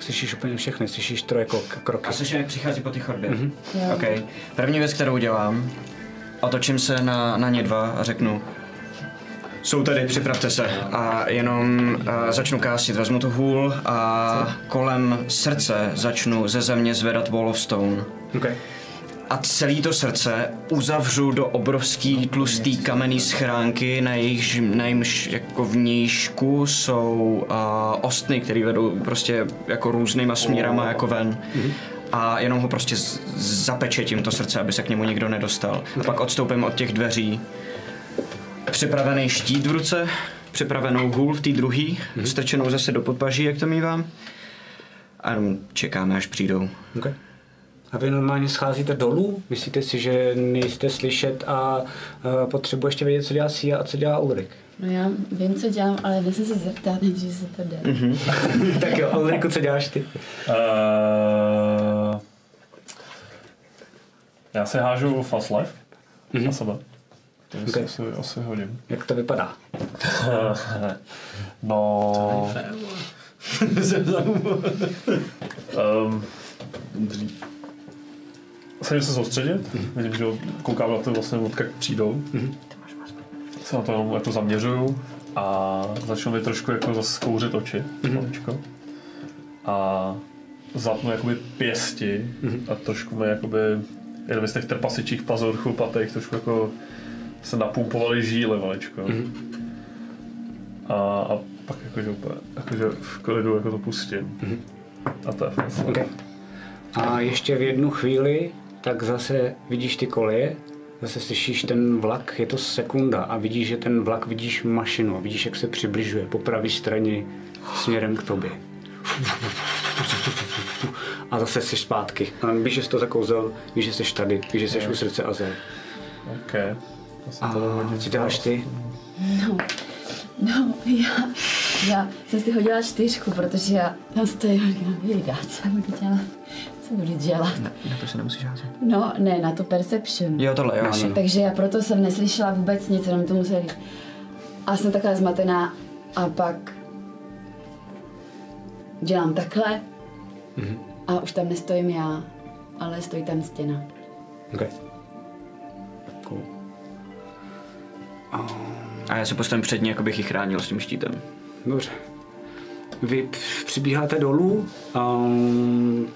Slyšíš úplně všechny, slyšíš troje kroky. A slyším, jak přichází po té chodbě. Mhm. Mm-hmm. OK. První věc, kterou dělám, otočím se na, na ně dva a řeknu, jsou tady, připravte se. A jenom uh, začnu kástit, vezmu tu hůl a kolem srdce začnu ze země zvedat Wall of Stone. Okay. A celý to srdce uzavřu do obrovský tlustý kamenný schránky, na jejichž, na jejímž jako vnějšku jsou uh, ostny, které vedou prostě jako různýma směrama jako ven. A jenom ho prostě zapečetím to srdce, aby se k němu nikdo nedostal. A pak odstoupím od těch dveří. Připravený štít v ruce, připravenou hůl v té druhé, strčenou zase do podpaží, jak to mývám. A jenom čekáme, až přijdou. Okay. A vy normálně scházíte dolů? Myslíte si, že nejste slyšet a uh, potřebuje ještě vědět, co dělá Sia a co dělá Ulrik? No já vím, co dělám, ale nechci se zeptat, nejdřív se to jde. [LAUGHS] tak jo, Ulriku, co děláš ty? Uh, já se hážu fast life mm-hmm. na sebe. To Ok. okay. asi, asi hodím. Jak to vypadá? [LAUGHS] No... um, [LAUGHS] dřív. Snažím se soustředit, vidím, že koukám na to vlastně, odkud přijdou. Se na to jenom jako zaměřuju a začnu mi trošku jako zase kouřit oči, maličko. A zapnu jakoby pěsti a trošku mi jakoby, jenom z těch trpasičích pazur chlupatých, trošku jako se napumpovaly žíly maličko. A, a pak jakože úplně, jakože v klidu jako to pustím. A to je fakt. Okay. A ještě v jednu chvíli, tak zase vidíš ty koleje, zase slyšíš ten vlak, je to sekunda a vidíš, že ten vlak vidíš mašinu a vidíš, jak se přibližuje po pravé straně směrem k tobě. A zase jsi zpátky. A víš, že jsi to zakouzel, víš, že jsi tady, víš, že jsi u srdce Azel. OK. To jsem A to hodně co děláš ty? No, no, já, já jsem si hodila čtyřku, protože já tam stojím a říkám, "Jejda, co budu dělat, budu dělat. Na to se nemusíš házet. No, ne, na to perception. Jo, tohle, jo, jasně. Takže já proto jsem neslyšela vůbec nic, jenom to museli říct. A jsem taková zmatená a pak dělám takhle a už tam nestojím já, ale stojí tam stěna. Okay. Cool. A já se postavím před ní, jako bych ji chránil s tím štítem. Dobře. Vy přibíháte dolů, um,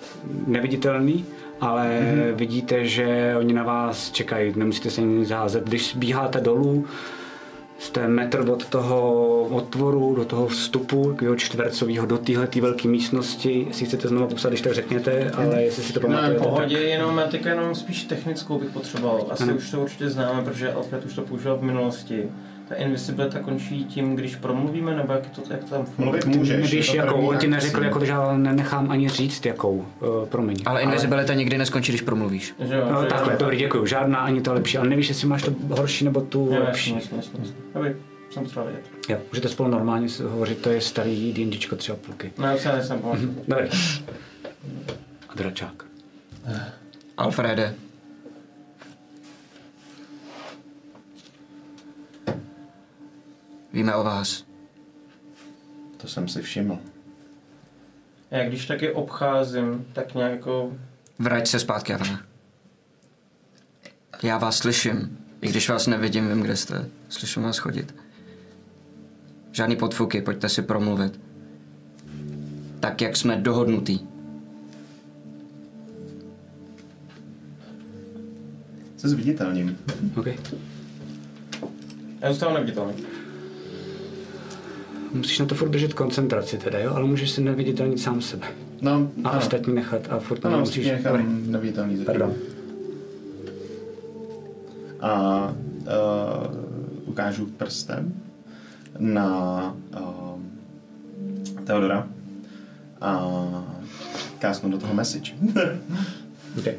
neviditelný, ale mm-hmm. vidíte, že oni na vás čekají, nemusíte se nic zázet. Když bíháte dolů, jste metr od toho otvoru, do toho vstupu, takového čtvercového, do téhle velké místnosti. Jestli chcete znovu popsat, když tak řekněte, ale jestli si to No, pamatujete, v pohodě, jenom já teďka jenom spíš technickou bych potřeboval. Asi Ano. už to určitě známe, protože Alfred už to používal v minulosti. Ta invisibilita končí tím, když promluvíme, nebo jak, to, jak to tam funguje? Mluvit můžeš. jakou, první on ti neřekl, jako, že já nenechám ani říct, jakou, uh, promiň. Ale invisibilita nikdy neskončí, když promluvíš. Že jo, No, že- takhle, dobrý, děkuji. Žádná ani ta lepší, ale nevíš, jestli máš to horší nebo tu Jo, lepší. jasně, jasně, jasně. Dobrý, jsem potřeboval vědět. Jo, můžete spolu normálně hovořit, to je starý D&Dčko tři a půlky. No, já se nejsem pamatuju. Dobrý. A dračák. Alfrede. Víme o vás. To jsem si všiml. Já když taky obcházím, tak nějak jako... Vrať se zpátky, Avana. Já vás slyším. I když vás nevidím, vím, kde jste. Slyším vás chodit. Žádný podfuky, pojďte si promluvit. Tak, jak jsme dohodnutí. Se zviditelním. OK. Já zůstávám neviditelný. Musíš na to furt držet koncentraci teda, jo? Ale můžeš si neviditelnit sám sebe. No, A ano. ostatní nechat a furt Ano, musíš... nechám neviditelný. Pardon. A uh, ukážu prstem na uh, Teodora a kásnu do toho message. [LAUGHS] Okay.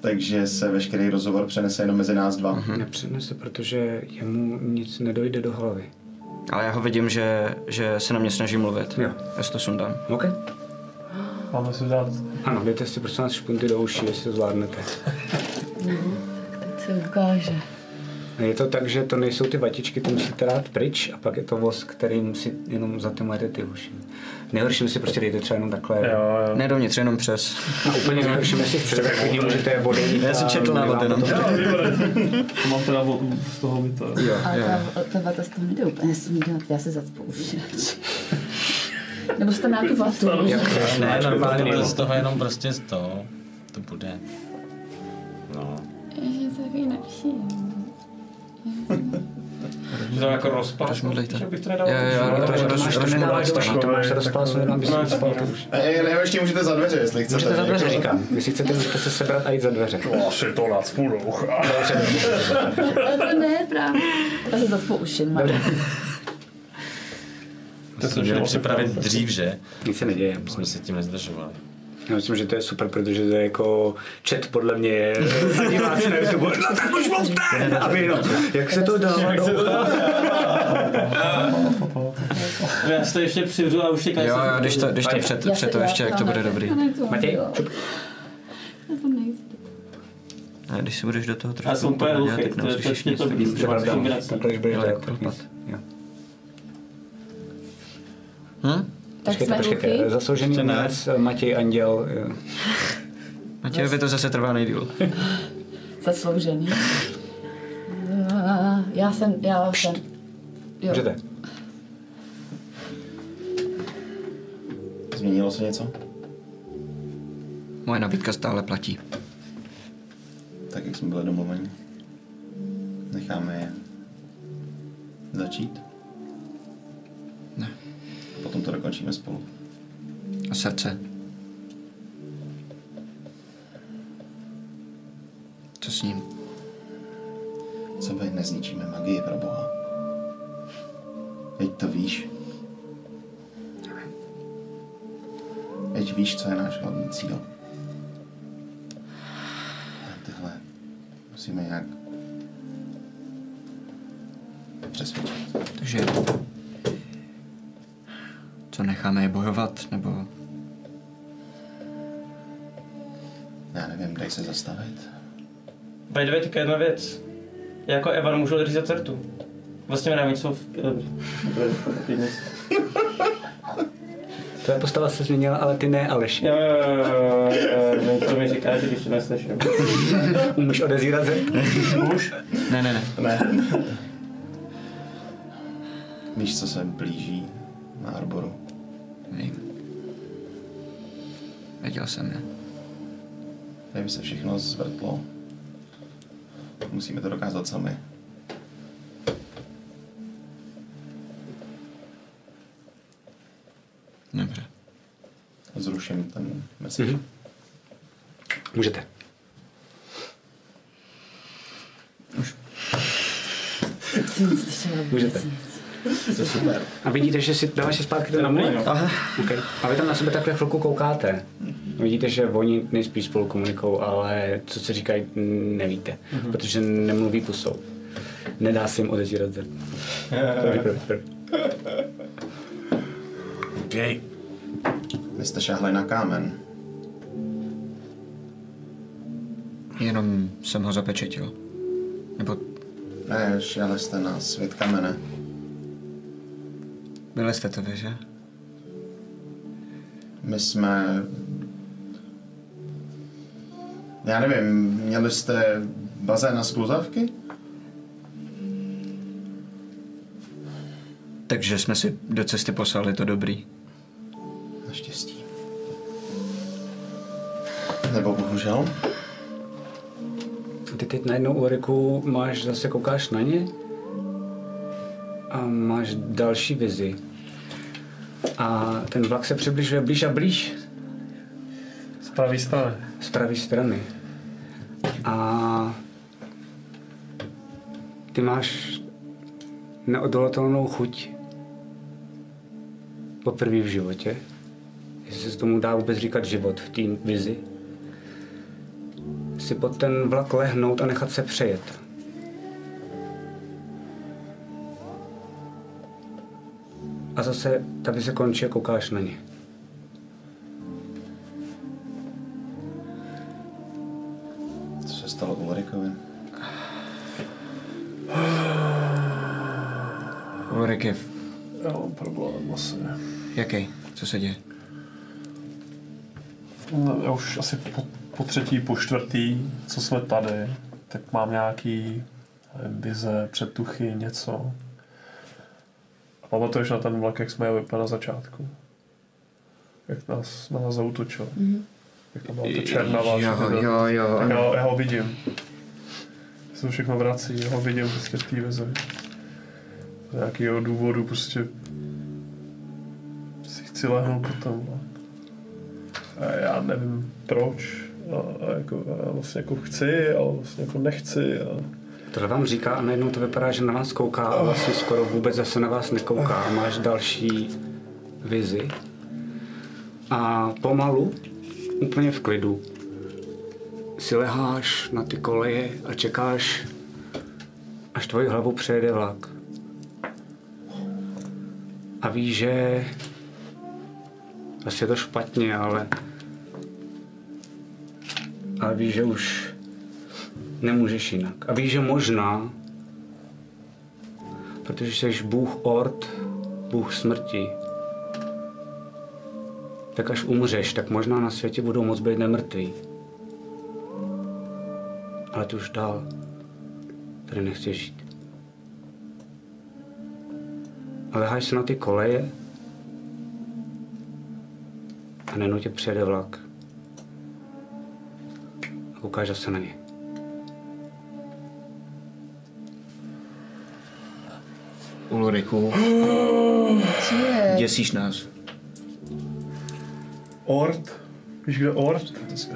Takže se veškerý rozhovor přenese jenom mezi nás dva. Mhm. Nepřenese, protože jemu nic nedojde do hlavy. Ale já ho vidím, že, že se na mě snaží mluvit. Jo. Já si to sundám. OK? Máme si dát Ano, dejte si prosím vás špunty do uší, jestli to zvládnete. Teď se ukáže. Je to tak, že to nejsou ty vatičky, ty musíte dát pryč a pak je to vosk, kterým si jenom zatemujete ty uši. Nejhorším si prostě dejte třeba jenom takhle. Jo, jo. Ne dovnitř, jenom přes. A úplně nejhorším, jestli chcete, tak klidně můžete odejít. Já jsem četl my návod jenom. to- To mám teda z toho mi to. Jo, A jo. ta, ta vata z toho nejde úplně sundat, já se zacpu. Nebo jste na tu vatu. Ne, normálně normálně z toho jenom prostě z toho. To bude. No. Ježiš, to je nepříjemné. To jako rozpad. Rozmlejte. Že bych to nedal. Jo, jo, jo, To, máš, uší, to No, no. uši. A je- nebo ještě můžete za dveře, jestli chcete. Můžete za dveře, jako- říkám. Jestli chcete, můžete se sebrat a jít za dveře. O, si to nacpu do ucha. Ale to ne, právě. Já se zacpu uši, má. To jsme měli připravit dřív, že? Nic se neděje. Jsme se tím nezdržovali. Já myslím, že to je super, protože to je jako chat podle mě je a diváci na YouTube. No tak už mluvte! Aby jenom, jak se to dává do ucha? Já si to ještě přivřu a už teďka Jo, jo, když to, když to před, před to se- ještě, jak to bude dobrý. to Matěj, čup. Já to. Ne, když si budeš do toho Já jsem trošku úplně hluchý, tak to je neuslyšíš přesně nic, to nic. Třeba dám. Když budeš tak, jak tak propad. Hm? Tak jsme počkejte, hluchý? zasloužený umělec eh, Matěj Anděl. eh, Matějovi to zase trvá nejdíl. [LAUGHS] Zasloužený. Uh, já jsem, já jsem. Jo. Můžete. Změnilo se něco? Moje nabídka stále platí. Tak jak jsme byli domluveni. Necháme je začít. Potom to dokončíme spolu. A srdce. Co s ním? Co by nezničíme magii pro boha? Veď to víš. Veď víš, co je náš hlavní cíl. A tyhle musíme nějak přesvědčit. Takže... Co necháme je bojovat, nebo... Já nevím, dej se zastavit. By the way, teďka jedna věc. Já jako Evan můžu odřízat certu. Vlastně mi navíc jsou v... eh, Tvoje postava se změnila, ale ty ne, Aleš. Jo, jo, jo, jo, jo, jo, to mi říká, že když to neslyším. Umíš odezírat zem? Už? Ne, ne, ne. Ne. Víš, co se blíží na Arboru? Vím. Věděl jsem, ne? Kdyby se všechno zvrtlo, musíme to dokázat sami. Dobře. Zruším ten message. Mhm. Můžete. Můžete. Super. A vidíte, že si dáváš si zpátky ten amulet? Aha. Okay. A vy tam na sebe takhle chvilku koukáte. Vidíte, že oni nejspíš spolu komunikují, ale co si říkají, nevíte, mm-hmm. protože nemluví pusou. Nedá se jim odezírat první. Okay. Vy jste šáhli na kámen. Jenom jsem ho zapečetil. Nebo Ne, šáhli jste na svět kamene. Byli jste to vy, že? My jsme... Já nevím, měli jste bazén na skluzavky? Takže jsme si do cesty poslali to dobrý. Naštěstí. Nebo bohužel. Ty teď najednou u Riku máš, zase koukáš na ně a máš další vizi. A ten vlak se přibližuje blíž a blíž Z pravé strany. z pravé strany. A ty máš neodolatelnou chuť poprvé v životě, jestli se tomu dá vůbec říkat život v té vizi, si pod ten vlak lehnout a nechat se přejet. A zase ta vize končí a koukáš na ně. Co se stalo Ulrikovi? Ulrik je... v- Já mám problém asi. Jaký? Co se děje? No, Já už asi po, po třetí, po čtvrtý, co jsme tady, tak mám nějaký vize, předtuchy, něco. A pamatuješ na ten vlak, jak jsme jeli úplně na začátku? Jak nás, na nás zautočil. Mm-hmm. Jak tam byla ta černá Jo, vážka. jo, jo. Tak já, ho- já ho vidím. Se to všechno vrací, já ho vidím prostě v té vizi. Z nějakého důvodu prostě si chci lehnout potom. No. A já nevím proč. A, a jako, a vlastně jako chci, ale vlastně jako nechci. A... To vám říká a najednou to vypadá, že na vás kouká a vlastně skoro vůbec zase na vás nekouká a máš další vizi. A pomalu, úplně v klidu, si leháš na ty koleje a čekáš, až tvoji hlavu přejede vlak. A víš, že asi je to špatně, ale ale víš, že už nemůžeš jinak. A víš, že možná, protože jsi Bůh Ord, Bůh smrti, tak až umřeš, tak možná na světě budou moc být nemrtví. Ale ty už dál tady nechceš žít. A leháš se na ty koleje a najednou tě přijede vlak. A koukáš zase na ně. Ulriku, [GASPS] Co je? děsíš nás. Ort? Víš, kde Ort?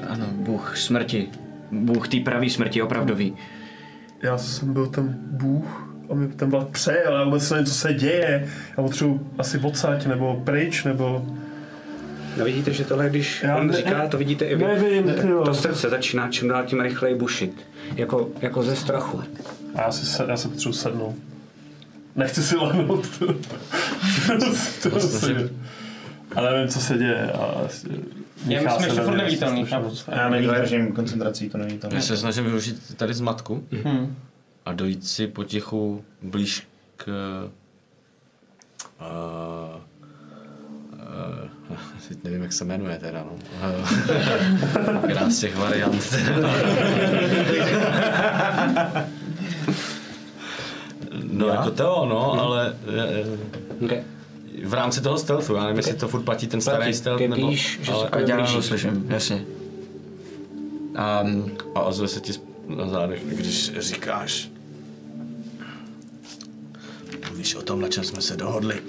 Ano, bůh smrti. Bůh té pravý smrti, opravdový. Já jsem byl ten bůh a mi ten vlak přejel, já vůbec nevím, co se děje. Já potřebuji asi odsaď, nebo pryč, nebo... No vidíte, že tohle, když Já on ne- říká, to vidíte i vy. Nevím. To srdce začíná čím dál tím rychleji bušit. Jako, jako ze strachu. A já si, se, já se potřebuji sednout. Nechci si lehnout. [LAUGHS] to se děje. Ale nevím, co se děje. A Já se ještě furt slyším. Já držím koncentrací, to není to. Já se snažím využít tady zmatku Hmm. a dojít si potichu blíž k... Uh, uh, [LAUGHS] teď nevím, jak se jmenuje teda, no. [LAUGHS] Uh, která z těch variant. No Já? jako to, no, ale eh, Okay. v rámci toho stealthu, já nevím, jestli to furt platí ten starý stealth, nebo... víš, že ale, se- A já blíží. slyším, jasně. Um, a ozve se ti na zádech, když říkáš. Víš o tom, na čem jsme se dohodli?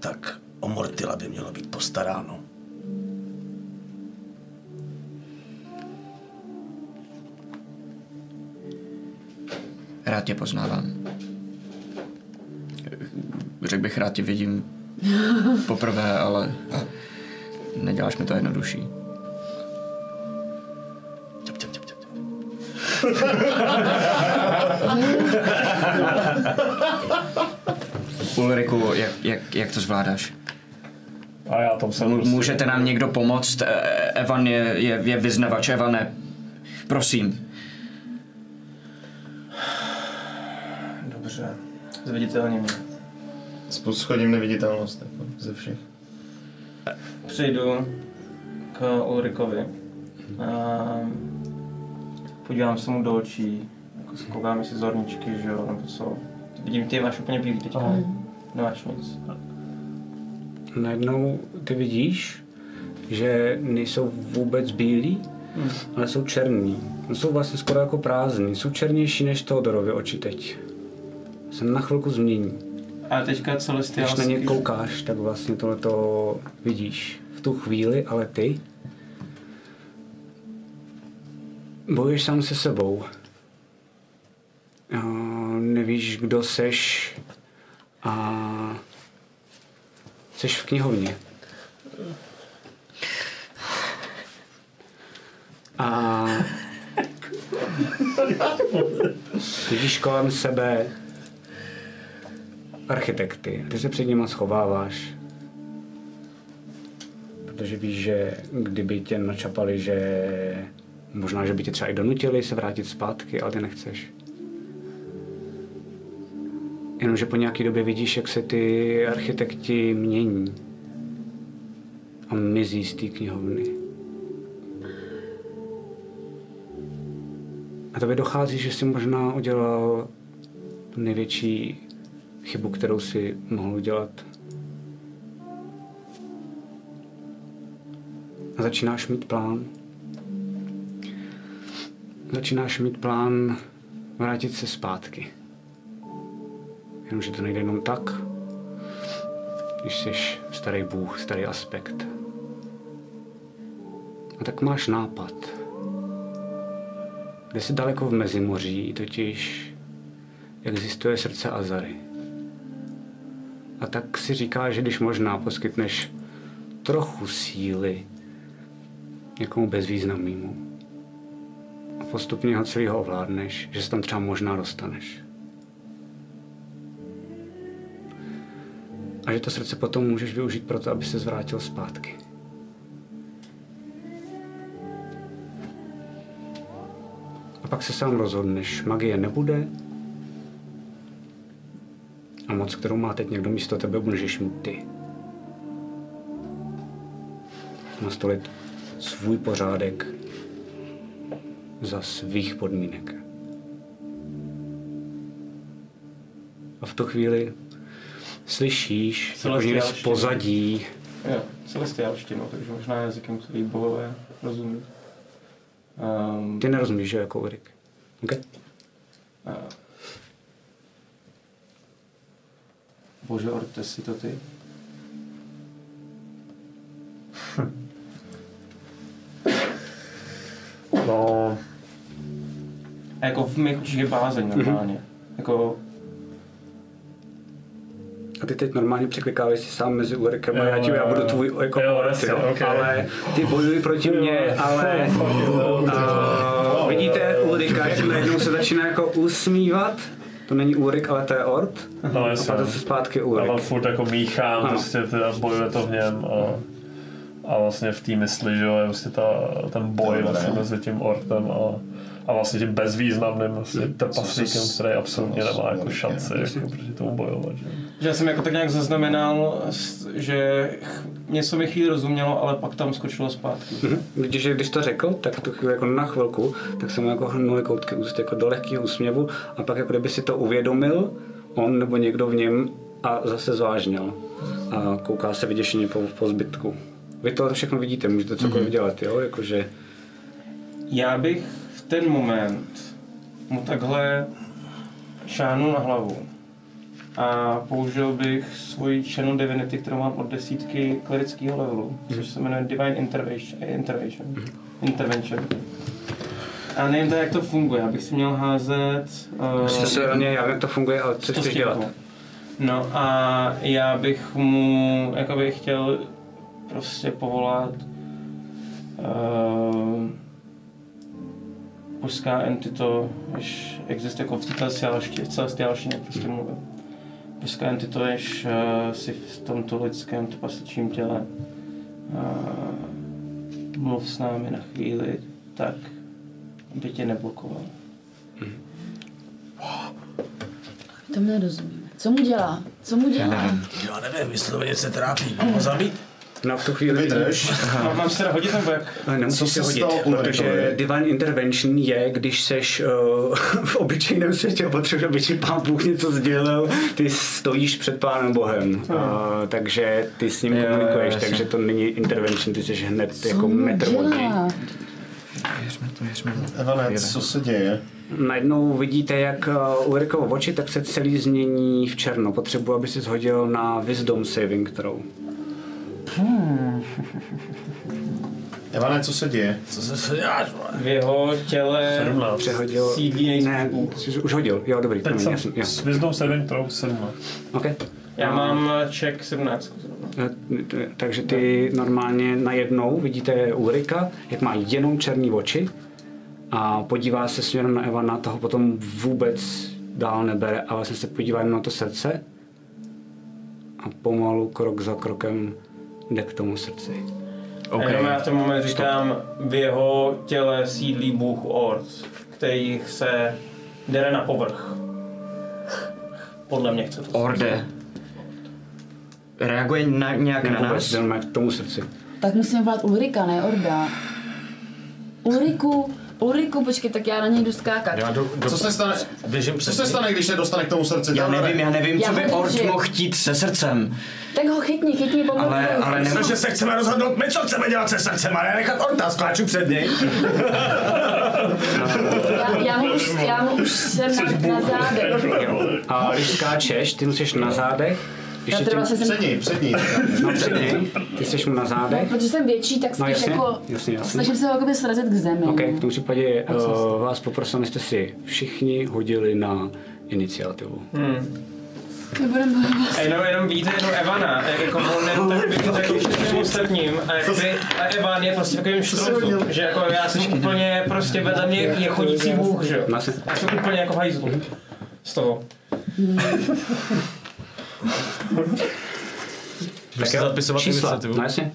Tak o Mortila by mělo být postaráno. Rád tě poznávám. Řekl bych, rád tě vidím [LAUGHS] poprvé, ale neděláš mi to jednodušší. Čap, čap, čap, čap. čap. [LAUGHS] Ulriku, jak, jak, jak to zvládáš? A já tam jsem prostě... Můžete nám někdo pomoct? E- Evan je, je, je vyznavač. Evane, prosím. Dobře. Zviditelně mě. Schodím neviditelnost jako ze všech. Přijdu k Ulrikovi. A podívám se mu do očí. Jako skoukám si zorničky, že jo, nebo co. Vidím, ty máš úplně bílý teďka. Nemáš nic. Najednou ty vidíš, že nejsou vůbec bílí, ale jsou černí. Jsou vlastně skoro jako prázdní. Jsou černější než Teodorovy oči teď. Se na chvilku změní. A teďka Když celestiálský... na ně koukáš, tak vlastně tohle to vidíš. V tu chvíli, ale ty bojuješ sám se sebou. A nevíš, kdo seš a seš v knihovně. A [LAUGHS] vidíš kolem sebe architekty. Ty se před nima schováváš. Protože víš, že kdyby tě načapali, že možná, že by tě třeba i donutili se vrátit zpátky, ale ty nechceš. Jenomže po nějaké době vidíš, jak se ty architekti mění a mizí z té knihovny. A tobě dochází, že jsi možná udělal největší chybu, kterou si mohl udělat. A začínáš mít plán. Začínáš mít plán vrátit se zpátky. Jenomže to nejde jenom tak, když jsi starý bůh, starý aspekt. A tak máš nápad. Kde jsi daleko v Mezimoří, totiž existuje srdce Azary. A tak si říká, že když možná poskytneš trochu síly někomu bezvýznamnému a postupně ho celého ovládneš, že se tam třeba možná dostaneš. A že to srdce potom můžeš využít pro to, aby se zvrátil zpátky. A pak se sám rozhodneš, magie nebude, moc, kterou má teď někdo místo tebe, můžeš mít ty. Nastolit svůj pořádek za svých podmínek. A v tu chvíli slyšíš jako někde z pozadí Jo, celestiálštinu, takže možná jazykem, který bohové rozumí. Um, Ty nerozumíš, že jako Ulrik. Okay? uh, Bože, Orte, jsi to ty? [LAUGHS] No, A jako v mých očích je bázeň normálně. Jako, A ty teď normálně překlikáváš si sám mezi Ulrikem a Jo, já, ti, já budu tvůj jako Jo, jasně, jo? ok. ale ty bojuj proti mně, ale [LAUGHS] uh, vidíte Ulrika, jak najednou se začíná jako usmívat. To není Ulrik, ale to je Ort. no A jasně. to se zpátky Já tam Ulrik. furt jako míchám, Ano. prostě teda bojuje to v něm a, a vlastně v té mysli, že jo, je prostě ta, ten boj vlastně mezi tím ortem a, a vlastně tím bezvýznamným vlastně trpaslíkem, který absolutně nemá jako šanci jako proti tomu bojovat, že já jsem jako tak nějak zaznamenal, že něco mi chvíli rozumělo, ale pak tam skočilo zpátky. Mhm. Vidíš, že když to řekl, tak tu chvíli jako na chvilku, tak se mu jako hnuli koutky úst jako do lehkého úsměvu a pak jako kdyby si to uvědomil, on nebo někdo v něm a zase zvážnil. A kouká se vyděšeně po, po zbytku. Vy to všechno vidíte, můžete cokoliv dělat, jo? Jakože, Já bych ten moment mu takhle šáhnul na hlavu a použil bych svoji Channel Divinity, kterou mám od desítky klerického levelu, což se jmenuje Divine Intervention. Intervention. Intervention. A nevím tak, jak to funguje, abych si měl házet... Uh, to se mě, já vím, jak to funguje, ale co chceš dělat? No a já bych mu, jakoby chtěl prostě povolat uh, božská entito, jež existuje jako v té celestiálštině, celestiálštině prostě mluvím. Božská entito, jež uh, si v tomto lidském trpasličím těle uh, mluv s námi na chvíli tak, aby tě neblokoval. To mi nerozumíme. Co mu dělá? Co mu dělá? Já nevím, mě něco trápí. Mám ho zabít? No v tu chvíli Vydrž. Mám, mám se teda hodit nebo jak? Nemusíš se hodit, stalo protože? Divine Intervention je, když seš uh, [LAUGHS] v obyčejném světě a potřebuješ, aby ti pán Bůh něco sdělil, ty stojíš před pánem Bohem, uh, takže ty s ním Jo, komunikuješ, jasně. takže to není intervention, ty jsi hned Co jako metr od něj. to, to. Evane, co se děje? Najednou vidíte, jak uh, Ulrikovo oči, tak se celý změní v černo. Potřebuji, aby si shodil na Wisdom Saving Throw. Evane, co se děje? Co se se děláš? V jeho těle 17. Přehodil... sídlí Ne, jsi už hodil. Jo, dobrý, Teď jsem jasný, s Wisdom Saving Throw 17. Okay. Já mám check 17. zrovna. Eh, Takže ty normálně najednou vidíte Ulrika, jak má jenom černý oči a podívá se směrem na Evana, toho potom vůbec dál nebere a vlastně se podívá jenom na to srdce a pomalu krok za krokem jde k tomu srdci. A jenom já v ten moment říkám, v jeho těle sídlí Bůh Ord, který se dere na povrch. Podle mě chce to. Orde. Reaguje na, nějak Ne, na vůbec, nás? jenom k tomu srdci. Tak musíme volat Ulrika, ne Orda. Ulriku, Ulriku, počkej, tak já na něj jdu skákat. Já do, do, Co se stane, běžím co se stane, když se dostane k tomu srdci? Já nevím, já nevím, Já co by držím. mohl chtít se srdcem. Tak ho chytni, chytni, pomalu. Ale, ale nemůžu... že se chceme rozhodnout my, co chceme dělat se srdcem, a ne nechat orta, skáču před něj. [LAUGHS] Já, já, mu už, já mu už jsem na, na zádech. A když skáčeš, ty musíš na zádech, když Já je teda tím, vlastně jsem, Před ní, před ní. no, před něj, ty jsi mu na no, zádech, protože jsem větší, tak spíš No, jasně, jako, jasně, jasně. snažím se ho jakoby srazit k zemi. OK, no. v tom případě uh, vás poprosím, abyste si všichni hodili na iniciativu. Bojovat. A jenom, jenom vidíte jenom Evana, jak jako on jenom tak vidíte jako všem ostatním a, jakoby, a Evan je prostě takovým štrouzou, že jako já jsem [LAUGHS] úplně prostě vedle mě je chodící Bůh, že jo. No. Já jsem úplně jako hajzlu z toho. Tak si zapisovat čísla, no jasně.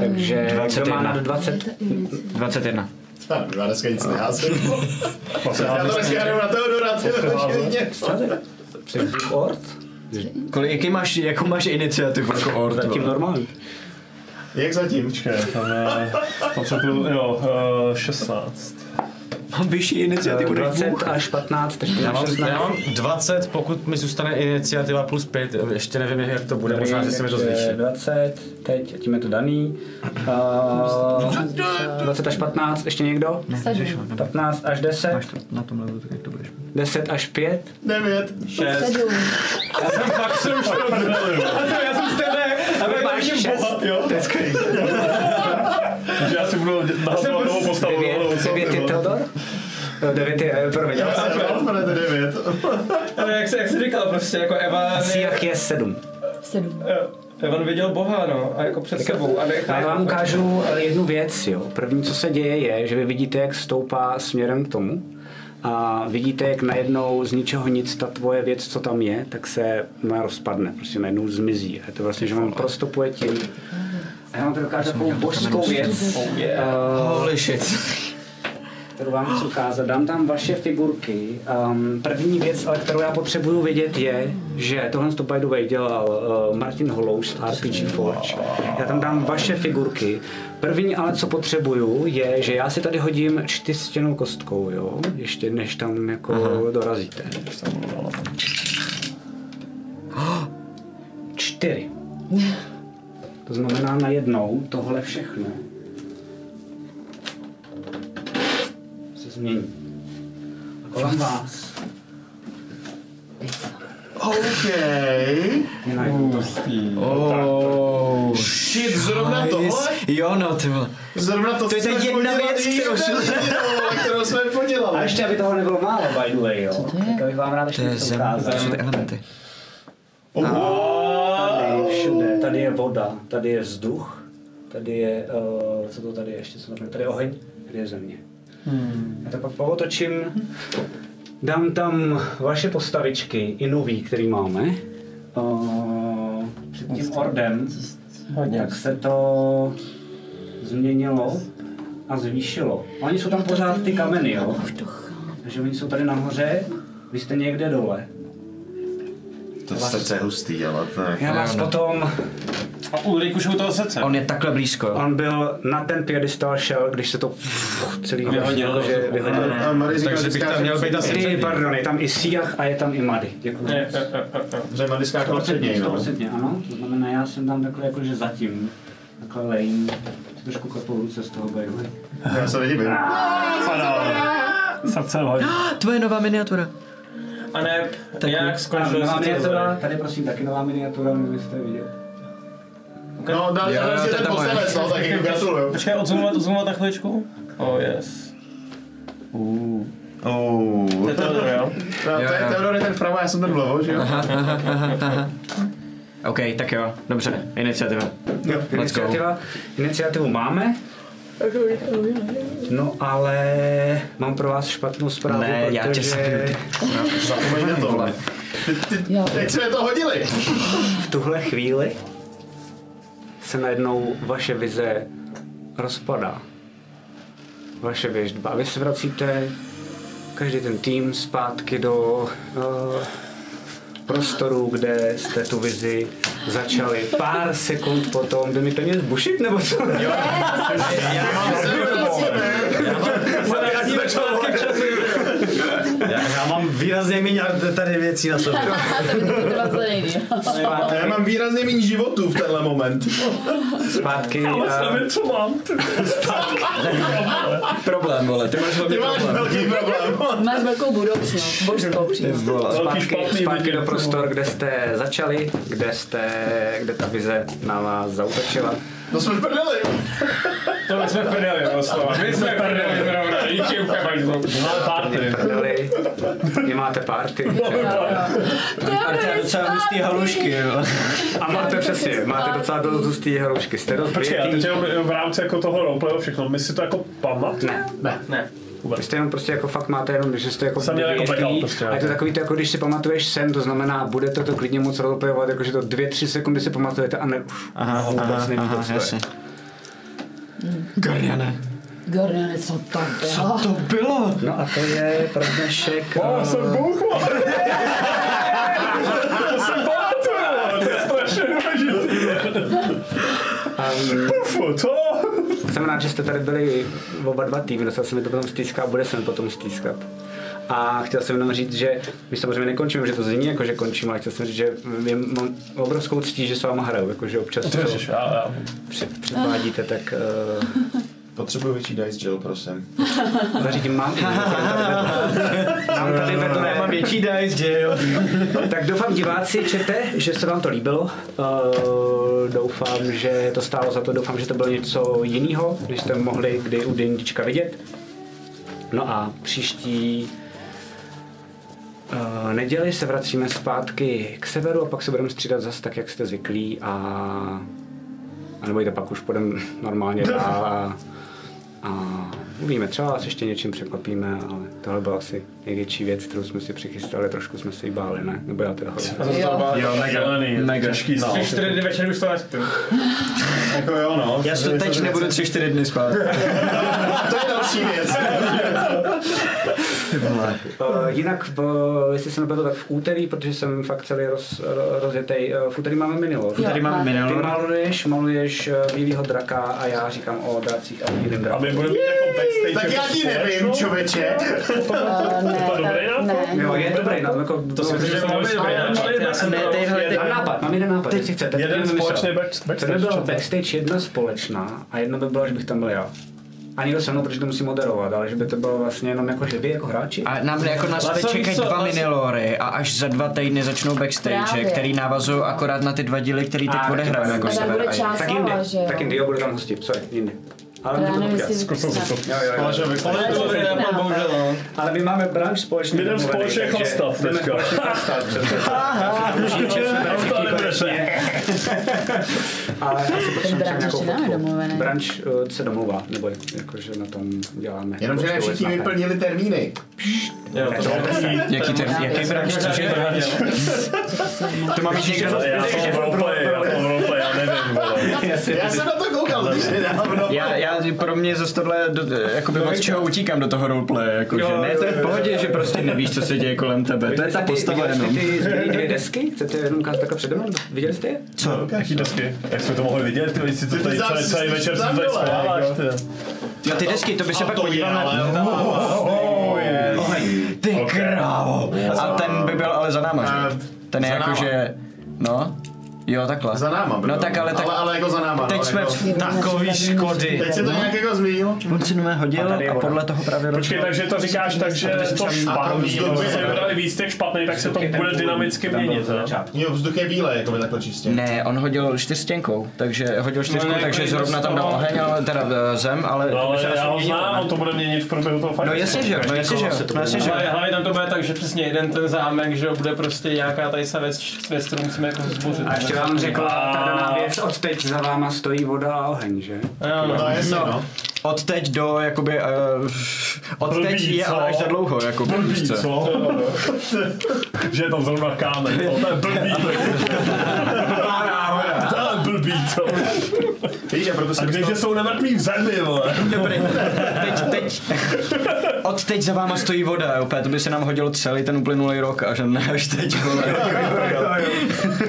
Takže kdo má 21. nad 20? 21. Tak, já dneska nic neházím. Se Já to dneska jdem na Teodora, ty. Jsi Ord? Kolik, jaký máš, jakou máš iniciativu jako Ord? Zatím normální. Jak zatím? Počkej, tam je... Tam se tu, jo, uh, 16. Mám vyšší iniciativu. než 20 Bůh. až 15, takže Já mám, 16. já mám 20, pokud mi zůstane iniciativa plus 5, ještě nevím, jak to bude, možná, že se mi to zvýší. 20, teď, a tím je to daný. Uh, 20 až 15, ještě někdo? Sedm. 15 až 10, Máš to na tom levelu, tak jak to budeš mít. 10 až 5. 9. Sedm. Já jsem fakt jsem už [LAUGHS] Já jsem z tebe, a Máš 6. To je Takže já si budu nahazovat novou postavu. 9, 9 je Teodor? 9 je, eh, promiň. Máte 9. Ale jak, se, jak jsi říkal, prostě jako Evan, Siach je 7. Sedm. Evan viděl Boha, no, a jako před sebou. A nechá, já vám ukážu eh, jednu věc, jo. První, co se děje, je, že vy vidíte, jak stoupá směrem k tomu. A vidíte, jak najednou z ničeho nic ta tvoje věc, co tam je, tak se no, rozpadne, prostě najednou zmizí. A je to vlastně, že vám prostupuje tím. A já vám to dokážu takovou božskou věc, eh, Holy shit. kterou vám chci ukázat. Dám tam vaše figurky. Um, první věc, ale kterou já potřebuju vědět, je, že tohle to by the way dělal uh, Martin Holous z RPG Forge. Já tam dám vaše figurky. První ale, co potřebuju, je, že já si tady hodím čtyřstěnou kostkou, jo? Ještě než tam jako Aha. dorazíte. [GASPS] Čtyři. [LAUGHS] To znamená najednou tohle všechno se změní. A kolem vás OK. je to. Oh, Shit, zrovna tohle? Jo, no, ty vole. Zrovna to, To je co ta jsme jedna podělali, věc, kterou jedna jsme- kterou jsme podělali. A ještě, aby toho nebylo málo, by the way, jo. Co to je? Tak bych vám rád To ještě je něco zem, ukázal. to jsou ty elementy. Všude, tady je voda, tady je vzduch, tady je, uh, co to tady je ještě, co to tady je oheň, tady je země. Hmm. Já to pak pootočím, dám tam vaše postavičky, i nový, který máme. Uh, před tím ordem, tak se to změnilo a zvýšilo. Oni jsou tam pořád ty kameny, jo? Takže oni jsou tady nahoře, vy jste někde dole. To srdce je hustý, ale tak. Já vás potom A Ulrik už u toho srdce. On je takhle blízko. On byl na ten piedestal šel, když se to celý Vyhodil. že vyhodil. A Takže že bych tam měl být asi přední. pardon, je tam i Siach a je tam i Mady. Děkuji. Je, je, je, je, je. Že Mary skákala před něj, no. 100% ano, to znamená, já jsem tam takhle jakože zatím, takhle si trošku klepou ruce z toho bajdu. Já se nedivím. Srdce. Tvoje nová miniatura. A ne, Tak jak skončil Nová se miniatura, tady prosím taky nová miniatura, měli byste vidět. No, dali Jo, to je ten poslanec, no, tak jim gratuluju. Počkej, odzumovat, odzumovat na chviličku. Oh, yes. Uh. Oh. To je to, jo? No, to je Teodor je ten vpravo, já jsem ten vlevo, že jo? OK, tak jo, dobře, iniciativa. Jo, go. iniciativa, iniciativu máme. No ale mám pro vás špatnou zprávu, Ne, já tě protože zabiju, ty. Zapomeň na tohle. Jo. Jak jsme to hodili? v tuhle chvíli se najednou vaše vize rozpadá. Vaše věžba. A vy se vracíte, každý ten tým, zpátky do uh, prostoru, kde jste tu vizi začali. Pár sekund potom, jde mi to něco bušit, nebo co? Jo. Já, já mám výrazně méně tady věcí na sobě. [LAUGHS] to nejdýl. Já mám výrazně méně životů v tenhle moment. Zpátky. Vůbec a- nevím, co mám. Problém, vole, ty máš máš problém. velký problém. Máš velkou budoucnost, božskou přímo. Velký Zpátky, zpátky do prostor, kde jste začali, kde jste, kde ta vize na vás zautočila. To jsme v prdeli. To jsme prdeli, doslova. My jsme prdeli, zrovna. Díky mají Máme party. Prdeli, vy máte party. A [LAUGHS] to je docela hustý halušky, jo. A máte přesně, máte docela dost hustý halušky. Jste dost Počkej, a teď v rámci jako toho roleplayu všechno, my si to jako pamatujeme? Ne, ne. Ne. Vůbec. Vy jste jenom prostě jako fakt máte jenom, že jste jako Jsem měl jako prostě, a je to jako. takový to, jako když si pamatuješ sen, to znamená, budete to klidně moc roleplayovat, jakože to dvě, tři sekundy si pamatujete a ne, uf, aha, vůbec aha, nevíte, aha, co jasně. Hmm. Gordiane. Gordiane, co to bylo? Co to bylo? No a to je pro dnešek... Oh, uh... jsem eh, bůh, [LAUGHS] To jsem pamatoval, to je strašně důležitý. Um, Pufu, to jsem rád, že jste tady byli oba dva týmy, dostal se mi to potom stýská a bude se mi potom stýskat. A chtěl jsem jenom říct, že my samozřejmě nekončíme, že to zní jako, že končím, ale chtěl jsem říct, že je, mám obrovskou ctí, že s váma hraju, jakože občas to já. před, předvádíte, tak uh, Potřebuji větší dice gel, prosím. [LAUGHS] zařídím mám. [LAUGHS] mám tady vedle. Já mám větší dice, jo? [LAUGHS] Tak doufám diváci, čete, že se vám to líbilo. Uh, doufám, že to stálo za to, doufám, že to bylo něco jiného, když jste mohli kdy u D&Dčka vidět. No a příští uh, neděli se vracíme zpátky k severu a pak se budeme střídat zase tak, jak jste zvyklí a, a nebojte, pak už půjdeme normálně dál a, a uvidíme, třeba vás ještě něčím překvapíme, ale tohle byla asi největší věc, kterou jsme si přichystali, trošku jsme se jí báli, ne? Nebo já teda hodně. Jo, mega. Zelený, mega. Těžký no. Tři, čtyři dny večer už to nespím. [LAUGHS] Jako jo, no. Já to teď nebudu tři, čtyři dny spát. [LAUGHS] To je další věc. Uh, jinak, v, jestli se nepletu, tak v úterý, protože jsem fakt celý roz, ro- rozjetej, v úterý máme minulor. Tady máme Ty minulor. maluješ, maluješ bílýho draka a já říkám o dracích a bílým A draku. my budeme jako. Tak já ti nevím, člověče. Uh, ne, To dobrý tak- nápad? ne. Jo, je dobrý, no, jako, to si Že máme dobrý nápad. Já jsem Ne, tyhle ty- Mám nápad, mám jeden nápad, jestli chcete. Jeden společný vymyslel. back- To by backstage. byla backstage jedna společná a jedno by bylo, že bych tam byl já. A někdo se mnou, protože to musí moderovat, ale že by to bylo vlastně jenom jako, že vy jako hráči. A nám jako nás teď čekají dva minilory a až za dva týdny začnou backstage, Právě. který navazují akorát na ty dva díly, který teď A, odehrajeme jako tak jindy, tak jindy, jo, budu tam hostit, sorry, jindy. Ale Já nevím, jestli. Ale je to bohužel, no. Ale my máme branč společně. My jdeme společně chlastat teďka. [LAUGHS] Ale asi potřebujeme branč nějakou ještě fotku. Branč uh, se domluvá, nebo jakože na tom děláme. Jenomže ne všichni vyplnili termíny. Jo, to Jaký, ten, jaký branč, cože? To má být někdo... Já jsem v já jsem v já nevím, vole. Já jsem na to koukal, když nedávno. Já, já pro mě zase tohle, do, jakoby od čeho utíkám do toho roleplay, jakože ne, to je v pohodě, že prostě nevíš, co se děje kolem tebe, to je ta postava Viděli jenom. jste ty dvě desky? Chcete jenom ukázat takhle přede mnou? Viděli jste je? Co? Jaký desky? Jak jsme to mohli vidět, ty lidi si to Ty tady celý, celý večer si tady schováváš, jako. ty. Jo, ty desky, to by se pak. Oh, yes. Ty krávo. A ten by byl ale za náma, že? Ten je za jako, náma. že... No, jo, takhle. Za náma byl. No tak ale tak... Ale, ale jako za náma. Teď no, jsme jako. v takový škody. Teď se to nějak jako zmínil. On si mě hodil a voda. podle toho právě Počkej, takže to říkáš tak, že to špatný, je- jsme vybrali víc těch špatných, tak se to bude dynamicky měnit, ne? Jo, vzduch je bílej, jako by takhle čistě. Ne, on hodil čtyřstěnkou, takže hodil čtyřku, No, ne, takže jako zrovna tam dal oheň, ale teda eh, zem, ale... No ale já ho znám, on to bude měnit v průběhu toho fightu. No jasně, že jo, no jasně, že jo, no jasně, že jo. Ale hlavně tam to bude tak, že přesně jeden ten zámek, že bude prostě nějaká tady se věc, věc, kterou musíme jako zbořit. A ještě vám řekla ta daná věc, od teď za váma stojí voda a oheň, že? Jo, no. No jasně, no. Od teď do, jakoby, uh, od teď Blbý, je co? ale až za dlouho, jako Blbý, co? [LAUGHS] že je tam zrovna kámen, to je blbý. [LAUGHS] To je blbý, co? Víš, a proto A jsem když jsou nemrtví v zemi, vole. Dobrý, teď, teď, od teď za váma stojí voda, opět, to by se nám hodilo celý ten uplynulý rok, až ne až teď, vole.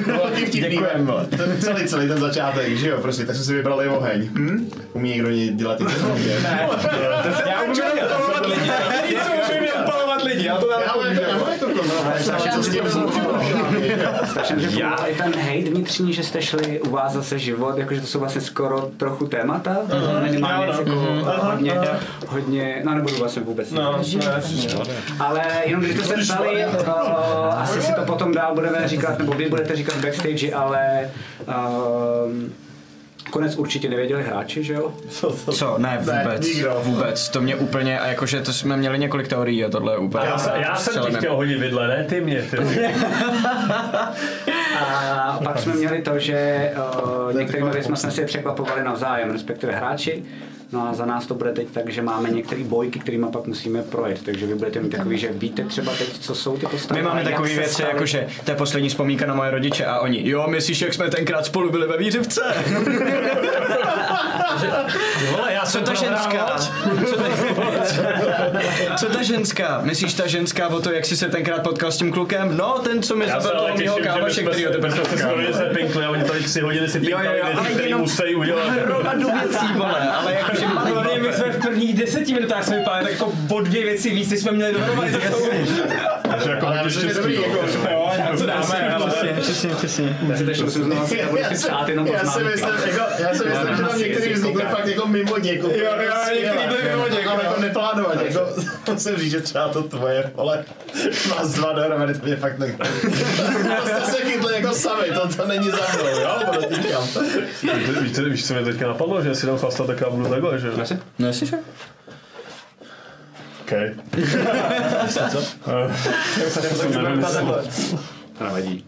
velký vtipný. Děkujem, vole. Ten celý, celý ten začátek, že jo, prostě, tak jsme si vybrali oheň. Hm? Umí někdo ně- dělat ty [LAUGHS] technologie? Ne. Já umím odpalovat lidi, lidi, já to Já mám jako, já jako že já i ten hejt vnitřní, že jste šli u vás zase život, jakože to jsou vlastně skoro trochu témata, minimálně jako hodně, hodně, no nebudu vlastně vůbec. No, no. Ale jenom když jste se ptali, uh, [LAUGHS] asi si to potom dál budeme říkat, nebo vy budete říkat backstage, ale um, konec určitě nevěděli hráči, že jo? Co? Ne, vůbec, nikdo. vůbec, to mě úplně, a jakože to jsme měli několik teorií a tohle je úplně. Já, se, já jsem ti chtěl hodit vidle, ne ty mě, ty. A pak jsme měli to, že uh, některými věcmi jsme si překvapovali navzájem, respektive hráči. No a za nás to bude teď tak, že máme některé bojky, kterými pak musíme projet. Takže vy budete mít takový, že víte třeba teď, co jsou ty postavy. My máme takové se věci, staly. jako že to je poslední vzpomínka na moje rodiče a oni, jo, myslíš, jak jsme tenkrát spolu byli ve výřivce? [LAUGHS] Vole, já Co jsem to prohrál ženská? Co to, co Co ta ženská? Myslíš ta ženská o to, jak jsi se tenkrát potkal s tím klukem? No, ten, co mi Já zabil ale toho mýho bychom který ho tebe bychom se skoro se pinkli a oni tady tři hodiny si Jo, jo, pinkali jo, ale jenom- musí udělat. Hromadu věcí, vole, ale jakože Hlavně my jsme v prvních deseti minutách jsme vypadali tak jako o dvě věci víc, než jsme měli dohromady. Takže jako Ale hodně štěstí, dobrý, jako, Jo, a co dáme, ale... Přesně, přesně. Já si myslím, jako, já si myslím, že tam některý vznikly fakt jako mimo někoho. Jo, jo, některý byly mimo někoho, Ale jako. Neplánovat, jako, [LAUGHS] musím říct, že třeba to tvoje, ale má z dva dohromady, to mě fakt ne... [LAUGHS] To jste se chytli jako sami, to, to není za mnou, jo, podotýkám. Víš, víš, víš, co mě teďka napadlo, že si dám chlastat, tak já budu takhle, že jo? No jestli že? OK. [LAUGHS] Co? Nevím, jestli To nevadí.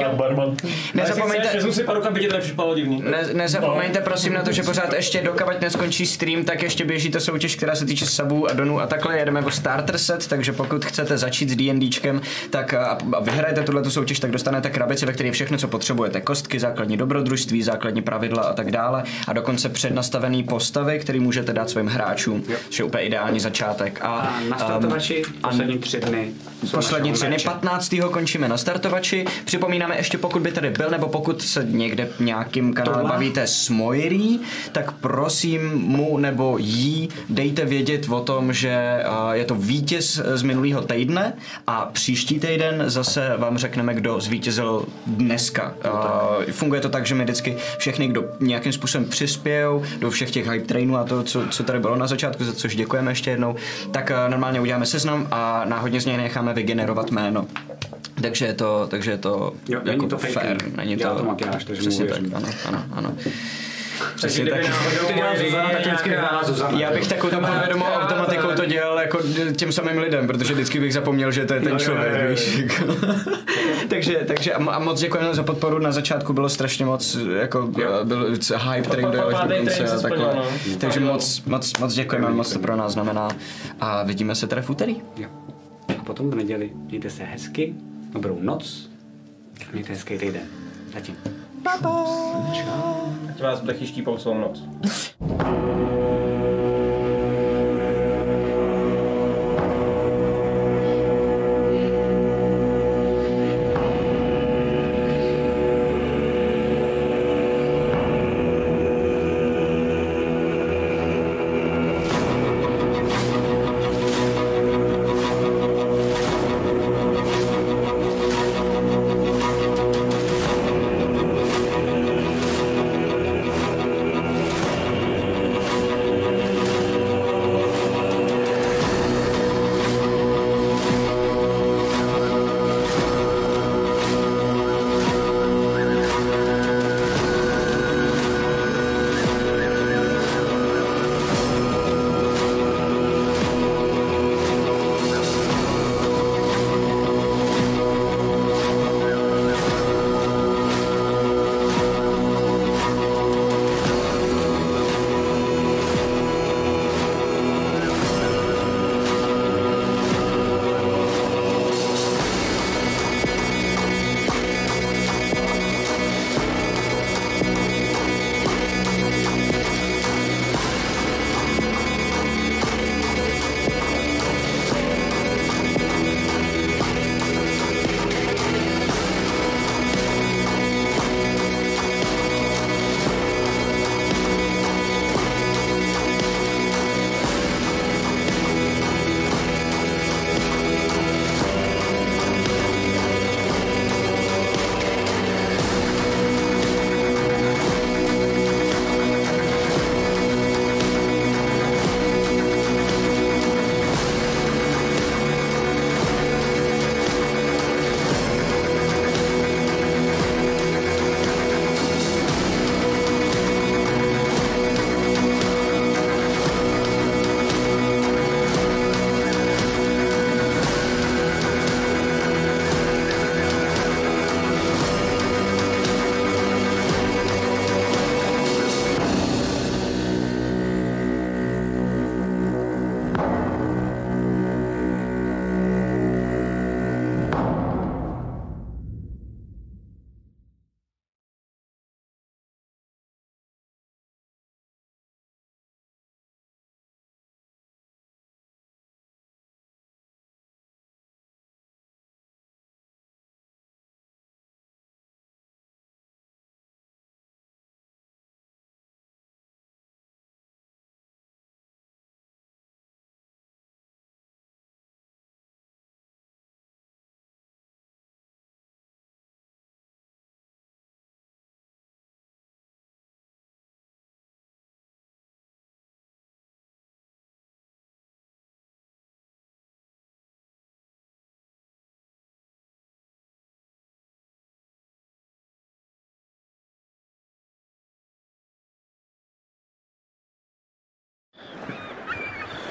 Dát barman. Nezapomeňte, si paru to nepřipadalo divný. Ne, nezapomeňte prosím na to, že pořád ještě dokavať neskončí stream, tak ještě běží ta soutěž, která se týče sabů a donů a takhle jedeme o starter set, takže pokud chcete začít s D&Dčkem, tak a, a vyhrajete tuhle soutěž, tak dostanete krabici, ve které je všechno, co potřebujete. Kostky, základní dobrodružství, základní pravidla a tak dále a dokonce přednastavený postavy, který můžete dát svým hráčům, což je úplně ideální začátek. A, A na um, startovači poslední tři dny. Poslední tři dny, meče. 15. končíme na startovači. Připomínáme ještě, pokud by tady byl, nebo pokud se někde nějakým kanále Tohle? bavíte s Moirí, tak prosím mu nebo jí dejte vědět o tom, že uh, je to vítěz z minulého týdne a příští týden zase vám řekneme, kdo zvítězil dneska. Uh, funguje to tak, že my vždycky všechny, kdo nějakým způsobem přispějou do všech těch hype trainů a to, co, co tady bylo na začátku, za což děkujeme ještě jednou, tak uh, normálně uděláme seznam a náhodně z něj necháme vygenerovat jméno. Takže je to, takže je to Jo, není jako to fair. faking. Není Dělá to, to makináž, takže přesně tak, ano, ano, ano. Takže Přesně kdyby tak. náhodou Ty děláš Moiry Zuzana, tak vždycky nějaká- dělá Zuzana. Já bych takovou podvědomou [LAUGHS] automatikou to dělal jako těm samým lidem, protože vždycky bych zapomněl, že to je ten jo, člověk, jo, jo. víš. jako. [LAUGHS] takže, takže a, mo- a moc děkujeme za podporu, na začátku bylo strašně moc, jako byl hype, který dojel až do konce train se a takhle. no. Takže moc, moc, moc děkujeme, moc to pro nás znamená a vidíme se tady v úterý. Jo. A potom v neděli mějte se hezky, dobrou noc, mějte hezký týden. Zatím. Ať vás blechy štípou celou noc. [LAUGHS]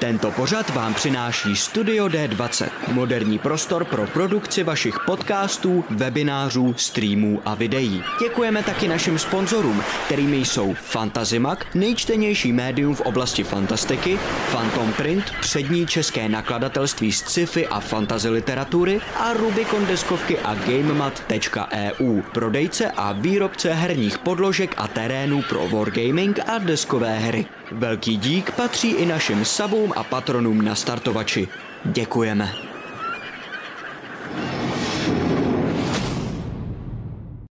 Tento pořad vám přináší Studio D20, moderní prostor pro produkci vašich podcastů, webinářů, streamů a videí. Děkujeme taky našim sponzorům, kterými jsou Fantazimak, nejčtenější médium v oblasti fantastiky, Phantom Print, přední české nakladatelství z sci-fi a fantasy literatury a Rubicon deskovky a GameMat.eu, prodejce a výrobce herních podložek a terénů pro wargaming a deskové hry. Velký dík patří i našim sabům a patronům na startovači. Děkujeme.